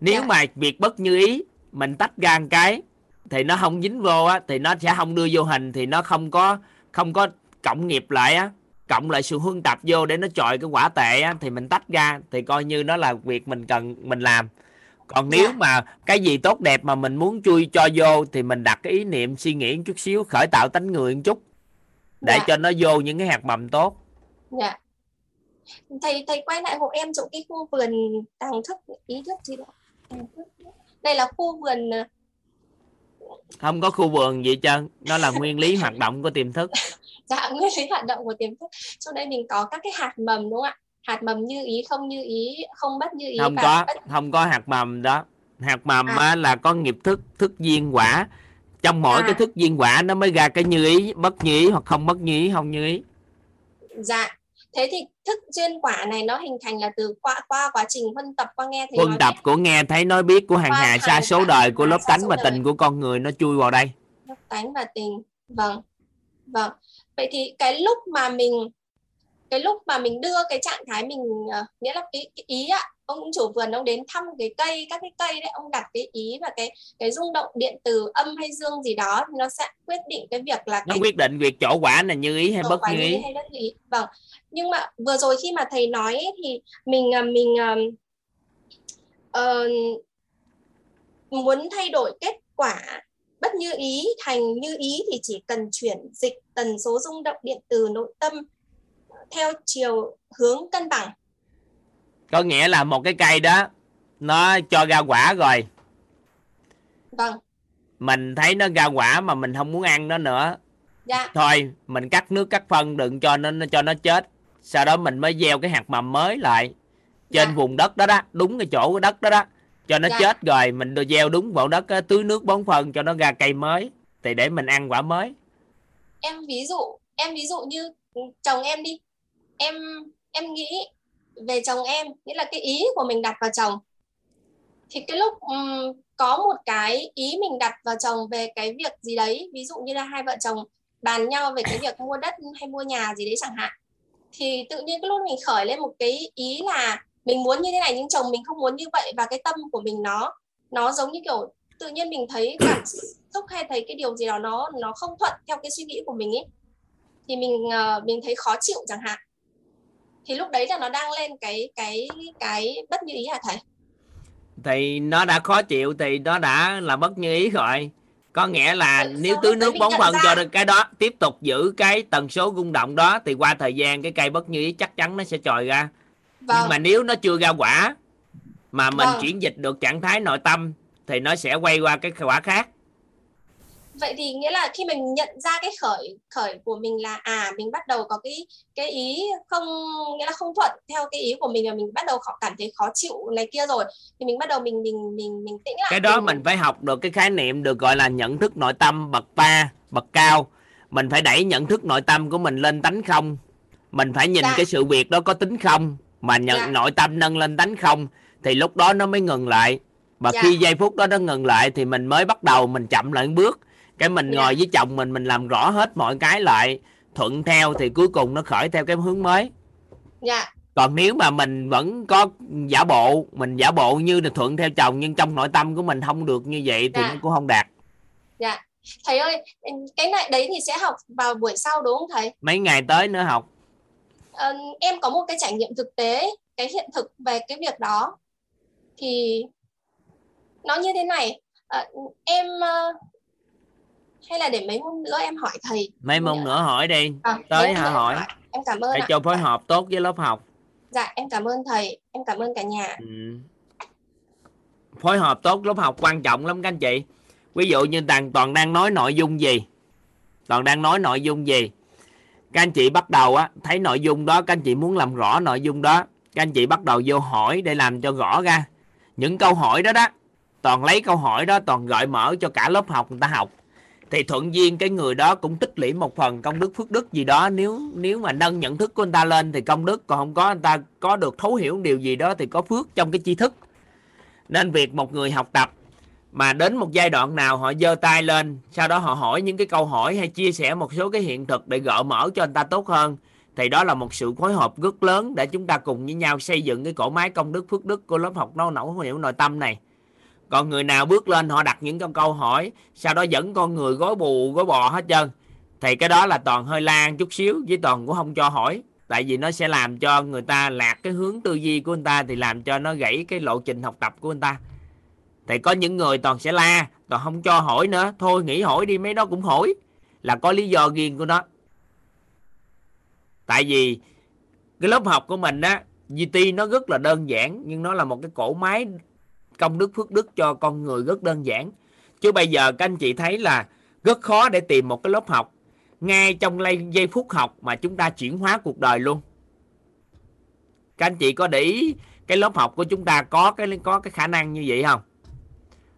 Speaker 1: Nếu
Speaker 11: Dạ.
Speaker 1: mà việc bất như ý mình tách ra một cái thì nó không dính vô á thì nó sẽ không đưa vô hình thì nó không có không có cộng nghiệp lại á cộng lại sự huân tập vô để nó chọi cái quả tệ á thì mình tách ra thì coi như đó là việc mình cần mình làm. Còn nếu
Speaker 11: Dạ.
Speaker 1: mà cái gì tốt đẹp mà mình muốn chui cho vô thì mình đặt cái ý niệm suy nghĩ chút xíu khởi tạo tánh người một chút để
Speaker 11: Dạ.
Speaker 1: cho nó vô những cái hạt mầm tốt.
Speaker 11: Dạ. Thầy thầy quay lại hộ em chỗ cái khu vườn tàng thức ý thức gì đó. Đây là khu vườn ờ,
Speaker 1: không có khu vườn gì trơn nó là nguyên lý hoạt động của tiềm thức (laughs)
Speaker 11: dạ (laughs) nguyên lý hoạt động của tiềm thức. Trong đây mình có các cái hạt mầm đúng không ạ? Hạt mầm như ý không như ý không bất như ý
Speaker 1: không có
Speaker 11: bất
Speaker 1: không có hạt mầm đó. Hạt mầm
Speaker 11: À.
Speaker 1: á, là có nghiệp thức thức duyên quả. Trong mỗi
Speaker 11: À.
Speaker 1: cái thức duyên quả nó mới ra cái như ý bất như ý hoặc không bất như ý không như ý.
Speaker 11: Dạ. Thế thì thức duyên quả này nó hình thành là từ qua qua quá trình huân tập qua nghe thầy
Speaker 1: huân tập của nghe thấy nói biết của hàng hà sa
Speaker 11: hàng
Speaker 1: số đời của lớp tánh và
Speaker 11: đời.
Speaker 1: tình của con người nó chui vào đây.
Speaker 11: Đức tánh và tình. Vâng vâng vậy thì cái lúc mà mình cái lúc mà mình đưa cái trạng thái mình ờ, nghĩa là cái, cái ý ạ ông chủ vườn ông đến thăm cái cây các cái cây đấy ông đặt cái ý và cái cái rung động điện từ âm hay dương gì đó thì nó sẽ quyết định cái việc là
Speaker 1: nó
Speaker 11: cái
Speaker 1: quyết định việc chỗ quả là như ý hay
Speaker 11: Ờ,
Speaker 1: bất như ý.
Speaker 11: hay bất như ý. Vâng. Nhưng mà vừa rồi khi mà thầy nói ấy, thì mình à, mình à, ờ, muốn thay đổi kết quả bất như ý thành như ý thì chỉ cần chuyển dịch tần số rung động điện từ nội tâm theo chiều hướng cân bằng.
Speaker 1: Có nghĩa là một cái cây đó nó cho ra quả rồi.
Speaker 11: Vâng.
Speaker 1: Mình thấy nó ra quả mà mình không muốn ăn nó nữa.
Speaker 11: Dạ.
Speaker 1: Thôi mình cắt nước cắt phân đừng cho nó cho nó chết. Sau đó mình mới gieo cái hạt mầm mới lại trên
Speaker 11: Dạ.
Speaker 1: vùng đất đó đó đúng cái chỗ cái đất đó đó cho nó
Speaker 11: Dạ.
Speaker 1: chết rồi mình gieo đúng vào đất tưới nước bón phân cho nó ra cây mới thì để mình ăn quả mới
Speaker 11: em ví dụ em ví dụ như chồng em đi em em nghĩ về chồng em nghĩa là cái ý của mình đặt vào chồng thì cái lúc ừm, có một cái ý mình đặt vào chồng về cái việc gì đấy ví dụ như là hai vợ chồng bàn nhau về cái việc mua đất hay mua nhà gì đấy chẳng hạn thì tự nhiên cái lúc mình khởi lên một cái ý là mình muốn như thế này nhưng chồng mình không muốn như vậy và cái tâm của mình nó nó giống như kiểu tự nhiên mình thấy (coughs) cảm xúc hay thấy cái điều gì đó nó nó không thuận theo cái suy nghĩ của mình ấy thì mình ờ, mình thấy khó chịu chẳng hạn. Thì lúc đấy là nó đang lên cái cái cái bất như ý hả thầy?
Speaker 1: Thì nó đã khó chịu thì nó đã là bất như ý rồi. Có nghĩa là
Speaker 11: Vậy
Speaker 1: nếu tưới nước
Speaker 11: mình
Speaker 1: bón
Speaker 11: nhận
Speaker 1: phân
Speaker 11: ra?
Speaker 1: cho được cái đó tiếp tục giữ cái tần số rung động đó thì qua thời gian cái cây bất như ý chắc chắn nó sẽ trồi ra
Speaker 11: vâng.
Speaker 1: nhưng mà nếu nó chưa ra quả mà mình
Speaker 11: Vâng.
Speaker 1: chuyển dịch được trạng thái nội tâm thì nó sẽ quay qua cái quả khác.
Speaker 11: Vậy thì nghĩa là khi mình nhận ra cái khởi khởi của mình là à mình bắt đầu có cái cái ý không nghĩa là không thuận theo cái ý của mình và mình bắt đầu khó, cảm thấy khó chịu này kia rồi thì mình bắt đầu mình mình mình mình tĩnh lại.
Speaker 1: Cái đó mình phải học được cái khái niệm được gọi là nhận thức nội tâm bậc ba bậc cao. Mình phải đẩy nhận thức nội tâm của mình lên tánh không. Mình phải nhìn
Speaker 11: Dạ.
Speaker 1: cái sự việc đó có tính không mà nhận
Speaker 11: Dạ.
Speaker 1: nội tâm nâng lên tánh không thì lúc đó nó mới ngừng lại và
Speaker 11: Dạ.
Speaker 1: khi giây phút đó nó ngừng lại thì mình mới bắt đầu mình chậm lại một bước cái mình
Speaker 11: Dạ.
Speaker 1: ngồi với chồng mình mình làm rõ hết mọi cái lại thuận theo thì cuối cùng nó khởi theo cái hướng mới
Speaker 11: dạ
Speaker 1: còn nếu mà mình vẫn có giả bộ mình giả bộ như là thuận theo chồng nhưng trong nội tâm của mình không được như vậy thì
Speaker 11: Dạ.
Speaker 1: nó cũng không đạt
Speaker 11: dạ thầy ơi cái này đấy thì sẽ học vào buổi sau đúng không thầy
Speaker 1: mấy ngày tới nữa học
Speaker 11: Ờ, em có một cái trải nghiệm thực tế cái hiện thực về cái việc đó. Thì nó như thế này Ờ, em ờ, hay là để mấy môn nữa em hỏi thầy.
Speaker 1: Mấy môn nữa hỏi đi.
Speaker 11: À,
Speaker 1: tới hả?
Speaker 11: nữa
Speaker 1: hỏi.
Speaker 11: em cảm ơn ạ.
Speaker 1: cho phối hợp tốt với lớp học.
Speaker 11: Dạ em cảm ơn thầy. Em cảm ơn cả nhà.
Speaker 1: Ừ. phối hợp tốt lớp học quan trọng lắm các anh chị. Ví dụ như toàn toàn đang nói nội dung gì? Toàn đang nói nội dung gì các anh chị bắt đầu á, thấy nội dung đó, các anh chị muốn làm rõ nội dung đó, các anh chị bắt đầu vô hỏi để làm cho rõ ra. Những câu hỏi đó đó, toàn lấy câu hỏi đó, toàn gợi mở cho cả lớp học, người ta học. Thì thuận duyên cái người đó cũng tích lũy một phần công đức phước đức gì đó. Nếu nếu mà nâng nhận thức của anh ta lên thì công đức, còn không có anh ta có được thấu hiểu điều gì đó thì có phước trong cái tri thức. Nên việc một người học tập mà đến một giai đoạn nào họ giơ tay lên, sau đó họ hỏi những cái câu hỏi hay chia sẻ một số cái hiện thực để gợi mở cho anh ta tốt hơn, thì đó là một sự phối hợp rất lớn để chúng ta cùng với nhau xây dựng cái cỗ máy công đức phước đức của lớp học nấu nấu hiểu nội tâm này. Còn người nào bước lên họ đặt những câu câu hỏi, sau đó dẫn con người gói bù gói bò hết trơn, thì cái đó là toàn hơi lan chút xíu với toàn cũng không cho hỏi. Tại vì nó sẽ làm cho người ta lạc cái hướng tư duy của người ta, thì làm cho nó gãy cái lộ trình học tập của người ta thì có những người toàn sẽ la, toàn không cho hỏi nữa. Thôi nghỉ hỏi đi, mấy đó cũng hỏi. Là có lý do riêng của nó. Tại vì cái lớp học của mình á GT nó rất là đơn giản, nhưng nó là một cái cổ máy công đức, phước đức cho con người rất đơn giản. Chứ bây giờ các anh chị thấy là rất khó để tìm một cái lớp học ngay trong giây phút học mà chúng ta chuyển hóa cuộc đời luôn. Các anh chị có để ý cái lớp học của chúng ta có cái có cái khả năng như vậy không?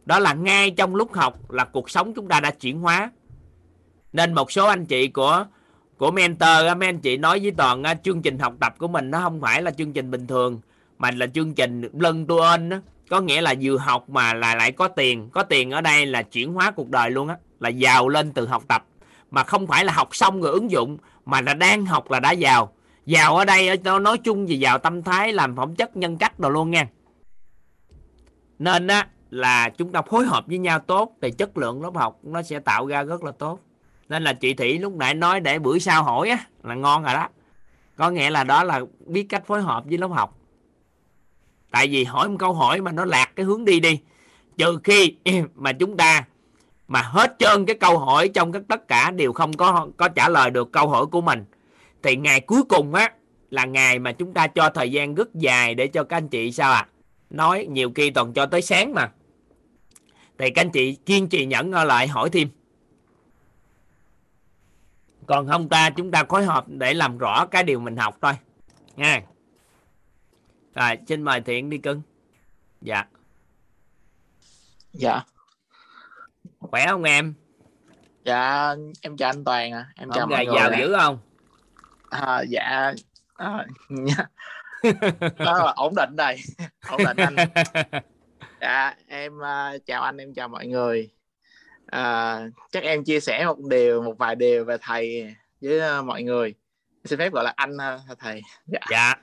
Speaker 1: Đó là ngay trong lúc học là cuộc sống chúng ta đã chuyển hóa. Nên một số anh chị của của mentor mấy anh chị nói với toàn chương trình học tập của mình nó không phải là chương trình bình thường, mà là chương trình lân tu ơn có nghĩa là vừa học mà là lại có tiền. Có tiền ở đây là chuyển hóa cuộc đời luôn á, là giàu lên từ học tập. Mà không phải là học xong rồi ứng dụng, mà là đang học là đã giàu. Giàu ở đây nó nói chung về giàu tâm thái, làm phẩm chất, nhân cách rồi luôn nha. Nên á là chúng ta phối hợp với nhau tốt, thì chất lượng lớp học nó sẽ tạo ra rất là tốt. Nên là chị Thủy lúc nãy nói để bữa sau hỏi á, là ngon rồi đó. Có nghĩa là đó là biết cách phối hợp với lớp học. Tại vì hỏi một câu hỏi mà nó lạc cái hướng đi đi, trừ khi (clears throat) mà chúng ta mà hết trơn cái câu hỏi trong các tất cả đều không có có trả lời được câu hỏi của mình, thì ngày cuối cùng á, là ngày mà chúng ta cho thời gian rất dài để cho các anh chị sao à nói, nhiều khi toàn cho tới sáng mà thì các anh chị kiên trì nhẫn ở lại hỏi thêm. Còn không ta chúng ta phối hợp để làm rõ cái điều mình học thôi. Nha. Rồi xin mời thiện đi cưng. Dạ.
Speaker 12: Dạ.
Speaker 1: Khỏe không em?
Speaker 12: Dạ em chào anh Toàn à. Em chào mọi người
Speaker 1: giàu
Speaker 12: ạ.
Speaker 1: dữ không?
Speaker 12: À, dạ à, (laughs) đó là ổn định đây. Ổn định anh (laughs) dạ em à, chào anh em chào mọi người. À, chắc em chia sẻ một điều một vài điều về thầy với à, mọi người. Xin phép gọi là anh ha, thầy? Dạ,
Speaker 1: dạ.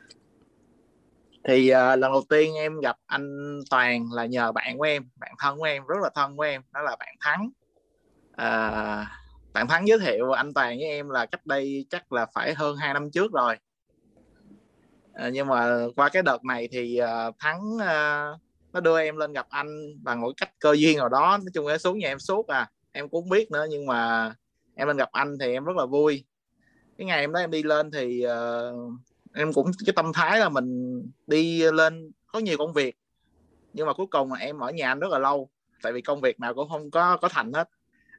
Speaker 12: thì à, lần đầu tiên em gặp anh Toàn là nhờ bạn của em bạn thân của em rất là thân của em đó là bạn Thắng. À, bạn Thắng giới thiệu anh Toàn với em là cách đây chắc là phải hơn 2 năm trước rồi. À, nhưng mà qua cái đợt này thì Thắng nó đưa em lên gặp anh bằng một cách cơ duyên nào đó. Nói chung là xuống nhà em suốt à. Em cũng không biết nữa nhưng mà em lên gặp anh thì em rất là vui. Cái ngày em đó em đi lên thì uh, em cũng cái tâm thái là mình đi lên có nhiều công việc. Nhưng mà cuối cùng là em ở nhà anh rất là lâu. Tại vì công việc nào cũng không có có thành hết.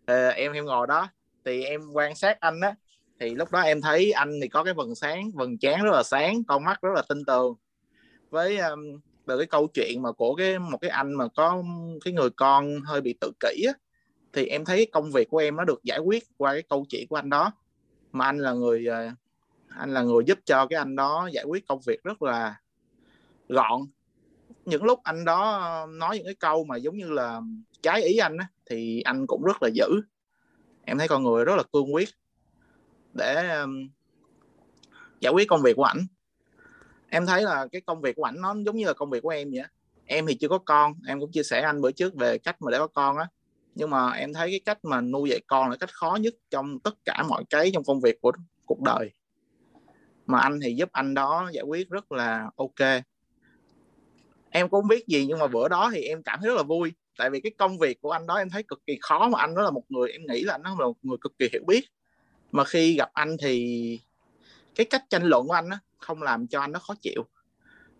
Speaker 12: Uh, em em ngồi đó thì em quan sát anh á. Thì lúc đó em thấy anh thì có cái vần sáng vần trán rất là sáng con mắt rất là tinh tường. Với um, về cái câu chuyện mà của cái một cái anh mà có cái người con hơi bị tự kỷ á thì em thấy công việc của em nó được giải quyết qua cái câu chuyện của anh đó. Mà anh là người à, anh là người giúp cho cái anh đó giải quyết công việc rất là gọn. Những lúc anh đó nói những cái câu mà giống như là trái ý anh á, thì anh cũng rất là dữ em thấy con người rất là cương quyết để um, giải quyết công việc của ảnh em thấy là cái công việc của ảnh nó giống như là công việc của em vậy em thì chưa có con, em cũng chia sẻ anh bữa trước về cách mà để có con á. Nhưng mà em thấy cái cách mà nuôi dạy con là cách khó nhất trong tất cả mọi cái trong công việc của cuộc đời. Mà anh thì giúp anh đó giải quyết rất là ok. Em cũng không biết gì nhưng mà bữa đó thì em cảm thấy rất là vui. Tại vì cái công việc của anh đó em thấy cực kỳ khó mà anh đó là một người, em nghĩ là anh đó là một người cực kỳ hiểu biết. Mà khi gặp anh thì cái cách tranh luận của anh á không làm cho anh nó khó chịu.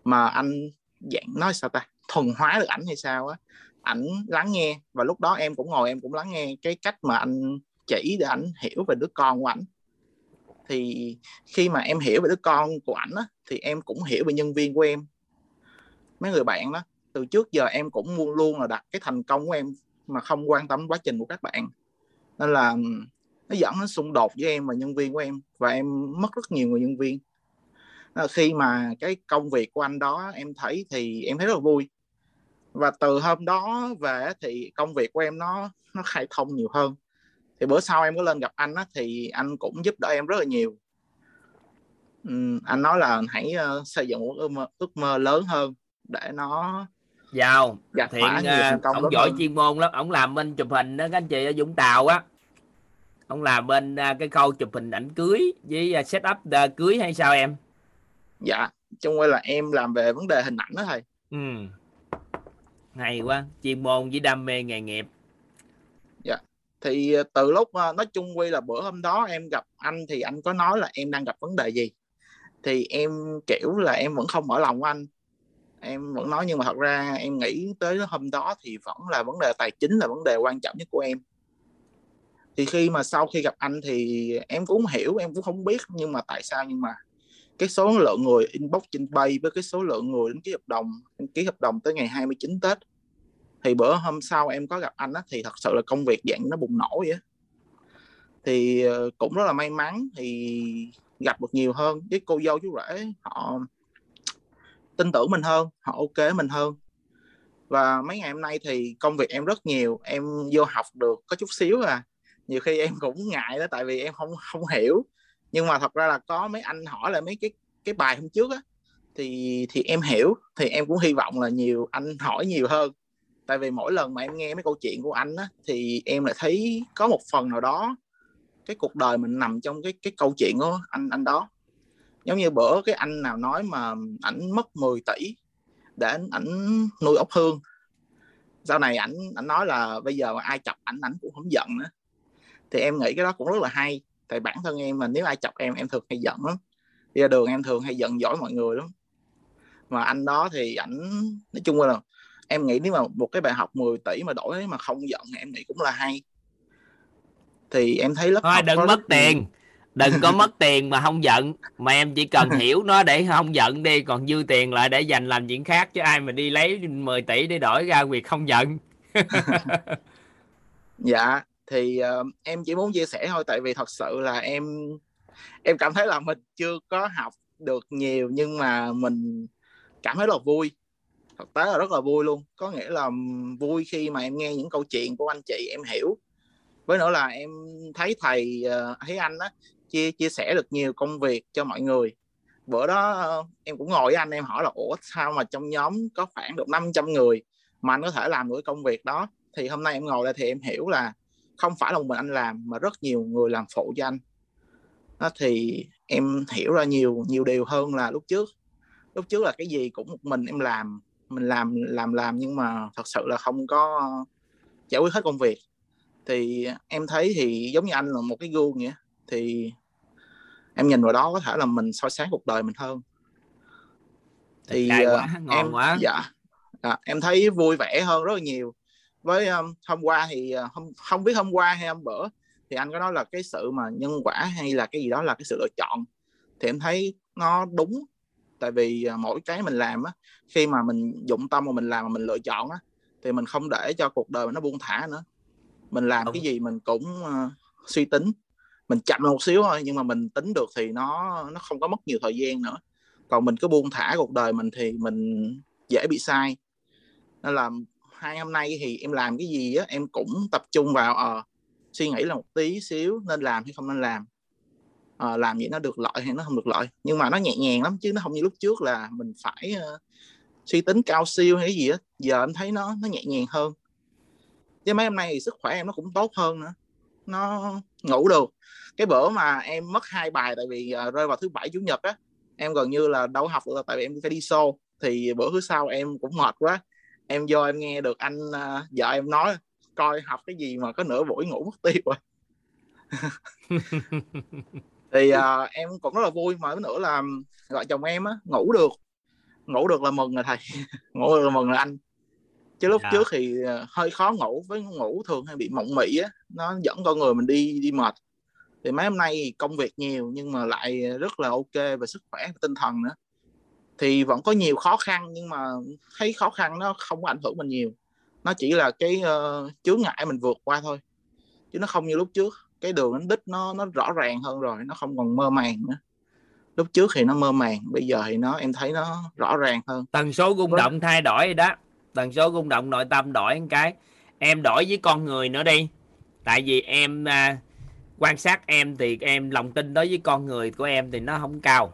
Speaker 12: Mà anh dạng nói sao ta thuần hóa được ảnh hay sao á ảnh lắng nghe. Và lúc đó em cũng ngồi em cũng lắng nghe cái cách mà anh chỉ để ảnh hiểu về đứa con của ảnh. Thì khi mà em hiểu về đứa con của ảnh á, thì em cũng hiểu về nhân viên của em. Mấy người bạn đó từ trước giờ em cũng luôn luôn là đặt cái thành công của em mà không quan tâm quá trình của các bạn. Nên là nó dẫn đến xung đột với em và nhân viên của em. Và em mất rất nhiều người nhân viên khi mà cái công việc của anh đó em thấy thì em thấy rất là vui. Và từ hôm đó về thì công việc của em nó nó khai thông nhiều hơn. Thì bữa sau em có lên gặp anh á, thì anh cũng giúp đỡ em rất là nhiều. Uhm, anh nói là hãy uh, xây dựng một ước mơ, ước mơ lớn hơn để nó
Speaker 1: giàu
Speaker 12: gặt
Speaker 1: thiện uh, ông giỏi
Speaker 12: hơn.
Speaker 1: chuyên môn lắm. Ông làm bên chụp hình đó các anh chị ở Vũng Tàu á. Ông làm bên uh, cái khâu chụp hình ảnh cưới với uh, set up uh, cưới hay sao em
Speaker 12: dạ chung quy là em làm về vấn đề hình ảnh đó thầy.
Speaker 1: Ừ. Hay quá chuyên môn với đam mê nghề nghiệp.
Speaker 12: Dạ thì ờ, từ lúc ờ, nói chung quy là bữa hôm đó em gặp anh thì anh có nói là em đang gặp vấn đề gì. Thì em kiểu là em vẫn không mở lòng của anh. Em vẫn nói nhưng mà thật ra em nghĩ tới hôm đó thì vẫn là vấn đề tài chính là vấn đề quan trọng nhất của em. Thì khi mà sau khi gặp anh thì em cũng hiểu em cũng không biết nhưng mà tại sao nhưng mà cái số lượng người inbox trên bay với cái số lượng người đến ký hợp đồng em ký hợp đồng tới ngày 29 Tết. Thì bữa hôm sau em có gặp anh á, thì thật sự là công việc dạng nó bùng nổ vậy á. Thì ờ, cũng rất là may mắn thì gặp được nhiều hơn. Với cô dâu chú rể, họ tin tưởng mình hơn, họ ok mình hơn. Và mấy ngày hôm nay thì công việc em rất nhiều, em vô học được có chút xíu à. Nhiều khi em cũng ngại đó, tại vì em không không hiểu nhưng mà thật ra là có mấy anh hỏi là mấy cái cái bài hôm trước á thì thì em hiểu thì em cũng hy vọng là nhiều anh hỏi nhiều hơn. Tại vì mỗi lần mà em nghe mấy câu chuyện của anh á thì em lại thấy có một phần nào đó cái cuộc đời mình nằm trong cái cái câu chuyện của anh anh đó. Giống như bữa cái anh nào nói mà ảnh mất 10 tỷ để ảnh, ảnh nuôi ốc hương. Sau này ảnh ảnh nói là bây giờ ai chọc ảnh ảnh cũng không giận nữa. Thì em nghĩ cái đó cũng rất là hay tại bản thân em mà nếu ai chọc em em thường hay giận lắm. Đi ra đường em thường hay giận dỗi mọi người lắm. Mà anh đó thì ảnh nói chung là em nghĩ nếu mà một cái bài học 10 tỷ mà đổi mà không giận em nghĩ cũng là hay. Thì em thấy lớp
Speaker 1: thôi đừng mất
Speaker 12: nhiều-
Speaker 1: tiền. Đừng có mất tiền mà không giận. Mà em chỉ cần (laughs) hiểu nó để không giận đi còn dư tiền lại để dành làm chuyện khác chứ ai mà đi lấy 10 tỷ để đổi ra việc không giận. (laughs)
Speaker 12: Dạ thì uh, em chỉ muốn chia sẻ thôi tại vì thật sự là em em cảm thấy là mình chưa có học được nhiều nhưng mà mình cảm thấy rất là vui. Thực tế là rất là vui luôn. Có nghĩa là vui khi mà em nghe những câu chuyện của anh chị em hiểu. Với nữa là em thấy thầy ờ, thấy anh á chia chia sẻ được nhiều công việc cho mọi người. Bữa đó ờ, em cũng ngồi với anh em hỏi là ủa sao mà trong nhóm có khoảng được 500 người mà anh có thể làm được cái công việc đó? Thì hôm nay em ngồi đây thì em hiểu là không phải là một mình anh làm mà rất nhiều người làm phụ cho anh. Đó thì em hiểu ra nhiều nhiều điều hơn là lúc trước. Lúc trước là cái gì cũng một mình em làm mình làm làm làm nhưng mà thật sự là không có giải quyết hết công việc. Thì em thấy thì giống như anh là một cái gương vậy thì em nhìn vào đó có thể là mình soi sáng cuộc đời mình hơn. Thì ờ,
Speaker 1: quá, ngon
Speaker 12: em
Speaker 1: quá.
Speaker 12: dạ dạ, em thấy vui vẻ hơn rất là nhiều với um, hôm qua thì ờ, không không biết hôm qua hay hôm bữa thì anh có nói là cái sự mà nhân quả hay là cái gì đó là cái sự lựa chọn. Thì em thấy nó đúng tại vì ờ, mỗi cái mình làm á khi mà mình dụng tâm mà mình làm mà mình lựa chọn á thì mình không để cho cuộc đời mình nó buông thả nữa. Mình làm cái gì mình cũng ờ, suy tính. Mình chậm một xíu thôi nhưng mà mình tính được thì nó nó không có mất nhiều thời gian nữa. Còn mình cứ buông thả cuộc đời mình thì mình dễ bị sai. Nên là hai hôm nay thì em làm cái gì á em cũng tập trung vào à, suy nghĩ là một tí xíu nên làm hay không nên làm. À, làm vậy nó được lợi hay nó không được lợi. Nhưng mà nó nhẹ nhàng lắm chứ nó không như lúc trước là mình phải uh, suy tính cao siêu hay cái gì á. Giờ em thấy nó nó nhẹ nhàng hơn. Chứ mấy hôm nay thì sức khỏe em nó cũng tốt hơn nữa. Nó ngủ được. Cái bữa mà em mất hai bài tại vì uh, rơi vào thứ bảy chủ nhật á em gần như là đâu học được tại vì em phải đi show thì bữa thứ sau em cũng mệt quá em vô em nghe được anh uh, vợ em nói coi học cái gì mà có nửa buổi ngủ mất tiêu rồi. Thì uh, em cũng rất là vui mà nữa là vợ chồng em á ngủ được. Ngủ được là mừng rồi thầy. (laughs) Ngủ được là mừng rồi anh. Chứ lúc
Speaker 1: Dạ.
Speaker 12: trước thì ờ, hơi khó ngủ với ngủ thường hay bị mộng mị á nó dẫn con người mình đi đi mệt. Thì mấy hôm nay công việc nhiều nhưng mà lại rất là ok về sức khỏe và tinh thần nữa thì vẫn có nhiều khó khăn nhưng mà thấy khó khăn nó không có ảnh hưởng mình nhiều. Nó chỉ là cái uh, chướng ngại mình vượt qua thôi. Chứ nó không như lúc trước. Cái đường đến đích nó nó rõ ràng hơn rồi nó không còn mơ màng nữa. Lúc trước thì nó mơ màng bây giờ thì nó em thấy nó rõ ràng hơn.
Speaker 1: Tần số rung
Speaker 12: Vâng.
Speaker 1: động thay đổi rồi đó. Tần số rung động nội tâm đổi một cái. Em đổi với con người nữa đi. Tại vì em à, quan sát em thì em lòng tin đối với con người của em thì nó không cao.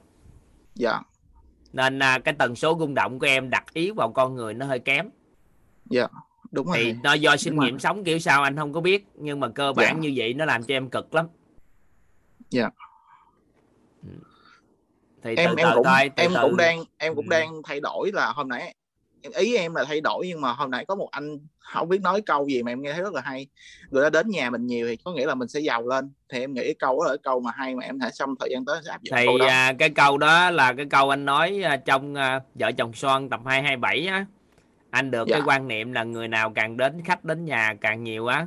Speaker 12: Dạ
Speaker 1: nên à, cái tần số rung động của em đặt ý vào con người nó hơi kém.
Speaker 12: Dạ đúng rồi.
Speaker 1: thì nó do sinh nghiệm sống kiểu sao anh không có biết nhưng mà cơ bản
Speaker 12: Dạ.
Speaker 1: như vậy nó làm cho em cực lắm.
Speaker 12: Dạ.
Speaker 1: Thì
Speaker 12: em
Speaker 1: từ
Speaker 12: em
Speaker 1: từ
Speaker 12: cũng
Speaker 1: thôi từ
Speaker 12: em
Speaker 1: từ
Speaker 12: cũng đang em cũng
Speaker 1: Ừ.
Speaker 12: đang thay đổi là hôm nãy ý em là thay đổi nhưng mà hôm nãy có một anh không biết nói câu gì mà em nghe thấy rất là hay. Người ta đến nhà mình nhiều thì có nghĩa là mình sẽ giàu lên. Thì em nghĩ cái câu đó là cái câu mà hay mà em thể trong thời gian tới sẽ áp dụng
Speaker 1: thì
Speaker 12: câu đó.
Speaker 1: à, cái câu đó là cái câu anh nói à, trong à, vợ chồng son tập 227 á. Anh được cái
Speaker 12: Dạ.
Speaker 1: quan niệm là người nào càng đến khách đến nhà càng nhiều á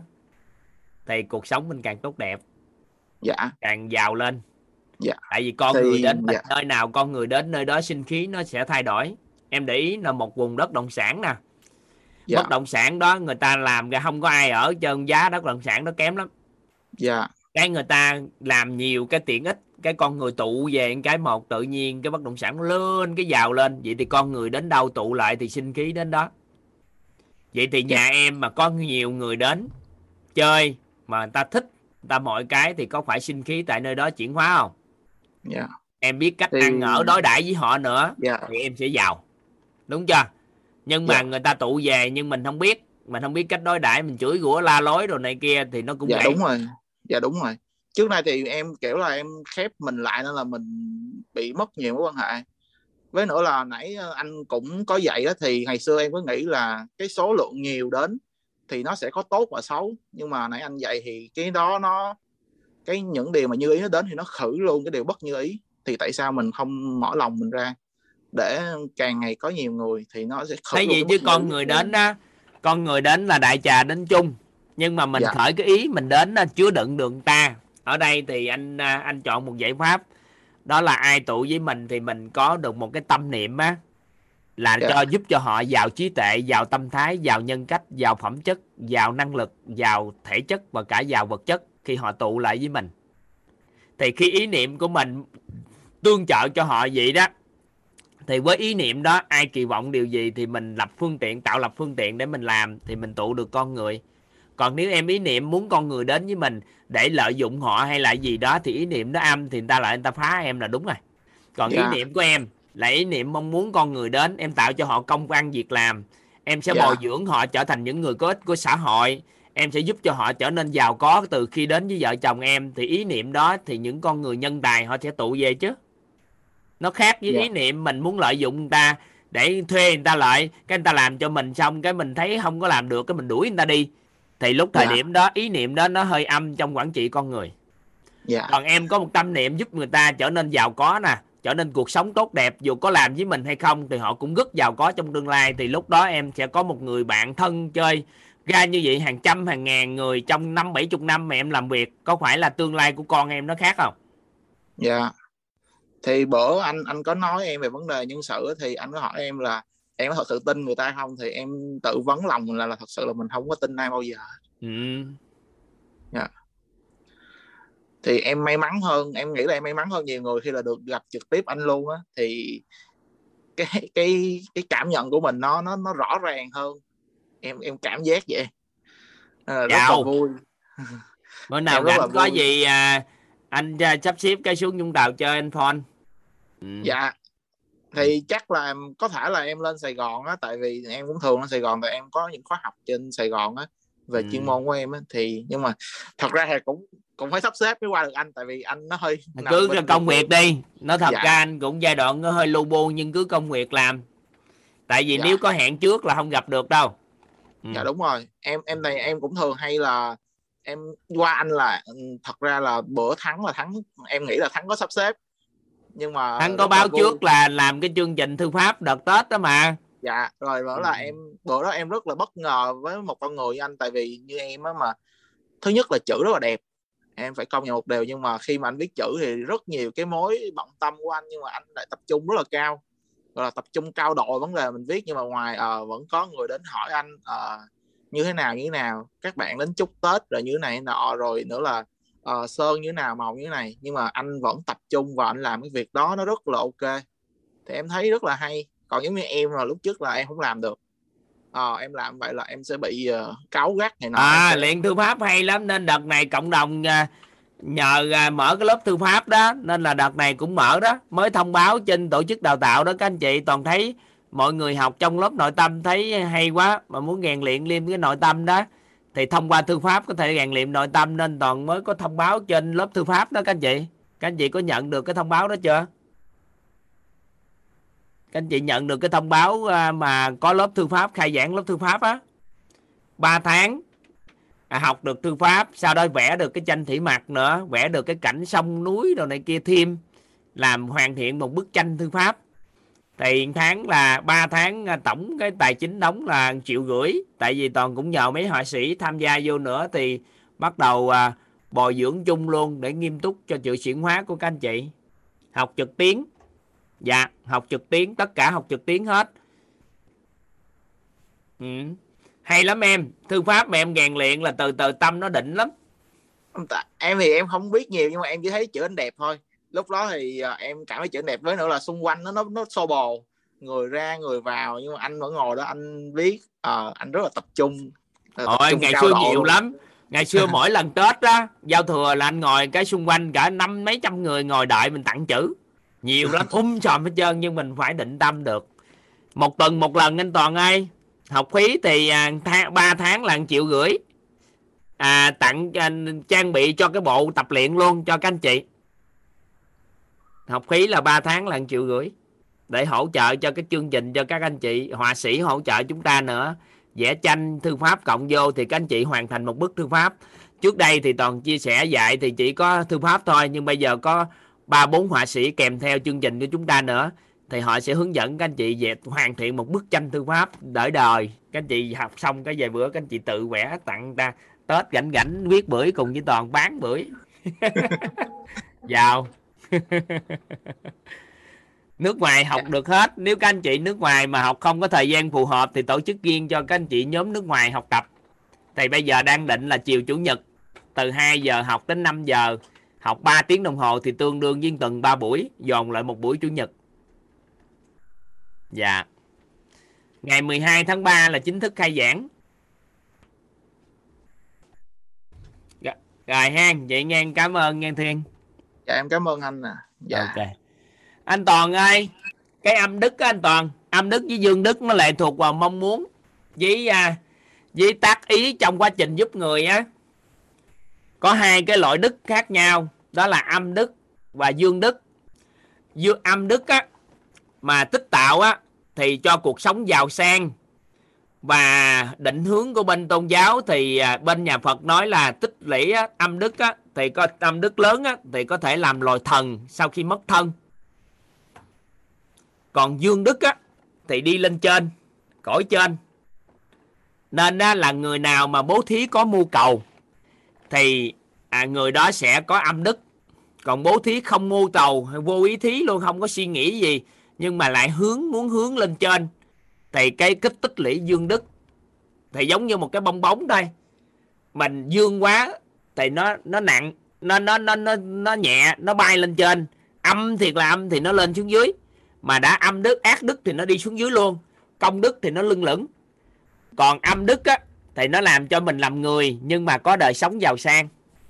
Speaker 1: thì cuộc sống mình càng tốt đẹp.
Speaker 12: Dạ.
Speaker 1: Càng giàu lên.
Speaker 12: Dạ.
Speaker 1: Tại vì con
Speaker 12: Thì-
Speaker 1: người đến
Speaker 12: dạ.
Speaker 1: nơi nào con người đến nơi đó sinh khí nó sẽ thay đổi em để ý là một vùng đất động sản nè.
Speaker 12: Dạ.
Speaker 1: Bất động sản đó người ta làm ra không có ai ở trơn giá đất động sản nó kém lắm.
Speaker 12: Dạ.
Speaker 1: Cái người ta làm nhiều cái tiện ích cái con người tụ về cái một tự nhiên cái bất động sản lên cái giàu lên. Vậy thì con người đến đâu tụ lại thì sinh khí đến đó. Vậy thì nhà em mà có nhiều người đến chơi mà người ta thích người ta mọi cái thì có phải sinh khí tại nơi đó chuyển hóa không?
Speaker 12: Dạ.
Speaker 1: Em biết cách
Speaker 12: Thì-
Speaker 1: ăn ở đối đãi với họ nữa
Speaker 12: dạ.
Speaker 1: thì em sẽ giàu đúng chưa? Nhưng mà
Speaker 12: Dạ.
Speaker 1: người ta tụ về nhưng mình không biết. Mình không biết cách đối đãi mình chửi rủa la lối đồ này kia thì nó cũng
Speaker 12: dạ
Speaker 1: gãy.
Speaker 12: đúng rồi. Dạ đúng rồi. Trước nay thì em kiểu là em khép mình lại nên là mình bị mất nhiều mối quan hệ. Với nữa là nãy ờ, anh cũng có dạy đó thì ngày xưa em có nghĩ là cái số lượng nhiều đến thì nó sẽ có tốt và xấu. Nhưng mà nãy anh dạy thì cái đó nó cái những điều mà như ý nó đến thì nó khử luôn cái điều bất như ý. Thì tại sao mình không mở lòng mình ra để càng ngày có nhiều người thì nó sẽ
Speaker 1: thấy gì chứ con người đến á con người đến là đại trà đến chung. Nhưng mà mình
Speaker 12: Dạ.
Speaker 1: khởi cái ý mình đến á, chứa đựng được người ta. Ở đây thì anh à, anh chọn một giải pháp. Đó là ai tụ với mình thì mình có được một cái tâm niệm á là
Speaker 12: Dạ.
Speaker 1: cho giúp cho họ giàu trí tuệ giàu tâm thái giàu nhân cách giàu phẩm chất giàu năng lực giàu thể chất và cả giàu vật chất khi họ tụ lại với mình. Thì khi ý niệm của mình tương trợ cho họ vậy đó thì với ý niệm đó ai kỳ vọng điều gì thì mình lập phương tiện tạo lập phương tiện để mình làm thì mình tụ được con người còn nếu em ý niệm muốn con người đến với mình để lợi dụng họ hay là gì đó thì ý niệm nó âm thì người ta lại người ta phá em là đúng rồi còn
Speaker 12: Dạ.
Speaker 1: ý niệm của em là ý niệm mong muốn con người đến em tạo cho họ công ăn việc làm em sẽ
Speaker 12: Dạ.
Speaker 1: bồi dưỡng họ trở thành những người có ích của xã hội em sẽ giúp cho họ trở nên giàu có từ khi đến với vợ chồng em thì ý niệm đó thì những con người nhân tài họ sẽ tụ về chứ nó khác với
Speaker 12: Dạ.
Speaker 1: ý niệm mình muốn lợi dụng người ta để thuê người ta lại. Cái người ta làm cho mình xong cái mình thấy không có làm được cái mình đuổi người ta đi. Thì lúc thời
Speaker 12: Dạ.
Speaker 1: điểm đó ý niệm đó nó hơi âm trong quản trị con người.
Speaker 12: Dạ.
Speaker 1: Còn em có một tâm niệm giúp người ta trở nên giàu có nè trở nên cuộc sống tốt đẹp dù có làm với mình hay không thì họ cũng rất giàu có trong tương lai. Thì lúc đó em sẽ có một người bạn thân chơi ra như vậy hàng trăm hàng ngàn người trong năm bảy chục năm mà em làm việc. Có phải là tương lai của con em nó khác không?
Speaker 12: Dạ thì bữa anh anh có nói em về vấn đề nhân sự thì anh có hỏi em là em có thật sự tin người ta không? Thì em tự vấn lòng mình là là thật sự là mình không có tin ai bao giờ.
Speaker 1: Ừ.
Speaker 12: dạ. Thì em may mắn hơn em nghĩ là em may mắn hơn nhiều người khi là được gặp trực tiếp anh luôn á. Thì cái cái cái cảm nhận của mình nó nó nó rõ ràng hơn. Em em cảm giác vậy. À, rất là
Speaker 1: Chào.
Speaker 12: vui.
Speaker 1: Bữa nào
Speaker 12: Em rất là
Speaker 1: rảnh có
Speaker 12: vui.
Speaker 1: gì à, anh à, sắp xếp cái xuống Vũng Tàu chơi anh phone ừ.
Speaker 12: dạ thì chắc là có thể là em lên Sài Gòn á tại vì em cũng thường lên Sài Gòn tại em có những khóa học trên Sài Gòn á về
Speaker 1: Ừ.
Speaker 12: chuyên môn của em á thì nhưng mà thật ra thì cũng cũng phải sắp xếp mới qua được anh tại vì anh nó hơi
Speaker 1: cứ
Speaker 12: bên
Speaker 1: công việc đi nó thật
Speaker 12: Dạ.
Speaker 1: ra anh cũng giai đoạn nó hơi lu bu nhưng cứ công việc làm tại vì
Speaker 12: Dạ.
Speaker 1: nếu có hẹn trước là không gặp được đâu Ừ.
Speaker 12: dạ đúng rồi em em này em cũng thường hay là em qua anh là ừ, thật ra là bữa thắng là thắng em nghĩ là thắng có sắp xếp nhưng mà
Speaker 1: anh có
Speaker 12: là
Speaker 1: báo
Speaker 12: vui.
Speaker 1: trước là làm cái chương trình thư pháp đợt tết đó mà
Speaker 12: dạ rồi bữa là
Speaker 1: Ừ.
Speaker 12: em bữa đó em rất là bất ngờ với một con người như anh tại vì như em á mà thứ nhất là chữ rất là đẹp em phải công nhận một điều nhưng mà khi mà anh viết chữ thì rất nhiều cái mối bận tâm của anh nhưng mà anh lại tập trung rất là cao gọi là tập trung cao độ vấn đề mình viết nhưng mà ngoài ờ, vẫn có người đến hỏi anh ờ, như thế nào như thế nào các bạn đến chúc tết rồi như thế này nọ rồi nữa là ờ, sơn như thế nào màu như thế này? Nhưng mà anh vẫn tập trung và anh làm cái việc đó nó rất là ok. Thì em thấy rất là hay. Còn giống như em là lúc trước là em không làm được. Ờ, em làm vậy là em sẽ bị uh, cáu gắt này nọ
Speaker 1: à
Speaker 12: sẽ-
Speaker 1: luyện thư pháp hay lắm. Nên đợt này cộng đồng à, nhờ à, mở cái lớp thư pháp đó. Nên là đợt này cũng mở đó. Mới thông báo trên tổ chức đào tạo đó. Các anh chị toàn thấy mọi người học trong lớp nội tâm thấy hay quá. Mà muốn rèn luyện liêm cái nội tâm đó thì thông qua thư pháp có thể rèn luyện nội tâm nên toàn mới có thông báo trên lớp thư pháp đó các anh chị. Các anh chị có nhận được cái thông báo đó chưa? Các anh chị nhận được cái thông báo à, mà có lớp thư pháp khai giảng lớp thư pháp á. 3 tháng à, học được thư pháp sau đó vẽ được cái tranh thủy mặc nữa vẽ được cái cảnh sông núi đồ này kia thêm làm hoàn thiện một bức tranh thư pháp thì tháng là 3 tháng à, tổng cái tài chính đóng là triệu rưỡi. Tại vì toàn cũng nhờ mấy họa sĩ tham gia vô nữa thì bắt đầu à, bồi dưỡng chung luôn để nghiêm túc cho chữ chuyển hóa của các anh chị. Học trực tuyến. Dạ học trực tuyến tất cả học trực tuyến hết. Ừ. hay lắm em. Thư pháp mà em rèn luyện là từ từ tâm nó định lắm.
Speaker 12: Em thì em không biết nhiều nhưng mà em chỉ thấy chữ anh đẹp thôi lúc đó thì à, em cảm thấy chữ đẹp với nữa là xung quanh nó nó nó xô bồ. Người ra người vào nhưng mà anh vẫn ngồi đó anh viết Ờ, anh rất là tập trung
Speaker 1: Ôi ngày xưa nhiều
Speaker 12: luôn.
Speaker 1: lắm. Ngày xưa (laughs) mỗi lần tết đó giao thừa là anh ngồi cái xung quanh cả năm mấy trăm người ngồi đợi mình tặng chữ. Nhiều lắm (laughs) um sòm hết trơn nhưng mình phải định tâm được. Một tuần một lần anh toàn ơi. Học phí thì à, tháng, 3 tháng là 1 triệu rưỡi. À, tặng à, trang bị cho cái bộ tập luyện luôn cho các anh chị học phí là 3 tháng là 1 triệu rưỡi. Để hỗ trợ cho cái chương trình cho các anh chị họa sĩ hỗ trợ chúng ta nữa. Vẽ tranh, thư pháp cộng vô thì các anh chị hoàn thành một bức thư pháp. Trước đây thì toàn chia sẻ dạy thì chỉ có thư pháp thôi, nhưng bây giờ có ba, bốn họa sĩ kèm theo chương trình của chúng ta nữa. Thì họ sẽ hướng dẫn các anh chị về hoàn thiện một bức tranh thư pháp đợi đời. Các anh chị học xong cái vài bữa, các anh chị tự vẽ tặng ta tết rảnh rảnh, viết bưởi cùng với toàn bán bưởi. (laughs) Vào. (laughs) nước ngoài học được hết. Nếu các anh chị nước ngoài mà học không có thời gian phù hợp thì tổ chức riêng cho các anh chị nhóm nước ngoài học tập. Thì bây giờ đang định là chiều chủ nhật từ 2 giờ học đến 5 giờ học 3 tiếng đồng hồ thì tương đương với tuần 3 buổi dồn lại một buổi chủ nhật. Dạ. Ngày 12 tháng 3 là chính thức khai giảng. Dạ, rồi ha vậy nghe cảm ơn nghe thiên
Speaker 12: dạ em cảm ơn anh nè. Dạ.
Speaker 1: Ok. Anh toàn ơi cái âm đức á anh toàn. Âm đức với dương đức nó lệ thuộc vào mong muốn với à, với tác ý trong quá trình giúp người á. Có hai cái loại đức khác nhau đó là âm đức và dương đức. Dương âm đức á mà tích tạo á thì cho cuộc sống giàu sang và định hướng của bên tôn giáo thì à, bên nhà Phật nói là tích lũy âm đức á, thì có âm đức lớn á, thì có thể làm loài thần sau khi mất thân. Còn dương đức á, thì đi lên trên cõi trên. Nên á, là người nào mà bố thí có mưu cầu thì à, người đó sẽ có âm đức. Còn bố thí không mưu cầu vô ý thí luôn không có suy nghĩ gì nhưng mà lại hướng muốn hướng lên trên thì cái kích tích lũy dương đức thì giống như một cái bong bóng thôi. Mình dương quá thì nó nó nặng, nó nó nó nó nó nhẹ, nó bay lên trên. Âm thiệt là âm thì nó lên xuống dưới. Mà đã âm đức, ác đức thì nó đi xuống dưới luôn. Công đức thì nó lưng lửng. Còn âm đức á, thì nó làm cho mình làm người, nhưng mà có đời sống giàu sang.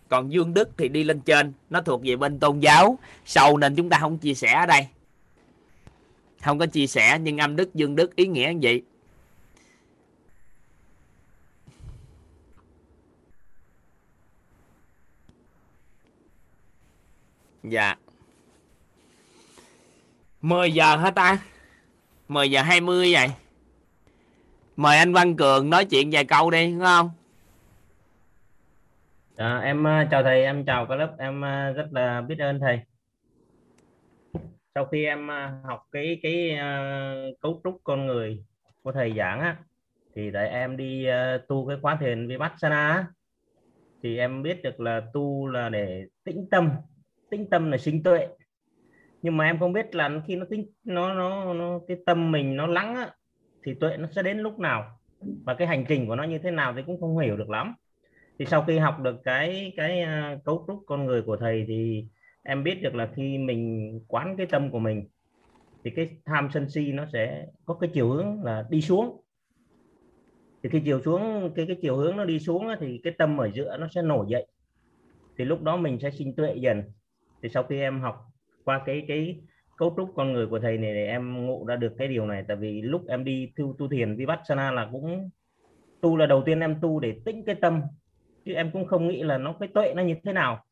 Speaker 1: Còn dương đức thì đi lên trên, nó thuộc về bên tôn giáo. Sâu nên chúng ta không chia sẻ ở đây không có chia sẻ nhưng âm đức dương đức ý nghĩa như vậy. Dạ. 10 giờ hả ta? 10 giờ 20 vậy. Mời anh Văn Cường nói chuyện vài câu đi đúng không?
Speaker 13: Dạ, à, em chào thầy em chào cả lớp em à, rất là biết ơn thầy. Sau khi em à, học cái cái uh, cấu trúc con người của thầy giảng á, thì để em đi uh, tu cái khóa thiền Vipassana á, thì em biết được là tu là để tĩnh tâm, tĩnh tâm là sinh tuệ. Nhưng mà em không biết là khi nó tĩnh nó nó nó cái tâm mình nó lắng á, thì tuệ nó sẽ đến lúc nào? Và cái hành trình của nó như thế nào thì cũng không hiểu được lắm. Thì sau khi học được cái cái cấu trúc con người của thầy thì em biết được là khi mình quán cái tâm của mình, thì cái tham sân si nó sẽ có cái chiều hướng là đi xuống. Thì khi chiều xuống, cái cái chiều hướng nó đi xuống thì cái tâm ở giữa nó sẽ nổi dậy. Thì lúc đó mình sẽ sinh tuệ dần. Thì sau khi em học qua cái cái cấu trúc con người của thầy này thì em ngộ ra được cái điều này. Tại vì lúc em đi tu tu thiền, vipassana là cũng tu là đầu tiên em tu để tĩnh cái tâm. Chứ em cũng không nghĩ là nó, cái tuệ nó như thế nào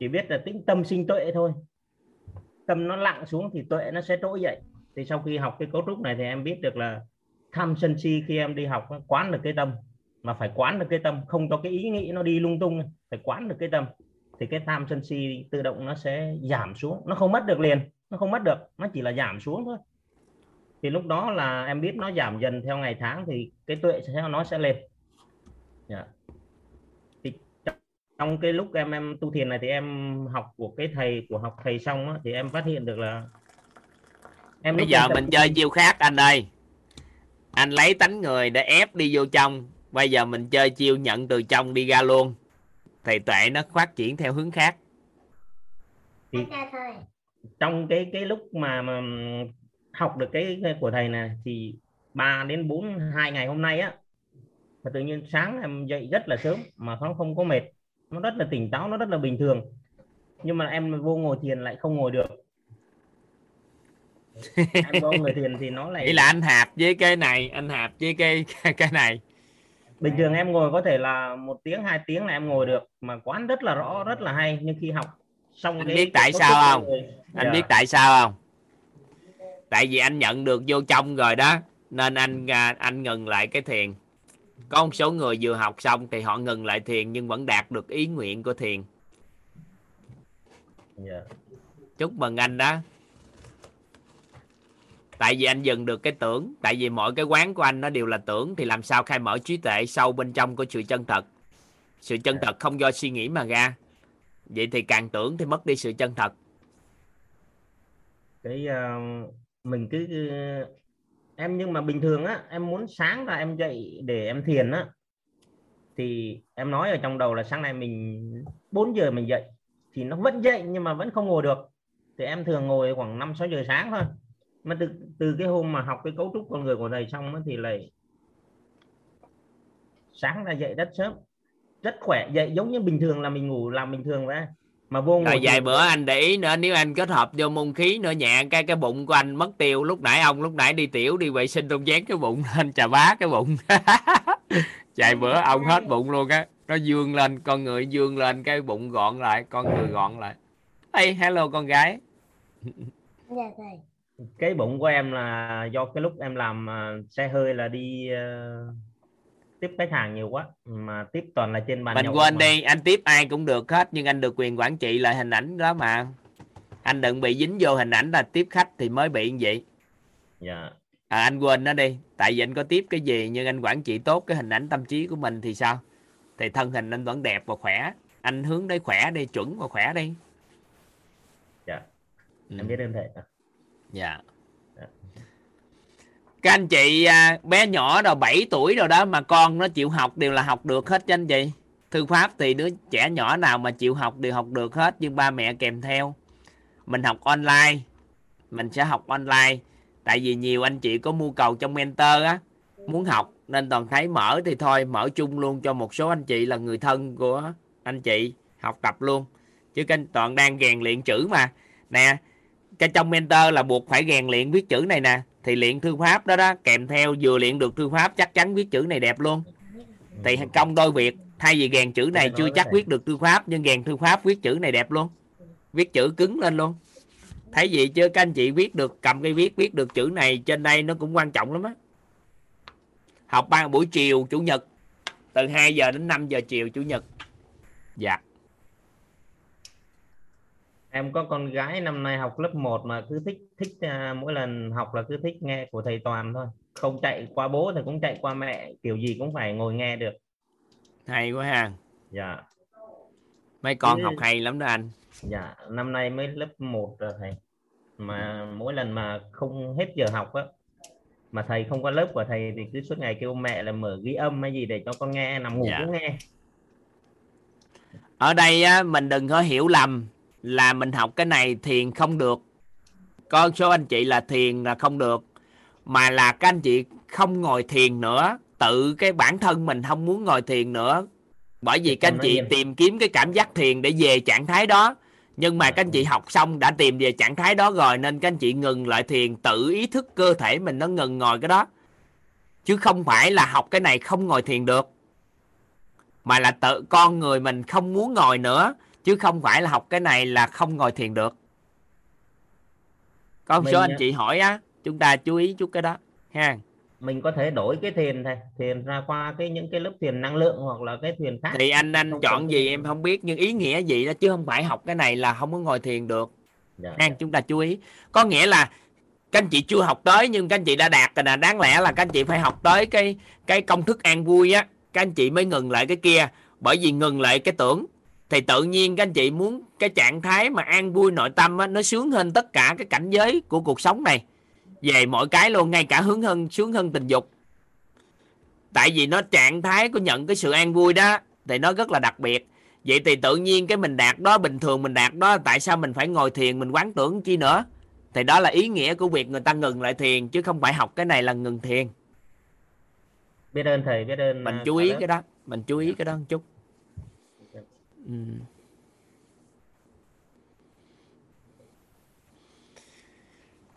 Speaker 13: chỉ biết là tĩnh tâm sinh tuệ thôi. Tâm nó lặng xuống thì tuệ nó sẽ trỗi dậy. Thì sau khi học cái cấu trúc này thì em biết được là tham sân si khi em đi học quán được cái tâm. Mà phải quán được cái tâm, không cho cái ý nghĩ nó đi lung tung, phải quán được cái tâm. Thì cái tham sân si tự động nó sẽ giảm xuống. Nó không mất được liền, nó không mất được, nó chỉ là giảm xuống thôi. Thì lúc đó là em biết nó giảm dần theo ngày tháng thì cái tuệ sẽ, nó sẽ lên. Yeah trong cái lúc em em tu thiền này thì em học của cái thầy của học thầy xong á, thì em phát hiện được là em
Speaker 1: Bây giờ
Speaker 13: tập
Speaker 1: mình chơi chiêu khác anh ơi. Anh lấy tánh người để ép đi vô trong. Bây giờ mình chơi chiêu nhận từ trong đi ra luôn. Thì tuệ nó phát triển theo hướng khác.
Speaker 13: Thì trong cái cái lúc mà, mà học được cái, cái của thầy này thì 3 đến 4 hai ngày hôm nay á mà tự nhiên sáng em dậy rất là sớm mà nó không có mệt nó rất là tỉnh táo nó rất là bình thường. Nhưng mà em vô ngồi thiền lại không ngồi được. (laughs) Em vô ngồi thiền thì nó lại
Speaker 1: Vậy là anh hạp với cái này Anh hạp với cái cái này.
Speaker 13: Bình thường em ngồi có thể là một tiếng hai tiếng là em ngồi được. Mà quán rất là rõ rất là hay. Nhưng khi học xong
Speaker 1: Anh
Speaker 13: cái
Speaker 1: biết tại
Speaker 13: cấu
Speaker 1: sao không?
Speaker 13: người-
Speaker 1: Anh
Speaker 13: Dạ.
Speaker 1: biết tại sao không? Tại vì anh nhận được vô trong rồi đó. Nên anh à, anh ngừng lại cái thiền Có một số người vừa học xong Thì họ ngừng lại thiền Nhưng vẫn đạt được ý nguyện của thiền.
Speaker 13: Dạ.
Speaker 1: chúc mừng anh đó. Tại vì anh dừng được cái tưởng tại vì mọi cái quán của anh nó đều là tưởng thì làm sao khai mở trí tuệ sâu bên trong của sự chân thật? Sự chân thật không do suy nghĩ mà ra. Vậy thì càng tưởng thì mất đi sự chân thật.
Speaker 13: Cái ờ, mình cứ em nhưng mà bình thường á em muốn sáng là em dậy để em thiền á thì em nói ở trong đầu là sáng nay mình 4 giờ mình dậy thì nó vẫn dậy nhưng mà vẫn không ngồi được. Thì em thường ngồi khoảng 5 6 giờ sáng thôi. Mà từ từ cái hôm mà học cái cấu trúc con người của thầy xong á, thì lại sáng ra dậy rất sớm rất khỏe dậy giống như bình thường là mình ngủ làm bình thường vậy mà vô ngồi
Speaker 1: rồi vài bữa anh để ý nữa nếu anh kết hợp vô môn khí nữa nhẹ cái cái bụng của anh mất tiêu lúc nãy ông lúc nãy đi tiểu đi vệ sinh tôn dán cái bụng (laughs) lên chà bá cái bụng. (laughs) Vài bữa ông hết bụng luôn á nó dương lên con người dương lên cái bụng gọn lại con người gọn lại. Hey hello con gái.
Speaker 6: Dạ thầy.
Speaker 13: cái bụng của em là do cái lúc em làm à, xe hơi là đi ờ, tiếp khách hàng nhiều quá. Mà tiếp toàn là trên bàn
Speaker 1: mình quên
Speaker 13: mà.
Speaker 1: đi anh tiếp ai cũng được hết nhưng anh được quyền quản trị lại hình ảnh đó mà. Anh đừng bị dính vô hình ảnh là tiếp khách thì mới bị như vậy.
Speaker 13: Dạ.
Speaker 1: À, anh quên nó đi. Tại vì anh có tiếp cái gì nhưng anh quản trị tốt cái hình ảnh tâm trí của mình thì sao? Thì thân hình anh vẫn đẹp và khỏe. Anh hướng tới khỏe đi chuẩn và khỏe đi.
Speaker 13: Dạ.
Speaker 1: Ừ.
Speaker 13: em biết ơn thầy
Speaker 1: dạ các anh chị à, bé nhỏ rồi 7 tuổi rồi đó mà con nó chịu học đều là học được hết cho anh chị. Thư pháp thì đứa trẻ nhỏ nào mà chịu học đều học được hết, nhưng ba mẹ kèm theo. Mình học online, mình sẽ học online. Tại vì nhiều anh chị có mưu cầu trong mentor á, muốn học, nên toàn thấy mở thì thôi, mở chung luôn cho một số anh chị là người thân của anh chị, học tập luôn. Chứ kênh toàn đang rèn luyện chữ mà. Nè, cái trong mentor là buộc phải rèn luyện viết chữ này nè thì luyện thư pháp đó đó kèm theo vừa luyện được thư pháp chắc chắn viết chữ này đẹp luôn. Thì công đôi việc thay vì rèn chữ này chưa chắc viết được thư pháp nhưng rèn thư pháp viết chữ này đẹp luôn. Viết chữ cứng lên luôn. Thấy gì chứ các anh chị viết được cầm cây viết viết được chữ này trên đây nó cũng quan trọng lắm á. Học ban buổi chiều chủ nhật từ 2 giờ đến 5 giờ chiều chủ nhật. Dạ
Speaker 13: em có con gái năm nay học lớp 1 mà cứ thích thích à, mỗi lần học là cứ thích nghe của thầy Toàn thôi. Không chạy qua bố thì cũng chạy qua mẹ kiểu gì cũng phải ngồi nghe được.
Speaker 1: Hay quá ha.
Speaker 13: Dạ.
Speaker 1: Mấy con
Speaker 13: Chứ-
Speaker 1: học hay lắm đó anh.
Speaker 13: Dạ năm nay mới lớp 1 rồi thầy. Mà mỗi lần mà không hết giờ học á mà thầy không có lớp của thầy thì cứ suốt ngày kêu mẹ là mở ghi âm hay gì để cho con nghe nằm ngủ
Speaker 1: Dạ.
Speaker 13: cũng nghe.
Speaker 1: Ở đây á, mình đừng có hiểu lầm là mình học cái này thiền không được. Có số anh chị là thiền là không được mà là các anh chị không ngồi thiền nữa tự cái bản thân mình không muốn ngồi thiền nữa. Bởi vì các anh chị tìm kiếm cái cảm giác thiền để về trạng thái đó. Nhưng mà các anh chị học xong đã tìm về trạng thái đó rồi nên các anh chị ngừng lại thiền tự ý thức cơ thể mình nó ngừng ngồi cái đó. Chứ không phải là học cái này không ngồi thiền được mà là tự con người mình không muốn ngồi nữa chứ không phải là học cái này là không ngồi thiền được. Có một số anh chị hỏi á chúng ta chú ý chút cái đó ha.
Speaker 13: Mình có thể đổi cái thiền thầy thiền ra qua cái những cái lớp thiền năng lượng hoặc là cái thiền khác.
Speaker 1: Thì anh anh
Speaker 13: Không
Speaker 1: chọn
Speaker 13: cần-
Speaker 1: gì em không biết nhưng ý nghĩa gì đó chứ không phải học cái này là không có ngồi thiền được.
Speaker 13: Dạ.
Speaker 1: ha chúng ta chú ý. Có nghĩa là các anh chị chưa học tới nhưng các anh chị đã đạt rồi nè. Đáng lẽ là các anh chị phải học tới cái cái công thức an vui á. Các anh chị mới ngừng lại cái kia bởi vì ngừng lại cái tưởng thì tự nhiên các anh chị muốn cái trạng thái mà an vui nội tâm á, nó sướng hơn tất cả cái cảnh giới của cuộc sống này. Về mọi cái luôn ngay cả hướng hơn sướng hơn tình dục. Tại vì nó trạng thái của nhận cái sự an vui đó thì nó rất là đặc biệt. Vậy thì tự nhiên cái mình đạt đó bình thường mình đạt đó tại sao mình phải ngồi thiền mình quán tưởng chi nữa? Thì đó là ý nghĩa của việc người ta ngừng lại thiền chứ không phải học cái này là ngừng thiền.
Speaker 13: Biết ơn thầy biết ơn
Speaker 1: mình chú ý cái đó mình chú ý cái đó một chút ừ.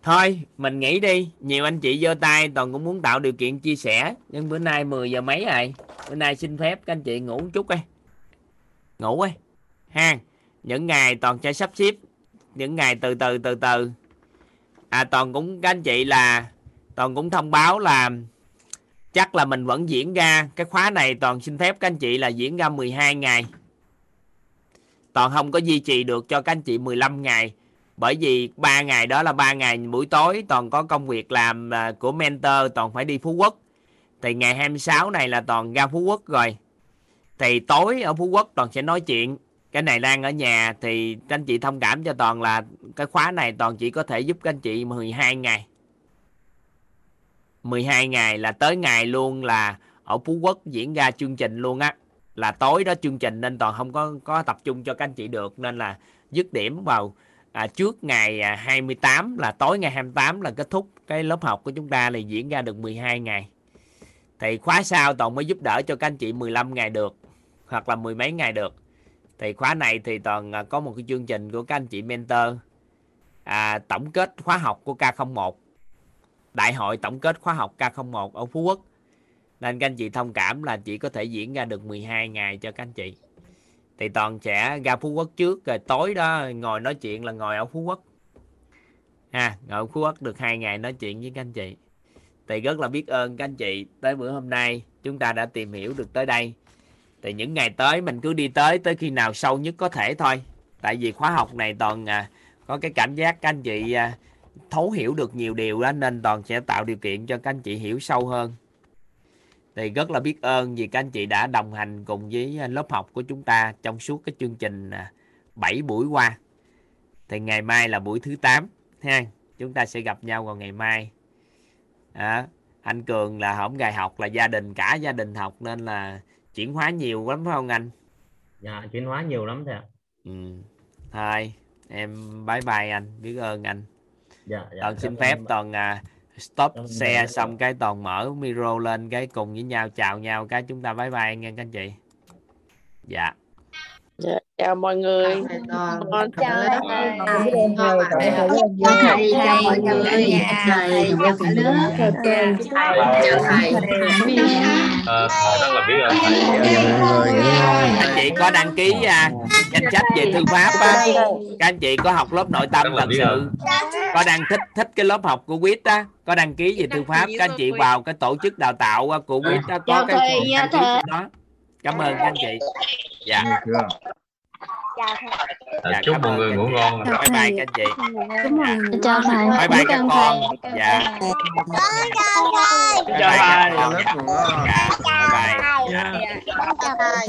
Speaker 1: thôi, mình nghĩ đi. Nhiều anh chị giơ tay, toàn cũng muốn tạo điều kiện chia sẻ. Nhưng bữa nay 10 giờ mấy rồi? Bữa nay xin phép các anh chị ngủ một chút đi. Ngủ đi. Ha những ngày toàn sẽ sắp xếp. Những ngày từ từ từ từ. À toàn cũng, các anh chị là, toàn cũng thông báo là chắc là mình vẫn diễn ra. Cái khóa này toàn xin phép các anh chị là diễn ra 12 ngày toàn không có duy trì được cho các anh chị 15 ngày. Bởi vì ba ngày đó là ba ngày buổi tối, toàn có công việc làm à, của mentor, toàn phải đi Phú Quốc. Thì ngày 26 này là toàn ra Phú Quốc rồi. Thì tối ở Phú Quốc toàn sẽ nói chuyện. Cái này đang ở nhà thì các anh chị thông cảm cho toàn là cái khóa này toàn chỉ có thể giúp các anh chị 12 ngày. 12 ngày là tới ngày luôn là ở Phú Quốc diễn ra chương trình luôn á là tối đó chương trình nên toàn không có có tập trung cho các anh chị được. Nên là dứt điểm vào à, trước ngày à, 28 là tối ngày 28 là kết thúc cái lớp học của chúng ta là diễn ra được 12 ngày. Thì khóa sau toàn mới giúp đỡ cho các anh chị 15 ngày được hoặc là mười mấy ngày được. Thì khóa này thì toàn à, có một cái chương trình của các anh chị mentor à, tổng kết khóa học của K01 đại hội tổng kết khóa học K01 ở Phú Quốc nên các anh chị thông cảm là chỉ có thể diễn ra được 12 ngày cho các anh chị. Thì toàn sẽ ra Phú Quốc trước rồi tối đó ngồi nói chuyện là ngồi ở Phú Quốc. Ha ngồi ở Phú Quốc được hai ngày nói chuyện với các anh chị. Thì rất là biết ơn các anh chị tới bữa hôm nay. Chúng ta đã tìm hiểu được tới đây. Thì những ngày tới mình cứ đi tới tới khi nào sâu nhất có thể thôi. Tại vì khóa học này toàn à, có cái cảm giác các anh chị à, thấu hiểu được nhiều điều đó nên toàn sẽ tạo điều kiện cho các anh chị hiểu sâu hơn thì rất là biết ơn vì các anh chị đã đồng hành cùng với à, lớp học của chúng ta trong suốt cái chương trình à, 7 buổi qua. Thì ngày mai là buổi thứ 8 ha. Chúng ta sẽ gặp nhau vào ngày mai. À, anh Cường là hổng ngày học là gia đình cả gia đình học nên là chuyển hóa nhiều lắm phải không anh?
Speaker 13: Dạ chuyển hóa nhiều lắm thầy ạ.
Speaker 1: Ừ. thôi em bye bye anh biết ơn anh.
Speaker 13: Dạ, dạ.
Speaker 1: Toàn xin
Speaker 13: cảm
Speaker 1: phép toàn à, stop xe xong cái toàn mở micro lên cái cùng với nhau chào nhau cái chúng ta bye bye nghe các anh chị. Dạ
Speaker 14: Dạ, chào mọi người. Con
Speaker 2: Chào
Speaker 14: lớp.
Speaker 2: thầy.
Speaker 14: Chào
Speaker 2: thầy, chào mọi người. Thầy, chào cả lớp. Chào thầy. Chào thầy.
Speaker 15: Ờ, rất là biết ơn thầy
Speaker 1: anh chị có đăng ký à, danh sách về thư pháp á các anh chị có học lớp nội tâm thật sự có đang thích thích cái lớp học của quýt á có đăng ký về thư pháp các anh chị vào cái tổ chức đào tạo của quýt đó có
Speaker 2: Chào
Speaker 1: cái
Speaker 2: thầy, dạ thầy.
Speaker 1: đó cảm ơn các anh chị dạ.
Speaker 15: Ờ,
Speaker 1: Dạ,
Speaker 15: chúc mọi người ngủ ngon
Speaker 1: bye bye các anh chị.
Speaker 2: Chào thầy.
Speaker 1: bye bye các con. Dạ.
Speaker 2: Chào thầy.
Speaker 1: bye bye dạ. Dạ. Bye bye.
Speaker 2: Chào thầy.